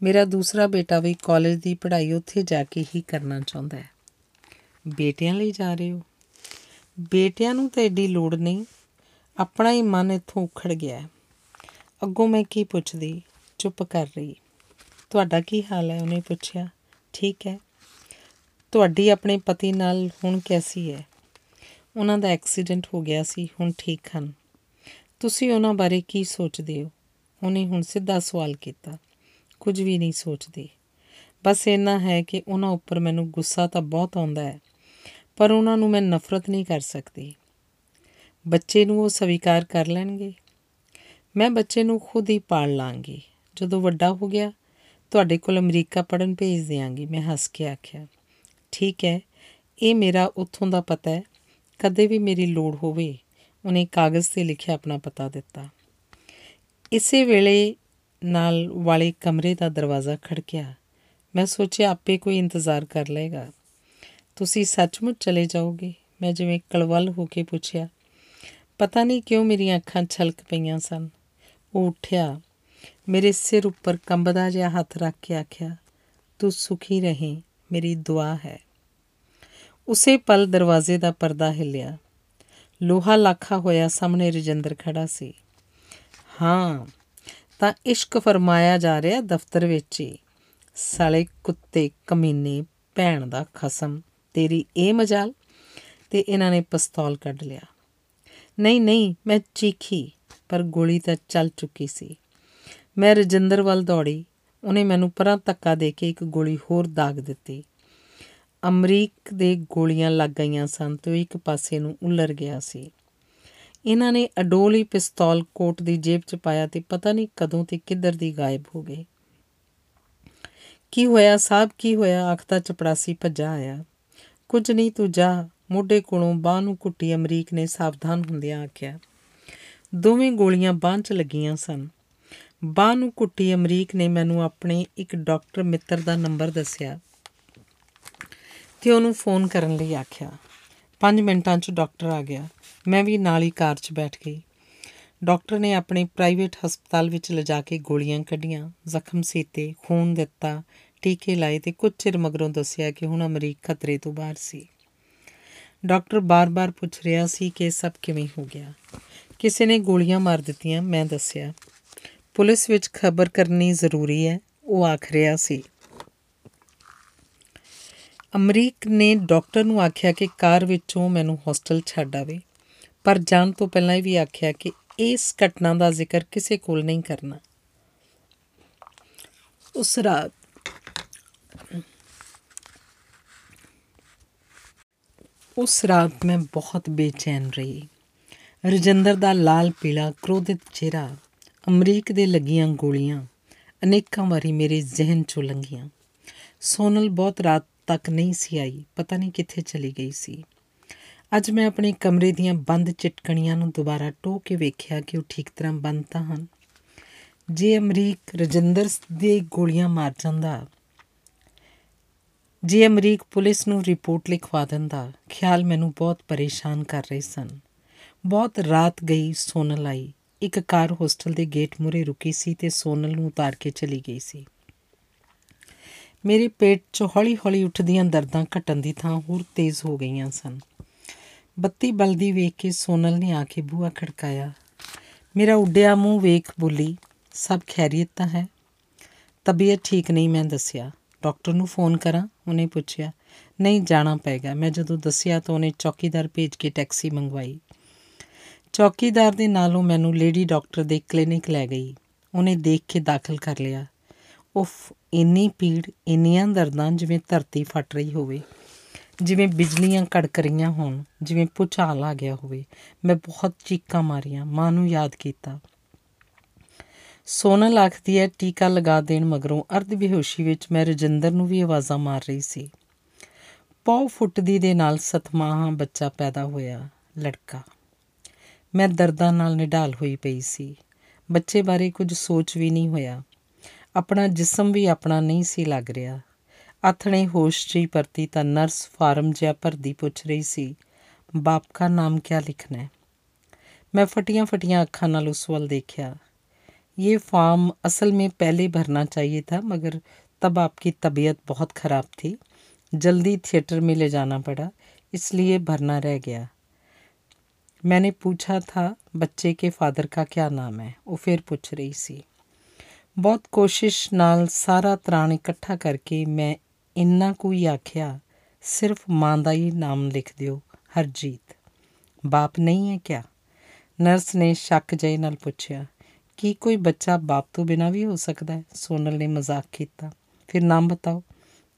ਮੇਰਾ ਦੂਸਰਾ ਬੇਟਾ ਵੀ ਕਾਲਜ ਦੀ ਪੜ੍ਹਾਈ ਉੱਥੇ ਜਾ ਕੇ ਹੀ ਕਰਨਾ ਚਾਹੁੰਦਾ ਹੈ। ਬੇਟਿਆਂ ਲਈ ਜਾ ਰਹੇ ਹੋ? ਬੇਟਿਆਂ ਨੂੰ ਤਾਂ ਐਡੀ ਲੋੜ ਨਹੀਂ, ਆਪਣਾ ਹੀ ਮਨ ਇੱਥੋਂ ਉਖੜ ਗਿਆ। ਅੱਗੋਂ ਮੈਂ ਕੀ ਪੁੱਛਦੀ, ਚੁੱਪ ਕਰ ਰਹੀ। ਤੁਹਾਡਾ ਕੀ ਹਾਲ ਹੈ? ਉਹਨੇ ਪੁੱਛਿਆ। ਠੀਕ ਹੈ। ਤੁਹਾਡੀ ਆਪਣੇ ਪਤੀ ਨਾਲ ਹੁਣ ਕੈਸੀ ਹੈ? ਉਹਨਾਂ ਦਾ ਐਕਸੀਡੈਂਟ ਹੋ ਗਿਆ ਸੀ, ਹੁਣ ਠੀਕ ਹਨ। ਤੁਸੀਂ ਉਹਨਾਂ ਬਾਰੇ ਕੀ ਸੋਚਦੇ ਹੋ? ਉਹਨੇ ਹੁਣ ਸਿੱਧਾ ਸਵਾਲ ਕੀਤਾ। ਕੁਝ ਵੀ ਨਹੀਂ ਸੋਚਦੀ। ਬਸ ਇੰਨਾ ਹੈ ਕਿ ਉਹਨਾਂ ਉੱਪਰ ਮੈਨੂੰ ਗੁੱਸਾ ਤਾਂ ਬਹੁਤ ਆਉਂਦਾ ਹੈ। ਪਰ ਉਹਨਾਂ ਨੂੰ ਮੈਂ ਨਫ਼ਰਤ ਨਹੀਂ ਕਰ ਸਕਦੀ। ਬੱਚੇ ਨੂੰ ਉਹ ਸਵੀਕਾਰ ਕਰ ਲੈਣਗੇ। ਮੈਂ ਬੱਚੇ ਨੂੰ ਖੁਦ ਹੀ ਪਾਲ ਲਾਂਗੀ। ਜਦੋਂ ਵੱਡਾ ਹੋ ਗਿਆ, ਤੁਹਾਡੇ ਕੋਲ ਅਮਰੀਕਾ ਪੜਨ ਭੇਜ ਦਿਆਂਗੀ, ਮੈਂ ਹੱਸ ਕੇ ਆਖਿਆ। ਠੀਕ ਹੈ, ਇਹ ਮੇਰਾ ਉੱਥੋਂ ਦਾ ਪਤਾ ਹੈ। ਕਦੇ ਵੀ ਮੇਰੀ ਲੋੜ ਹੋਵੇ, ਉਹਨੇ ਕਾਗਜ਼ ਤੇ ਲਿਖਿਆ ਆਪਣਾ ਪਤਾ ਦਿੱਤਾ। ਇਸੇ ਵੇਲੇ ਨਾਲ ਵਾਲੇ ਕਮਰੇ ਦਾ ਦਰਵਾਜ਼ਾ ਖੜਕਿਆ। ਮੈਂ ਸੋਚਿਆ, ਆਪੇ ਕੋਈ ਇੰਤਜ਼ਾਰ ਕਰ ਲਏਗਾ। ਤੁਸੀਂ ਸੱਚਮੁੱਚ ਚਲੇ ਜਾਓਗੇ। ਮੈਂ ਜਿਵੇਂ ਕਲਵਲ ਹੋ ਕੇ ਪੁੱਛਿਆ, ਪਤਾ ਨਹੀਂ ਕਿਉਂ ਮੇਰੀਆਂ ਅੱਖਾਂ ਛਲਕ ਪਈਆਂ ਸਨ? ਉਹ ਉੱਠਿਆ, ਮੇਰੇ ਸਿਰ ਉੱਪਰ ਕੰਬਦਾ ਜਿਹਾ ਹੱਥ ਰੱਖ ਕੇ ਆਖਿਆ, ਤੂੰ ਸੁਖੀ ਰਹੇ, ਮੇਰੀ ਦੁਆ ਹੈ। ਉਸੇ ਪਲ ਦਰਵਾਜ਼ੇ ਦਾ ਪਰਦਾ ਹਿੱਲਿਆ। ਲੋਹਾ ਲਾਖਾ ਹੋਇਆ ਸਾਹਮਣੇ ਰਜਿੰਦਰ ਖੜਾ ਸੀ। ਹਾਂ, ਤਾਂ ਇਸ਼ਕ ਫਰਮਾਇਆ ਜਾ ਰਿਹਾ ਦਫ਼ਤਰ ਵਿੱਚ ਹੀ। ਸਾਲੇ ਕੁੱਤੇ ਕਮੀਨੇ ਭੈਣ ਦਾ ਖਸਮ। ਤੇਰੀ ਇਹ ਮਜਾਲ ਤੇ ਇਹਨਾਂ ਨੇ ਪਿਸਤੌਲ ਕੱਢ ਲਿਆ। ਨਹੀਂ ਨਹੀਂ, ਮੈਂ ਚੀਖੀ, ਪਰ ਗੋਲੀ ਤਾਂ ਚੱਲ ਚੁੱਕੀ ਸੀ। ਮੈਂ ਰਜਿੰਦਰ ਵੱਲ ਦੌੜੀ। ਉਹਨੇ ਮੈਨੂੰ ਪਰਾਂ ਧੱਕਾ ਦੇ ਕੇ ਇੱਕ ਗੋਲੀ ਹੋਰ ਦਾਗ ਦਿੱਤੀ। ਅਮਰੀਕ ਦੇ ਗੋਲੀਆਂ ਲੱਗ ਗਈਆਂ ਸਨ ਤੇ ਇੱਕ ਪਾਸੇ ਨੂੰ ਉਲਰ ਗਿਆ ਸੀ। ਇਹਨਾਂ ਨੇ ਅਡੋਲੀ ਪਿਸਤੌਲ ਕੋਟ ਦੀ ਜੇਬ 'ਚ ਪਾਇਆ ਤੇ ਪਤਾ ਨਹੀਂ ਕਦੋਂ ਤੇ ਕਿੱਧਰ ਦੀ ਗਾਇਬ ਹੋ ਗਏ ਕੀ ਹੋਇਆ, ਸਾਹਿਬ ਕੀ ਹੋਇਆ? ਆਖਦਾ ਚਪੜਾਸੀ ਭੱਜਾ ਆਇਆ। ਕੁਝ ਨਹੀਂ ਤੂੰ ਜਾ, ਮੋਢੇ ਕੋਲੋਂ ਬਾਹ ਨੂੰ ਕੁੱਟੀ ਅਮਰੀਕ ਨੇ ਸਾਵਧਾਨ ਹੁੰਦਿਆਂ ਆਖਿਆ। ਦੋਵੇਂ ਗੋਲੀਆਂ ਬਾਹ 'ਚ ਲੱਗੀਆਂ ਸਨ। ਬਾਹ ਨੂੰ ਕੁੱਟੀ ਅਮਰੀਕ ਨੇ ਮੈਨੂੰ ਆਪਣੇ ਇੱਕ ਡਾਕਟਰ ਮਿੱਤਰ ਦਾ ਨੰਬਰ ਦੱਸਿਆ ਤੇ ਉਹਨੂੰ ਫੋਨ ਕਰਨ ਲਈ ਆਖਿਆ। 5 ਮਿੰਟਾਂ 'ਚ ਡਾਕਟਰ ਆ ਗਿਆ। ਮੈਂ ਵੀ ਨਾਲ ਹੀ ਕਾਰ 'ਚ ਬੈਠ ਗਈ। ਡਾਕਟਰ ਨੇ ਆਪਣੇ ਪ੍ਰਾਈਵੇਟ ਹਸਪਤਾਲ ਵਿੱਚ ਲਿਜਾ ਕੇ ਗੋਲੀਆਂ ਕੱਢੀਆਂ, ਜ਼ਖਮ ਸੀਤੇ, ਖੂਨ ਦਿੱਤਾ ਟੀਕੇ ਲਾਏ ਤੇ ਕੁਝ ਚਿਰ ਮਗਰੋਂ ਦੱਸਿਆ ਕਿ ਹੁਣ ਅਮਰੀਕ ਖਤਰੇ ਤੋਂ ਬਾਹਰ ਸੀ। ਡਾਕਟਰ ਬਾਰ-ਬਾਰ ਪੁੱਛ ਰਿਹਾ ਸੀ ਕਿ ਸਭ ਕਿਵੇਂ ਹੋ ਗਿਆ। ਕਿਸੇ ਨੇ ਗੋਲੀਆਂ ਮਾਰ ਦਿੱਤੀਆਂ, ਮੈਂ ਦੱਸਿਆ, ਪੁਲਿਸ ਵਿੱਚ ਖਬਰ ਕਰਨੀ ਜ਼ਰੂਰੀ ਹੈ, ਉਹ ਆਖ ਰਿਹਾ ਸੀ। ਅਮਰੀਕ ਨੇ ਡਾਕਟਰ ਨੂੰ ਆਖਿਆ ਕਿ ਕਾਰ ਵਿੱਚੋਂ ਮੈਨੂੰ ਹੋਸਟਲ ਛੱਡ ਆਵੇ, ਪਰ ਜਾਣ ਤੋਂ ਪਹਿਲਾਂ ਇਹ ਵੀ ਆਖਿਆ ਕਿ ਇਸ ਘਟਨਾ ਦਾ ਜ਼ਿਕਰ ਕਿਸੇ ਕੋਲ ਨਹੀਂ ਕਰਨਾ। ਉਸ ਰਾਤ ਉਸ ਰਾਤ ਮੈਂ ਬਹੁਤ ਬੇਚੈਨ ਰਹੀ। ਰਜਿੰਦਰ ਦਾ ਲਾਲ ਪੀਲਾ ਕ੍ਰੋਧਿਤ ਚਿਹਰਾ ਅਮਰੀਕ ਦੇ ਲੱਗੀਆਂ ਗੋਲੀਆਂ ਅਨੇਕਾਂ ਵਾਰੀ ਮੇਰੇ ਜ਼ਿਹਨ ਚੋਂ ਲੰਘੀਆਂ। ਸੋਨਲ ਬਹੁਤ ਰਾਤ ਤੱਕ ਨਹੀਂ ਸੀ ਆਈ, ਪਤਾ ਨਹੀਂ ਕਿੱਥੇ ਚਲੀ ਗਈ ਸੀ। ਅੱਜ ਮੈਂ ਆਪਣੇ ਕਮਰੇ ਦੀਆਂ ਬੰਦ ਚਿਟਕਣੀਆਂ ਨੂੰ ਦੁਬਾਰਾ ਟੋ ਕੇ ਵੇਖਿਆ ਕਿ ਉਹ ਠੀਕ ਤਰ੍ਹਾਂ ਬੰਦ ਤਾਂ ਹਨ। ਜੇ ਅਮਰੀਕ ਰਜਿੰਦਰ ਦੇ ਗੋਲੀਆਂ ਮਾਰ ਜਾਂਦਾ ਜੇ ਅਮਰੀਕ ਪੁਲਿਸ ਨੂੰ ਰਿਪੋਰਟ ਲਿਖਵਾ ਦਿੰਦਾ, ਖਿਆਲ ਮੈਨੂੰ ਬਹੁਤ ਪਰੇਸ਼ਾਨ ਕਰ ਰਹੇ ਸਨ। ਬਹੁਤ ਰਾਤ ਗਈ, ਸੋਨਲ ਆਈ। ਇੱਕ ਕਾਰ ਹੋਸਟਲ ਦੇ ਗੇਟ ਮੂਰੇ ਰੁਕੀ ਸੀ ਤੇ ਸੋਨਲ ਨੂੰ ਉਤਾਰ ਕੇ ਚਲੀ ਗਈ ਸੀ। ਮੇਰੇ ਪੇਟ 'ਚ ਹੌਲੀ-ਹੌਲੀ ਉੱਠਦੀਆਂ ਦਰਦਾਂ ਘਟਣ ਦੀ ਥਾਂ ਹੋਰ ਤੇਜ਼ ਹੋ ਗਈਆਂ ਸਨ। ਬੱਤੀ ਬਲਦੀ ਵੇਖ ਕੇ ਸੋਨਲ ਨੇ ਆ ਕੇ ਬੂਹਾ ਖੜਕਾਇਆ। ਮੇਰਾ ਉੱਡਿਆ ਮੂੰਹ ਵੇਖ ਬੋਲੀ, ਸਭ ਖੈਰੀਅਤ ਤਾਂ ਹੈ? ਤਬੀਅਤ ਠੀਕ ਨਹੀਂ, ਮੈਂ ਦੱਸਿਆ। ਡਾਕਟਰ ਨੂੰ ਫੋਨ ਕਰਾਂ, ਉਹਨੇ ਪੁੱਛਿਆ, ਨਹੀਂ, ਜਾਣਾ ਪਏਗਾ। ਮੈਂ ਜਦੋਂ ਦੱਸਿਆ ਤਾਂ ਉਹਨੇ ਚੌਕੀਦਾਰ ਭੇਜ ਕੇ ਟੈਕਸੀ ਮੰਗਵਾਈ। ਚੌਕੀਦਾਰ ਦੇ ਨਾਲੋਂ ਮੈਨੂੰ ਲੇਡੀ ਡਾਕਟਰ ਦੇ ਕਲੀਨਿਕ ਲੈ ਗਈ। ਉਹਨੇ ਦੇਖ ਕੇ ਦਾਖਲ ਕਰ ਲਿਆ। ਉਫ, ਇੰਨੀ ਪੀੜ ਇੰਨੀਆਂ ਦਰਦਾਂ, ਜਿਵੇਂ ਧਰਤੀ ਫਟ ਰਹੀ ਹੋਵੇ। ਜਿਵੇਂ ਬਿਜਲੀਆਂ ਕੜਕ ਰਹੀਆਂ ਹੋਣ, ਜਿਵੇਂ ਪੁਚਾਲ ਆ ਗਿਆ ਹੋਵੇ। ਮੈਂ ਬਹੁਤ ਚੀਕਾਂ ਮਾਰੀਆਂ, ਮਾਂ ਨੂੰ ਯਾਦ ਕੀਤਾ। ਸੋਨਲ ਆਖਦੀ ਹੈ ਟੀਕਾ ਲਗਾ ਦੇਣ ਮਗਰੋਂ ਅਰਧ ਬੇਹੋਸ਼ੀ ਵਿੱਚ ਮੈਂ ਰਜਿੰਦਰ ਨੂੰ ਵੀ ਆਵਾਜ਼ਾਂ ਮਾਰ ਰਹੀ ਸੀ। ਪੌ ਫੁੱਟਦੀ ਦੇ ਨਾਲ ਸਤਮਾਹਾਂ ਬੱਚਾ ਪੈਦਾ ਹੋਇਆ, ਲੜਕਾ। ਮੈਂ ਦਰਦਾਂ ਨਾਲ ਨਿਢਾਲ ਹੋਈ ਪਈ ਸੀ। ਬੱਚੇ ਬਾਰੇ ਕੁਝ ਸੋਚ ਵੀ ਨਹੀਂ ਹੋਇਆ। ਆਪਣਾ ਜਿਸਮ ਵੀ ਆਪਣਾ ਨਹੀਂ ਸੀ ਲੱਗ ਰਿਹਾ। ਆਥਣੇ ਹੋਸ਼ 'ਚ ਹੀ ਪਰਤੀ ਤਾਂ ਨਰਸ ਫਾਰਮ ਜਿਹਾ ਭਰਦੀ ਪੁੱਛ ਰਹੀ ਸੀ, ਬਾਪ ਦਾ ਨਾਮ ਕੀ ਲਿਖਣਾ ਹੈ? ਮੈਂ ਫਟੀਆਂ ਫਟੀਆਂ ਅੱਖਾਂ ਨਾਲ ਉਸ ਵੱਲ ਦੇਖਿਆ। ये फॉर्म असल में पहले भरना चाहिए था, मगर तब आपकी तबीयत बहुत ख़राब थी। जल्दी थिएटर में ले जाना पड़ा, इसलिए भरना रह गया। मैंने पूछा था, बच्चे के फादर का क्या नाम है? वो फिर पूछ रही सी। बहुत कोशिश नाल सारा ਤਰਾਣ इकट्ठा करके मैं इन्ना ਕੋਈ आख्या, सिर्फ़ माँ का ही नाम लिख ਦਿਓ हरजीत। बाप नहीं है क्या? नर्स ने शक जय ਨਾਲ पूछया। ਕੀ ਕੋਈ ਬੱਚਾ ਬਾਪ ਤੋਂ ਬਿਨਾ ਵੀ ਹੋ ਸਕਦਾ ਹੈ ਸੋਨਲ ਨੇ ਮਜ਼ਾਕ ਕੀਤਾ ਫਿਰ ਨਾਮ ਬਤਾਓ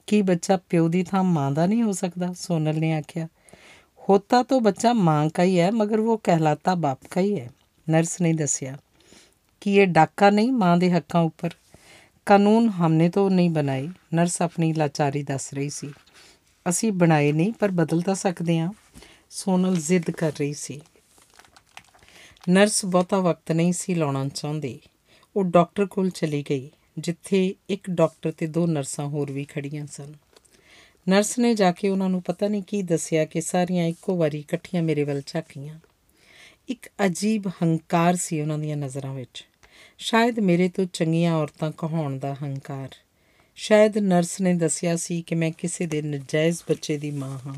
ਕੀ ਬੱਚਾ ਪਿਓ ਦੀ ਥਾਂ ਮਾਂ ਦਾ ਨਹੀਂ ਹੋ ਸਕਦਾ ਸੋਨਲ ਨੇ ਆਖਿਆ ਹੋਤਾ तो ਬੱਚਾ ਮਾਂ का ही है मगर वो कहलाता बाप का ही है ਨਰਸ ਨੇ ਦੱਸਿਆ ਕਿ ਇਹ ਡਾਕਾ ਨਹੀਂ ਮਾਂ ਦੇ ਹੱਕਾਂ ਉੱਪਰ ਕਾਨੂੰਨ ਹਮਨੇ ਤੋਂ ਨਹੀਂ ਬਣਾਏ ਨਰਸ ਆਪਣੀ ਲਾਚਾਰੀ ਦੱਸ ਰਹੀ ਸੀ ਅਸੀਂ ਬਣਾਏ ਨਹੀਂ ਪਰ ਬਦਲ ਤਾਂ ਸਕਦੇ ਹਾਂ ਸੋਨਲ ਜ਼ਿੱਦ ਕਰ ਰਹੀ ਸੀ ਨਰਸ ਬਹੁਤਾ ਵਕਤ ਨਹੀਂ ਸੀ ਲਾਉਣਾ ਚਾਹੁੰਦੀ। ਉਹ ਡਾਕਟਰ ਕੋਲ ਚਲੀ ਗਈ, ਜਿੱਥੇ ਇੱਕ ਡਾਕਟਰ ਤੇ ਦੋ ਨਰਸਾਂ ਹੋਰ ਵੀ ਖੜੀਆਂ ਸਨ। ਨਰਸ ਨੇ ਜਾ ਕੇ ਉਹਨਾਂ ਨੂੰ ਪਤਾ ਨਹੀਂ ਕੀ ਦੱਸਿਆ ਕਿ ਸਾਰੀਆਂ ਇੱਕੋ ਵਾਰੀ ਇਕੱਠੀਆਂ ਮੇਰੇ ਵੱਲ ਝਾਕੀਆਂ ਇੱਕ ਅਜੀਬ ਹੰਕਾਰ ਸੀ ਉਹਨਾਂ ਦੀਆਂ ਨਜ਼ਰਾਂ ਵਿੱਚ। ਸ਼ਾਇਦ ਮੇਰੇ ਤੋਂ ਚੰਗੀਆਂ ਔਰਤਾਂ ਕਹਾਉਣ ਦਾ ਹੰਕਾਰ। ਸ਼ਾਇਦ ਨਰਸ ਨੇ ਦੱਸਿਆ ਸੀ ਕਿ ਮੈਂ ਕਿਸੇ ਦੇ ਨਜਾਇਜ਼ ਬੱਚੇ ਦੀ ਮਾਂ ਹਾਂ।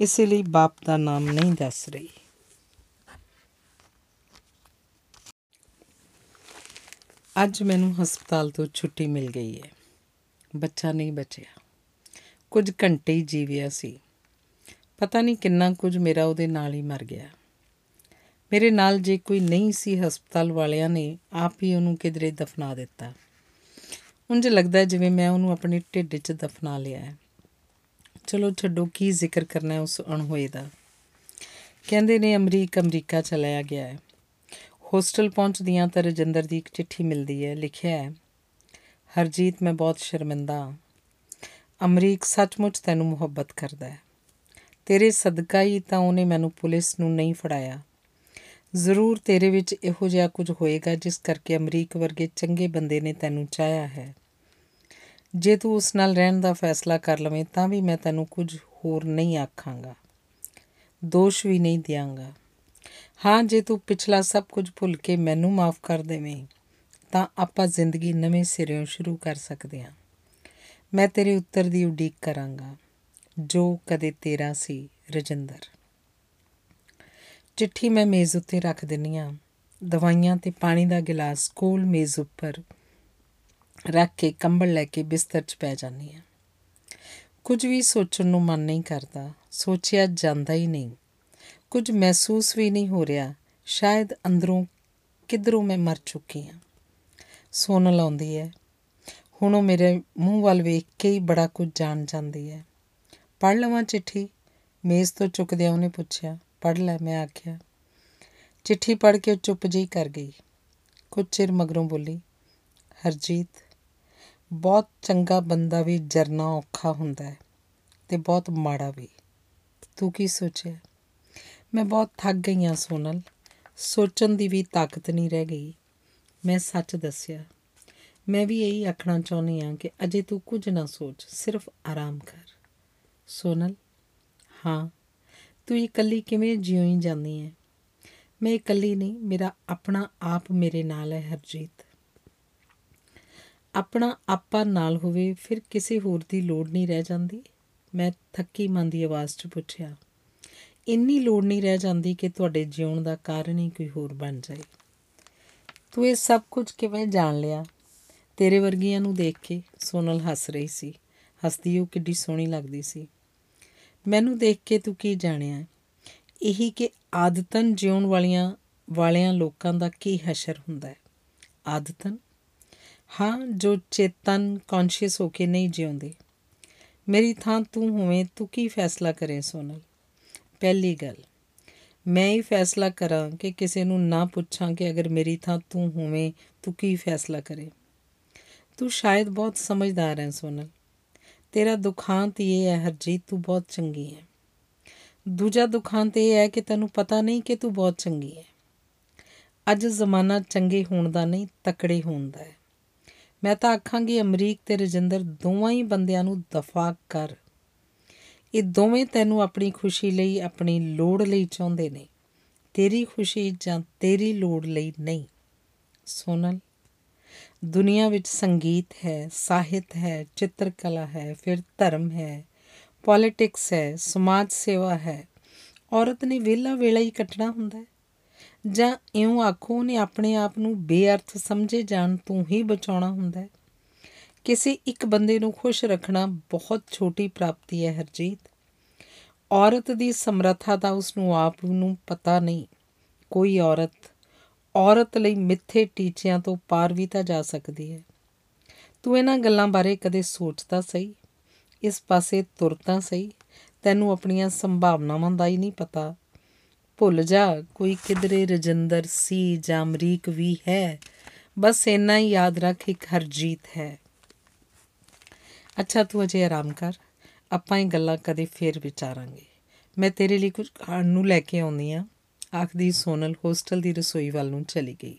ਇਸੇ ਲਈ ਬਾਪ ਦਾ ਨਾਮ ਨਹੀਂ ਦੱਸ ਰਹੀ। ਅੱਜ ਮੈਨੂੰ ਹਸਪਤਾਲ ਤੋਂ ਛੁੱਟੀ ਮਿਲ ਗਈ ਹੈ। ਬੱਚਾ ਨਹੀਂ ਬਚਿਆ। ਕੁਝ ਘੰਟੇ ਹੀ ਜੀਵਿਆ ਸੀ। ਪਤਾ ਨਹੀਂ ਕਿੰਨਾ ਕੁਝ ਮੇਰਾ ਉਹਦੇ ਨਾਲ ਹੀ ਮਰ ਗਿਆ। ਮੇਰੇ ਨਾਲ ਜੇ ਕੋਈ ਨਹੀਂ ਸੀ, ਹਸਪਤਾਲ ਵਾਲਿਆਂ ਨੇ ਆਪ ਹੀ ਉਹਨੂੰ ਕਿਧਰੇ ਦਫਨਾ ਦਿੱਤਾ। ਉਂਝ ਲੱਗਦਾ ਜਿਵੇਂ ਮੈਂ ਉਹਨੂੰ ਆਪਣੇ ਢਿੱਡ 'ਚ ਦਫਨਾ ਲਿਆ ਹੈ। ਚਲੋ ਛੱਡੋ, ਕੀ ਜ਼ਿਕਰ ਕਰਨਾ ਉਸ ਅਣਹੋਏ ਦਾ। ਕਹਿੰਦੇ ਨੇ ਅਮਰੀਕ ਅਮਰੀਕਾ ਚਲਾਇਆ ਗਿਆ ਹੈ। ਹੋਸਟਲ ਪਹੁੰਚਦੀਆਂ ਤਾਂ ਰਜਿੰਦਰ ਦੀ ਇੱਕ ਚਿੱਠੀ ਮਿਲਦੀ ਹੈ, ਲਿਖਿਆ ਹੈ, ਹਰਜੀਤ, ਮੈਂ ਬਹੁਤ ਸ਼ਰਮਿੰਦਾ ਹਾਂ। ਅਮਰੀਕ ਸੱਚਮੁੱਚ ਤੈਨੂੰ ਮੁਹੱਬਤ ਕਰਦਾ ਹੈ। ਤੇਰੇ ਸਦਕਾ ਹੀ ਤਾਂ ਉਹਨੇ ਮੈਨੂੰ ਪੁਲਿਸ ਨੂੰ ਨਹੀਂ ਫੜਾਇਆ। ਜ਼ਰੂਰ ਤੇਰੇ ਵਿੱਚ ਇਹੋ ਜਿਹਾ ਕੁਝ ਹੋਏਗਾ ਜਿਸ ਕਰਕੇ ਅਮਰੀਕ ਵਰਗੇ ਚੰਗੇ ਬੰਦੇ ਨੇ ਤੈਨੂੰ ਚਾਹਿਆ ਹੈ। ਜੇ ਤੂੰ ਉਸ ਨਾਲ ਰਹਿਣ ਦਾ ਫੈਸਲਾ ਕਰ ਲਵੇਂ ਤਾਂ ਵੀ ਮੈਂ ਤੈਨੂੰ ਕੁਝ ਹੋਰ ਨਹੀਂ ਆਖਾਂਗਾ। ਦੋਸ਼ ਵੀ ਨਹੀਂ ਦਿਆਂਗਾ। ਹਾਂ, ਜੇ ਤੂੰ ਪਿਛਲਾ ਸਭ ਕੁਝ ਭੁੱਲ ਕੇ ਮੈਨੂੰ ਮਾਫ ਕਰ ਦੇਵੇਂ, ਤਾਂ ਆਪਾਂ ਜ਼ਿੰਦਗੀ ਨਵੇਂ ਸਿਰਿਓਂ ਸ਼ੁਰੂ ਕਰ ਸਕਦੇ ਹਾਂ। ਮੈਂ ਤੇਰੇ ਉੱਤਰ ਦੀ ਉਡੀਕ ਕਰਾਂਗਾ, ਜੋ ਕਦੇ ਤੇਰਾ ਸੀ, ਰਜਿੰਦਰ। ਚਿੱਠੀ ਮੈਂ ਮੇਜ਼ ਉੱਤੇ ਰੱਖ ਦਿੰਨੀ ਆ ਦਵਾਈਆਂ ਤੇ ਪਾਣੀ ਦਾ ਗਿਲਾਸ ਕੋਲ ਮੇਜ਼ ਉੱਪਰ ਰੱਖ ਕੇ ਕੰਬਲ ਲੈ ਕੇ ਬਿਸਤਰ 'ਚ ਪੈ ਜਾਂਦੀ ਆ ਕੁਝ ਵੀ ਸੋਚਣ ਨੂੰ ਮਨ ਨਹੀਂ ਕਰਦਾ, ਸੋਚਿਆ ਜਾਂਦਾ ਹੀ ਨਹੀਂ। ਕੁਝ ਮਹਿਸੂਸ ਵੀ ਨਹੀਂ ਹੋ ਰਿਹਾ। ਸ਼ਾਇਦ ਅੰਦਰੋਂ ਕਿਧਰੋਂ ਮੈਂ ਮਰ ਚੁੱਕੀ ਹਾਂ। ਸੋਨ ਲਾਉਂਦੀ ਹੈ। ਹੁਣ ਉਹ ਮੇਰੇ ਮੂੰਹ ਵੱਲ ਵੇਖ ਕੇ ਹੀ ਬੜਾ ਕੁਝ ਜਾਣ ਜਾਂਦੀ ਹੈ। ਪੜ ਲਵਾਂ ਚਿੱਠੀ? ਮੇਜ਼ ਤੋਂ ਚੁੱਕਦਿਆਂ ਉਹਨੇ ਪੁੱਛਿਆ। ਪੜ ਲੈ, ਮੈਂ ਆਖਿਆ। ਚਿੱਠੀ ਪੜ ਕੇ ਚੁੱਪ ਜਿਹੀ ਕਰ ਗਈ। ਕੁਝ ਚਿਰ ਮਗਰੋਂ ਬੋਲੀ, ਹਰਜੀਤ, ਬਹੁਤ ਚੰਗਾ ਬੰਦਾ ਵੀ ਜਰਨਾ ਔਖਾ ਹੁੰਦਾ ਹੈ ਤੇ ਬਹੁਤ ਮਾੜਾ ਵੀ। ਤੂੰ ਕੀ ਸੋਚਿਆ? ਮੈਂ ਬਹੁਤ ਥੱਕ ਗਈ ਹਾਂ ਸੋਨਲ। ਸੋਚਣ ਦੀ ਵੀ ਤਾਕਤ ਨਹੀਂ ਰਹਿ ਗਈ। ਮੈਂ ਸੱਚ ਦੱਸਿਆ। ਮੈਂ ਵੀ ਇਹੀ ਆਖਣਾ ਚਾਹੁੰਦੀ ਹਾਂ ਕਿ ਅਜੇ ਤੂੰ ਕੁਝ ਨਾ ਸੋਚ, ਸਿਰਫ ਆਰਾਮ ਕਰ। ਸੋਨਲ, ਹਾਂ, ਤੂੰ ਇਕੱਲੀ ਕਿਵੇਂ ਜਿਉਂ ਜਾਂਦੀ ਹੈ? ਮੈਂ ਇਕੱਲੀ ਨਹੀਂ, ਮੇਰਾ ਆਪਣਾ ਆਪ ਮੇਰੇ ਨਾਲ ਹੈ ਹਰਜੀਤ। ਆਪਣਾ ਆਪਾ ਨਾਲ ਹੋਵੇ, ਫਿਰ ਕਿਸੇ ਹੋਰ ਦੀ ਲੋੜ ਨਹੀਂ ਰਹਿ ਜਾਂਦੀ। ਮੈਂ ਥੱਕੀ ਮਨ ਦੀ ਆਵਾਜ਼ 'ਚ ਪੁੱਛਿਆ। ਇੰਨੀ ਲੋੜ ਨਹੀਂ ਰਹਿ ਜਾਂਦੀ ਕਿ ਤੁਹਾਡੇ ਜਿਉਣ ਦਾ ਕਾਰਨ ਹੀ ਕੋਈ ਹੋਰ ਬਣ ਜਾਏ। ਤੂੰ ਇਹ ਸਭ ਕੁਝ ਕਿਵੇਂ ਜਾਣ ਲਿਆ? ਤੇਰੇ ਵਰਗੀਆਂ ਨੂੰ ਦੇਖ ਕੇ ਸੋਨਲ ਹੱਸ ਰਹੀ ਸੀ। ਹੱਸਦੀ ਉਹ ਕਿੱਡੀ ਸੋਹਣੀ ਲੱਗਦੀ ਸੀ। ਮੈਨੂੰ ਦੇਖ ਕੇ ਤੂੰ ਕੀ ਜਾਣਿਆ? ਇਹੀ ਕਿ ਆਦਤਨ ਜਿਉਣ ਵਾਲੀਆਂ, ਵਾਲਿਆਂ ਲੋਕਾਂ ਦਾ ਕੀ ਹਸ਼ਰ ਹੁੰਦਾ ਹੈ? ਆਦਤਨ? ਹਾਂ, ਜੋ ਚੇਤਨ ਕੌਨਸ਼ੀਅਸ ਹੋ ਕੇ ਨਹੀਂ ਜਿਉਂਦੇ। ਮੇਰੀ ਥਾਂ ਤੂੰ ਹੋਵੇਂ, ਤੂੰ ਕੀ ਫੈਸਲਾ ਕਰੇ ਸੋਨਲ? ਪਹਿਲੀ ਗੱਲ, ਮੈਂ ਹੀ ਫੈਸਲਾ ਕਰਾਂ ਕਿ ਕਿਸੇ ਨੂੰ ਨਾ ਪੁੱਛਾਂ ਕਿ ਅਗਰ ਮੇਰੀ ਥਾਂ ਤੂੰ ਹੋਵੇਂ, ਤੂੰ ਕੀ ਫੈਸਲਾ ਕਰੇ। ਤੂੰ ਸ਼ਾਇਦ ਬਹੁਤ ਸਮਝਦਾਰ ਹੈ ਸੋਨਲ। ਤੇਰਾ ਦੁਖਾਂਤ ਇਹ ਹੈ, ਹਰਜੀਤ, ਤੂੰ ਬਹੁਤ ਚੰਗੀ ਹੈ। ਦੂਜਾ ਦੁਖਾਂਤ ਇਹ ਹੈ ਕਿ ਤੈਨੂੰ ਪਤਾ ਨਹੀਂ ਕਿ ਤੂੰ ਬਹੁਤ ਚੰਗੀ ਹੈ। ਅੱਜ ਜ਼ਮਾਨਾ ਚੰਗੇ ਹੋਣ ਦਾ ਨਹੀਂ, ਤਕੜੇ ਹੋਣ ਦਾ ਹੈ। ਮੈਂ ਤਾਂ ਆਖਾਂਗੀ, ਅਮਰੀਕ ਤੇ ਰਜਿੰਦਰ ਦੋਵਾਂ ਹੀ ਬੰਦਿਆਂ ਨੂੰ ਦਫਾ ਕਰ। ਇਹ ਦੋਵੇਂ ਤੈਨੂੰ ਆਪਣੀ ਖੁਸ਼ੀ ਲਈ, ਆਪਣੀ ਲੋੜ ਲਈ ਚਾਹੁੰਦੇ ਨੇ। ਤੇਰੀ ਖੁਸ਼ੀ ਜਾਂ ਤੇਰੀ ਲੋੜ ਲਈ ਨਹੀਂ। ਸੋਨਲ, ਦੁਨੀਆ ਵਿੱਚ ਸੰਗੀਤ ਹੈ, ਸਾਹਿਤ ਹੈ, ਚਿੱਤਰਕਲਾ ਹੈ, ਫਿਰ ਧਰਮ ਹੈ, ਪੋਲਿਟਿਕਸ ਹੈ, ਸਮਾਜ ਸੇਵਾ ਹੈ। ਔਰਤ ਨੇ ਵੇਲਾ ਵੇਲਾ ਹੀ ਕੱਟਣਾ ਹੁੰਦਾ ਹੈ। ਜਾਂ ਇਉਂ ਆਖੋ ਨੇ ਆਪਣੇ ਆਪ ਨੂੰ ਬੇਅਰਥ ਸਮਝੇ ਜਾਣ ਤੋਂ ਹੀ ਬਚਾਉਣਾ ਹੁੰਦਾ ਹੈ। ਕਿਸੇ ਇੱਕ ਬੰਦੇ ਨੂੰ ਖੁਸ਼ ਰੱਖਣਾ ਬਹੁਤ ਛੋਟੀ ਪ੍ਰਾਪਤੀ ਹੈ ਹਰਜੀਤ। ਔਰਤ ਦੀ ਸਮਰੱਥਾ ਦਾ ਉਸ ਨੂੰ ਆਪ ਨੂੰ ਪਤਾ ਨਹੀਂ। ਕੋਈ ਔਰਤ ਔਰਤ ਲਈ ਮਿੱਥੇ ਟੀਚਿਆਂ ਤੋਂ ਪਾਰ ਵੀ ਤਾਂ ਜਾ ਸਕਦੀ ਹੈ। ਤੂੰ ਇਹਨਾਂ ਗੱਲਾਂ ਬਾਰੇ ਕਦੇ ਸੋਚਦਾ ਸਹੀ? ਇਸ ਪਾਸੇ ਤੁਰਤਾ ਸਹੀ? ਤੈਨੂੰ ਆਪਣੀਆਂ ਸੰਭਾਵਨਾਵਾਂ ਦਾ ਹੀ ਨਹੀਂ ਪਤਾ। ਭੁੱਲ ਜਾ, ਕੋਈ ਕਿਧਰੇ ਰਜਿੰਦਰ, ਸੀ ਜਾਂ ਅਮਰੀਕ ਵੀ ਹੈ। ਬਸ ਇੰਨਾ ਹੀ ਯਾਦ ਰੱਖ, ਇੱਕ ਹਰਜੀਤ ਹੈ। ਅੱਛਾ, ਤੂੰ ਅਜੇ ਆਰਾਮ ਕਰ। ਆਪਾਂ ਇਹ ਗੱਲਾਂ ਕਦੇ ਫੇਰ ਵਿਚਾਰਾਂਗੇ। ਮੈਂ ਤੇਰੇ ਲਈ ਕੁਝ ਖਾਣ ਨੂੰ ਲੈ ਕੇ ਆਉਂਦੀ ਆ ਆਖਦੀ ਸੋਨਲ ਹੋਸਟਲ ਦੀ ਰਸੋਈ ਵੱਲ ਨੂੰ ਚਲੀ ਗਈ।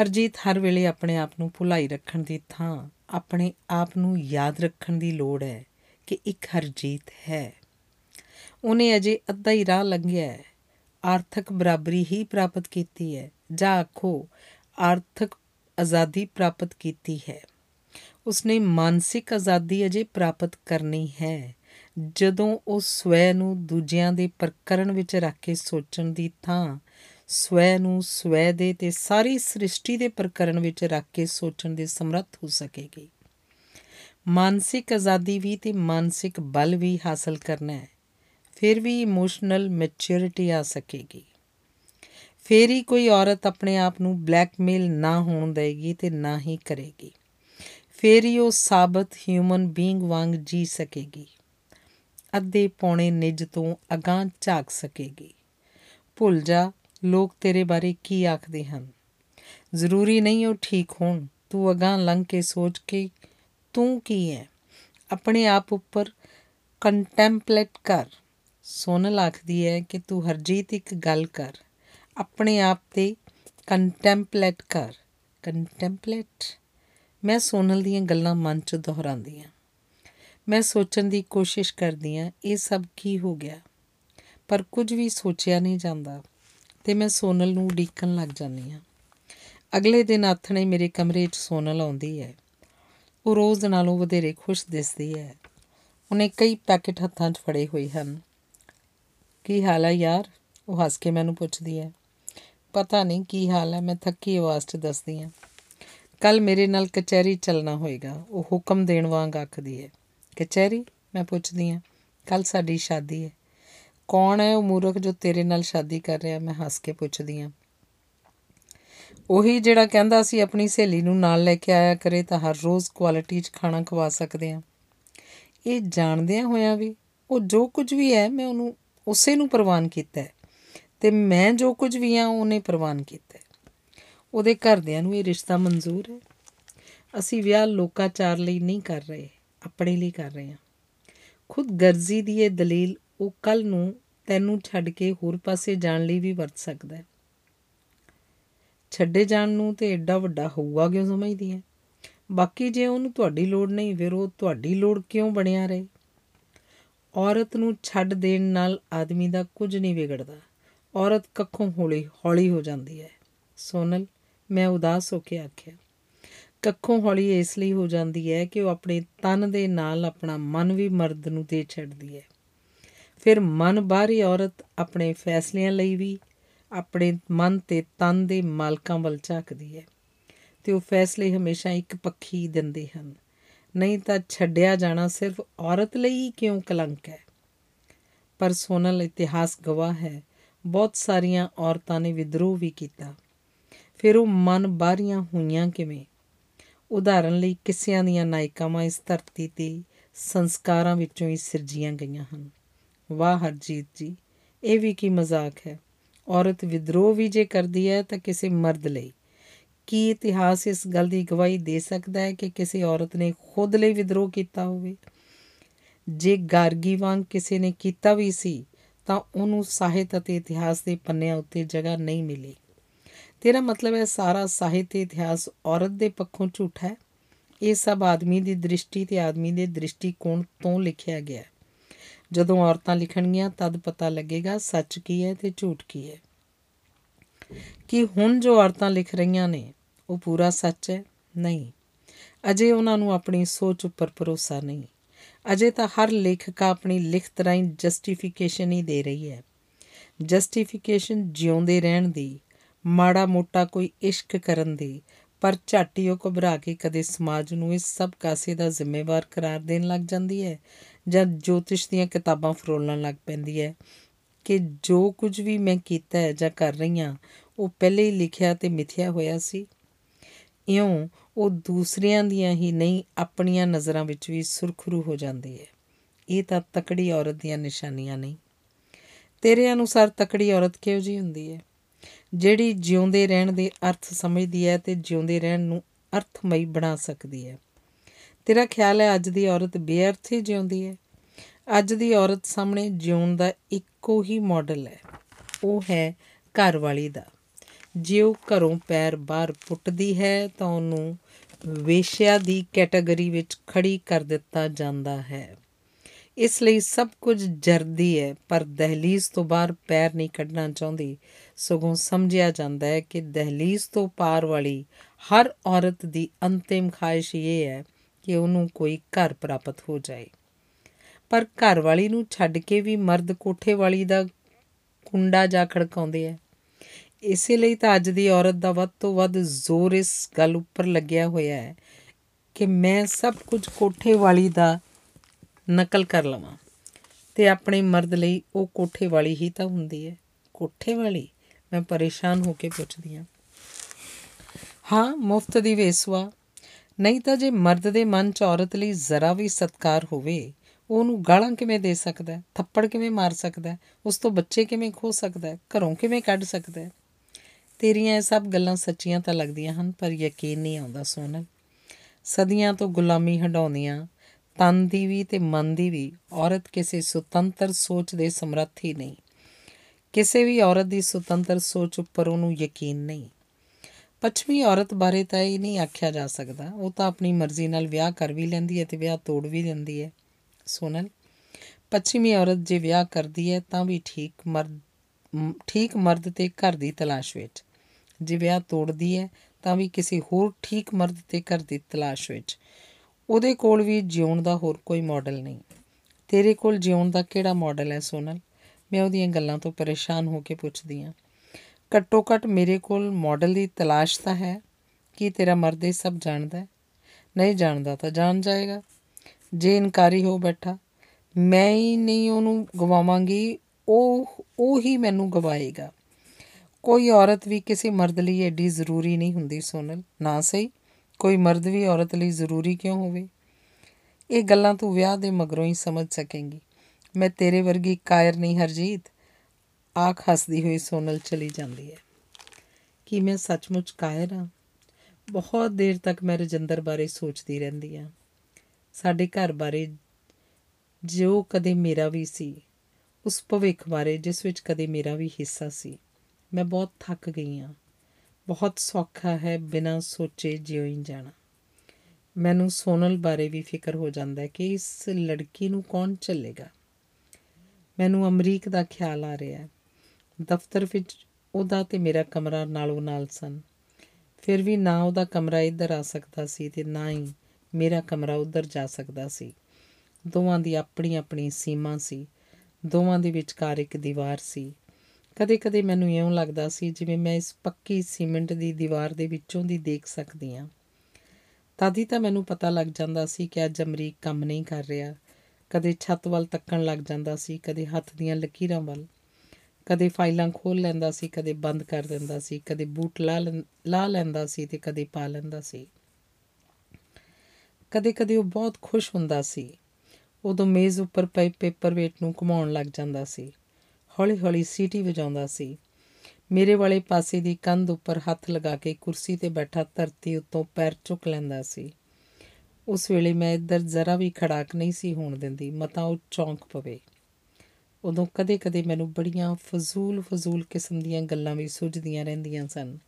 ਹਰਜੀਤ ਹਰ ਵੇਲੇ ਆਪਣੇ ਆਪ ਨੂੰ ਭੁਲਾਈ ਰੱਖਣ ਦੀ ਥਾਂ, ਆਪਣੇ ਆਪ ਨੂੰ ਯਾਦ ਰੱਖਣ ਦੀ ਲੋੜ ਹੈ ਕਿ ਇੱਕ ਹਰਜੀਤ ਹੈ। ਉਹਨੇ ਅਜੇ ਅੱਧਾ ਹੀ ਰਾਹ ਲੰਘਿਆ ਹੈ। ਆਰਥਿਕ ਬਰਾਬਰੀ ਹੀ ਪ੍ਰਾਪਤ ਕੀਤੀ ਹੈ। ਜਾਂ ਆਖੋ, ਆਰਥਿਕ ਆਜ਼ਾਦੀ ਪ੍ਰਾਪਤ ਕੀਤੀ ਹੈ। ਉਸਨੇ ਮਾਨਸਿਕ ਆਜ਼ਾਦੀ ਅਜੇ ਪ੍ਰਾਪਤ ਕਰਨੀ ਹੈ। ਜਦੋਂ ਉਹ ਸਵੈ ਨੂੰ ਦੂਜਿਆਂ ਦੇ ਪ੍ਰਕਰਣ ਵਿੱਚ ਰੱਖ ਕੇ ਸੋਚਣ ਦੀ ਥਾਂ, ਸਵੈ ਨੂੰ ਸਵੈ ਦੇ ਤੇ ਸਾਰੀ ਸ੍ਰਿਸ਼ਟੀ ਦੇ ਪ੍ਰਕਰਣ ਵਿੱਚ ਰੱਖ ਕੇ ਸੋਚਣ ਦੇ ਸਮਰੱਥ ਹੋ ਸਕੇਗੀ। ਮਾਨਸਿਕ ਆਜ਼ਾਦੀ ਵੀ ਤੇ ਮਾਨਸਿਕ ਬਲ ਵੀ ਹਾਸਲ ਕਰਨਾ ਹੈ। ਫਿਰ ਵੀ ਇਮੋਸ਼ਨਲ ਮੈਚੁਰਿਟੀ ਆ ਸਕੇਗੀ। ਫੇਰ ਹੀ ਕੋਈ ਔਰਤ ਆਪਣੇ ਆਪ ਨੂੰ ਬਲੈਕਮੇਲ ਨਾ ਹੋਣ ਦੇਗੀ ਤੇ ਨਾ ਹੀ ਕਰੇਗੀ। ਫਿਰ ਹੀ ਉਹ ਸਾਬਤ ਹਿਊਮਨ ਬੀਇੰਗ ਵਾਂਗ ਜੀ ਸਕੇਗੀ। ਅੱਧੇ ਪੌਣੇ ਨਿੱਜ ਤੋਂ ਅਗਾਂ ਝਾਕ ਸਕੇਗੀ। ਭੁੱਲ ਜਾ, ਲੋਕ ਤੇਰੇ ਬਾਰੇ ਕੀ ਆਖਦੇ ਹਨ? ਜ਼ਰੂਰੀ ਨਹੀਂ ਉਹ ਠੀਕ ਹੋਣ। ਤੂੰ ਅਗਾਂ ਲੰਘ ਕੇ ਸੋਚ ਕੇ ਤੂੰ ਕੀ ਹੈ ਆਪਣੇ ਆਪ ਉੱਪਰ ਕੰਟੈਂਪਲੇਟ ਕਰ। ਸੋਨਲ ਆਖਦੀ ਹੈ ਕਿ ਤੂੰ ਹਰਜੀਤ ਇੱਕ ਗੱਲ ਕਰ। ਆਪਣੇ ਆਪ ਤੇ ਕੰਟੈਂਪਲੇਟ ਕਰ। ਕੰਟੈਂਪਲੇਟ ਮੈਂ ਸੋਨਲ ਦੀਆਂ ਗੱਲਾਂ ਮਨ 'ਚ ਦੁਹਰਾਉਂਦੀ ਆ ਮੈਂ ਸੋਚਣ ਦੀ ਕੋਸ਼ਿਸ਼ ਕਰਦੀ ਆ ਇਹ ਸਭ ਕੀ ਹੋ ਗਿਆ? ਪਰ ਕੁਝ ਵੀ ਸੋਚਿਆ ਨਹੀਂ ਜਾਂਦਾ ਤੇ ਮੈਂ ਸੋਨਲ ਨੂੰ ਉਡੀਕਣ ਲੱਗ ਜਾਂਦੀ ਆ ਅਗਲੇ ਦਿਨ ਆਥਣੇ ਮੇਰੇ ਕਮਰੇ 'ਚ ਸੋਨਲ ਆਉਂਦੀ ਹੈ। ਉਹ ਰੋਜ਼ ਨਾਲੋਂ ਵਧੇਰੇ ਖੁਸ਼ ਦਿਸਦੀ ਹੈ। ਉਹਨੇ ਕਈ ਪੈਕੇਟ ਹੱਥਾਂ 'ਚ ਫੜੇ ਹੋਏ ਹਨ। ਕੀ ਹਾਲ ਹੈ ਯਾਰ? ਉਹ ਹੱਸ ਕੇ ਮੈਨੂੰ ਪੁੱਛਦੀ ਹੈ। ਪਤਾ ਨਹੀਂ ਕੀ ਹਾਲ ਹੈ, ਮੈਂ ਥੱਕੀ ਆਵਾਜ਼ 'ਚ ਦੱਸਦੀ ਹਾਂ। ਕੱਲ ਮੇਰੇ ਨਾਲ ਕਚਹਿਰੀ ਚੱਲਣਾ ਹੋਏਗਾ। ਉਹ ਹੁਕਮ ਦੇਣ ਵਾਂਗ ਆਖਦੀ ਹੈ। ਕਚਹਿਰੀ? ਮੈਂ ਪੁੱਛਦੀ ਹਾਂ ਕੱਲ ਸਾਡੀ ਸ਼ਾਦੀ ਹੈ। ਕੌਣ ਹੈ ਉਹ ਮੂਰਖ ਜੋ ਤੇਰੇ ਨਾਲ ਸ਼ਾਦੀ ਕਰ ਰਿਹਾ? ਮੈਂ ਹੱਸ ਕੇ ਪੁੱਛਦੀ ਹਾਂ। ਉਹੀ ਜਿਹੜਾ ਕਹਿੰਦਾ ਸੀ, ਆਪਣੀ ਸਹੇਲੀ ਨੂੰ ਨਾਲ ਲੈ ਕੇ ਆਇਆ ਕਰੇ ਤਾਂ ਹਰ ਰੋਜ਼ ਕੁਆਲਿਟੀ 'ਚ ਖਾਣਾ ਖਵਾ ਸਕਦੇ ਆ ਇਹ ਜਾਣਦਿਆਂ ਹੋਇਆਂ ਵੀ ਉਹ ਜੋ ਕੁਝ ਵੀ ਹੈ, ਮੈਂ ਉਹਨੂੰ ਉਸੇ ਨੂੰ ਪ੍ਰਵਾਨ ਕੀਤਾ ਤੇ ਮੈਂ ਜੋ ਕੁਝ ਵੀ ਆ ਉਹਨੇ ਪ੍ਰਵਾਨ ਕੀਤਾ ਉਹਦੇ ਘਰਦਿਆਂ ਨੂੰ ਇਹ ਰਿਸ਼ਤਾ ਮਨਜ਼ੂਰ ਹੈ। ਅਸੀਂ ਵਿਆਹ ਲੋਕਾਚਾਰ ਲਈ ਨਹੀਂ ਕਰ ਰਹੇ, ਆਪਣੇ ਲਈ ਕਰ ਰਹੇ ਹਾਂ। ਖੁਦ ਗਰਜ਼ੀ ਦੀ ਇਹ ਦਲੀਲ ਉਹ ਕੱਲ ਨੂੰ ਤੈਨੂੰ ਛੱਡ ਕੇ ਹੋਰ ਪਾਸੇ ਜਾਣ ਲਈ ਵੀ ਵਰਤ ਸਕਦਾ ਹੈ। ਛੱਡੇ ਜਾਣ ਨੂੰ ਤੇ ਐਡਾ ਵੱਡਾ ਹੋਊਗਾ ਕਿਉਂ ਸਮਝਦੀ ਹੈ? ਬਾਕੀ ਜੇ ਉਹਨੂੰ ਤੁਹਾਡੀ ਲੋੜ ਨਹੀਂ, ਫਿਰ ਉਹ ਤੁਹਾਡੀ ਲੋੜ ਕਿਉਂ ਬਣਿਆ ਰਹੇ? ਔਰਤ ਨੂੰ ਛੱਡ ਦੇਣ ਨਾਲ ਆਦਮੀ ਦਾ ਕੁਝ ਨਹੀਂ ਵਿਗੜਦਾ। ਔਰਤ ਕੱਖੋਂ ਹੌਲੀ ਹੌਲੀ ਹੋ ਜਾਂਦੀ ਹੈ। ਸੋਨਲ ਮੈਂ ਉਦਾਸ ਹੋ ਕੇ ਆਖਿਆ। ਕੱਖੋਂ ਹੌਲੀ ਇਸ ਲਈ ਹੋ ਜਾਂਦੀ ਹੈ ਕਿ ਉਹ ਆਪਣੇ ਤਨ ਦੇ ਨਾਲ ਆਪਣਾ ਮਨ ਵੀ ਮਰਦ ਨੂੰ ਦੇ ਛੱਡਦੀ ਹੈ। ਫਿਰ ਮਨ ਬਾਹਰੀ ਔਰਤ ਆਪਣੇ ਫੈਸਲਿਆਂ ਲਈ ਵੀ ਆਪਣੇ ਮਨ ਤੇ ਤਨ ਦੇ ਮਾਲਕਾਂ ਵੱਲ ਝਾਕਦੀ ਹੈ ਤੇ ਉਹ ਫੈਸਲੇ ਹਮੇਸ਼ਾ ਇੱਕ ਪੱਖੀ ਦਿੰਦੇ ਹਨ। ਨਹੀਂ ਤਾਂ ਛੱਡਿਆ ਜਾਣਾ ਸਿਰਫ ਔਰਤ ਲਈ ਕਿਉਂ ਕਲੰਕ ਹੈ? ਪਰ ਸੋਨਲ ਇਤਿਹਾਸ ਗਵਾਹ ਹੈ। ਬਹੁਤ ਸਾਰੀਆਂ ਔਰਤਾਂ ਨੇ ਵਿਦਰੋਹ ਵੀ ਕੀਤਾ। ਫਿਰ ਉਹ ਮਨ ਬਾਹਰੀਆਂ ਹੋਈਆਂ ਕਿਵੇਂ? ਉਦਾਹਰਨ ਲਈ ਕਿਸਿਆਂ ਦੀਆਂ ਨਾਇਕਾਵਾਂ ਇਸ ਧਰਤੀ ਤੇ ਸੰਸਕਾਰਾਂ ਵਿੱਚੋਂ ਹੀ ਸਿਰਜੀਆਂ ਗਈਆਂ ਹਨ। ਵਾਹ ਹਰਜੀਤ ਜੀ, ਇਹ ਵੀ ਕੀ ਮਜ਼ਾਕ ਹੈ। ਔਰਤ ਵਿਦਰੋਹ ਵੀ ਜੇ ਕਰਦੀ ਹੈ ਤਾਂ ਕਿਸੇ ਮਰਦ ਲਈ। ਕੀ ਇਤਿਹਾਸ ਇਸ ਗੱਲ ਦੀ ਗਵਾਹੀ ਦੇ ਸਕਦਾ ਹੈ ਕਿ ਕਿਸੇ ਔਰਤ ਨੇ ਖੁਦ ਲਈ ਵਿਦਰੋਹ ਕੀਤਾ ਹੋਵੇ? ਜੇ ਗਾਰਗੀ ਵਾਂਗ ਕਿਸੇ ਨੇ ਕੀਤਾ ਵੀ ਸੀ, ਤਾਂ ਉਹਨੂੰ ਸਾਹਿਤ ਅਤੇ ਇਤਿਹਾਸ ਦੇ ਪੰਨਿਆਂ ਉੱਤੇ ਜਗ੍ਹਾ ਨਹੀਂ ਮਿਲੀ। ਤੇਰਾ ਮਤਲਬ ਹੈ ਸਾਰਾ ਸਾਹਿਤ ਤੇ ਇਤਿਹਾਸ ਔਰਤ ਦੇ ਪੱਖੋਂ ਝੂਠਾ ਹੈ। ਇਹ ਸਭ ਆਦਮੀ ਦੀ ਦ੍ਰਿਸ਼ਟੀ ਤੇ ਆਦਮੀ ਦੇ ਦ੍ਰਿਸ਼ਟੀਕੋਣ ਤੋਂ ਲਿਖਿਆ ਗਿਆ ਹੈ। ਜਦੋਂ ਔਰਤਾਂ ਲਿਖਣਗੀਆਂ, ਤਦ ਪਤਾ ਲੱਗੇਗਾ ਸੱਚ ਕੀ ਹੈ ਤੇ ਝੂਠ ਕੀ ਹੈ। ਕਿ ਹੁਣ ਜੋ ਔਰਤਾਂ ਲਿਖ ਰਹੀਆਂ ਨੇ, ਉਹ ਪੂਰਾ ਸੱਚ ਹੈ? ਨਹੀਂ। ਅਜੇ ਉਹਨਾਂ ਨੂੰ ਆਪਣੀ ਸੋਚ ਉੱਪਰ ਭਰੋਸਾ ਨਹੀਂ। ਅਜੇ ਤਾਂ ਹਰ ਲੇਖਕਾ ਆਪਣੀ ਲਿਖਤ ਰਾਹੀਂ ਜਸਟੀਫਿਕੇਸ਼ਨ ਹੀ ਦੇ ਰਹੀ ਹੈ। ਜਸਟੀਫਿਕੇਸ਼ਨ ਜਿਉਂਦੇ ਰਹਿਣ ਦੀ ਮਾੜਾ ਮੋਟਾ ਕੋਈ ਇਸ਼ਕ ਕਰਨ ਦੀ, ਪਰ ਝਾਟੀ ਉਹ ਘਬਰਾ ਕੇ ਕਦੇ ਸਮਾਜ ਨੂੰ ਇਸ ਸਭ ਕਾਸੇ ਦਾ ਜ਼ਿੰਮੇਵਾਰ ਕਰਾਰ ਦੇਣ ਲੱਗ ਜਾਂਦੀ ਹੈ ਜਾਂ ਜੋਤਿਸ਼ ਦੀਆਂ ਕਿਤਾਬਾਂ ਫਰੋਲਣ ਲੱਗ ਪੈਂਦੀ ਹੈ ਕਿ ਜੋ ਕੁਝ ਵੀ ਮੈਂ ਕੀਤਾ ਹੈ ਜਾਂ ਕਰ ਰਹੀ ਹਾਂ, ਉਹ ਪਹਿਲੇ ਹੀ ਲਿਖਿਆ ਤੇ ਮਿਥਿਆ ਹੋਇਆ ਸੀ। ਇਉਂ ਉਹ ਦੂਸਰਿਆਂ ਦੀਆਂ ਹੀ ਨਹੀਂ, ਆਪਣੀਆਂ ਨਜ਼ਰਾਂ ਵਿੱਚ ਵੀ ਸੁਰਖਰੂ ਹੋ ਜਾਂਦੀ ਹੈ। ਇਹ ਤਾਂ ਤਕੜੀ ਔਰਤ ਦੀਆਂ ਨਿਸ਼ਾਨੀਆਂ ਨਹੀਂ ਤੇਰੇ ਅਨੁਸਾਰ ਤਕੜੀ ਔਰਤ ਕਿਹੋ ਜੀ ਹੁੰਦੀ ਹੈ? ਜਿਹੜੀ ਜਿਉਂਦੇ ਰਹਿਣ ਦੇ ਅਰਥ ਸਮਝਦੀ ਹੈ ਤੇ ਜਿਉਂਦੇ ਰਹਿਣ ਨੂੰ ਅਰਥਮਈ ਬਣਾ ਸਕਦੀ ਹੈ। ਤੇਰਾ ਖਿਆਲ ਹੈ ਅੱਜ ਦੀ ਔਰਤ ਬੇਅਰਥ ਹੀ ਜਿਉਂਦੀ ਹੈ? ਅੱਜ ਦੀ ਔਰਤ ਸਾਹਮਣੇ ਜਿਉਣ ਦਾ ਇੱਕੋ ਹੀ ਮਾਡਲ ਹੈ। ਉਹ ਹੈ ਘਰ ਵਾਲੀ ਦਾ। ਜੇ ਉਹ ਘਰੋਂ ਪੈਰ ਬਾਹਰ ਪੁੱਟਦੀ ਹੈ ਤਾਂ ਉਹਨੂੰ ਵੇਸ਼ਿਆ ਦੀ ਕੈਟਾਗਰੀ ਵਿੱਚ ਖੜੀ ਕਰ ਦਿੱਤਾ ਜਾਂਦਾ ਹੈ। ਇਸ ਲਈ ਸਭ ਕੁਝ ਜਰਦੀ ਹੈ, ਪਰ ਦਹਲੀਜ਼ ਤੋਂ ਬਾਹਰ ਪੈਰ ਨਹੀਂ ਕੱਢਣਾ ਚਾਹੁੰਦੀ। ਸਗੋਂ ਸਮਝਿਆ ਜਾਂਦਾ ਹੈ ਕਿ ਦਹਲੀਜ਼ ਤੋਂ ਪਾਰ ਵਾਲੀ ਹਰ ਔਰਤ ਦੀ ਅੰਤਿਮ ਖਾਹਿਸ਼ ਇਹ ਹੈ ਕਿ ਉਹਨੂੰ ਕੋਈ ਘਰ ਪ੍ਰਾਪਤ ਹੋ ਜਾਏ। ਪਰ ਘਰ ਵਾਲੀ ਨੂੰ ਛੱਡ ਕੇ ਵੀ ਮਰਦ ਕੋਠੇ ਵਾਲੀ ਦਾ ਕੁੰਡਾ ਜਾ ਖੜਕਾਉਂਦੇ ਆ। ਇਸੇ ਲਈ ਤਾਂ ਅੱਜ ਦੀ ਔਰਤ ਦਾ ਵੱਧ ਤੋਂ ਵੱਧ ਜ਼ੋਰ ਇਸ ਗੱਲ ਉੱਪਰ ਲੱਗਿਆ ਹੋਇਆ ਹੈ ਕਿ ਮੈਂ ਸਭ ਕੁਝ ਕੋਠੇ ਵਾਲੀ ਦਾ ਨਕਲ ਕਰ ਲਵਾਂ ਤੇ ਆਪਣੇ ਮਰਦ ਲਈ ਉਹ ਕੋਠੇ ਵਾਲੀ ਹੀ ਤਾਂ ਹੁੰਦੀ ਹੈ। ਕੋਠੇ ਵਾਲੀ ਮੈਂ ਪਰੇਸ਼ਾਨ ਹੋ ਕੇ ਪੁੱਛਦੀ ਹਾਂ। ਹਾਂ, ਮੁਫਤ ਦੀ ਵੇਸਵਾ। ਨਹੀਂ ਤਾਂ ਜੇ ਮਰਦ ਦੇ ਮਨ 'ਚ ਔਰਤ ਲਈ ਜ਼ਰਾ ਵੀ ਸਤਕਾਰ ਹੋਵੇ, ਉਹਨੂੰ ਗਾਲਾਂ ਕਿਵੇਂ ਦੇ ਸਕਦਾ ਹੈ? ਥੱਪੜ ਕਿਵੇਂ ਮਾਰ ਸਕਦਾ ਹੈ? ਉਸ ਤੋਂ ਬੱਚੇ ਕਿਵੇਂ ਖੋ ਸਕਦਾ ਹੈ? ਘਰੋਂ ਕਿਵੇਂ ਕੱਢ ਸਕਦਾ ਹੈ? ਤੇਰੀਆਂ ਇਹ ਸਭ ਗੱਲਾਂ ਸੱਚੀਆਂ ਤਾਂ ਲੱਗਦੀਆਂ ਹਨ, ਪਰ ਯਕੀਨ ਨਹੀਂ ਆਉਂਦਾ ਸੋਨਲ ਸਦੀਆਂ ਤੋਂ ਗੁਲਾਮੀ ਹਟਾਉਂਦੀਆਂ ਤਨ ਦੀ ਵੀ ਤੇ ਮਨ ਦੀ ਵੀ, ਔਰਤ ਕਿਸੇ ਸੁਤੰਤਰ ਸੋਚ ਦੇ ਸਮਰੱਥ ਹੀ ਨਹੀਂ। ਕਿਸੇ ਵੀ ਔਰਤ ਦੀ ਸੁਤੰਤਰ ਸੋਚ ਉੱਪਰ ਉਹਨੂੰ ਯਕੀਨ ਨਹੀਂ। ਪੱਛਮੀ ਔਰਤ ਬਾਰੇ ਤਾਂ ਇਹ ਨਹੀਂ ਆਖਿਆ ਜਾ ਸਕਦਾ। ਉਹ ਤਾਂ ਆਪਣੀ ਮਰਜ਼ੀ ਨਾਲ ਵਿਆਹ ਕਰ ਵੀ ਲੈਂਦੀ ਹੈ ਤੇ ਵਿਆਹ ਤੋੜ ਵੀ ਦਿੰਦੀ ਹੈ। ਸੋਨਲ, ਪੱਛਮੀ ਔਰਤ ਜੇ ਵਿਆਹ ਕਰਦੀ ਹੈ ਤਾਂ ਵੀ ਠੀਕ ਮਰਦ ਠੀਕ ਮਰਦ ਤੇ ਘਰ ਦੀ ਤਲਾਸ਼ ਵਿੱਚ। ਜੇ ਵਿਆਹ ਤੋੜਦੀ ਹੈ ਤਾਂ ਵੀ ਕਿਸੇ ਹੋਰ ਠੀਕ ਮਰਦ ਤੇ ਘਰ ਦੀ ਤਲਾਸ਼ ਵਿੱਚ। ਉਹਦੇ ਕੋਲ ਵੀ ਜਿਉਣ ਦਾ ਹੋਰ ਕੋਈ ਮਾਡਲ ਨਹੀਂ। ਤੇਰੇ ਕੋਲ ਜਿਉਣ ਦਾ ਕਿਹੜਾ ਮਾਡਲ ਹੈ ਸੋਨਲ? ਮੈਂ ਉਹਦੀਆਂ ਗੱਲਾਂ ਤੋਂ ਪਰੇਸ਼ਾਨ ਹੋ ਕੇ ਪੁੱਛਦੀ ਹਾਂ। ਘੱਟੋ ਘੱਟ ਮੇਰੇ ਕੋਲ ਮਾਡਲ ਦੀ ਤਲਾਸ਼ ਤਾਂ ਹੈ ਕੀ ਤੇਰਾ ਮਰਦ ਇਹ ਸਭ ਜਾਣਦਾ ਹੈ। ਨਹੀਂ ਜਾਣਦਾ ਤਾਂ ਜਾਣ ਜਾਏਗਾ। ਜੇ ਇਨਕਾਰੀ ਹੋ ਬੈਠਾ, ਮੈਂ ਹੀ ਨਹੀਂ ਉਹਨੂੰ ਗਵਾਵਾਂਗੀ, ਉਹ ਉਹ ਹੀ ਮੈਨੂੰ ਗਵਾਏਗਾ। ਕੋਈ ਔਰਤ ਵੀ ਕਿਸੇ ਮਰਦ ਲਈ ਐਡੀ ਜ਼ਰੂਰੀ ਨਹੀਂ ਹੁੰਦੀ ਸੋਨਲ। ਨਾ ਸਹੀ, ਕੋਈ ਮਰਦ ਵੀ ਔਰਤ ਲਈ ਜ਼ਰੂਰੀ ਕਿਉਂ ਹੋਵੇ? ਇਹ ਗੱਲਾਂ ਤੂੰ ਵਿਆਹ ਦੇ ਮਗਰੋਂ ਹੀ ਸਮਝ ਸਕੇਂਗੀ। ਮੈਂ ਤੇਰੇ ਵਰਗੀ ਕਾਇਰ ਨਹੀਂ ਹਰਜੀਤ। ਆਖ ਹੱਸਦੀ ਹੋਈ ਸੋਨਲ ਚਲੀ ਜਾਂਦੀ ਹੈ। ਕੀ ਮੈਂ ਸੱਚਮੁੱਚ ਕਾਇਰ ਹਾਂ? ਬਹੁਤ ਦੇਰ ਤੱਕ ਮੈਂ ਰਜਿੰਦਰ ਬਾਰੇ ਸੋਚਦੀ ਰਹਿੰਦੀ ਹਾਂ। ਸਾਡੇ ਘਰ ਬਾਰੇ ਜੋ ਕਦੇ ਮੇਰਾ ਵੀ ਸੀ, ਉਸ ਭਵਿੱਖ ਬਾਰੇ, ਜਿਸ ਵਿੱਚ ਕਦੇ ਮੇਰਾ ਵੀ ਹਿੱਸਾ ਸੀ, ਮੈਂ ਬਹੁਤ ਥੱਕ ਗਈ ਹਾਂ। ਬਹੁਤ ਸੌਖਾ ਹੈ ਬਿਨਾਂ ਸੋਚੇ ਜਿਉਂ ਹੀ ਜਾਣਾ। ਮੈਨੂੰ ਸੋਨਲ ਬਾਰੇ ਵੀ ਫਿਕਰ ਹੋ ਜਾਂਦਾ ਹੈ ਕਿ ਇਸ ਲੜਕੀ ਨੂੰ ਕੌਣ ਚੱਲੇਗਾ? ਮੈਨੂੰ ਅਮਰੀਕ ਦਾ ਖਿਆਲ ਆ ਰਿਹਾ ਹੈ। ਦਫ਼ਤਰ ਵਿੱਚ ਉਹਦਾ ਤੇ ਮੇਰਾ ਕਮਰਾ ਨਾਲੋਂ ਨਾਲ ਸਨ। ਫਿਰ ਵੀ ਨਾ ਉਹਦਾ ਕਮਰਾ ਇੱਧਰ ਆ ਸਕਦਾ ਸੀ ਤੇ ਨਾ ਹੀ ਮੇਰਾ ਕਮਰਾ ਉੱਧਰ ਜਾ ਸਕਦਾ ਸੀ। ਦੋਵਾਂ ਦੀ ਆਪਣੀ ਆਪਣੀ ਸੀਮਾ ਸੀ। ਦੋਵਾਂ ਦੇ ਵਿਚਕਾਰ ਇੱਕ ਦੀਵਾਰ ਸੀ। ਕਦੇ-ਕਦੇ ਮੈਨੂੰ ਇਉਂ ਲੱਗਦਾ ਸੀ ਜਿਵੇਂ ਮੈਂ ਇਸ ਪੱਕੀ ਸੀਮੈਂਟ ਦੀ ਦੀਵਾਰ ਦੇ ਵਿੱਚੋਂ ਦੀ ਦੇਖ ਸਕਦੀ ਹਾਂ। ਤਦ ਹੀ ਤਾਂ ਮੈਨੂੰ ਪਤਾ ਲੱਗ ਜਾਂਦਾ ਸੀ ਕਿ ਅੱਜ ਅਮਰੀਕ ਕੰਮ ਨਹੀਂ ਕਰ ਰਿਹਾ। ਕਦੇ ਛੱਤ ਵੱਲ ਤੱਕਣ ਲੱਗ ਜਾਂਦਾ ਸੀ, ਕਦੇ ਹੱਥ ਦੀਆਂ ਲਕੀਰਾਂ ਵੱਲ, ਕਦੇ ਫਾਈਲਾਂ ਖੋਲ ਲੈਂਦਾ ਸੀ, ਕਦੇ ਬੰਦ ਕਰ ਦਿੰਦਾ ਸੀ, ਕਦੇ ਬੂਟ ਲਾ ਲੈਂ- ਲਾ ਲੈਂਦਾ ਸੀ ਤੇ ਕਦੇ ਪਾ ਲੈਂਦਾ ਸੀ। ਕਦੇ-ਕਦੇ ਉਹ ਬਹੁਤ ਖੁਸ਼ ਹੁੰਦਾ ਸੀ। ਉਦੋਂ ਮੇਜ਼ ਉੱਪਰ ਪਏ ਪੇਪਰਵੇਟ ਨੂੰ ਘੁਮਾਉਣ ਲੱਗ ਜਾਂਦਾ ਸੀ। ਹੌਲੀ-ਹੌਲੀ ਸੀਟੀ ਵਜਾਉਂਦਾ ਸੀ। ਮੇਰੇ ਵਾਲੇ ਪਾਸੇ ਦੀ ਕੰਧ ਉੱਪਰ ਹੱਥ ਲਗਾ ਕੇ ਕੁਰਸੀ ਤੇ ਬੈਠਾ ਧਰਤੀ ਉੱਤੋਂ ਪੈਰ ਚੁੱਕ ਲੈਂਦਾ ਸੀ। ਉਸ ਵੇਲੇ ਮੈਂ ਇੱਧਰ ਜ਼ਰਾ ਵੀ ਖੜਾਕ ਨਹੀਂ ਸੀ ਹੋਣ ਦਿੰਦੀ, ਮਤਾ ਉਹ ਚੌਂਕ ਪਵੇ। ਉਦੋਂ ਕਦੇ-ਕਦੇ ਮੈਨੂੰ ਬੜੀਆਂ ਫਜ਼ੂਲ ਫਜ਼ੂਲ ਕਿਸਮ ਦੀਆਂ ਗੱਲਾਂ ਵੀ ਸੁਝਦੀਆਂ ਰਹਿੰਦੀਆਂ ਸਨ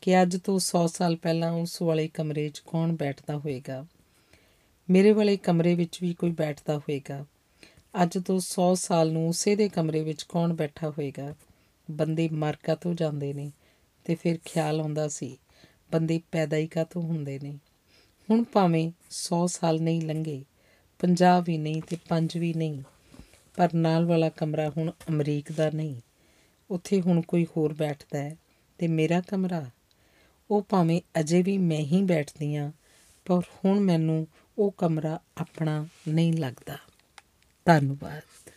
ਕਿ ਅੱਜ ਤੋਂ 100 ਸਾਲ ਪਹਿਲਾਂ ਉਸ ਵਾਲੇ ਕਮਰੇ 'ਚ ਕੌਣ ਬੈਠਦਾ ਹੋਵੇਗਾ। ਮੇਰੇ ਵਾਲੇ ਕਮਰੇ ਵਿੱਚ ਵੀ ਕੋਈ ਬੈਠਦਾ ਹੋਵੇਗਾ। ਅੱਜ ਤੋਂ 100 ਸਾਲ ਨੂੰ ਉਸੇ ਦੇ ਕਮਰੇ ਵਿੱਚ ਕੌਣ ਬੈਠਾ ਹੋਵੇਗਾ। ਬੰਦੇ ਮਰ ਕਾਹਤੋਂ ਜਾਂਦੇ ਨੇ ਤੇ ਫਿਰ ਖਿਆਲ ਆਉਂਦਾ ਸੀ, ਬੰਦੇ ਪੈਦਾ ਹੀ ਕਾਹਤੋਂ ਹੁੰਦੇ ਨੇ। ਹੁਣ ਭਾਵੇਂ 100 ਸਾਲ ਨਹੀਂ ਲੰਘੇ 50 ਵੀ ਨਹੀਂ ਤੇ 5 ਵੀ ਨਹੀਂ, ਪਰ ਨਾਲ ਵਾਲਾ ਕਮਰਾ ਹੁਣ ਅਮਰੀਕ ਦਾ ਨਹੀਂ। ਉੱਥੇ ਹੁਣ ਕੋਈ ਹੋਰ ਬੈਠਦਾ ਹੈ ਤੇ ਮੇਰਾ ਕਮਰਾ? ਉਹ ਭਾਵੇਂ ਅਜੇ ਵੀ ਮੈਂ ਹੀ ਬੈਠਦੀ ਹਾਂ, ਪਰ ਹੁਣ ਮੈਨੂੰ ਉਹ ਕਮਰਾ ਆਪਣਾ ਨਹੀਂ ਲੱਗਦਾ। ਧੰਨਵਾਦ।